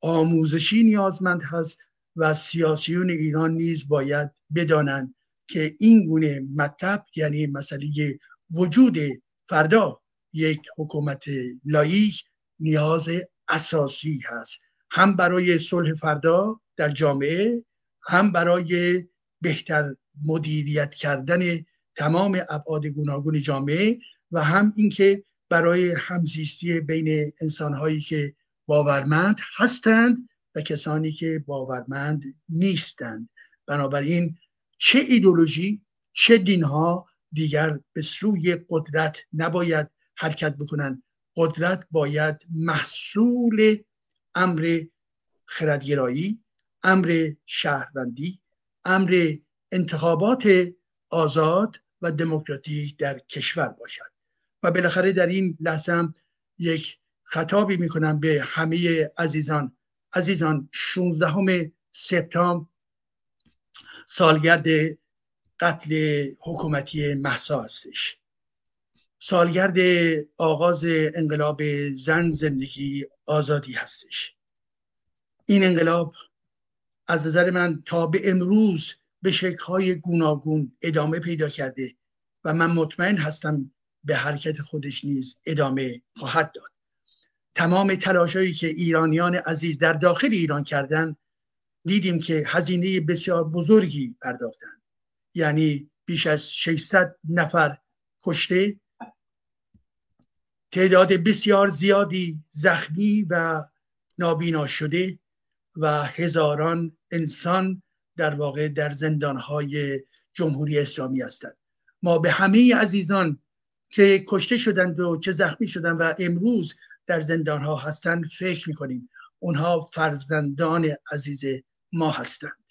آموزشی نیازمند هست و سیاسیون ایران نیز باید بدانند که این گونه مطلب یعنی مسئله وجود فردا یک حکومت لایک نیاز اساسی هست. هم برای صلح فردا در جامعه هم برای بهتر مدیریت کردن تمام ابعاد گوناگون جامعه و هم اینکه برای همزیستی بین انسانهایی که باورمند هستند و کسانی که باورمند نیستند. بنابراین چه ایدولوژی چه دینها دیگر به سوی قدرت نباید حرکت بکنند قدرت باید محصول امر خردگرایی امر شهروندی امر انتخابات آزاد و دموکراتیک در کشور باشد. و بالاخره در این لحظه هم یک خطابی می‌کنم به همه عزیزان. عزیزان 16 سپتامبر سالگرد قتل حکومتی محسا هستش. سالگرد آغاز انقلاب زن زندگی آزادی هستش. این انقلاب از نظر من تا به امروز به شکلهای گوناگون ادامه پیدا کرده و من مطمئن هستم به حرکت خودش نیز ادامه خواهد داد. تمام تلاشهایی که ایرانیان عزیز در داخل ایران کردن دیدیم که هزینه بسیار بزرگی پرداختند یعنی بیش از 600 نفر کشته تعداد بسیار زیادی زخمی و نابینا شده و هزاران انسان در واقع در زندانهای جمهوری اسلامی هستند. ما به همه عزیزان که کشته شدند و که زخمی شدند و امروز در زندانها هستند فکر می‌کنیم اونها فرزندان عزیز ما هستند.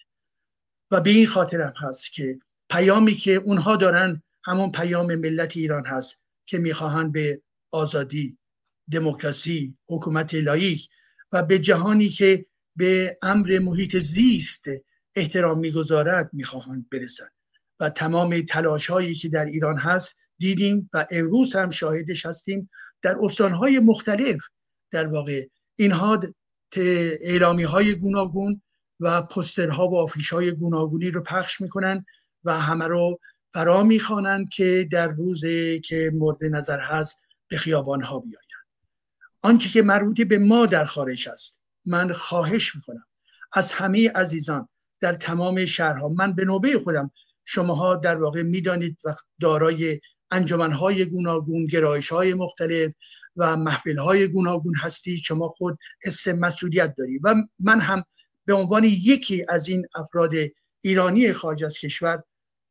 و به این خاطر هست که پیامی که اونها دارن همون پیام ملت ایران هست که می‌خواهند به آزادی دموکراسی حکومت لایک و به جهانی که به امر محیط زیست احترام می‌گذارد می‌خواهند برسند. و تمام تلاش هایی که در ایران هست دیدیم و امروز هم شاهدش هستیم در استانهای مختلف. در واقع اینها اعلامی های گوناگون و پسترها و آفیش های گوناگونی رو پخش می‌کنن و همه رو فرا می‌خوانند که در روزی که مورد نظر هست به خیابان ها بیایند آنچه که مربوط به ما در خارج است من خواهش می‌کنم. از همه عزیزان در تمام شهرها من به نوبه خودم شماها در واقع می‌دانید و دارای انجمنهای گوناگون گرایش های مختلف و محفل های گوناگون هستید. شما خود حس مسئولیت دارید و من هم به عنوان یکی از این افراد ایرانی خارج از کشور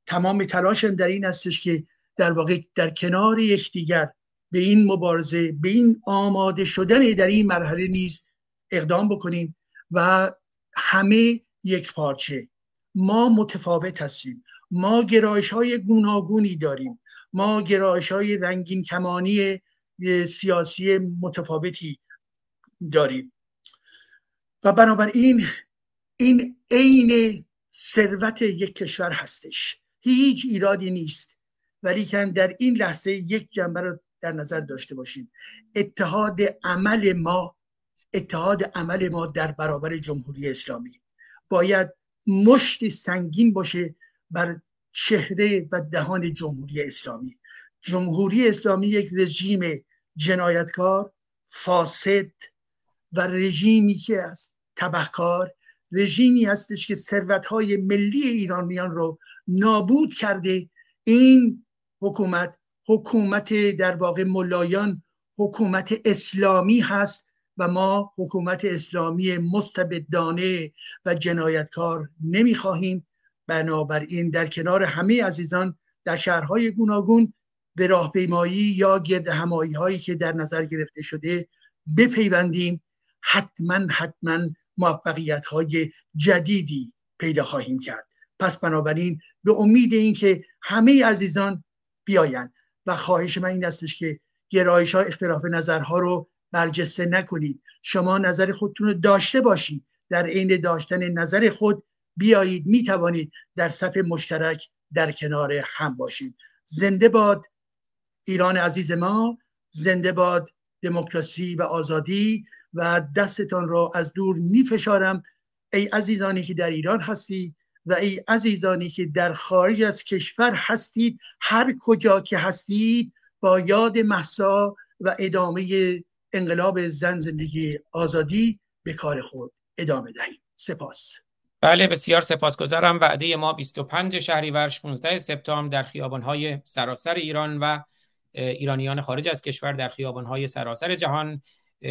تمام تلاشم در این هستش که در واقع در کنار یکدیگر به این مبارزه به این آماده شدن در این مرحله نیز اقدام بکنیم و همه یک پارچه. ما متفاوت هستیم. ما گرایش های گوناگونی داریم. ما گرایش های رنگین کمانی سیاسی متفاوتی داریم. و بنابراین این عین ثروت یک کشور هستش. هیچ ایرادی نیست. ولی کن در این لحظه یک جنبه رو در نظر داشته باشیم اتحاد عمل ما اتحاد عمل ما در برابر جمهوری اسلامی. باید مشت سنگین باشه بر چهره و دهان جمهوری اسلامی. جمهوری اسلامی یک رژیم جنایتکار فاسد و رژیمی که است تبهکار رژیمی هستش که ثروتهای ملی ایرانیان رو نابود کرده. این حکومت حکومت در واقع ملایان حکومت اسلامی هست و ما حکومت اسلامی مستبدانه و جنایتکار نمی‌خواهیم. بنابراین در کنار همه عزیزان در شهرهای گوناگون به راهپیمایی یا گرد همایی هایی که در نظر گرفته شده بپیوندیم. حتما حتما موفقیت های جدیدی پیدا خواهیم کرد. پس بنابراین به امید اینکه همه عزیزان بیاین و خواهش من این استش که گرایش ها اختلاف نظرها رو برجسته نکنید. شما نظر خودتون رو داشته باشید. در عین داشتن نظر خود بیایید. می توانید در صف مشترک در کنار هم باشید. زنده باد ایران عزیز ما. زنده باد دموکراسی و آزادی. و دستتان را از دور می فشارم ای عزیزانی که در ایران هستید و ای عزیزانی که در خارج از کشور هستید هر کجا که هستید با یاد محسا و ادامه انقلاب زن زندگی آزادی به کار خود ادامه دهید سپاس. بله بسیار سپاسگزارم. وعده ما 25 شهریور 16 سپتامبر در خیابان‌های سراسر ایران و ایرانیان خارج از کشور در خیابان‌های سراسر جهان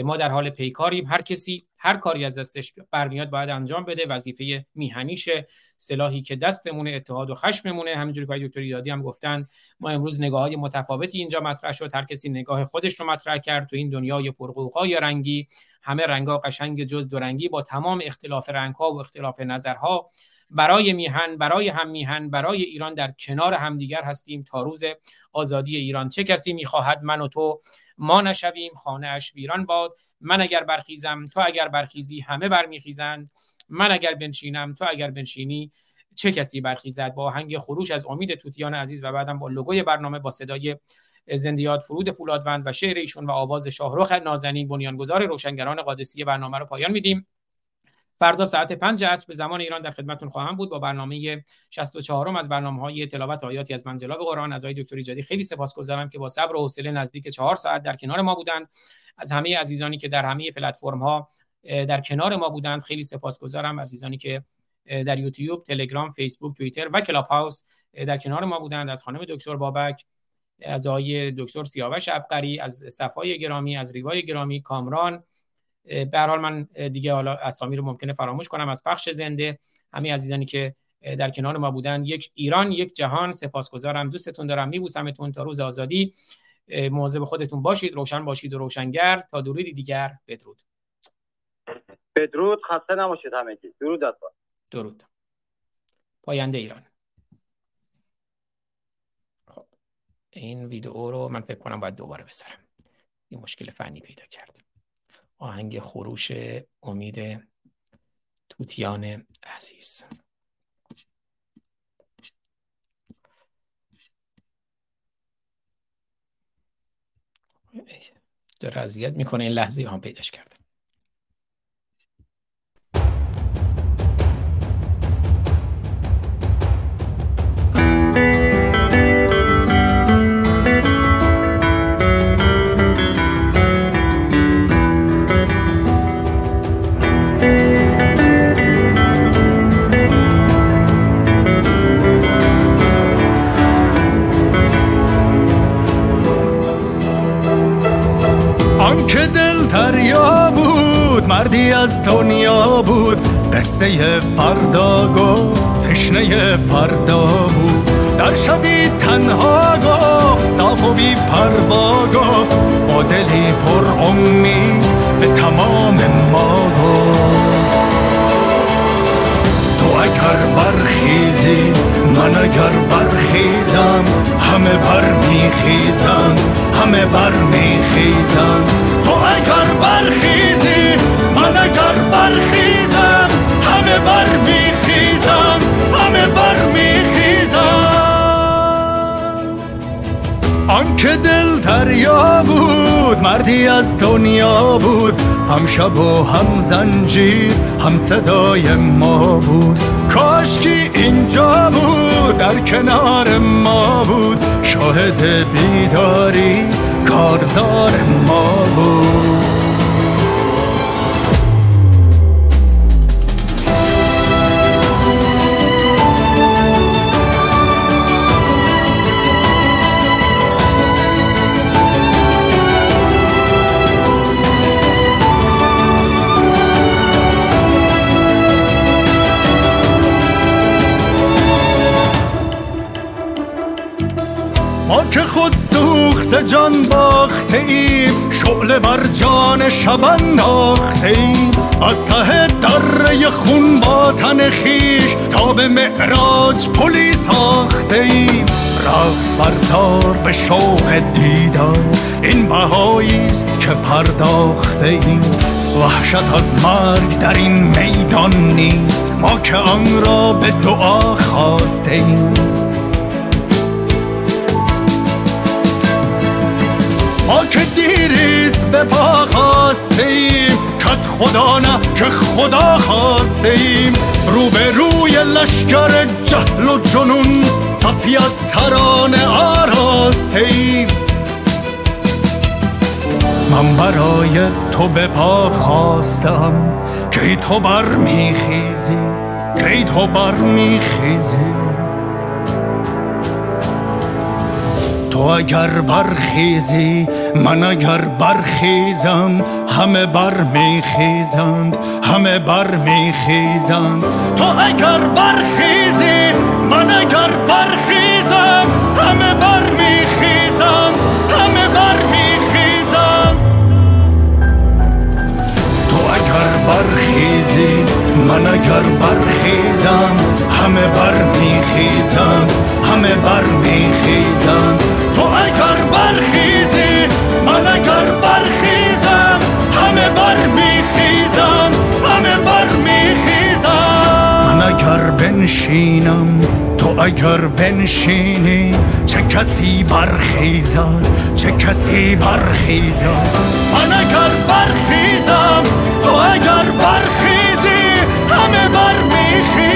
ما در حال پیکاریم. هر کسی هر کاری از دستش برمیاد باید انجام بده. وظیفه میهنیشه. سلاحی که دستمونه اتحاد و خشممونه. همینجوری که دکتر ایرادی هم گفتن ما امروز نگاه های متفاوتی اینجا مطرح شد. هر کسی نگاه خودش رو مطرح کرد تو این دنیای پرقوقای رنگی. همه رنگا قشنگ جز دو رنگی با تمام اختلاف رنگها و اختلاف نظرها. برای میهن برای هم میهن برای ایران در کنار همدیگر هستیم. تا روز آزادی ایران چه کسی می‌خواهد؟ من و تو ما نشویم خانه اش ویران باد. من اگر برخیزم تو اگر برخیزی همه برمیخیزند. من اگر بنشینم تو اگر بنشینی. چه کسی برخیزد؟ با هنگ خروش از امید توتیان عزیز و بعدم با لوگوی برنامه با صدای زندیات فرود فولادوند و شعر ایشون و آواز شاهرخ نازنین بنیانگذار روشنگران قادسی برنامه رو پایان میدیم. فردا ساعت 5 عصر به زمان ایران در خدمتتون خواهم بود. با برنامه 64 از برنامه های تلاوت آیاتی از منجلاب قرآن از آقای دکتر ایجادی خیلی سپاسگزارم که با صبر و حوصله نزدیک 4 ساعت در کنار ما بودند. از همه عزیزانی که در همه پلتفرم ها در کنار ما بودند خیلی سپاسگزارم. عزیزانی که در یوتیوب، تلگرام، فیسبوک، توییتر و کلاب هاوس در کنار ما بودند. از خانم دکتر بابک از آقای دکتر سیاوش ابقری از صفای گرامی از ریوای گرامی کامران به حال من دیگه حالا اسامی رو ممکنه فراموش کنم. از پخش زنده همه عزیزانی که در کنار ما بودن یک ایران یک جهان سپاسگزارم. دوستتون دارم میبوسمتون تا روز آزادی. مواظب خودتون باشید. روشن باشید و روشنگر. تا درودی دیگر بدرود. بدرود. خسته نباشید همگی. درود درود. پاینده ایران. خب این ویدیو رو من فکر کنم باید دوباره بذارم. این مشکل فنی پیدا کرد آهنگ خروش امید توتیان عزیز. داره اذیت می‌کنه این لحظه هم پیداش کرده. از دنیا بود قصه فردا گفت تشنه فردا بود. در شبی تنها گفت صاف و بی پروا گفت. با دلی پر امید به تمام ما گفت. تو اگر برخیزی من اگر برخیزم همه بر میخیزم همه بر میخیزم تو اگر برخیزی برخیزم. همه بر میخیزم. همه بر میخیزم. آنکه دل دریا بود مردی از دنیا بود. هم شب و هم زنجیر هم صدای ما بود. کاشکی اینجا بود در کنار ما بود. شاهد بیداری کارزار ما بود. جان باخته ایم. شعله بر جان شب انداخته ایم. از ته دره خون با تن خویش تا به معراج پلی ساخته ایم. رقص بردار به شوق دیدار. این بهایی است که پرداخته ایم. وحشت از مرگ در این میدان نیست. ما که آن را به دعا خواسته ایم. ما که دیریست به پا خواستیم. کت خدا نه که خدا خواستیم. رو به روی لشکر جهل و جنون صفی از ترانه آراستیم. من برای تو به پا خواستم. که تو بر میخیزی که تو بر تو اگر برخیزی من اگر برخیزم همه بر میخیزند همه بر میخیزند تو اگر برخیزی من اگر برخیزم همه بر میخیزند همه بر میخیزند تو اگر برخیزی من اگر برخیزم همه بر میخیزند همه بر میخیزند تو اگر برخیزی من اگر برخیزم همه بر میخیزم همه بر میخیزم من اگر بنشینم تو اگر بنشینی چه کسی برخیزد چه کسی برخیزد من اگر برخیزم تو اگر برخیزی میخیزند